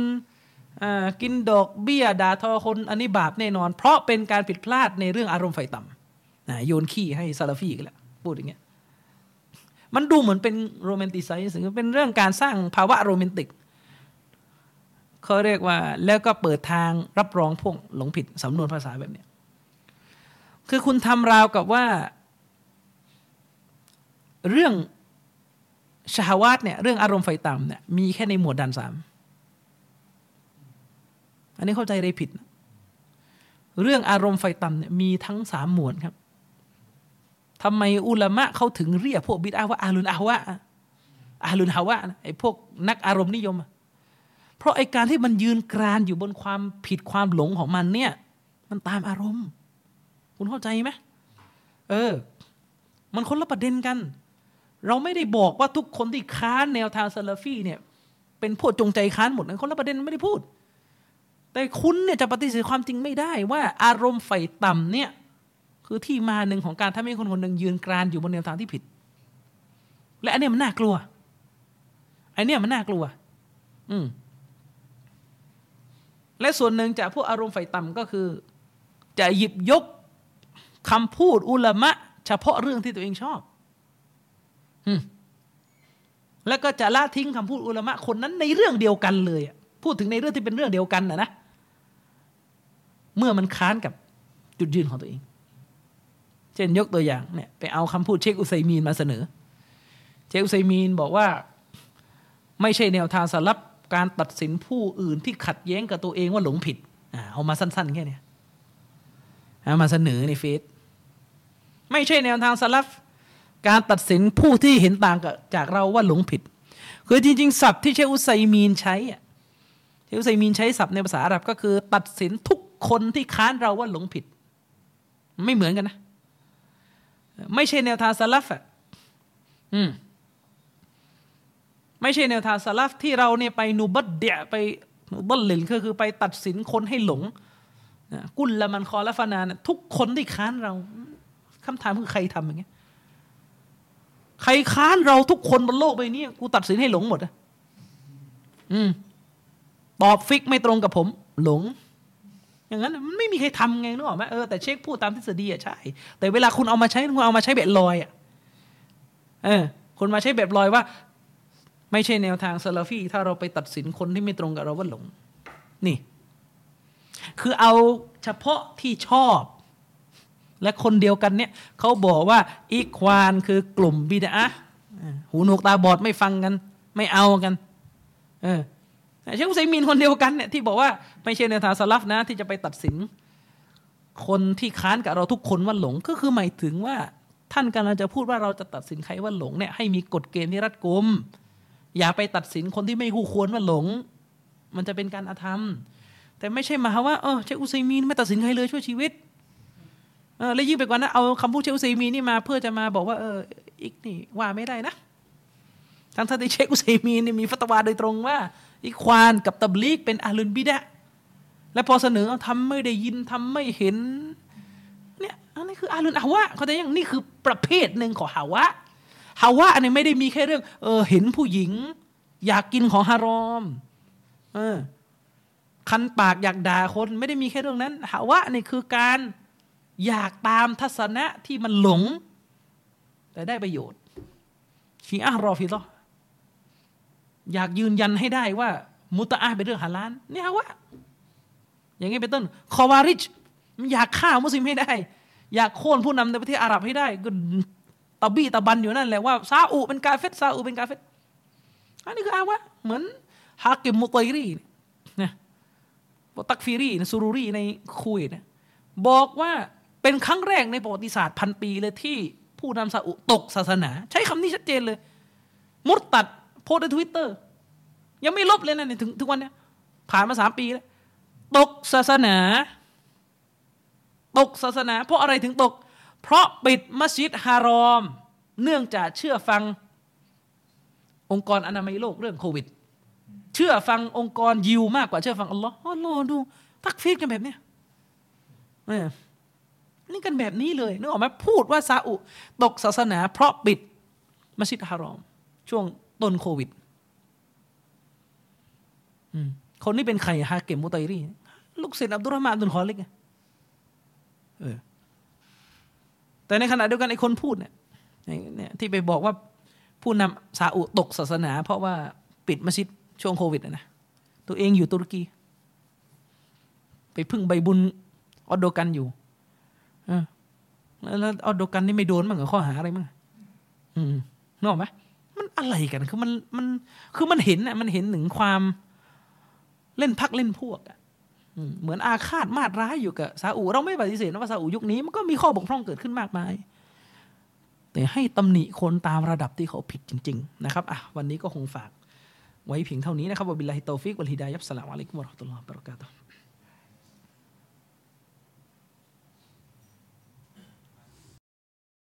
กินดอกเบี้ยด่าทอคนอันนี้บาปแน่นอน เพราะเป็นการผิดพลาดในเรื่องอารมณ์ไฟต่ำโยนขี้ให้ซาลาฟีกันแล้วพูดอย่างเงี้ย มันดูเหมือนเป็นโรแมนติไซส์เป็นเรื่องการสร้างภาวะโรแมนติกเขาเรียกว่าแล้วก็เปิดทางรับรองพวกหลงผิดสำนวนภาษาแบบนี้คือคุณทำราวกับว่า เรื่องชาวาตเนี่ยเรื่องอารมณ์ไฟต่ำเนี่ยมีแค่ในหมวดดันสามอันนี้เข้าใจได้ผิด เรื่องอารมณ์ไฟต่ำเนี่ยมีทั้งสามหมวดครับ ทำไมอุลามะเขาถึงเรียกพวกบิดาว่าอาลุนอาวะอาลุนฮาวะไอ้พวกนักอารมณ์นิยม เพราะไอ้การที่มันยืนกรานอยู่บนความผิดความหลงของมันเนี่ย มันตามอารมณ์ คุณเข้าใจไหมเออ มันคนละประเด็นกัน เราไม่ได้บอกว่าทุกคนที่ค้านแนวทางซาลาฟีเนี่ย เป็นพวกจงใจค้านหมดนะคนละประเด็นไม่ได้พูด แต่คุณเนี่ยจะปฏิเสธความจริงไม่ได้ว่า อารมณ์ไฟต่ำเนี่ย คือที่มาหนึ่งของการทำให้คนคนหนึ่งยืนกรานอยู่บนแนวทางที่ผิด และอันนี้มันน่ากลัวอันนี้มันน่ากลัว อืมและส่วนหนึ่งจากพวกอารมณ์ไฟต่ำก็คือ จะหยิบยกคำพูดอุลามะ เฉพาะเรื่องที่ตัวเองชอบ อืมแล้วก็จะละทิ้งคำพูดอุลามะคนนั้นในเรื่องเดียวกันเลยพูดถึงในเรื่องที่เป็นเรื่องเดียวกันนะนะ เมื่อมันค้านกับจุดยืนของตัวเอง ช่นยกตัวอย่างเนี่ยไปเอาคำพูดเชคอุไซมีนมาเสนอ เชคอุไซมีนบอกว่าไม่ใช่แนวทางสลับการตัดสินผู้อื่นที่ขัดแย้งกับตัวเองว่าหลงผิดอ่าเอามาสั้นๆแค่นี้ามาเสนอในเฟซไม่ใช่แนวทางสลับการตัดสินผู้ที่เห็นต่างกับจากเราว่าหลงผิด คือจริงๆศัพท์ที่เชคอุไซมีนใช้อะเชคอุไซมีนใช้ศัพท์ในภาษาอาหรับก็คือ ตัดสินทุกคนที่ค้านเราว่าหลงผิด ไม่เหมือนกันนะ ไม่ใช่แนวทางสลับอะอืมไม่ใช่แนวทางสลับที่เราเนี่ยไปนูบัดเดียไปนูบัลลินก็คือไปตัดสินคนให้หลงนะกุลละมันคอละฟานานะทุกคนที่ค้านเราคำถามคือใครทำอย่างเงี้ย ใครค้านเราทุกคนบนโลกใบนี้กูตัดสินให้หลงหมดอะอืมตอบฟิกไม่ตรงกับผม หลง อย่างนั้นมันไม่มีใครทำไงนึกออกไหมเออแต่เช็คพูดตามทฤษฎีอะใช่ แต่เวลาคุณเอามาใช้คุณเอามาใช้แบบลอยอะเออคุณมาใช้แบบลอยว่า ไม่ใช่แนวทางซาลาฟีถ้าเราไปตัดสินคนที่ไม่ตรงกับเราว่าหลง นี่ คือเอาเฉพาะที่ชอบ และคนเดียวกันเนี่ยเขาบอกว่าอีควานคือกลุ่มบิดาหูหนวกตาบอดไม่ฟังกัน ไม่เอากัน เออ เชคอุซัยมินคนเดียวกันเนี่ยที่บอกว่าไม่ใช่แนวทางสลับนะ ที่จะไปตัดสิน คนที่ค้านกับเราทุกคนว่าหลงก็คือหมายถึงว่า ท่านกำลังจะพูดว่าเราจะตัดสินใครว่าหลงเนี่ยให้มีกฎเกณฑ์ที่รัดกุม อย่าไปตัดสินคนที่ไม่คู่ควรว่าหลง มันจะเป็นการอาธรรม แต่ไม่ใช่มาว่าเออเชคอุซัยมีนไม่ตัดสินใครเลยช่วยชีวิตเออแล้วยิ่งไปกว่านั้นเอาคำพูดเชคอุซัยมีนนี่มา เพื่อจะมาบอกว่าเอออีกนี่ว่าไม่ได้นะทั้งที่เชคอุซัยมีนนี่มีฟัตวาโดยตรงว่า อีควานกับตับลีกเป็นอาลุนบิดะและพอเสนอทำไม่ได้ยินทำไม่เห็นเนี่ยอันนี้คืออาลุนอาวะเขาแต่ยังนี่คือประเภทหนึ่งของฮาวะฮาวะอันนี้ไม่ได้มีแค่เรื่อง เออเห็นผู้หญิง อยากกินของฮารอม เออ คันปากอยากด่าคนไม่ได้มีแค่เรื่องนั้นฮาวะนี่คือการอยากตามทัศนะที่มันหลง แต่ได้ประโยชน์ชีอะรอฟิดอ อยากยืนยันให้ได้ว่า มุตะอาเป็นเรื่องฮาลาลนี่ฮะวะอย่างนี้เป็นต้นคอวาริชมันอยากฆ่ามุสลิมให้ได้ อยากโค่นผู้นำในประเทศอาหรับให้ได้ ก็ตะบี้ตะบันอยู่นั่นแหละว่าซาอุเป็นกาเฟตซาอุเป็นกาเฟตอันนี้คืออาวะเหมือนฮากิมมุตัยรีนะตักฟิรีนะซูรุรีในคุยนะบอกว่าเป็นครั้งแรกในประวัติศาสตร์พันปีเลยที่ผู้นำซาอุตกศาสนา ใช้คำนี้ชัดเจนเลย มุตตัด โพสในทวิตเตอร์ยังไม่ลบเลยนะถึงทุกวันเนี้ยผ่านมาสามปีแล้ว ตกศาสนา ตกศาสนา เพราะอะไรถึงตก เพราะปิดมัสยิดฮารอม เนื่องจากเชื่อฟังองค์กรอนามัยโลกเรื่องโควิด เชื่อฟังองค์กรยิวมากกว่าเชื่อฟังอัลลอฮ์อัลลอฮ์ดูทักฟีดกันแบบเนี้นี่ยนี่กันแบบนี้เลยนึกออกไหมพูดว่าซาอุ ตกศาสนา เพราะปิดมัสยิดฮารอม ช่วง ต้นโควิดคนนี้เป็นใครฮาเกมมุตัยรีลูกศิษย์อับดุลรหมานอับดุลคอลิกเออแต่ในขณะเดียวกันไอ้คนพูดเนี่ยเนี่ยที่ไปบอกว่าผู้นำซาอุตกศาสนา เพราะว่าปิดมัสยิดช่วงโควิดนะตัวเองอยู่ตุรกี ไปพึ่งใบบุญออโดกันอยู่แล้วออโดกันนี่ไม่โดนมั้งเหรอข้อหาอะไรมั้งอืมนอกไหม อะไรกันคือมันมันคือมันเห็นอะมันเห็นถึงความเล่นพรรคเล่นพวกอะเหมือนอาฆาตมาดร้ายอยู่กับซาอุเราไม่ปฏิเสธนะว่าซาอุยุคนี้มันก็มีข้อบกพร่องเกิดขึ้นมากมาย แต่ให้ตำหนิคนตามระดับที่เขาผิดจริง ๆ นะครับอะวันนี้ก็คงฝากไว้เพียงเท่านี้นะครับوبالله التوفيق والهداية والسلام عليكم ورحمة الله وبركاته